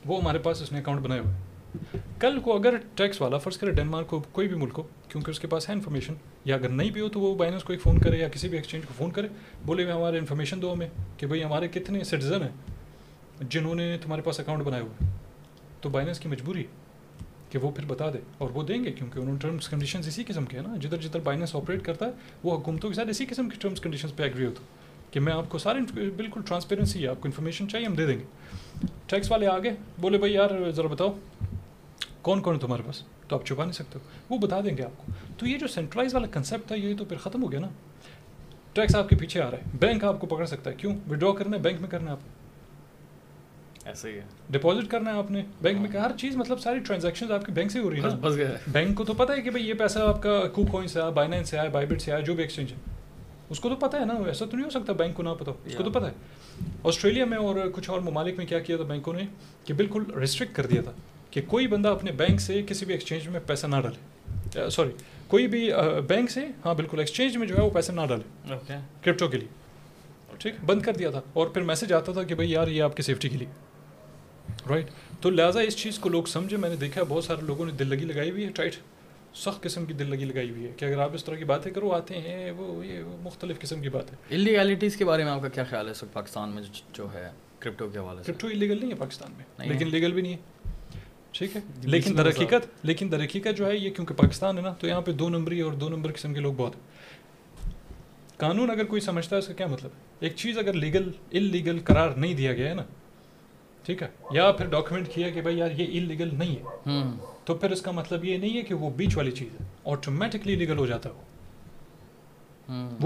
Speaker 1: وہ ہمارے پاس اس نے اکاؤنٹ بنائے ہوئے کل کو اگر ٹیکس والا فرض کرے ڈینمارک کو کوئی بھی ملک ہو کیونکہ اس کے پاس ہے انفارمیشن یا اگر نہیں بھی ہو تو وہ بائنس کو ایک فون کرے یا کسی بھی ایکسچینج کو فون کرے، بولے ہوئے ہمارے انفارمیشن دو ہمیں کہ بھائی ہمارے کتنے سٹیزن ہیں جنہوں نے تمہارے پاس اکاؤنٹ بنائے ہوئے۔ تو بائنس کی مجبوری کہ وہ پھر بتا دے اور وہ دیں گے کیونکہ انہوں نے ٹرمس کنڈیشنز اسی قسم کے ہیں نا۔ جدھر جدھر بائنس آپریٹ کرتا ہے، وہ حکومتوں کے ساتھ اسی قسم کے ٹرمس کنڈیشنز پہ ایگری ہوتا کہ میں آپ کو سارے بالکل ٹرانسپیرنسی ہے، آپ کو انفارمیشن چاہیے، ہم دے دیں گے۔ ٹیکس والے آگے بولے، بھائی یار، ذرا بتاؤ، کون کون ہے تمہارے پاس؟ تو آپ چھپا نہیں سکتے ہو۔ وہ بتا دیں گے آپ کو۔ تو یہ جو سینٹرلائز والا کنسیپٹ تھا یہ تو پھر ختم ہو گیا نا۔ ٹیکس آپ کے پیچھے آ رہا ہے۔ بینک آپ کو پکڑ سکتا ہے۔ کیوں؟ ودرا کرنا ہے بینک میں کرنا ہے آپ
Speaker 2: ایسا ہی ہے۔
Speaker 1: ڈپازٹ کرنا ہے آپ نے۔ بینک میں ہر چیز مطلب ساری ٹرانزیکشن آپ کے بینک سے ہو رہی ہے بینک کو تو پتا ہے کہ بھائی یہ پیسہ آپ کا کو کوئن سے آیا بائنینس سے آیا بائیبٹ سے آیا جو بھی ایکسچینج ہے۔ اس کو تو پتا ہے نا ایسا تو نہیں ہو سکتا بینک کو نہ پتا اس کو تو پتا ہے۔ آسٹریلیا میں اور کچھ اور ممالک میں کیا کیا تھا بینکوں نے؟ کہ بالکل ریسٹرکٹ کر دیا تھا۔ کہ کوئی بندہ اپنے بینک سے کسی بھی ایکسچینج میں پیسہ نہ ڈالے۔ سوری کوئی بھی بینک سے ہاں بالکل ایکسچینج میں جو ہے وہ پیسے نہ ڈالے۔ کرپٹو کے لیے۔ ٹھیک بند کر دیا تھا۔ اور پھر میسج آتا تھا کہ بھائی یار یہ آپ کی سیفٹی کے لیے۔ رائٹ تو لہٰذا اس چیز کو لوگ سمجھے۔ میں نے دیکھا بہت سارے لوگوں نے دل لگی لگائی ہوئی ہے ٹائٹ سخت قسم کی دل لگی لگائی ہوئی ہے کہ اگر آپ اس طرح کی باتیں کرو آتے ہیں وہ یہ مختلف قسم کی بات ہے
Speaker 2: انلیگیلٹیز کے بارے میں آپ کا کیا خیال ہے؟ پاکستان میں جو ہے کرپٹو کے حوالے
Speaker 1: سے۔ کرپٹو انلیگل نہیں ہے پاکستان میں لیکن لیگل بھی نہیں ہے۔ ٹھیک ہے. لیکن در حقیقت لیکن در حقیقت جو ہے یہ کیونکہ پاکستان ہے نا تو یہاں پہ دو نمبری اور دو نمبر قسم کے لوگ بہت قانون اگر کوئی سمجھتا ہے اس کا کیا مطلب ہے؟ ایک چیز اگر لیگل ان لیگل قرار نہیں دیا گیا ہے نا ٹھیک ہے یا پھر ڈاکومنٹ کیا کہ بھائی یار یہ ان لیگل نہیں ہے۔ تو پھر اس کا مطلب یہ نہیں ہے کہ وہ بیچ والی چیز ہے آٹومیٹکلی لیگل ہو جاتا ہے وہ۔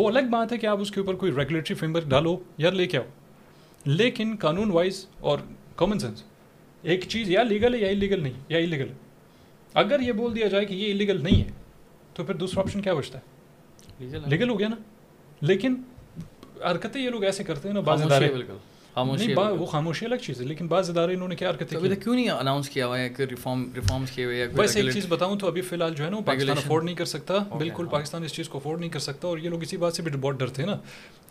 Speaker 1: الگ بات ہے کہ آپ اس کے اوپر کوئی ریگولیٹری فریم ورک ڈالو یا لے کے آؤ۔ لیکن قانون وائز اور کامن سینس ایک چیز یا لیگل ہے یا انلیگل نہیں یا انلیگل ہے۔ اگر یہ بول دیا جائے کہ یہ انلیگل نہیں ہے تو پھر دوسرا آپشن کیا بچتا ہے؟ لیگل ہو گیا نا۔ لیکن حرکتیں یہ لوگ ایسے کرتے ہیں نا بعض ادارے نہیں وہ خاموشی الگ چیز ہے لیکن بعض ادارے انہوں نے کیا حرکتیں
Speaker 2: تک کیوں نہیں اناؤنس کیا ہوا ہے کہ ریفارم ریفارمس کیے ہوئے
Speaker 1: ویسے ایک چیز بتاؤں تو ابھی فی الحال جو ہے نا پاکستان افورڈ نہیں کر سکتا۔ بالکل پاکستان اس چیز کو افورڈ نہیں کر سکتا اور یہ لوگ اسی بات سے بھی بہت ڈرتے ہیں نا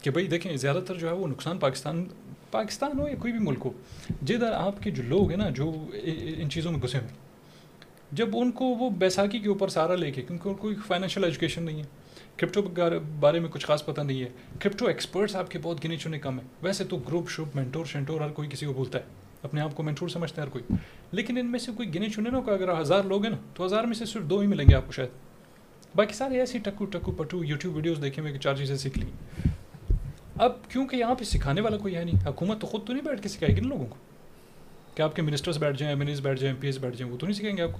Speaker 1: کہ بھائی دیکھیں زیادہ تر جو ہے وہ نقصان پاکستان پاکستان ہو یا کوئی بھی ملک ہو، جدھر آپ کے جو لوگ ہیں نا، جو ان چیزوں میں گھسے ہوئے، جب ان کو وہ بیساکھی کے اوپر سارا لے کے، کیونکہ ان کوئی فائنینشیل ایجوکیشن نہیں ہے کرپٹو بارے میں کچھ خاص پتہ نہیں ہے کرپٹو ایکسپرٹس آپ کے بہت گنے چنے کم ہیں۔ ویسے تو گروپ شروپ مینٹور شینٹور ہر کوئی کسی کو بولتا ہے، اپنے آپ کو مینٹور سمجھتے ہیں ہر کوئی۔ لیکن ان میں سے کوئی گنے چنے نا کہ اگر ہزار لوگ ہیں نا، تو ہزار میں سے صرف دو ہی ملیں گے آپ کو شاید۔ باقی سارے ایسی ٹکو ٹکو پٹو یوٹیوب ویڈیوز دیکھے ہوئے کہ چار چیزیں سیکھ لی۔ اب کیونکہ یہاں پہ سکھانے والا کوئی ہے نہیں؟ حکومت تو خود تو نہیں بیٹھ کے سکھائے گی نا لوگوں کو۔ کہ آپ کے منسٹرس بیٹھ جائیں ایم این ایس بیٹھ جائیں ایم پی ایس بیٹھ جائیں، وہ تو نہیں سکھائیں گے آپ کو۔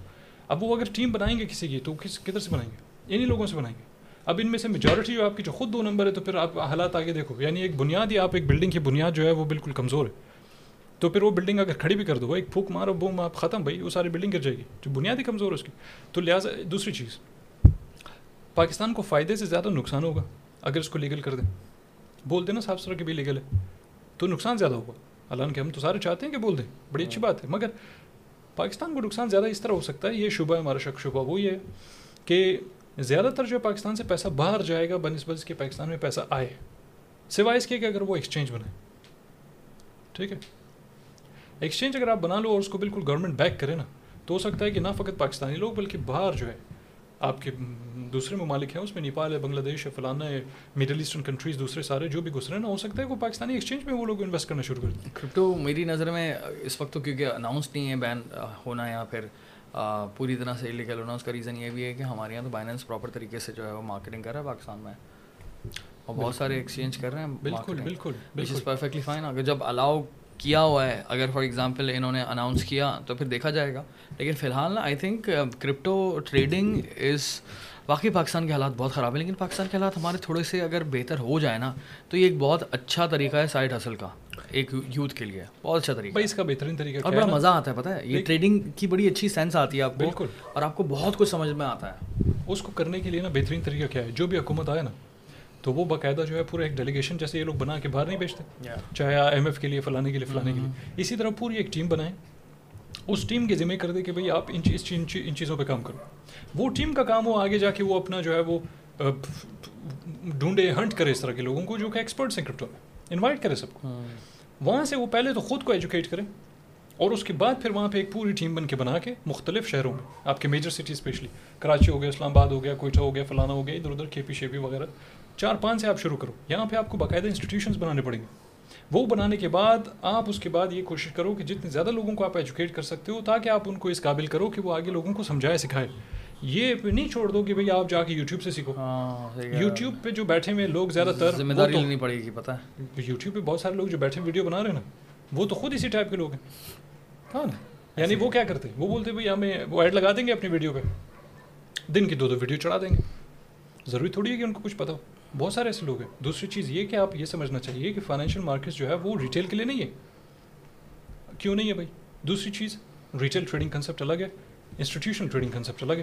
Speaker 1: اب وہ اگر ٹیم بنائیں گے کسی کی، تو کس کدھر سے بنائیں گے؟ انہیں لوگوں سے بنائیں گے۔ اب ان میں سے میجورٹی جو آپ کی جو خود دو نمبر ہے، تو پھر آپ حالات آگے دیکھو۔ یعنی ایک بنیاد ہی آپ ایک بلڈنگ کی بنیاد جو ہے وہ بالکل کمزور ہے۔ تو پھر وہ بلڈنگ اگر کھڑی بھی کر دو ایک پھوک مارو بوم آپ ختم بھائی، وہ ساری بلڈنگ گر جائے گی۔ جو بنیاد ہی کمزور ہے اس کی۔ تو لہٰذا دوسری چیز، پاکستان کو فائدے سے زیادہ نقصان ہوگا اگر اس کو لیگل کر دیں۔ بول دیں نا صاف ستھرا کہ بھی لیگل ہے۔ تو نقصان زیادہ ہوگا۔ حالانکہ ہم تو سارے چاہتے ہیں کہ بول دیں۔ بڑی اچھی بات ہے۔ مگر پاکستان کو نقصان زیادہ اس طرح ہو سکتا ہے، یہ شبہ ہے، ہمارا شک شبہ وہ یہ ہے کہ زیادہ تر جو ہے پاکستان سے پیسہ باہر جائے گا، بنسبت اس کے پاکستان میں پیسہ آئے۔ سوائے اس کے کہ اگر وہ ایکسچینج بنائے۔ ٹھیک ہے؟ ایکسچینج اگر آپ بنا لو اور اس کو بالکل گورنمنٹ بیک کرے نا، تو ہو سکتا ہے کہ نہ فقط پاکستانی لوگ بلکہ باہر جو ہے، آپ کے دوسرے ممالک ہیں اس میں نیپال ہے بنگلہ دیش ہے فلانا ہے مڈل ایسٹرن کنٹریز دوسرے سارے جو بھی گزرے نا ہو سکتا ہے وہ پاکستانی ایکسچینج میں وہ لوگ انویسٹ کرنا شروع کر دیں۔
Speaker 2: کرپٹو میری نظر میں اس وقت تو کیونکہ اناؤنس نہیں ہے بین ہونا یا پھر پوری طرح سے انلیگل ہونا اس کا ریزن یہ بھی ہے کہ ہمارے یہاں تو بائننس پراپر طریقے سے جو ہے وہ مارکیٹنگ کر رہا ہے پاکستان میں۔ اور بہت سارے ایکسچینج کر رہے ہیں
Speaker 1: بالکل بالکل
Speaker 2: بالکل۔ پرفیکٹلی فائن اگر جب الاؤ کیا ہوا ہے اگر فار ایگزامپل انہوں نے اناؤنس کیا تو پھر دیکھا جائے گا۔ لیکن فی الحال نا I think crypto trading is واقعی پاکستان کے حالات بہت خراب ہیں لیکن پاکستان کے حالات ہمارے تھوڑے سے اگر بہتر ہو جائے نا تو یہ ایک بہت اچھا طریقہ ہے سائڈ حاصل کا ایک یوتھ کے لیے بہت اچھا طریقہ
Speaker 1: اس کا بہترین طریقہ
Speaker 2: اور بڑا مزہ آتا ہے پتہ ہے یہ ٹریڈنگ کی بڑی اچھی سینس آتی ہے آپ کو بالکل۔ اور آپ کو بہت کچھ سمجھ میں آتا ہے۔
Speaker 1: اس کو کرنے کے لیے نا بہترین طریقہ کیا ہے جو بھی حکومت آئے نا تو وہ باقاعدہ جو ہے پورا ایک ڈیلیگیشن جیسے یہ لوگ بنا کے باہر نہیں بیچتے چاہے ایم ایف کے لیے فلانے کے لیے فلانے کے لیے۔ اسی طرح پوری ایک ٹیم بنائیں۔ اس ٹیم کے ذمہ کر دے کہ بھائی آپ ان ان چیزوں پہ کام کرو۔ وہ ٹیم کا کام ہو آگے جا کے وہ اپنا جو ہے وہ ڈھونڈے ہنٹ کرے اس طرح کے لوگوں کو جو کہ ایکسپرٹس ہیں کرپٹو میں۔ انوائٹ کرے سب کو۔ وہاں سے وہ پہلے تو خود کو ایجوکیٹ کریں اور اس کے بعد پھر وہاں پہ ایک پوری ٹیم بن کے بنا کے مختلف شہروں میں۔ آپ کے میجر سٹی اسپیشلی کراچی ہو گیا اسلام آباد ہو گیا کوئٹہ ہو گیا فلانا ہو گیا ادھر ادھر کے پی شیپی وغیرہ۔ چار پانچ سے آپ شروع کرو۔ یہاں پہ آپ کو باقاعدہ انسٹیٹیوشنس بنانے پڑیں گے۔ وہ بنانے کے بعد آپ اس کے بعد یہ کوشش کرو کہ جتنے زیادہ لوگوں کو آپ ایجوکیٹ کر سکتے ہو تاکہ آپ ان کو اس قابل کرو کہ وہ آگے لوگوں کو سمجھائے سکھائے۔ یہ نہیں چھوڑ دو کہ بھائی آپ جا کے یوٹیوب سے سیکھو۔ یوٹیوب پہ جو بیٹھے ہوئے لوگ زیادہ تر
Speaker 2: ذمہ داری لینی پڑے گی پتہ
Speaker 1: ہے۔ یوٹیوب پہ بہت سارے لوگ جو بیٹھے ویڈیو بنا رہے ہیں نا وہ تو خود اسی ٹائپ کے لوگ ہیں۔ ہاں نا یعنی وہ کیا کرتے؟ وہ بولتے بھائی ہمیں وہ ایڈ لگا دیں گے اپنی ویڈیو پہ۔ دن کی دو دو ویڈیو چڑھا دیں گے۔ ضروری تھوڑی ہے کہ ان کو کچھ پتا ہو۔ بہت سارے ایسے لوگ ہیں۔ دوسری چیز یہ کہ آپ یہ سمجھنا چاہیے کہ فائنینشیل مارکیٹس جو ہے وہ ریٹیل کے لیے نہیں ہے۔ کیوں نہیں ہے بھائی؟ دوسری چیز ریٹیل ٹریڈنگ کنسیپٹ الگ ہے انسٹیٹیوشن ٹریڈنگ کنسیپٹ الگ ہے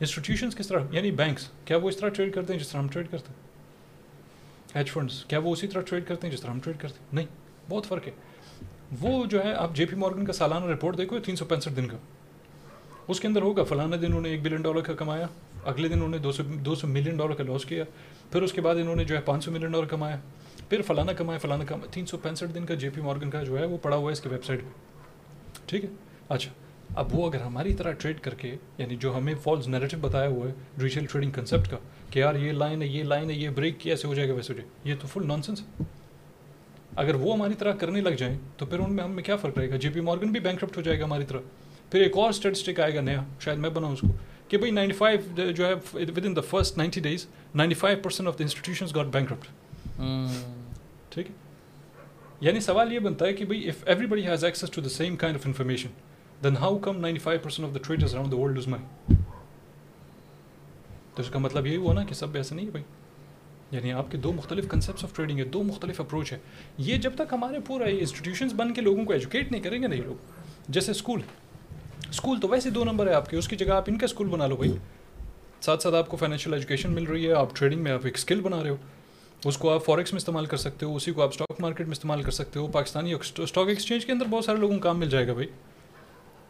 Speaker 1: انسٹیٹیوشنس کس طرح؟ یعنی بینکس کیا وہ اس طرح ٹریڈ کرتے ہیں جس طرح ہم ٹریڈ کرتے ہیں؟ ہیج فنڈس کیا وہ اسی طرح ٹریڈ کرتے ہیں جس طرح ہم ٹریڈ کرتے ہیں؟ نہیں، بہت فرق ہے۔ وہ جو ہے، آپ جے پی مارگن کا سالانہ رپورٹ دیکھو، تین سو پینسٹھ دن کا۔ اس کے اندر ہوگا فلانا دن انہوں نے ایک بلین ڈالر کا کمایا، اگلے دن انہوں نے دو سو دو سو ملین ڈالر کا لاس کیا۔ پھر اس کے بعد انہوں نے جو ہے پانچ سو ملین ڈالر کمایا، پھر فلانا کمایا فلانا کمایا، تین سو پینسٹھ دن کا جے پی مارگن کا جو ہے وہ پڑا ہوا ہے اس کی ویب سائٹ پہ۔ ٹھیک ہے؟ اچھا اب وہ اگر ہماری طرح ٹریڈ کر کے یعنی جو ہمیں فالس نیریٹو بتایا ہوا ہے ریٹیل ٹریڈنگ کنسیپٹ کا، کہ یار یہ لائن ہے، یہ لائن ہے، یہ بریک کیا، ایسے ہو جائے گا، ویسے ہو جائے یہ تو فل نان سینس ہے۔ اگر وہ ہماری طرح کرنے لگ جائیں تو پھر ان میں ہمیں کیا فرق رہے گا؟ جے پی مارگن بھی بینک ہو جائے گا ہماری طرح۔ پھر ایک اور اسٹیٹسٹک آئے گا نیا، شاید میں بناؤں اس کو۔ کہ بھائی نائنٹی فائیو جو ہے within the first ninety days ninety five percent of the institutions got bank ٹھیک ہے؟ یعنی سوال یہ بنتا ہے کہ بھائی if everybody has access to the same kind of information then how come ninety five percent of the traders around the world is my تو اس کا مطلب یہی ہوا نا کہ سب ایسا نہیں ہے بھائی یعنی آپ کے دو مختلف کنسیپٹس آف ٹریڈنگ ہے دو مختلف اپروچ ہے یہ جب تک ہمارے پورا انسٹیٹیوشنس بن کے لوگوں کو ایجوکیٹ نہیں کریں گے نہیں لوگ جیسے اسکول اسکول تو ویسے دو نمبر ہے آپ کے اس کی جگہ آپ ان کا اسکول بنا لو بھائی۔ ساتھ ساتھ آپ کو فائنینشیل ایجوکیشن مل رہی ہے آپ ٹریڈنگ میں آپ ایک اسکل بنا رہے ہو۔ اس کو آپ فاریکس میں استعمال کر سکتے ہو اسی کو آپ اسٹاک مارکیٹ میں استعمال کر سکتے ہو۔ پاکستانی اسٹاک ایکسچینج کے اندر بہت سارے لوگوں کو کام مل جائے گا بھائی۔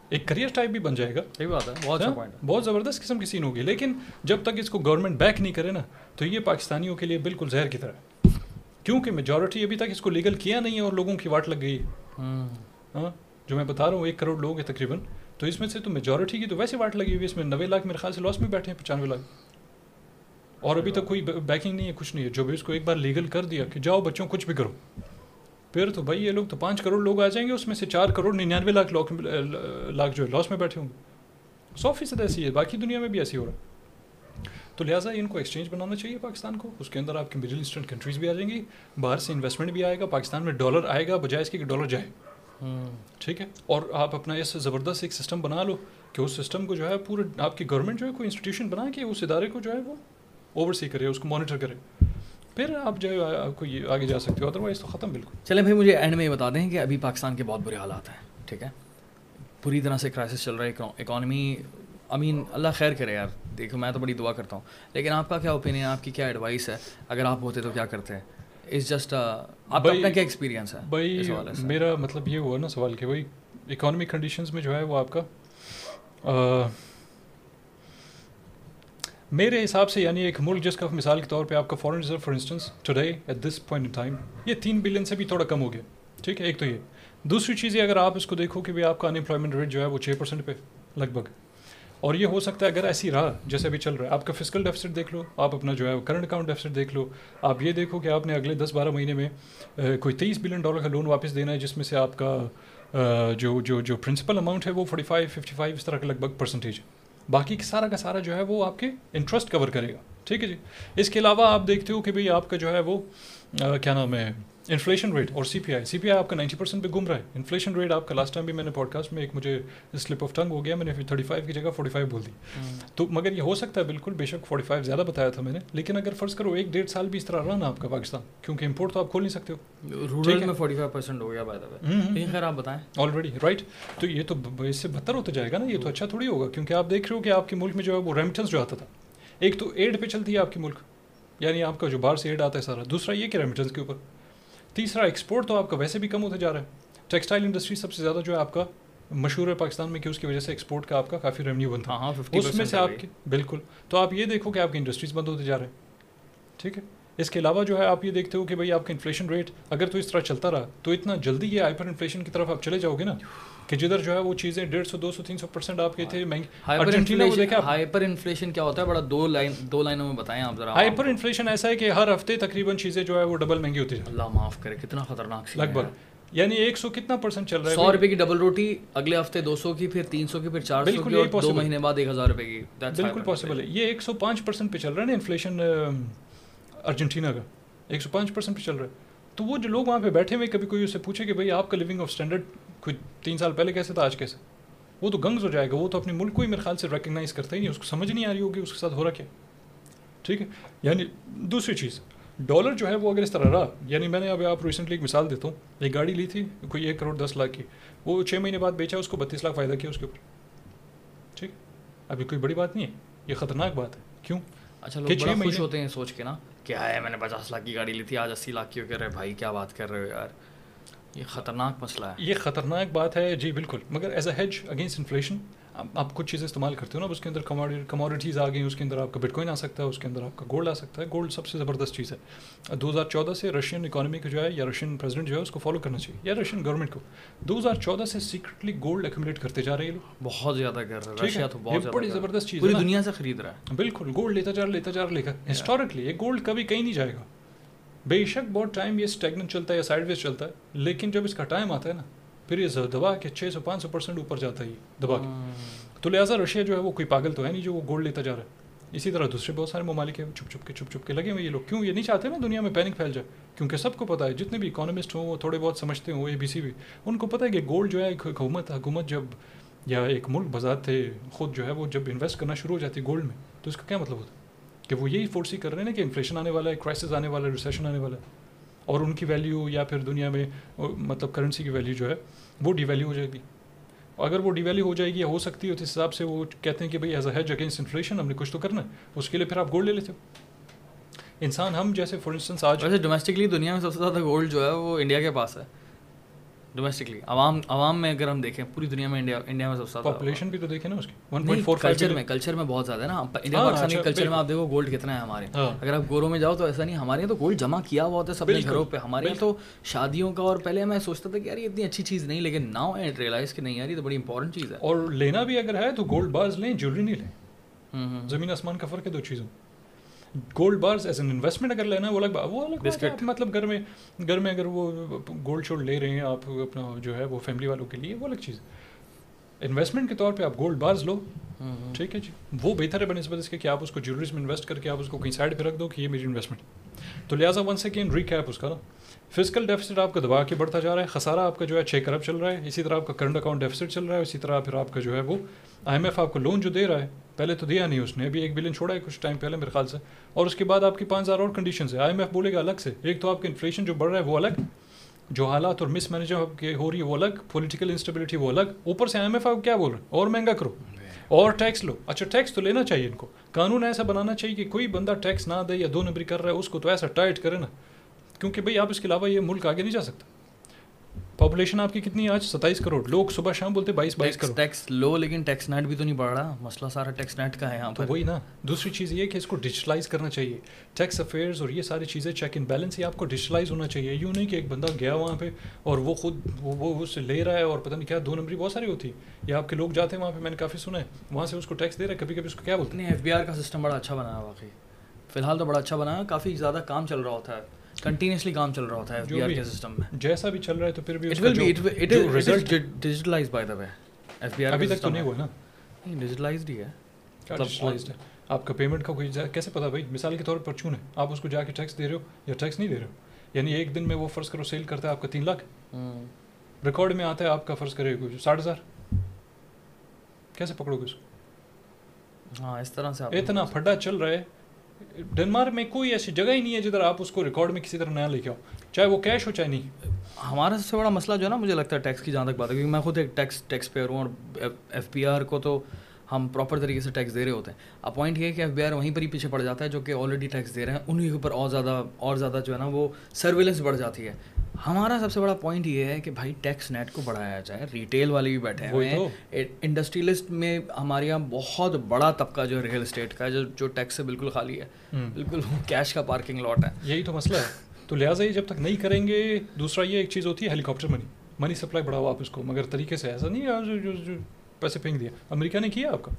Speaker 1: ایک کریئر ٹائپ بھی بن جائے گا۔
Speaker 2: صحیح بات ہے بہت
Speaker 1: ہاں؟ بہت زبردست قسم کی سین ہوگی۔ لیکن جب تک اس کو گورنمنٹ بیک نہیں کرے نا تو یہ پاکستانیوں کے لیے بالکل زہر کی طرح کیونکہ میجورٹی ابھی تک اس کو لیگل کیا نہیں ہے اور لوگوں کی واٹ لگ گئی ہاں؟ جو میں بتا رہا ہوں ایک کروڑ لوگ ہیں تقریباً۔ تو اس میں سے تو میجورٹی کی تو ویسے واٹ لگی ہوئی اس میں؟ نوے لاکھ میرے خیال سے لاس میں بیٹھے ہیں، پچانوے لاکھ۔ اور ابھی تک کوئی بیکنگ نہیں ہے، کچھ نہیں ہے۔ جو بھی اس کو ایک بار لیگل کر دیا کہ جاؤ بچوں، کچھ بھی کرو۔ پھر تو بھائی یہ لوگ تو پانچ کروڑ لوگ آ جائیں گے، اس میں سے چار کروڑ ننانوے لاکھ لاکھ جو ہے لاس میں بیٹھے ہوں گے۔ سو فیصد ایسی ہے، باقی دنیا میں بھی ایسی ہو رہا ہے۔ تو لہٰذا ان کو ایکسچینج بنانا چاہیے پاکستان کو۔ اس کے اندر آپ کی مڈل ایسٹرن کنٹریز بھی آ جائیں گی باہر سے انویسٹمنٹ بھی آئے گا، پاکستان میں ڈالر آئے گا، بجائے اس کے کہ ڈالر جائے۔ ٹھیک ہے۔ اور آپ اپنا اس زبردست ایک سسٹم بنا لو کہ اس سسٹم کو جو ہے پورے آپ کی گورنمنٹ جو ہے کوئی انسٹیٹیوشن بنا کے اس ادارے کو جو ہے وہ اوور سی کرے اس کو مانیٹر کرے۔ پھر آپ جو ہے آپ کو یہ آگے جا سکتے ہو ادروائز تو ختم بالکل۔
Speaker 2: چلیں بھائی مجھے اینڈ میں یہ بتا دیں کہ ابھی پاکستان کے بہت برے حالات ہیں ٹھیک ہے؟ پوری طرح سے کرائسس چل رہا ہے اکانومی امین اللہ خیر کرے یار۔ دیکھو میں تو بڑی دعا کرتا ہوں۔ لیکن آپ کا کیا اوپینین آپ کی کیا ایڈوائس ہے؟ اگر آپ ہوتے تو کیا کرتے؟ ہیں از جسٹ آپ کا اپنا کیا ایکسپیرینس ہے
Speaker 1: بھائی میرا مطلب یہ ہوا نا سوال کہ بھائی اکانومک کنڈیشنز میں جو ہے وہ آپ کا میرے حساب سے یعنی ایک ملک جس کا مثال کے طور پہ آپ کا foreign reserve for instance today at this point in time یہ تین بلین سے بھی تھوڑا کم ہو گیا ٹھیک ہے ایک تو یہ دوسری چیز یہ اگر آپ اس کو دیکھو کہ آپ کا انمپلائمنٹ ریٹ جو ہے وہ چھ پرسینٹ پہ لگ بھگ اور یہ ہو سکتا ہے اگر ایسی رہا جیسے ابھی چل رہا ہے، آپ کا فزیکل ڈیفیسٹ دیکھ لو، آپ اپنا جو ہے کرنٹ اکاؤنٹ ڈیفیسٹ دیکھ لو، آپ یہ دیکھو کہ آپ نے اگلے دس بارہ مہینے میں کوئی تیئیس بلین ڈالر کا لون واپس دینا ہے، جس میں سے آپ کا جو جو جو پرنسپل اماؤنٹ ہے وہ فورٹی فائیو ففٹی فائیو اس طرح کا لگ بھگ پرسنٹیج ہے۔ باقی سارا کا سارا جو ہے وہ آپ کے انٹرسٹ کور کرے گا۔ ٹھیک ہے جی؟ اس کے علاوہ آپ دیکھتے ہو کہ بھائی آپ کا جو ہے وہ کیا نام ہے؟ انفلیشن ریٹ اور سی پی آئی سی پی آئی آپ کا نائنٹی پرسینٹ پہ گھوم رہا ہے. انفلیشن ریٹ آپ کا لاسٹ ٹائم بھی میں نے پوڈ کاسٹ میں ایک مجھے سلپ آف ٹنگ ہو گیا. میں نے تھرٹی فائیو کی جگہ فورٹی فائیو بول دی. تو مگر یہ ہو سکتا ہے بالکل بے شک فورٹی فائیو زیادہ بتایا تھا میں نے. لیکن اگر فرض کرو ایک ڈیڑھ سال بھی اس طرح رہا نا آپ کا پاکستان کیونکہ امپورٹ تو آپ کھول نہیں سکتے ہو۔
Speaker 2: فورٹی فائیو پرسینٹ ہو گیا خیر آپ بتائیں۔
Speaker 1: آلریڈی رائٹ تو یہ تو اس سے بدتر ہوتا جائے گا نا یہ تو اچھا تھوڑی ہوگا کیونکہ آپ دیکھ رہے ہو کہ آپ کے ملک میں جو ہے وہ ریمیٹنس جو آتا تھا ایک تو ایڈ پہ چلتی ہے آپ کی ملک یعنی آپ کا جو باہر سے ایڈ آتا ہے سارا دوسرا یہ کہ ریمیٹنس کے اوپر۔ تیسرا ایکسپورٹ تو آپ کا ویسے بھی کم ہوتا جا رہا ہے۔ ٹیکسٹائل انڈسٹری سب سے زیادہ جو ہے آپ کا مشہور ہے پاکستان میں کہ اس کی وجہ سے ایکسپورٹ کا آپ کا کافی ریونیو بنتا ہے۔ ہاں، اس میں سے آپ کی بالکل۔ تو آپ یہ دیکھو کہ آپ کی انڈسٹریز بند ہوتے جا رہے ہیں۔ ٹھیک ہے؟ اس کے علاوہ جو ہے آپ یہ دیکھتے ہو کہ بھائی آپ کا انفلیشن ریٹ اگر تو اس طرح چلتا رہا تو اتنا جلدی یہ ہائپر انفلیشن کی طرف آپ چلے جاؤ گے نا۔ کہ جدھر جو ہے وہ چیزیں ڈیڑھ سو دو سو تین سو پرسینٹ آپ کے تھے
Speaker 2: ہائپر انفلیشن کیا ہوتا ہے؟ بڑا دو لائن دو لائنوں میں بتائیں آپ ذرا۔
Speaker 1: ہائپر انفلیشن ایسا ہے کہ ہر ہفتے تقریباً چیزیں جو ہے وہ ڈبل مہنگی ہوتی ہے
Speaker 2: اللہ معاف کرے کتنا خطرناک
Speaker 1: لگ بھگ۔ یعنی ایک سو کتنا پرسینٹ چل رہا ہے؟
Speaker 2: سو روپے کی ڈبل روٹی اگلے ہفتے دو سو کی پھر تین سو کی پھر چار سو کی دو مہینے بعد ایک ہزار روپے کی۔
Speaker 1: بالکل پاسبل ہے۔ یہ ایک سو پانچ پرسینٹ پہ چل رہا ہے نا انفلیشن ارجنٹینا کا۔ ایک سو پانچ پرسینٹ پہ چل رہا ہے۔ تو وہ جو لوگ وہاں پہ بیٹھے ہوئے کبھی کوئی اسے پوچھے کہ بھائی آپ کا لیونگ آف اسٹینڈرڈ کوئی تین سال پہلے کیسے تھا آج کیسے؟ وہ تو گنگز ہو جائے گا وہ تو اپنے ملک کو ہی میرے خیال سے ریکگنائز کرتا ہی نہیں اس کو سمجھ نہیں آ رہی ہوگی اس کے ساتھ ہو رہا کیا؟ ٹھیک ہے؟ یعنی دوسری چیز ڈالر جو ہے وہ اگر اس طرح رہا یعنی میں نے ابھی آپ ریسنٹلی ایک مثال دیتا ہوں ایک گاڑی لی تھی کوئی ایک کروڑ دس لاکھ کی وہ چھ مہینے بعد بیچا اس کو بتیس لاکھ فائدہ کیا اس کے اوپر؟ ٹھیک؟ ابھی کوئی بڑی بات نہیں ہے یہ خطرناک بات ہے کیوں؟
Speaker 2: اچھا لوگ بڑا خوش ہوتے ہیں سوچ کے نا کیا ہے میں نے پچاس لاکھ کی گاڑی لی تھی آج اسی لاکھ کی ہو کہہ رہے بھائی کیا بات کر رہے ہو یار؟ یہ خطرناک مسئلہ ہے۔
Speaker 1: یہ خطرناک بات ہے جی بالکل۔ مگر as a hedge against inflation آپ کچھ چیزیں استعمال کرتے ہو نا اس کے اندر کموڈیٹیز آ گئی اس کے اندر آپ کا بٹ کوئن آ سکتا ہے اس کے اندر آپ کا گولڈ آ سکتا ہے۔ گولڈ سب سے زبردست چیز ہے۔ دو ہزار چودہ سے رشین اکانومی کو جو ہے یا رشین پریزیڈنٹ جو ہے اس کو فالو کرنا چاہیے یا رشین گورنمنٹ کو۔ دو ہزار چودہ سے سیکرٹلی گولڈ ایکومولیٹ کرتے جا رہے ہیں لوگ۔
Speaker 2: بہت زیادہ کر رہے ہیں۔
Speaker 1: بڑی زبردست چیز
Speaker 2: پوری دنیا سے خرید رہا
Speaker 1: ہے۔ بالکل۔ گولڈ لیتا جا رہا لیتا جا رہا لے کر ہسٹورکلی یہ گولڈ کبھی کہیں نہیں جائے گا۔ بے شک بہت ٹائم یہ اسٹیگنٹ چلتا ہے یا سائڈ ویز چلتا ہے لیکن جب اس کا ٹائم آتا ہے نا پھر یہ دبا کے چھ سو پانچ سو پرسینٹ اوپر جاتا ہے یہ دبا کے۔ تو لہٰذا رشیا جو ہے وہ کوئی پاگل تو ہے نہیں جو وہ گولڈ لیتا جا رہا ہے۔ اسی طرح دوسرے بہت سارے ممالک ہیں چھپ چھپ کے چھپ چھپ کے لگے ہوئے یہ لوگ۔ کیوں؟ یہ نہیں چاہتے نا دنیا میں پینک پھیل جائے۔ کیونکہ سب کو پتا ہے جتنے بھی اکانومسٹ ہوں وہ تھوڑے بہت سمجھتے ہوں اے بی سی بھی۔ ان کو پتہ ہے کہ گولڈ جو ہے ایک حکومت حکومت جب یا ایک ملک بذات تھے خود جو ہے وہ جب انویسٹ کرنا شروع ہو جاتی ہے گولڈ میں تو اس کا کیا مطلب ہوتا؟ ہے کہ وہ یہی فورسی کر رہے ہیں نا کہ انفلیشن آنے والا ہے کرائسس آنے والا ہے ریسیشن آنے والا ہے اور ان کی ویلیو یا پھر دنیا میں مطلب کرنسی کی ویلیو جو ہے وہ ڈی ویلیو ہو جائے گی۔ اگر وہ ڈی ویلیو ہو جائے گی یا ہو سکتی ہے، اس حساب سے وہ کہتے ہیں کہ بھائی as a hedge against inflation ہم نے کچھ تو کرنا ہے، اس کے لیے پھر آپ گولڈ لے لیتے ہو۔ انسان ہم جیسے فار انسٹنس آج
Speaker 2: ویسے ڈومیسٹکلی دنیا میں سب سے زیادہ گولڈ جو ہے وہ انڈیا کے پاس ہے۔ ڈومیسٹکلی عوام عوام میں اگر ہم دیکھیں پوری دنیا میں انڈیا انڈیا میں سب سے
Speaker 1: پاپولیشن بھی تو دیکھیں نا اس
Speaker 2: کی. کلچر میں کلچر میں بہت زیادہ ہے نا. انڈیا ہاں، پاکستان کے کلچر اچھا، میں آپ دیکھو گولڈ کتنا ہے ہمارے. ہاں۔ اگر آپ گوروں میں جاؤ تو ایسا نہیں ہمارے یہاں تو گولڈ جمع کیا ہوا ہوتا ہے سب گھروں پہ. ہمارے یہاں تو شادیوں کا اور پہلے میں سوچتا تھا کہ یار یہ اتنی اچھی چیز نہیں لیکن ناؤ اینڈ ریئلائز کہ نہیں یار یہ تو بڑی امپورٹنٹ چیز ہے.
Speaker 1: اور لینا بھی اگر ہے تو گولڈ باز لیں جیولری نہیں لیں. زمین آسمان کا فرق ہے دو چیزوں. Gold bars as an investment اگر لینا ہے وہ الگ وہ الگ ہے مطلب گھر میں گھر میں اگر وہ گولڈ شولڈ لے رہے ہیں آپ اپنا جو ہے وہ فیملی والوں کے لیے وہ الگ چیز انویسٹمنٹ کے طور پہ آپ گولڈ بارز لو۔ ٹھیک ہے جی۔ وہ بہتر ہے بہ نسبت اس کے کہ آپ اس کو جیولریز میں انویسٹ کر کے آپ اس کو کہیں سائڈ پہ رکھ دو کہ یہ میری انویسٹمنٹ تو لہٰذا ون سیکنڈ ری کیپ اس کا نا۔ فزیکل ڈیفیسٹ آپ کا دبا کے بڑھتا جا رہا ہے، خسارہ آپ کا جو ہے چھ کرب چل رہا ہے، اسی طرح آپ کا کرنٹ اکاؤنٹ ڈیفیسٹ چل رہا ہے، اسی طرح پھر آپ کا جو ہے وہ آئی ایم ایف آپ کو لون جو دے رہا ہے، پہلے تو دیا نہیں اس نے، ابھی ایک بلین چھوڑا ہے کچھ ٹائم پہلے میرے خیال سے۔ اور اس کے بعد آپ کی پانچ ہزار اور کنڈیشنز ہے آئی ایم ایف بولے گا الگ سے، ایک تو آپ کا انفلیشن جو بڑھ رہا ہے وہ الگ، جو حالات اور مس مینجمنٹ ہو رہی ہے وہ الگ پولیٹیکل انسٹیبلٹی وہ الگ۔ اوپر سے آئی ایم ایف آپ کیا بول رہے ہیں؟ اور مہنگا کرو، اور ٹیکس لو۔ اچھا ٹیکس تو لینا چاہیے ان کو۔ قانون ایسا بنانا چاہیے کہ کوئی بندہ ٹیکس نہ دے یا دو نمبری کر رہا ہے، اس کو تو ایسا ٹائٹ کرے نا۔ کیونکہ بھائی آپ اس کے علاوہ یہ ملک آگے نہیں جا سکتا۔ پاپولیشن آپ کی کتنی ہے؟ آج ستائیس کروڑ۔ لوگ صبح شام بولتے بائیس بائیس کروڑ۔
Speaker 2: ٹیکس لو لیکن ٹیکس نیٹ بھی تو نہیں بڑھ رہا۔ مسئلہ سارا ٹیکس نیٹ کا ہے یہاں
Speaker 1: پر۔ وہی نا۔ دوسری چیز یہ کہ اس کو ڈیجیٹلائز کرنا چاہیے۔ ٹیکس افیئرز اور یہ ساری چیزیں چیک ان بیلنس ہی آپ کو ڈیجیٹلائز ہونا چاہیے۔ یوں نہیں کہ ایک بندہ گیا وہاں پہ اور وہ خود وہ اس سے لے رہا ہے اور پتہ نہیں کیا دو نمبری بہت ساری ہوتی۔ ہے یا آپ کے لوگ جاتے ہیں وہاں پہ میں نے کافی سنا ہے۔ وہاں سے اس کو ٹیکس دے رہا ہے کبھی کبھی اس کو کیا بولتے
Speaker 2: ہیں؟ ایف بی آر کا سسٹم بڑا اچھا بنا ہے واقعی۔ فی الحال تو بڑا اچھا بنا ہے کافی زیادہ کام چل رہا ہوتا ہے۔ کنٹینیوسلی کام چل رہا ہوتا ہے ایف بی آر کے سسٹم میں
Speaker 1: جیسا بھی چل رہا ہے تو پھر بھی
Speaker 2: it will be it result digitalize by the way F B R
Speaker 1: ابھی تک تو نہیں ہوا نا
Speaker 2: نہیں ڈیجیٹلائزڈ ہی ہے
Speaker 1: ڈیجیٹلائزڈ ہے آپ کا پیمنٹ کا کوئی کیسے پتا بھائی مثال کے طور پر چون ہے آپ اس کو جا کے ٹیکس دے رہے ہو یا ٹیکس نہیں دے رہے ہو یعنی ایک دن میں وہ فرض کرو سیل کرتا ہے آپ کا تین لاکھ ریکارڈ میں آتا ہے آپ کا فرض کرے ساٹھ ہزار کیسے پکڑو گے اس
Speaker 2: کو ہاں اس طرح سے
Speaker 1: اتنا پھڈا چل رہا ہے ڈنمارک میں کوئی ایسی جگہ ہی نہیں ہے جدھر آپ اس کو ریکارڈ میں کسی طرح نیا لے کے آؤ چاہے وہ کیش ہو چاہے نہیں۔
Speaker 2: ہمارا سب سے بڑا مسئلہ جو ہے نا، مجھے لگتا ہے ٹیکس کی جہاں تک بات ہے، کیونکہ میں خود ایک ٹیکس ٹیکس پیئر ہوں اور ایف پی آر کو تو ہم پراپر طریقے سے ٹیکس دے رہے ہوتے ہیں۔ اب پوائنٹ یہ ہے کہ ایف بی آر وہیں پر ہی پیچھے پڑ جاتا ہے، جو کہ آلریڈی ٹیکس دے رہے ہیں، انہیں کے اوپر اور زیادہ اور زیادہ جو ہے نا، وہ سرویلنس بڑھ جاتی ہے۔ ہمارا سب سے بڑا پوائنٹ یہ ہے کہ بھائی ٹیکس نیٹ کو بڑھایا جائے ریٹیل والے بھی بیٹھے ہوئے ہیں۔ انڈسٹریلسٹ میں ہمارے یہاں بہت بڑا طبقہ جو ریئل اسٹیٹ کا جو جو ٹیکس سے بالکل خالی ہے۔ بالکل کیش کا پارکنگ لاٹ ہے۔
Speaker 1: یہی تو مسئلہ ہے۔ تو لہٰذا یہ جب تک نہیں کریں گے دوسرا یہ ایک چیز ہوتی ہے helicopter money money supply بڑھاؤ آپ اس کو۔ مگر طریقے سے ایسا نہیں ہے جو جو پیسے پھینک دیا امریکہ نے کیا آپ کا؟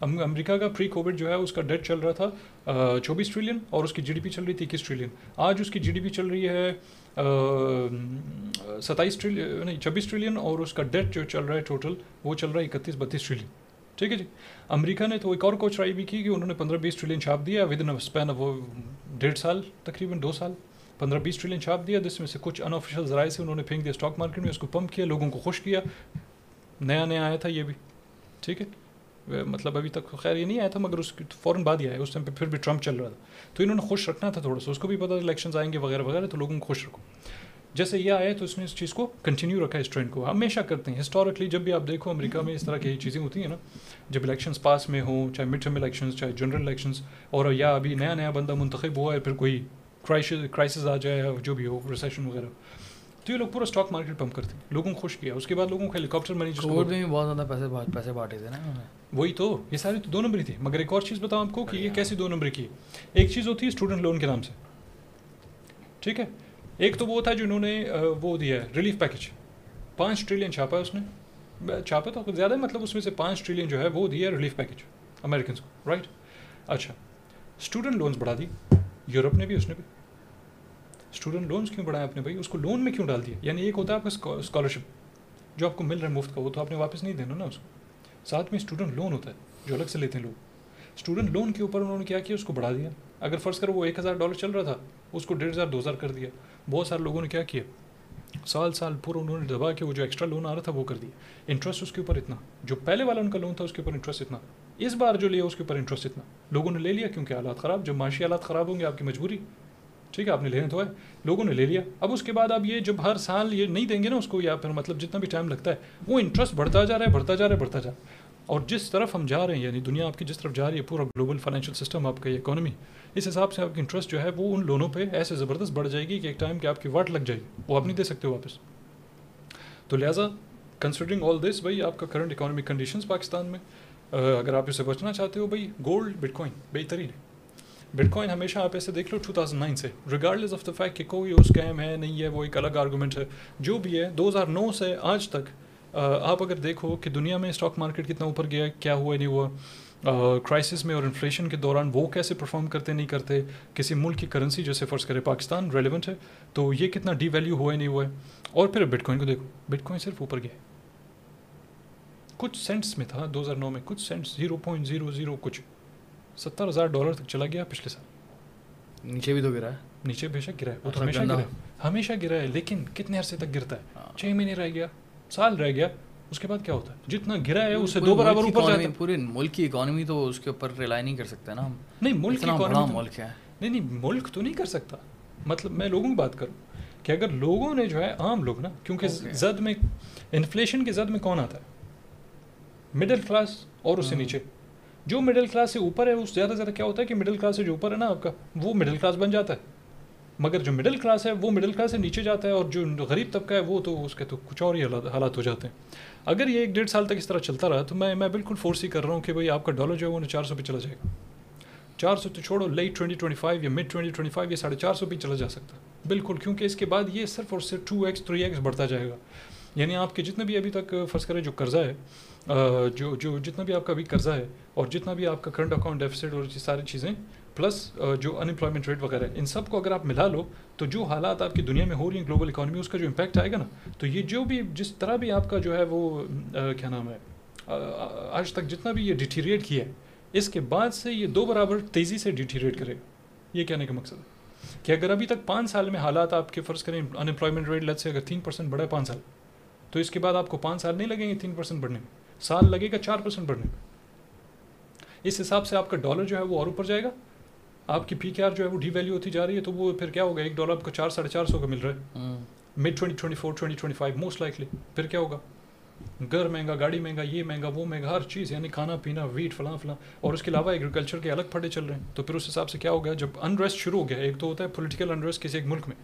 Speaker 1: امریکہ کا پری کووڈ جو ہے اس کا ڈیٹ چل رہا تھا چوبیس ٹریلین اور اس کی جی ڈی پی چل رہی تھی اکیس ٹریلین آج اس کی جی ڈی پی چل رہی ہے ستائیس ٹریلین، نہیں، چھبیس ٹریلین اور اس کا ڈیٹ جو چل رہا ہے ٹوٹل وہ چل رہا ہے اکتیس، بتیس ٹریلین۔ ٹھیک ہے جی؟ امریکہ نے تو ایک اور کوچرائی بھی کی کہ انہوں نے پندرہ بیس ٹریلین چھاپ دیا ود ان اسپین وہ ڈیڑھ سال، تقریباً دو سال، پندرہ بیس ٹریلین چھاپ دیا، جس میں سے کچھ ان آفیشیل ذرائع سے انہوں نے پھینک دیا اسٹاک مارکیٹ میں، اس کو پمپ کیا، لوگوں کو خوش کیا۔ نیا نیا آیا تھا یہ بھی۔ ٹھیک ہے؟ مطلب ابھی تک خیر یہ نہیں آیا تھا، مگر اس کی فوراً بعد ہی آیا، اس ٹائم پہ پھر بھی ٹرمپ چل رہا تھا۔ تو انہوں نے خوش رکھنا تھا تھوڑا سا، اس کو بھی پتا الیکشنز آئیں گے وغیرہ وغیرہ، تو لوگوں کو خوش رکھو۔ جیسے یہ آیا تو اس نے اس چیز کو کنٹینیو رکھا، اس ٹرینڈ کو۔ ہمیشہ کرتے ہیں۔ ہسٹورکلی جب بھی آپ دیکھو، امریکہ میں اس طرح کی چیزیں ہوتی ہیں نا، جب الیکشنس پاس میں ہوں، چاہے مڈ ٹرم الیکشنس چاہے جنرل الیکشنس اور یا ابھی نیا نیا بندہ منتخب ہوا ہے، پھر کوئی کرائسز آ جائے، جو بھی ہو ریسیشن وغیرہ۔ تو یہ لوگ پورا اسٹاک مارکیٹ پمپ کرتے ہیں۔ لوگوں کو خوش کیا۔ اس کے بعد لوگوں کو ہیلی کاپٹر
Speaker 2: میں بہت زیادہ پیسے پیسے بانٹے تھے نا
Speaker 1: وہی تو۔ یہ ساری تو دو نمبر تھی۔ مگر ایک اور چیز بتاؤں آپ کو کہ یہ کیسی دو نمبر کی ایک چیز ہوتی ہے اسٹوڈنٹ لون کے نام سے۔ ٹھیک ہے؟ ایک تو وہ تھا جنہوں نے وہ دیا ہے ریلیف پیکج پانچ ٹریلین چھاپا ہے اس نے۔ چھاپا تو زیادہ مطلب اس میں سے پانچ ٹریلین جو ہے وہ دیا ہے ریلیف پیکج امیریکنس کو رائٹ اچھا۔ اسٹوڈنٹ لونس بڑھا دی۔ یورپ نے بھی اس نے بھی۔ اسٹوڈنٹ لونس کیوں بڑھائے اپنے بھائی؟ اس کو لون میں کیوں ڈال دیا؟ یعنی ایک ہوتا ہے آپ کا اسکالرشپ جو آپ کو مل رہا ہے مفت کا، وہ تو آپ نے واپس نہیں دینا نا اس کو۔ ساتھ میں اسٹوڈنٹ لون ہوتا ہے، جو الگ سے لیتے ہیں لوگ۔ اسٹوڈنٹ لون کے اوپر انہوں نے کیا کیا؟ اس کو بڑھا دیا۔ اگر فرض کرو وہ ایک ہزار ڈالر چل رہا تھا، اس کو ڈیڑھ ہزار، دو ہزار کر دیا۔ بہت سارے لوگوں نے کیا کیا؟ سال سال پورا انہوں نے دبا کے وہ جو ایکسٹرا لون آ رہا تھا، وہ کر دیا۔ انٹرسٹ اس کے اوپر اتنا۔ جو پہلے والا ان کا لون تھا، اس کے اوپر انٹرسٹ اتنا۔ اس بار جو لیا، اس کے اوپر انٹرسٹ اتنا۔ لوگوں نے لے لیا، کیونکہ حالات خراب، جب معاشی حالات خراب ہوں گے، آپ کی مجبوری۔ ٹھیک ہے، آپ نے لینے تو ہے۔ لوگوں نے لے لیا۔ اب اس کے بعد آپ یہ جب ہر سال یہ نہیں دیں گے نا اس کو، یا پھر مطلب جتنا بھی ٹائم لگتا ہے، وہ انٹرسٹ بڑھتا جا رہا ہے، بڑھتا جا رہا ہے، بڑھتا جا رہا ہے۔ اور جس طرف ہم جا رہے ہیں یعنی دنیا آپ کی جس طرف جا رہی ہے، پورا گلوبل فائنینشیل سسٹم آپ کا یہ اکانومی اس حساب سے آپ کی انٹرسٹ جو ہے وہ ان لونوں پہ ایسے زبردست بڑھ جائے گی کہ ایک ٹائم کہ آپ کی واٹ لگ جائے گی وہ آپ نہیں دے سکتے واپس۔ تو لہٰذا کنسیڈرنگ آل دس بھائی، آپ کا کرنٹ اکانومک کنڈیشنز پاکستان میں اگر آپ اسے بچنا چاہتے ہو، بھائی گولڈ بٹ کوائن بہترین ہے۔ بٹ کوائن ہمیشہ آپ ایسے دیکھ لو ٹو تھاؤزنڈ نائن سے۔ ریگارڈلیس آف دا فیکٹ کہ کوئی اس کیم ہے، نہیں ہے، وہ ایک الگ آرگومنٹ ہے۔ جو بھی ہے دو ہزار نو سے آج تک آپ اگر دیکھو کہ دنیا میں اسٹاک مارکیٹ کتنا اوپر گیا کیا ہوا، نہیں ہوا۔ کرائسس میں اور انفلیشن کے دوران وہ کیسے پرفارم کرتے، نہیں کرتے، کسی ملک کی کرنسی جیسے فرض کرے پاکستان ریلیونٹ ہے، تو یہ کتنا ڈی ویلیو ہوا نہیں ہوا ہے۔ اور پھر بٹ کوائن کو دیکھو۔ بٹ کوائن صرف اوپر گیا کچھ سینٹس میں تھا دو ہزار نو میں کچھ cents zero point zero zero کچھ۔ ستر ہزار ڈالر تک چلا گیا پچھلے سال۔
Speaker 2: نیچے بھی تو گرا ہے۔
Speaker 1: نیچے بے شک گرا ہے۔ وہ تو
Speaker 2: اچھا،
Speaker 1: ہمیشہ۔ گرا ہے۔ ہمیشہ گرا ہے لیکن کتنے عرصے تک گرتا ہے؟
Speaker 2: ہاں۔
Speaker 1: چھ مہینے رہ گیا سال رہ گیا اس کے بعد کیا ہوتا ہے؟ جتنا گرا ہے اس سے
Speaker 2: پورے
Speaker 1: دو برابر اوپر جاتا ہے۔
Speaker 2: پورے ملک کی اکانومی تو اس کے اوپر ریلائی نہیں کر سکتے نا ہم۔
Speaker 1: نہیں ملک کی تو-
Speaker 2: ملک ہے۔
Speaker 1: نہیں نہیں ملک تو نہیں کر سکتا۔ مطلب میں لوگوں کی بات کروں کہ اگر لوگوں نے جو ہے عام لوگ نا کیونکہ. زد میں انفلیشن کی زد میں کون آتا ہے؟ مڈل کلاس اور اس سے
Speaker 2: ہوں۔
Speaker 1: نیچے۔ جو مڈل کلاس سے اوپر ہے، اس زیادہ سے زیادہ کیا ہوتا ہے کہ مڈل کلاس سے جو اوپر ہے نا، آپ کا، وہ مڈل کلاس بن جاتا ہے۔ مگر جو مڈل کلاس ہے، وہ مڈل کلاس سے نیچے جاتا ہے اور جو غریب طبقہ ہے، وہ تو اس کے تو کچھ اور ہی حالات- ہو جاتے ہیں۔ اگر یہ ایک ڈیڑھ سال تک اس طرح چلتا رہا، تو میں میں بالکل فورس ہی کر رہا ہوں کہ بھائی آپ کا ڈالر جو ہے، وہ چار سو پہ چلا جائے گا۔ چار سو تو چھوڑو لیٹ ٹوئنٹی ٹوئنٹی فائیو یا مڈ ٹوئنٹی ٹوئنٹی فائیو یہ ساڑھے چار سو پہ چلا جا سکتا۔ ہے بالکل، کیونکہ اس کے بعد یہ صرف اور صرف ٹو ایکس تھری ایکس بڑھتا جائے گا۔ یعنی آپ کے جتنے بھی ابھی تک فرض کریں جو قرضہ ہے جو جو جتنا بھی آپ کا ابھی قرضہ ہے اور جتنا بھی آپ کا کرنٹ اکاؤنٹ ڈیفیسٹ اور یہ ساری چیزیں پلس جو ان امپلائمنٹ ریٹ وغیرہ ہے ان سب کو اگر آپ ملا لو، تو جو حالات آپ کی دنیا میں ہو رہی ہیں گلوبل اکانومی اس کا جو امپیکٹ آئے گا نا، تو یہ جو بھی، جس طرح بھی آپ کا جو ہے وہ کیا نام ہے آج تک جتنا بھی یہ ڈیٹیریٹ کیا ہے، اس کے بعد سے یہ دو برابر تیزی سے ڈیٹیریٹ کرے گا یہ کہنے کا مقصد ہے کہ اگر ابھی تک پانچ سال میں حالات آپ کے فرض کریں ان امپلائمنٹ ریٹ لت سے اگر تین پرسینٹ بڑھا ہے پانچ سال، تو اس کے بعد آپ کو پانچ سال نہیں لگیں گے تین پرسینٹ بڑھنے میں۔ سال لگے گا چار پرسینٹ بڑھنے میں۔ اس حساب سے آپ کا ڈالر جو ہے وہ اور اوپر جائے گا۔ آپ کی پی کے آر جو ہے وہ ڈی ویلیو ہوتی جا رہی ہے تو وہ پھر کیا ہوگا؟ ایک ڈالر آپ کو چار ساڑھے چار سو کا مل رہا ہے۔ Mid twenty twenty four twenty twenty five most likely پھر کیا ہوگا؟ گھر مہنگا گاڑی مہنگا یہ مہنگا وہ مہنگا ہر چیز یعنی کھانا پینا ویٹ فلاں فلاں۔ اور اس کے علاوہ ایگریکلچر کے الگ پھڑے چل رہے ہیں۔ تو پھر اس حساب سے کیا ہوگا؟ جب انریسٹ شروع ہو گیا ایک تو ہوتا ہے پولیٹیکل انریسٹ کسی ایک ملک میں۔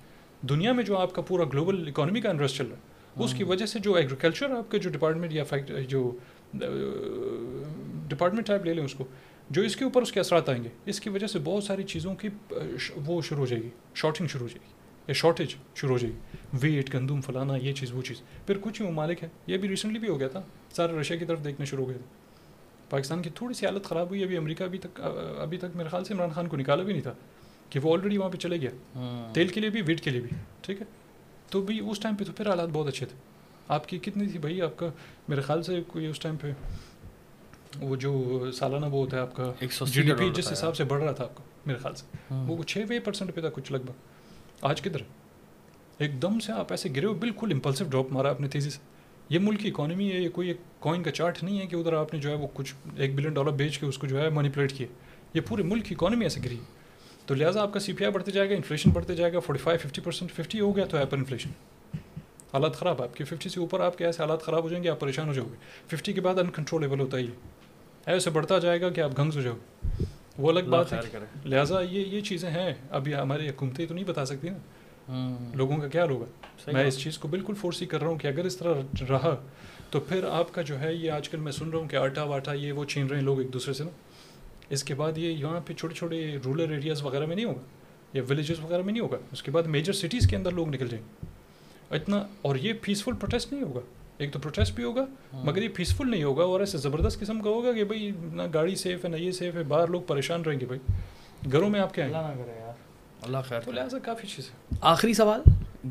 Speaker 1: دنیا میں جو آپ کا پورا گلوبل اکانومی کا انریسٹ چل رہا ہے۔ اس کی وجہ سے جو ایگریکلچر آپ کے جو ڈپارٹمنٹ یا فیکٹ جو ڈپارٹمنٹ ٹائپ لے لیں اس کو جو اس کے اوپر اس کے اثرات آئیں گے اس کی وجہ سے بہت ساری چیزوں کی وہ شروع ہو جائے گی شارٹنگ شروع ہو جائے گی یا شارٹیج شروع ہو جائے گی ویٹ گندم فلانا یہ چیز وہ چیز۔ پھر کچھ ہی ممالک ہیں یہ بھی ریسنٹلی بھی ہو گیا تھا سارے رشیا کی طرف دیکھنا شروع ہو گئے تھے پاکستان کی تھوڑی سی حالت خراب ہوئی ابھی امریکہ ابھی تک ابھی تک میرے خیال سے عمران خان کو نکالا بھی نہیں تھا کہ وہ آلریڈی وہاں پہ چلے گیا۔
Speaker 2: ہوں۔
Speaker 1: تیل کے لیے بھی ویٹ کے لیے بھی ٹھیک ہے؟ تو بھی اس ٹائم پہ تو پھر حالات بہت اچھے تھے۔ آپ کی کتنی تھی بھائی؟ آپ کا میرے خیال سے کوئی اس ٹائم پہ وہ جو سالانہ وہ ہوتا ہے آپ کا جی ڈی پی جس حساب سے بڑھ رہا تھا آپ کا میرے خیال سے۔
Speaker 2: ہوں۔
Speaker 1: وہ چھ وے پرسینٹ پہ تھا کچھ لگ بھگ۔ آج کدھر؟ ایک دم سے آپ ایسے گرے ہو بالکل امپلسو ڈراپ مارا اپنے تیزی سے۔ یہ ملک کی اکانومی ہے یہ کوئی ایک کوائن کا چارٹ نہیں ہے کہ ادھر آپ نے جو ہے وہ کچھ ایک بلین ڈالر بیچ کے اس کو جو ہے مینیپولیٹ کیا یہ پورے ملک کی اکانومی ایسے گری۔ ہے تو لہٰذا آپ کا سی پی آئی بڑھتے جائے گا انفلیشن بڑھتے جائے گا forty five fifty percent fifty ہو گیا تو ہائپر انفلیشن حالات خراب آپ کے ففٹی سے اوپر آپ کے ایسے حالات خراب ہو جائیں گے آپ پریشان ہو جاؤ گے. ففٹی کے بعد انکنٹرولیبل ہوتا ہے یہ۔ ایسے بڑھتا جائے گا کہ آپ گھنگس ہو جاؤ گے۔ وہ الگ بات ہے۔ لہٰذا یہ یہ چیزیں ہیں۔ ابھی ہماری حکومتیں تو نہیں بتا سکتی نا۔ لوگوں کا کیا ہوگا میں۔ اس چیز کو بالکل فورس ہی کر رہا ہوں کہ اگر اس طرح رہا تو پھر آپ کا جو ہے یہ آج کل میں سن رہا ہوں کہ آٹا واٹا یہ وہ چھین رہے ہیں لوگ ایک دوسرے سے نا۔ اس کے بعد یہ یہاں پہ چھوٹے چھوٹے رورل ایریاز وغیرہ میں نہیں ہوگا یا ولیجز وغیرہ میں نہیں ہوگا۔ اس کے بعد میجر سٹیز کے اندر لوگ نکل جائیں۔ گے اتنا اور یہ پیسفل پروٹیسٹ نہیں ہوگا۔ ایک تو پروٹیسٹ بھی ہوگا
Speaker 2: ہوں۔
Speaker 1: مگر یہ پیسفل نہیں ہوگا اور ایسے زبردست قسم کا ہوگا کہ بھائی نہ گاڑی سیف ہے نہ یہ سیف ہے باہر لوگ پریشان رہیں گے بھائی۔ گھروں میں آپ گے
Speaker 2: اللہ خیر۔
Speaker 1: تو۔ لہٰذا کافی چیز ہے
Speaker 2: آخری سوال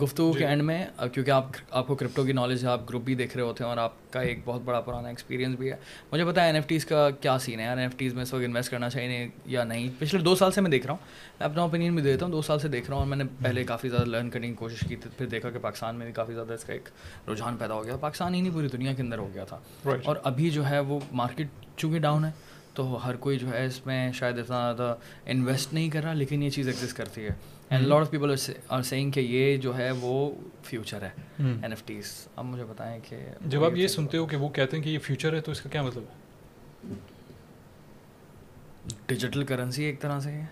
Speaker 2: گفتگو
Speaker 1: جی۔
Speaker 2: کے اینڈ میں آ، کیونکہ آپ آپ کو کرپٹو کی نالج ہے آپ گروپ بھی دیکھ رہے ہوتے ہیں اور آپ کا ایک بہت بڑا پرانا ایکسپیرینس بھی ہے۔ مجھے پتا ہے این ایف ٹیز کا کیا سین ہے۔ این ایف ٹیز میں اس وقت انویسٹ کرنا چاہیے یا نہیں؟ پچھلے دو سال سے میں دیکھ رہا ہوں۔ میں اپنا اوپینین بھی دیتا ہوں دو سال سے دیکھ رہا ہوں اور میں نے پہلے کافی زیادہ لرن کرنے کی کوشش کی تھی۔ پھر دیکھا کہ پاکستان میں بھی کافی زیادہ اس کا ایک رجحان پیدا ہو گیا۔ پاکستان ہی نہیں پوری دنیا کے اندر ہو گیا تھا۔ اور ابھی جو ہے وہ مارکیٹ چونکہ ڈاؤن ہے تو ہر کوئی جو ہے اس میں شاید اتنا زیادہ انویسٹ نہیں کر رہا لیکن یہ چیز ایگزسٹ کرتی ہے. And lot of people are saying کہ یہ جو ہے وہ فیوچر ہے این ایف ٹیز اب مجھے بتائیں کہ
Speaker 1: جب آپ یہ سنتے ہو کہ وہ کہتے ہیں کہ یہ فیوچر ہے تو اس کا کیا مطلب ہے؟
Speaker 2: ڈیجیٹل کرنسی ایک طرح سے ہے۔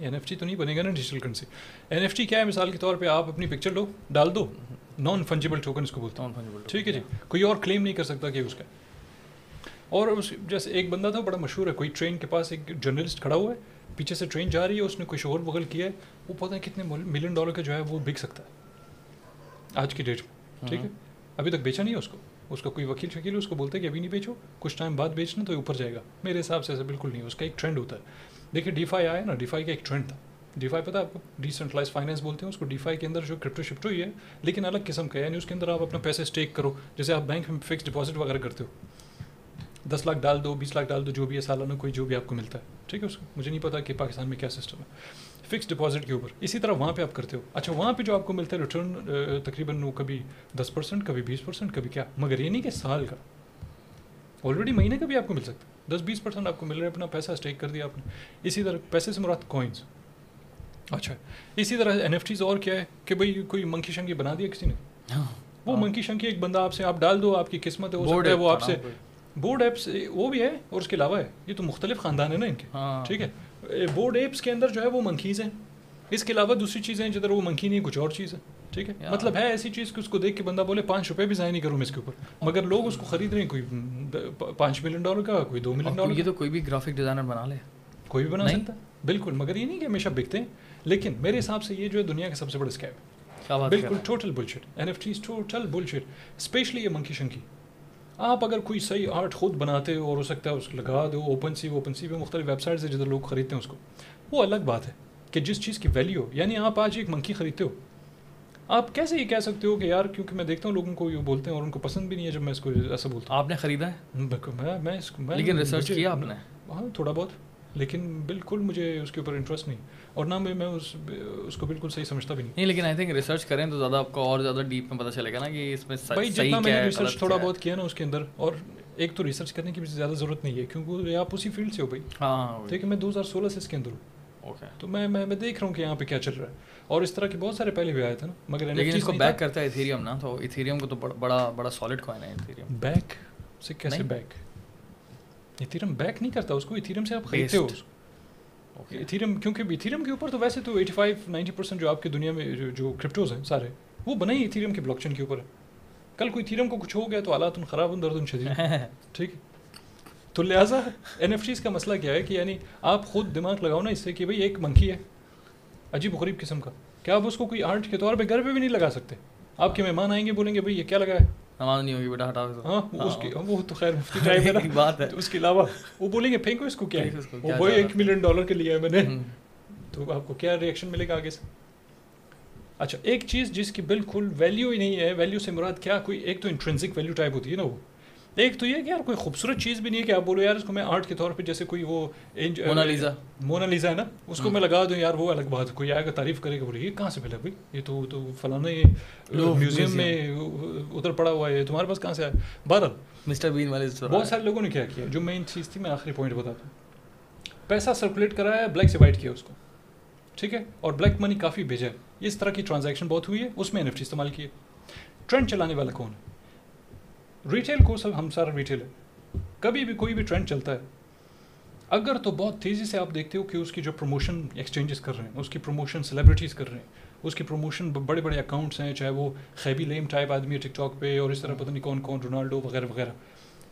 Speaker 1: این ایف ٹی تو نہیں بنے گا نا digital currency N F T کیا ہے؟ مثال کے طور پہ آپ اپنی پکچر لو ڈال دو۔ نان فنجیبل ٹوکن اس کو بولتے ہیں۔ ٹھیک ہے جی۔ کوئی اور کلیم نہیں کر سکتا کہ اس کا۔ اور اس جیسے ایک بندہ تھا بڑا مشہور ہے کوئی ٹرین کے پاس ایک جرنلسٹ کھڑا ہوا ہے پیچھے سے ٹرین جا رہی ہے اس نے کوئی شور بغل کیا ہے وہ پتہ ہے کتنے ملین ڈالر کا جو ہے وہ بک سکتا ہے۔ آج کی ڈیٹ میں ٹھیک ہے؟ ابھی تک بیچا نہیں ہے اس کو۔ اس کا کوئی وکیل شکیل اس کو بولتے ہیں کہ ابھی نہیں بیچو کچھ ٹائم بعد بیچنا تو اوپر جائے گا۔ میرے حساب سے ایسا بالکل نہیں اس کا ایک ٹرینڈ ہوتا ہے۔ دیکھیے ڈی فائی آیا نا ڈی فائی کا ایک ٹرینڈ تھا۔ ڈی فائی پتہ آپ کو؟ ڈیسنٹرلائز فائنینس بولتے ہیں اس کو ڈی فائی کے اندر جو کرپٹو شپٹو ہی ہے لیکن الگ قسم کا ہے یعنی اس کے اندر آپ اپنا پیسے اسٹیک کرو۔ جیسے آپ بینک میں فکس ڈپازٹ وغیرہ کرتے ہو۔ دس لاکھ ڈال دو بیس لاکھ ڈال دو جو بھی ہے سالانہ کوئی جو بھی آپ کو ملتا ہے۔ ٹھیک ہے اس کو؟ مجھے نہیں پتا کہ پاکستان میں کیا سسٹم ہے۔ فکس ڈپازٹ کے اوپر۔ اسی طرح وہاں پہ آپ کرتے ہو۔ اچھا وہاں پہ جو آپ کو ملتا ہے ریٹرن تقریباً وہ کبھی دس پرسینٹ کبھی بیس پرسینٹ کبھی کیا؟ مگر یہ نہیں کہ سال کا۔ آلریڈی مہینے کا بھی آپ کو مل سکتا ہے۔ دس بیس پرسینٹ آپ کو مل رہا ہے اپنا پیسہ اسٹیک کر دیا آپ نے۔ اسی طرح پیسے سے مراد کوائنس اچھا اسی طرح این ایف ٹیز اور کیا ہے کہ بھائی کوئی منکی شنکی بنا دیا کسی نے؟
Speaker 2: ہاں۔
Speaker 1: وہ منکی شنکی ایک بندہ آپ سے آپ ڈال دو آپ کی قسمت ہے وہ آپ سے بورڈ ایپس وہ بھی ہے اور اس کے علاوہ ہے. یہ تو مختلف خاندان ہے نا ان کے.
Speaker 2: ہاں۔
Speaker 1: ٹھیک ہے. بورڈ ایپس کے اندر جو ہے وہ منکیز ہیں. اس کے علاوہ دوسری چیزیں جدھر وہ منکی نہیں کچھ اور چیز ہے. ٹھیک ہے. مطلب ہے ایسی چیز کہ اس کو دیکھ کے بندہ بولے پانچ روپے بھی ضائع نہیں کروں میں اس کے اوپر. مگر لوگ اس کو خرید رہے ہیں. کوئی پانچ ملین ڈالر کا کوئی دو ملین ڈالر
Speaker 2: یہ تو کوئی بھی گرافک ڈیزائنر بنا لے.
Speaker 1: کوئی بھی بنا سکتا. ہے بالکل. مگر یہ نہیں کہ ہمیشہ بکتے ہیں. لیکن میرے حساب سے یہ جو ہے دنیا کا سب سے بڑا اسکیم ہے. بالکل total bullshit N F Ts total bullshit especially یہ منکی شنکی آپ اگر کوئی صحیح آرٹ خود بناتے ہو اور ہو سکتا ہے اس کو لگا دو اوپن سی اوپن سی پہ مختلف ویب سائٹس ہے جدھر لوگ خریدتے ہیں اس کو۔ وہ الگ بات ہے کہ جس چیز کی ویلیو یعنی آپ آج ایک منکی خریدتے ہو۔ آپ کیسے یہ کہہ سکتے ہو کہ یار کیونکہ میں دیکھتا ہوں لوگوں کو یہ بولتے ہیں اور ان کو پسند بھی نہیں ہے جب میں اس کو ایسا بولتا
Speaker 2: ہوں۔ آپ نے خریدا ہے؟
Speaker 1: میں
Speaker 2: لیکن ریسرچ کیا آپ نے؟
Speaker 1: ہاں تھوڑا بہت لیکن بالکل مجھے اس کے اوپر انٹرسٹ نہیں۔ اور نہ میں اس اس کو بالکل صحیح سمجھتا بھی نہیں۔
Speaker 2: نہیں لیکن آئی تھنک ریسرچ کریں تو زیادہ آپ کو اور زیادہ ڈیپ میں پتہ چلے گا نا کہ اس میں
Speaker 1: بھائی جتنا میں نے ریسرچ تھوڑا بہت کیا نا اس کے اندر اور ایک تو ریسرچ کرنے کی بھی زیادہ ضرورت نہیں ہے کیونکہ آپ اسی فیلڈ سے ہو بھائی۔
Speaker 2: ہاں
Speaker 1: ٹھیک ہے میں دو ہزار سولہ سے اس کے اندر ہوں۔ تو میں میں دیکھ رہا ہوں کہ یہاں پہ کیا چل رہا ہے۔ اور اس طرح کے بہت سارے پہلے بھی آئے تھے نا مگر
Speaker 2: لیکن اس کو بیک کرتا ہے ایتھیریم نا تو ایتھیریم کو تو بڑا بڑا سالڈ کوائن ہے ایتھیریم
Speaker 1: بیک سے کیسے بیک ایتھیریم بیک نہیں کرتا اس کو ایتھیریم سے آپ خریدتے ہو۔ ایتھیریم کیونکہ ایتھیریم کے اوپر تو ویسے تو ایٹی فائیو نائنٹی پرسینٹ جو آپ کی دنیا میں جو کرپٹوز ہیں سارے وہ بنے ہی ایتھیریم کے بلاک چین کے اوپر ہے کل کوئی ایتھیریم کو کچھ ہو گیا تو ان خراب ان درد ان شدید ٹھیک ہے۔ تو لہٰذا این ایف ٹیز کا مسئلہ کیا ہے کہ یعنی آپ خود دماغ لگاؤ نا اس سے کہ بھائی ایک منکی ہے عجیب غریب قسم کا۔ کیا آپ اس کو کوئی آرٹ کے طور پہ گھر پہ بھی نہیں لگا سکتے؟ آپ کے مہمان آئیں گے بولیں گے بھائی یہ کیا لگا ہے؟
Speaker 2: نماز نہیں ہوگی بیٹا ہٹا
Speaker 1: ہاں اس کی وہ تو خیر مفتی ٹائم ہے بات ہے۔ اس کے علاوہ وہ بولیں گے پھینکو اس کو کیا ہے؟ وہ وہی ایک ملین ڈالر کے لیے ہے میں نے۔ تو آپ کو کیا ریئیکشن ملے گا آگے سے؟ اچھا ایک چیز جس کی بالکل ویلیو ہی نہیں ہے ویلیو سے مراد کیا؟ کوئی ایک تو انٹرنسک ویلیو ٹائپ ہوتی ہے نا وہ۔ ایک تو یہ کہ یار کوئی خوبصورت چیز بھی نہیں ہے کہ آپ بولو یار اس کو میں آرٹ کے طور پہ جیسے کوئی وہ
Speaker 2: مونالیزا
Speaker 1: مونالیزا ہے نا؟ اس کو میں لگا دوں یار وہ الگ بات کوئی آئے گا تعریف کرے گا بولے یہ کہاں سے ملا بھائی؟ یہ تو تو فلانا میوزیم میں ادھر پڑا ہوا ہے تمہارے پاس کہاں سے آیا؟ بہرحال
Speaker 2: مسٹر بین والے
Speaker 1: بہت سارے لوگوں نے کیا کیا جو مین چیز تھی میں آخری پوائنٹ بتاتا ہوں۔ پیسہ سرکولیٹ کرایا بلیک سے وائٹ کیا اس کو۔ ٹھیک ہے؟ اور بلیک منی کافی بھیجا ہے۔ اس طرح کی ٹرانزیکشن بہت ہوئی ہے اس میں این ایف ٹی استعمال کیے۔ ٹرینڈ چلانے والا کون ہے؟ ریٹیل کو سب ہم سارا ریٹیل ہے کبھی بھی کوئی بھی ٹرینڈ چلتا ہے اگر تو بہت تیزی سے آپ دیکھتے ہو کہ اس کی جو پروموشن ایکسچینجز کر رہے ہیں اس کی پروموشن سیلیبریٹیز کر رہے ہیں اس کی پروموشن بڑے بڑے اکاؤنٹس ہیں چاہے وہ خیبی لیم ٹائپ آدمی ہے ٹک ٹاک پہ اور اس طرح پتہ نہیں کون کون رونالڈو وغیرہ وغیرہ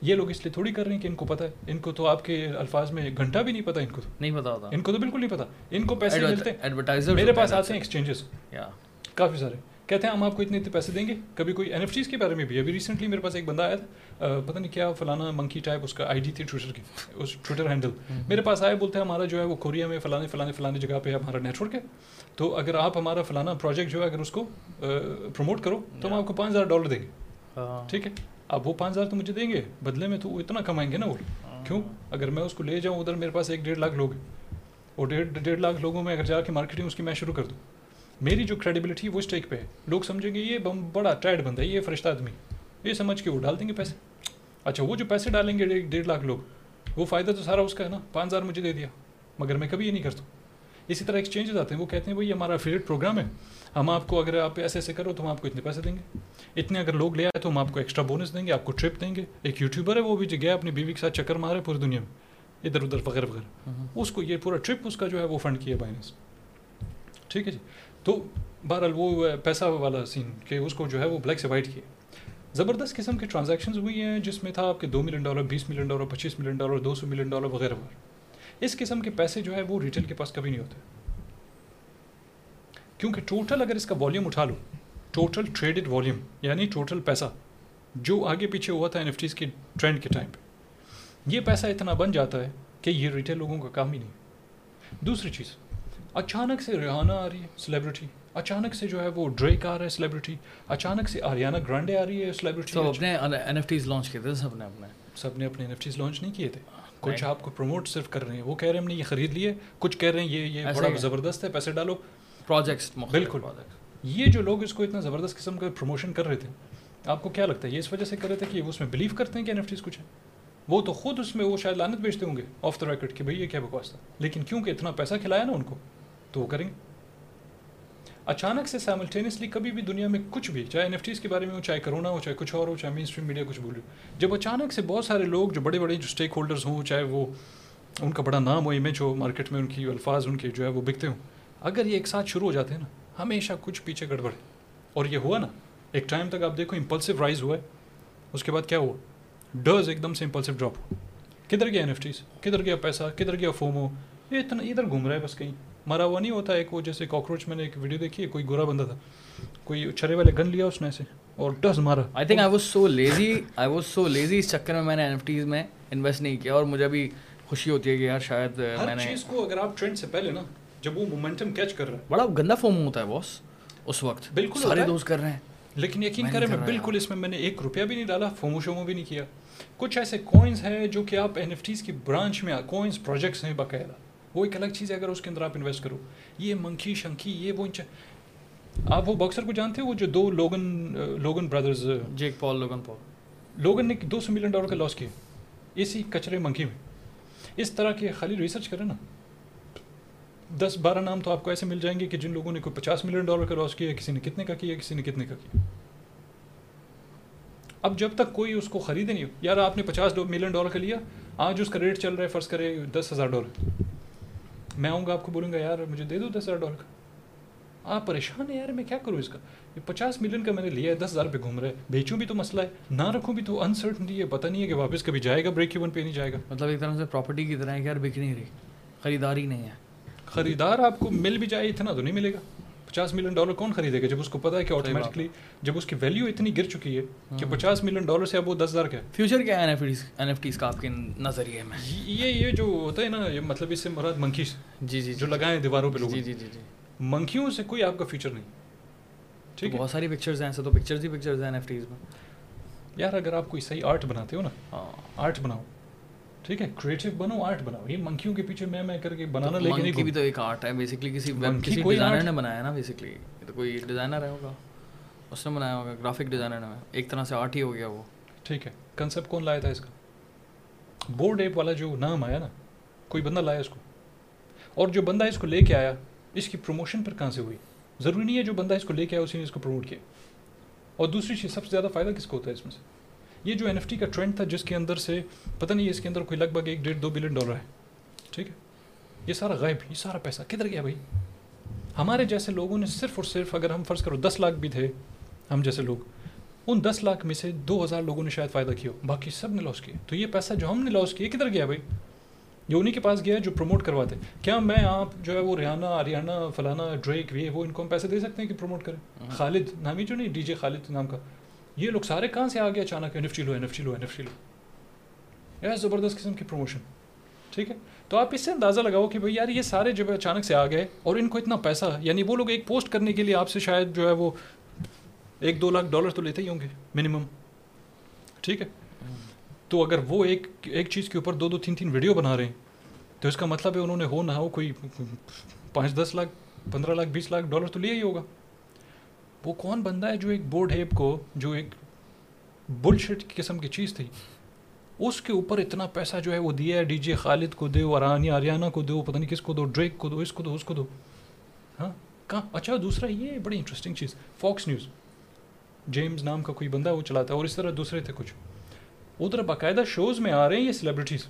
Speaker 1: یہ لوگ اس لیے تھوڑی کر رہے ہیں کہ ان کو پتہ ہے ان کو تو آپ کے الفاظ میں گھنٹہ بھی نہیں پتا ان کو
Speaker 2: نہیں پتا ہوتا
Speaker 1: ان کو تو بالکل نہیں پتا ان کو پیسے ملتے ہیں میرے پاس آتے ہیں ایکسچینجز کافی سارے کہتے ہیں ہم آپ کو اتنے اتنے پیسے دیں گے۔ کبھی کوئی این ایف چیز کے بارے میں بھی۔ ابھی ریسنٹلی میرے پاس ایک بندہ آیا تھا۔ پتہ نہیں کیا فلانا منکی ٹائپ اس کا آئی ڈی تھی ٹویٹر کی۔ اس ٹویٹر ہینڈل میرے پاس آیا بولتے ہیں ہمارا جو ہے وہ کوریا میں فلانے فلانے فلانے جگہ پہ ہمارا نیٹ ورک ہے۔ تو اگر آپ ہمارا فلانا پروجیکٹ جو ہے اگر اس کو پروموٹ کرو تو ہم آپ کو پانچ ہزار ڈالر دیں گے۔ ہاں۔ ٹھیک ہے۔ اب وہ پانچ ہزار تو مجھے دیں گے۔ بدلے میں تو وہ اتنا کمائیں گے نا وہ۔ ہاں۔ کیوں؟ اگر میں اس کو لے جاؤں ادھر میرے پاس ایک ڈیڑھ لاکھ لوگ ہیں۔ اور ڈیڑھ ڈیڑھ لاکھ لوگوں میں اگر جا کے مارکیٹنگ اس کی میں شروع کر دوں۔ میری جو کریڈیبلٹی وہ اسٹیک پہ ہے۔ لوگ سمجھیں گے یہ بڑا ٹائٹ بندہ ہے یہ فرشتہ آدمی۔ یہ سمجھ کے وہ ڈال دیں گے پیسے۔ اچھا وہ جو پیسے ڈالیں گے ڈیڑھ لاکھ لوگ وہ فائدہ تو سارا اس کا ہے نا۔ پانچ ہزار مجھے دے دیا مگر میں کبھی یہ نہیں کرتا۔ اسی طرح ایکسچینجز آتے ہیں وہ کہتے ہیں بھائی ہمارا فیوریٹ پروگرام ہے۔ ہم آپ کو اگر آپ ایسے ایسے کرو تو ہم آپ کو اتنے پیسے دیں گے۔ اتنے اگر لوگ لے آئے تو ہم آپ کو ایکسٹرا بونس دیں گے آپ کو ٹرپ دیں گے۔ ایک یوٹیوبر ہے وہ بھی گیا اپنی بیوی کے ساتھ چکر مارے پوری دنیا میں۔ ادھر ادھر وغیرہ۔ وغیرہ اس کو یہ پورا ٹرپ اس کا جو ہے وہ فنڈ کیا بائنس ٹھیک ہے جی؟ تو بہرحال وہ پیسہ والا سین کہ اس کو جو ہے وہ بلیک سے وائٹ کیا۔ زبردست قسم کی ٹرانزیکشنز ہوئی ہیں جس میں تھا آپ کے دو ملین ڈالر بیس ملین ڈالر پچیس ملین ڈالر دو سو ملین ڈالر وغیرہ وغیرہ۔ اس قسم کے پیسے جو ہے وہ ریٹیل کے پاس کبھی نہیں ہوتے۔ کیونکہ ٹوٹل اگر اس کا والیوم اٹھا لو ٹوٹل ٹریڈڈ والیوم یعنی ٹوٹل پیسہ، جو آگے پیچھے ہوا تھا این ایف ٹیز کی ٹرینڈ کے ٹائم پہ۔ یہ پیسہ اتنا بن جاتا ہے کہ یہ ریٹیل لوگوں کا کام ہی نہیں۔ دوسری چیز اچانک سے ریحانہ آ رہی ہے سلیبریٹی اچانک سے جو ہے وہ ڈریک آ رہا ہے سلیبریٹی اچانک سے آریانہ گرانڈے آ رہی ہے سلیبریٹی
Speaker 2: سب اپنے این ایف ٹیز لانچ کیے تھے سب نے اپنے۔
Speaker 1: سب نے اپنے این ایف ٹیز لانچ نہیں کیے تھے۔ کچھ آپ کو پروموٹ صرف کر رہے ہیں۔ وہ کہہ رہے ہیں ہم نے یہ خرید لیے کچھ کہہ رہے ہیں یہ یہ بڑا زبردست ہے پیسے ڈالو۔
Speaker 2: پروجیکٹس
Speaker 1: بالکل۔ یہ جو لوگ اس کو اتنا زبردست قسم کا پروموشن کر رہے تھے آپ کو کیا لگتا ہے؟ یہ اس وجہ سے کر رہے تھے کہ وہ اس میں بلیو کرتے ہیں کہ این ایف ٹیز کچھ ہے وہ تو خود اس میں وہ شاید لانت بیچتے ہوں گے آف دا ریکڈ کہ بھائی یہ کیا بکواس تھا۔ لیکن کیونکہ اتنا پیسہ کھلایا نا ان کو تو وہ کریں۔ گے اچانک سے سائملٹینیسلی کبھی بھی دنیا میں کچھ بھی، چاہے این ایف ٹیز کے بارے میں ہو، چاہے کرونا ہو، چاہے کچھ اور ہو، چاہے مین اسٹریم میڈیا کچھ بولے جب اچانک سے بہت سارے لوگ، جو بڑے بڑے جو اسٹیک ہولڈرز ہوں، چاہے وہ ان کا بڑا نام ہو امیج ہو مارکیٹ میں ان کی الفاظ ان کے جو ہے وہ بکتے ہوں۔ اگر یہ ایک ساتھ شروع ہو جاتے ہیں نا، ہمیشہ کچھ پیچھے گڑبڑ ہے۔ اور یہ ہوا نا، ایک ٹائم تک آپ دیکھو امپلسو رائز ہوا ہے۔ اس کے بعد کیا ہوا؟ ڈرز ایک دم سے امپلسو ڈراپ ہوا۔ کدھر گیا این ایف ٹیز کدھر گیا پیسہ؟ کدھر گیا فومو یہ اتنا، ادھر گھوم رہا ہے بس کہیں۔ مرا ہوا نہیں ہوتا ایک وہ جیسے کاکروچ میں نے ایک ویڈیو دیکھی ہے کوئی گورا بندہ تھا کوئی چھرے والے گن لیا اس نے ایسے اور ڈس مارا۔
Speaker 2: I think I was so lazy I was so lazy اس چکر میں میں نے این ایف ٹیز میں انویسٹ نہیں کیا اور مجھے بھی خوشی ہوتی ہے کہ یار شاید
Speaker 1: میں نے چیز کو اگر آپ ٹرینڈ سے پہلے نا جب وہ مومنٹم کیچ کر رہا ہے۔
Speaker 2: بڑا گندا فوم ہوتا ہے باس اس وقت۔
Speaker 1: بالکل
Speaker 2: سارے دوست کر رہے ہیں۔
Speaker 1: لیکن یقین کریں میں بالکل اس میں میں نے ایک روپیہ بھی نہیں ڈالا فومو شومو بھی نہیں کیا۔ کچھ ایسے کوئنس ہیں جو کہ آپ این ایف ٹیز کی برانچ میں کوئنس پروجیکٹس ہیں باقاعدہ۔ وہ ایک الگ چیز ہے اگر اس کے اندر آپ انویسٹ کرو۔ یہ منکی شنکی یہ وہ آپ وہ باکسر کو جانتے ہیں وہ جو دو Logan Logan brothers
Speaker 2: Jake Paul Logan Paul.
Speaker 1: Logan نے دو سو ملین ڈالر کا لاس کیا۔ اسی کچرے منکی میں۔ اس طرح کے خالی ریسرچ کریں نا۔ دس بارہ نام تو آپ کو ایسے مل جائیں گے کہ جن لوگوں نے کوئی پچاس ملین ڈالر کا لاس کیا کسی نے کتنے کا کیا کسی نے کتنے کا کیا۔ اب جب تک کوئی اس کو خریدے نہیں یار آپ نے پچاس ملین ڈالر کا لیا آج اس کا ریٹ چل رہا ہے فرض کرے دس ہزار ڈالر میں آؤں گا آپ کو بولوں گا یار مجھے دے دو دس ہزار ڈالر کا. آپ پریشان ہیں یار میں کیا کروں اس کا؟ یہ پچاس ملین کا میں نے لیا ہے دس ہزار پہ گھوم رہا ہے بیچوں بھی تو مسئلہ ہے نہ رکھوں بھی تو انسرٹنٹی ہے پتہ نہیں ہے کہ واپس کبھی جائے گا بریک ایون پہ نہیں جائے گا.
Speaker 2: مطلب ایک طرح سے پراپرٹی کی طرح ہے کہ یار بک نہیں رہی خریداری نہیں ہے۔
Speaker 1: خریدار آپ کو مل بھی جائے اتنا تو نہیں ملے گا۔ پچاس ملین ڈالر کون خریدے گا جب اس کو پتا ہے کہ آٹومیٹکلی جب اس کی ویلیو اتنی گر چکی ہے کہ پچاس ملین ڈالر سے اب وہ دس ہزار کا
Speaker 2: فیوچر کیا ہے این ایف ٹیز کا آپ کے نظریے میں۔
Speaker 1: یہ یہ جو ہوتا ہے نا یہ مطلب اس سے مراد منکی
Speaker 2: جی جی
Speaker 1: جو لگائے دیواروں پہ لوگ
Speaker 2: جی جی جی جی۔
Speaker 1: منکیوں سے کوئی آپ کا فیوچر نہیں۔
Speaker 2: ٹھیک بہت ساری پکچرز ہیں ایسے تو پکچرز ہی پکچرز ہیں این ایف ٹیز میں۔
Speaker 1: یار اگر آپ کوئی صحیح آرٹ بناتے ہو نا۔ آرٹ بناؤ۔ ٹھیک ہے کریٹو بنو آرٹ بناؤ یہ منکیوں کے پیچھے میں میں کر کے بنانا لیکن
Speaker 2: منکی بھی تو ایک آرٹ ہے بیسکلی کسی کسی ڈیزائنر نے بنایا نا بیسکلی تو کوئی ڈیزائنر ہے ہوگا۔ اس نے بنایا ہوگا گرافک ڈیزائنر نے۔ ایک طرح سے آرٹ ہی ہو گیا وہ۔
Speaker 1: ٹھیک ہے۔ کنسیپٹ کون لایا تھا اس کا؟ بورڈ ایپ والا جو نام آیا نا کوئی بندہ لایا اس کو۔ اور جو بندہ اس کو لے کے آیا اس کی پروموشن پر کہاں سے ہوئی؟ ضروری نہیں ہے جو بندہ اس کو لے کے آیا اسی نے اس کو پروموٹ کیا۔ اور دوسری چیز سب سے زیادہ فائدہ کس کو ہوتا ہے اس میں سے؟ یہ جو این ایف ٹی کا ٹرینڈ تھا جس کے اندر سے پتہ نہیں اس کے اندر کوئی لگ بھگ ایک ڈیڑھ دو بلین ڈالر ہے ٹھیک ہے؟ یہ سارا غائب یہ سارا پیسہ کدھر گیا بھائی؟ ہمارے جیسے لوگوں نے صرف اور صرف اگر ہم فرض کرو دس لاکھ بھی تھے ہم جیسے لوگ ان دس لاکھ میں سے دو ہزار لوگوں نے شاید فائدہ کیا ہو باقی سب نے لاس کیا۔ تو یہ پیسہ جو ہم نے لاس کیا کدھر گیا بھائی؟ یہ انہیں کے پاس گیا ہے جو پروموٹ کرواتے۔ کیا میں آپ جو ہے وہ ریحانہ آریانہ فلانا ڈریک وے وہ ان کو ہم پیسے دے سکتے ہیں کہ پروموٹ کریں؟ خالد نامی جو نہیں ڈی جے خالد نام کا۔ یہ لوگ سارے کہاں سے آ گیا اچانک این ایف ٹی لو این ایف ٹی لو این ایف ٹی لو؟ یہ زبردست قسم کی پروموشن ٹھیک ہے؟ تو آپ اس سے اندازہ لگاؤ کہ بھائی یار یہ سارے جب اچانک سے آ گئے اور ان کو اتنا پیسہ یعنی وہ لوگ ایک پوسٹ کرنے کے لیے آپ سے شاید جو ہے وہ ایک دو لاکھ ڈالر تو لیتے ہی ہوں گے منیمم ٹھیک ہے؟ تو اگر وہ ایک ایک چیز کے اوپر دو دو تین تین ویڈیو بنا رہے ہیں، تو اس کا مطلب ہے انہوں نے ہو نہ ہو کوئی پانچ دس لاکھ، پندرہ لاکھ، بیس لاکھ ڈالر تو لیا ہی ہوگا۔ وہ کون بندہ ہے جو ایک بورڈ ہیپ کو، جو ایک بل شٹ قسم کی چیز تھی، اس کے اوپر اتنا پیسہ جو ہے وہ دیا ہے، ڈی جے خالد کو دو ارانی آریانہ کو دو پتہ نہیں کس کو دو، ڈریک کو دو، اس کو دو، اس کو دو۔ ہاں؟ کہاں؟ اچھا دوسرا یہ بڑی انٹرسٹنگ چیز۔ فاکس نیوز جیمز نام کا کوئی بندہ وہ چلاتا ہے، اور اس طرح دوسرے تھے کچھ۔ ادھر باقاعدہ شوز میں آ رہے ہیں یہ سیلیبریٹیز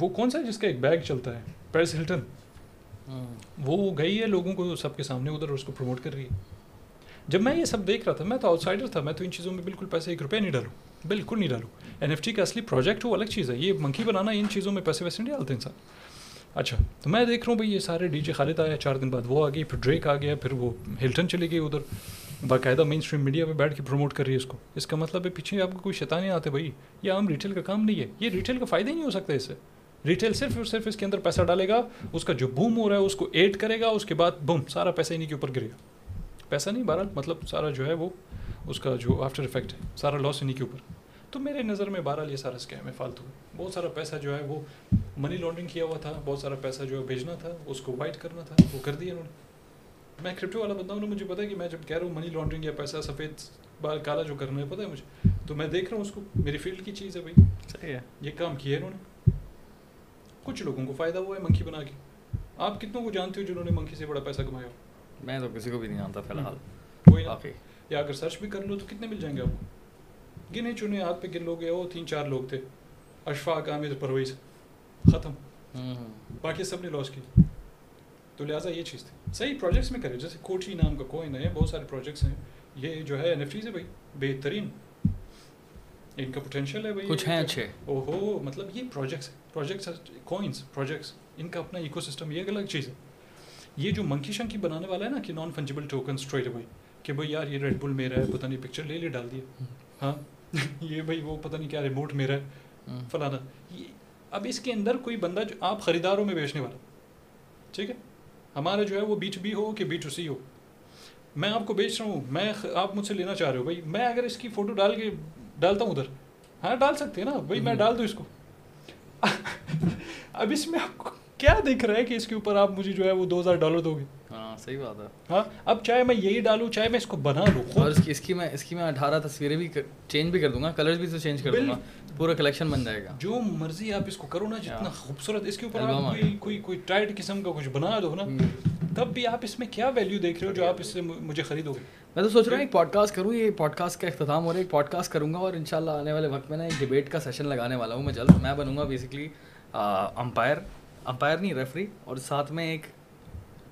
Speaker 1: وہ کون سا جس کا ایک بیگ چلتا ہے؟ پیرس ہلٹن وہ گئی ہے لوگوں کو سب کے سامنے ادھر اس کو پروموٹ کر رہی ہے۔ جب میں یہ سب دیکھ رہا تھا، میں تو آؤٹ سائڈر تھا، میں تو ان چیزوں میں بالکل پیسے ایک روپیہ نہیں ڈالوں، بالکل نہیں ڈالوں۔ این ایف ٹی کا اصلی پروجیکٹ وہ الگ چیز ہے، یہ منکی بنانا، ان چیزوں میں پیسے ویسے نہیں ڈالتے انسان۔ اچھا تو میں دیکھ رہا ہوں بھائی، یہ سارے ڈی جے خالد آیا چار دن بعد وہ آ گئی پھر ڈریک آ گیا، پھر وہ ہلٹن چلی گئی ادھر۔ باقاعدہ مین اسٹریم میڈیا پہ بیٹھ کے پروموٹ کر رہی ہے اس کو۔ اس کا مطلب ہے، پیچھے آپ کو کوئی شیطانی آتے بھائی، یہ عام ریٹیل کا کام نہیں ہے۔ یہ ریٹیل کا فائدہ ہی نہیں ہو سکتا اس سے۔ ریٹیل صرف اور صرف اس کے اندر پیسہ ڈالے گا اس کا جو بوم ہو رہا ہے اس کو ایڈ کرے گا اس کے بعد بوم سارا پیسہ انہیں کے اوپر گرے گا۔ پیسہ نہیں بہرحال مطلب سارا جو ہے وہ اس کا جو آفٹر افیکٹ ہے سارا لاس انہیں کے اوپر۔ تو میرے نظر میں بہرحال یہ سارا اسکیم ہے فالتو۔ بہت سارا پیسہ جو ہے وہ منی لانڈرنگ کیا ہوا تھا بہت سارا پیسہ جو ہے بھیجنا تھا اس کو وائٹ کرنا تھا وہ کر دیا انہوں نے۔ میں کرپٹو والا بندہ ہوں مجھے پتا ہے کہ میں جب کہہ رہا ہوں منی لانڈرنگ یا پیسہ سفید بال کالا جو کرنا ہے پتہ ہے مجھے؟ تو میں دیکھ رہا ہوں اس کو میری فیلڈ کی چیز ہے بھائی۔
Speaker 2: صحیح ہے۔
Speaker 1: یہ کام کیا ہے انہوں نے؟ کچھ لوگوں کو فائدہ ہوا ہے منکی بنا کے۔ آپ کتنوں کو جانتے ہو جنہوں نے منکی سے بڑا پیسہ کمایا؟ ہو
Speaker 2: میں تو کسی کو بھی نہیں جانتا فی الحال۔
Speaker 1: کوئی نہ۔ یا اگر سرچ بھی کر لو تو کتنے مل جائیں گے آپ کو؟ گنے چنے ہاتھ پہ گن لوگ وہ تین چار لوگ تھے۔ اشفاق عامر پرویز۔ ختم۔ باقی سب نے لاس کی۔ تو لہٰذا یہ چیز تھی۔ صحیح پروجیکٹس میں کرے۔ جیسے کوچی نام کا کوئن ہے بہت سارے پروجیکٹس ہیں۔ یہ جو ہے این ایف ٹیز ہے بھائی بہترین۔ ان کا پوٹینشیل ہے بھائی۔
Speaker 2: کچھ ہیں اچھے۔
Speaker 1: او ہو مطلب یہ پروجیکٹس پروجیکٹس کوئنس پروجیکٹس ان کا اپنا ایکو سسٹم یہ ایک الگ چیز ہے۔ یہ جو منکی شنکی بنانے والا ہے نا کہ نان فنجیبل ٹوکن اسٹریٹ بھائی کہ بھائی یار یہ ریڈ بل میرا ہے پتہ نہیں پکچر لے لے ڈال دیا۔ ہاں؟ یہ بھائی وہ پتہ نہیں کیا ریموٹ میرا ہے۔ فلانا۔ اب اس کے اندر کوئی بندہ جو آپ خریداروں میں بیچنے والا ٹھیک ہے؟ ہمارا جو ہے وہ بی ٹو بی ہو کہ بی ٹو سی ہو۔ میں آپ کو بیچ رہا ہوں میں آپ مجھ سے لینا چاہ رہے ہو۔ بھائی میں اگر اس کی فوٹو ڈال کے ڈالتا ہوں ادھر۔ ہاں ڈال سکتے ہیں نا۔ بھائی میں ڈال دوں اس کو۔ اب اس میں آپ کو کیا دکھ رہا ہے کہ اس کے اوپر آپ مجھے جو ہے وہ دو ہزار ڈالر دو گے؟
Speaker 2: ہاں صحیح بات ہے۔
Speaker 1: ہاں اب چاہے میں یہی ڈالوں چاہے میں اس کو بنا لوں
Speaker 2: اور اس کی اس کی میں اس کی میں اٹھارہ تصویریں بھی چینج بھی کر دوں گا کلرز بھی تو چینج کر دوں گا پورا کلیکشن بن جائے گا۔
Speaker 1: جو مرضی آپ اس کو کرو نا جتنا خوبصورت اس کے اوپر آپ کوئی کوئی کوئی ٹائٹ قسم کا کچھ بنا دو نا تب بھی آپ اس میں کیا ویلیو دیکھ رہے ہو جو آپ اس سے مجھے خریدو گے؟
Speaker 2: میں تو سوچ رہا ہوں ایک پوڈ کاسٹ کروں یہ پوڈ کاسٹ کا اختتام ہو رہا ہے ایک پوڈ کاسٹ کروں گا اور ان شاء اللہ آنے والے وقت میں نا ایک ڈبیٹ کا سیشن لگانے والا ہوں میں۔ جلد میں بنوں گا بیسکلی امپائر امپائر نہیں ریفری اور ساتھ میں ایک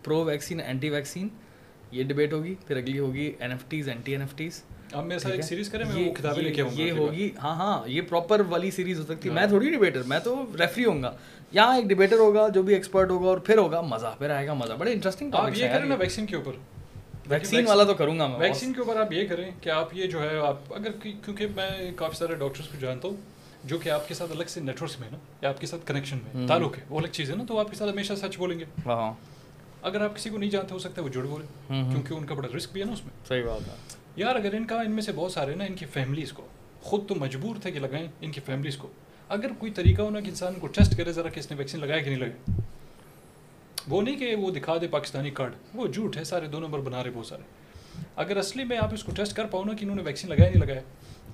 Speaker 2: پرو ویکسین اینٹی ویکسین یہ ڈبیٹ ہوگی پھر اگلی ہوگی N F Ts anti N F Ts
Speaker 1: اب میرے ساتھ ایک سیریز کریں میں وہ کتابیں لے کے آؤں
Speaker 2: یہ ہوگی ہاں ہاں یہ پراپر والی سیریز ہو سکتی ہے۔ میں تھوڑی ڈبیٹر میں تو ریفری ہوں گا۔ یہاں ایک ڈبیٹر ہوگا جو بھی ایکسپرٹ ہوگا اور پھر ہوگا مزہ پھر آئے گا مزہ۔ بڑے انٹرسٹنگ
Speaker 1: آپ یہ کریں نا ویکسین کے اوپر۔
Speaker 2: ویکسین والا تو کروں گا میں
Speaker 1: ویکسین کے اوپر آپ یہ کریں کہ آپ یہ جو ہے آپ اگر کیونکہ میں کافی سارے ڈاکٹرس کو جانتا ہوں جو کہ آپ کے ساتھ الگ سے نیٹورکس میں نا یا آپ کے ساتھ کنیکشن میں تعلق ہے وہ الگ چیز ہے نا تو آپ کے ساتھ ہمیشہ سچ بولیں گے۔
Speaker 2: ہاں
Speaker 1: اگر آپ کسی کو نہیں جانتے ہو سکتا ہے وہ جڑ بولے کیونکہ ان کا بڑا رسک بھی ہے نا اس میں۔
Speaker 2: صحیح بات ہے۔
Speaker 1: یار اگر ان کا ان میں سے بہت سارے نا ان کی فیملیز کو۔ خود تو مجبور تھے کہ لگائیں ان کی فیملیز کو۔ اگر کوئی طریقہ ہونا کہ انسان کو ٹیسٹ کرے ذرا کہ اس نے ویکسین لگایا کہ نہیں لگایا۔ وہ نہیں کہ وہ دکھا دے پاکستانی کارڈ وہ جھوٹ ہے سارے دو نمبر بنا رہے بہت سارے۔ اگر اصلی میں آپ اس کو ٹیسٹ کر پاؤ نا کہ انہوں نے ویکسین لگایا نہیں لگایا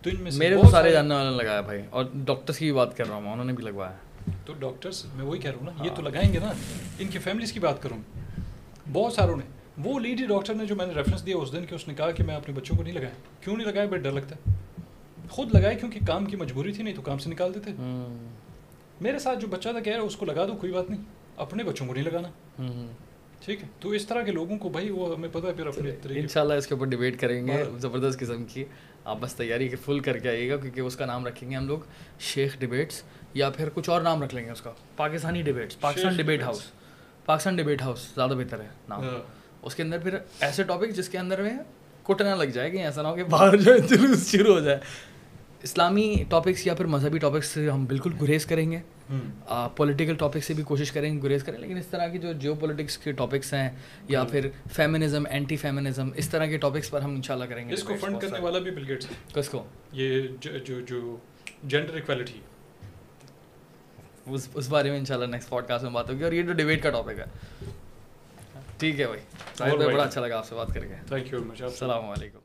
Speaker 1: تو ان میں
Speaker 2: میرے تو سارے جاننے والے لگایا بھائی اور ڈاکٹرس کی بھی بات کر رہا ہوں انہوں نے بھی لگوایا۔
Speaker 1: تو ڈاکٹرس میں وہی کہہ رہا ہوں نا یہ تو لگائیں گے نا۔ ان کی فیملیز کی بات کروں۔ بہت ساروں نے۔ وہ لیڈی ڈاکٹر نے جو میں نے ریفرنس دیا اس دن کہ اس نے کہا کہ میں اپنے بچوں کو نہیں لگایا۔ کیوں نہیں لگایا؟ بٹ ڈر لگتا ہے۔ خود لگائے کیونکہ کام کی مجبوری تھی نہیں تو کام سے نکال دیتے۔ میرے ساتھ جو بچہ تھا کہہ رہا ہے اس کو لگا دو کوئی بات نہیں۔ اپنے بچوں کو نہیں لگانا۔ ٹھیک ہے۔ تو اس طرح کے لوگوں کو بھائی وہ ہمیں پتہ ہے پھر اپنے
Speaker 2: ان شاء اللہ اس کے اوپر ڈبیٹ کریں گے زبردست قسم کی۔ آپ بس تیاری کے فل کر کے آئیے گا کیونکہ اس کا نام رکھیں گے ہم لوگ شیخ ڈبیٹس یا پھر کچھ اور نام رکھ لیں گے اس کا۔ Pakistani debates Pakistan debate house. Pakistan debate house زیادہ بہتر ہے نام۔ اس کے اندر پھر ایسے ٹاپک جس کے اندر میں کٹنا لگ جائے گا ایسا نہ ہو کہ باہر جو ہے جلوس شروع ہو جائے۔ اسلامی ٹاپکس یا پھر مذہبی ٹاپکس سے ہم بالکل گریز کریں گے۔ پولیٹیکل ٹاپک سے بھی کوشش کریں گریز کریں لیکن اس طرح کی جو جیو پولیٹکس کے ٹاپکس ہیں یا پھر فیمنزم اینٹی فیمنزم اس طرح کے ٹاپکس پر ہم انشاءاللہ کریں گے۔
Speaker 1: اس کو فنڈ کرنے والا بھی بل گیٹس
Speaker 2: کس کو؟
Speaker 1: یہ جو جو جینڈر ایکویلٹی
Speaker 2: اس اس بارے میں انشاءاللہ نیکسٹ پوڈ کاسٹ میں بات ہوگی اور یہ جو ڈیبیٹ کا ٹاپک ہے۔ ٹھیک ہے بھائی۔ بڑا اچھا لگا آپ سے بات کر کے۔
Speaker 1: تھینک یو
Speaker 2: السلام علیکم۔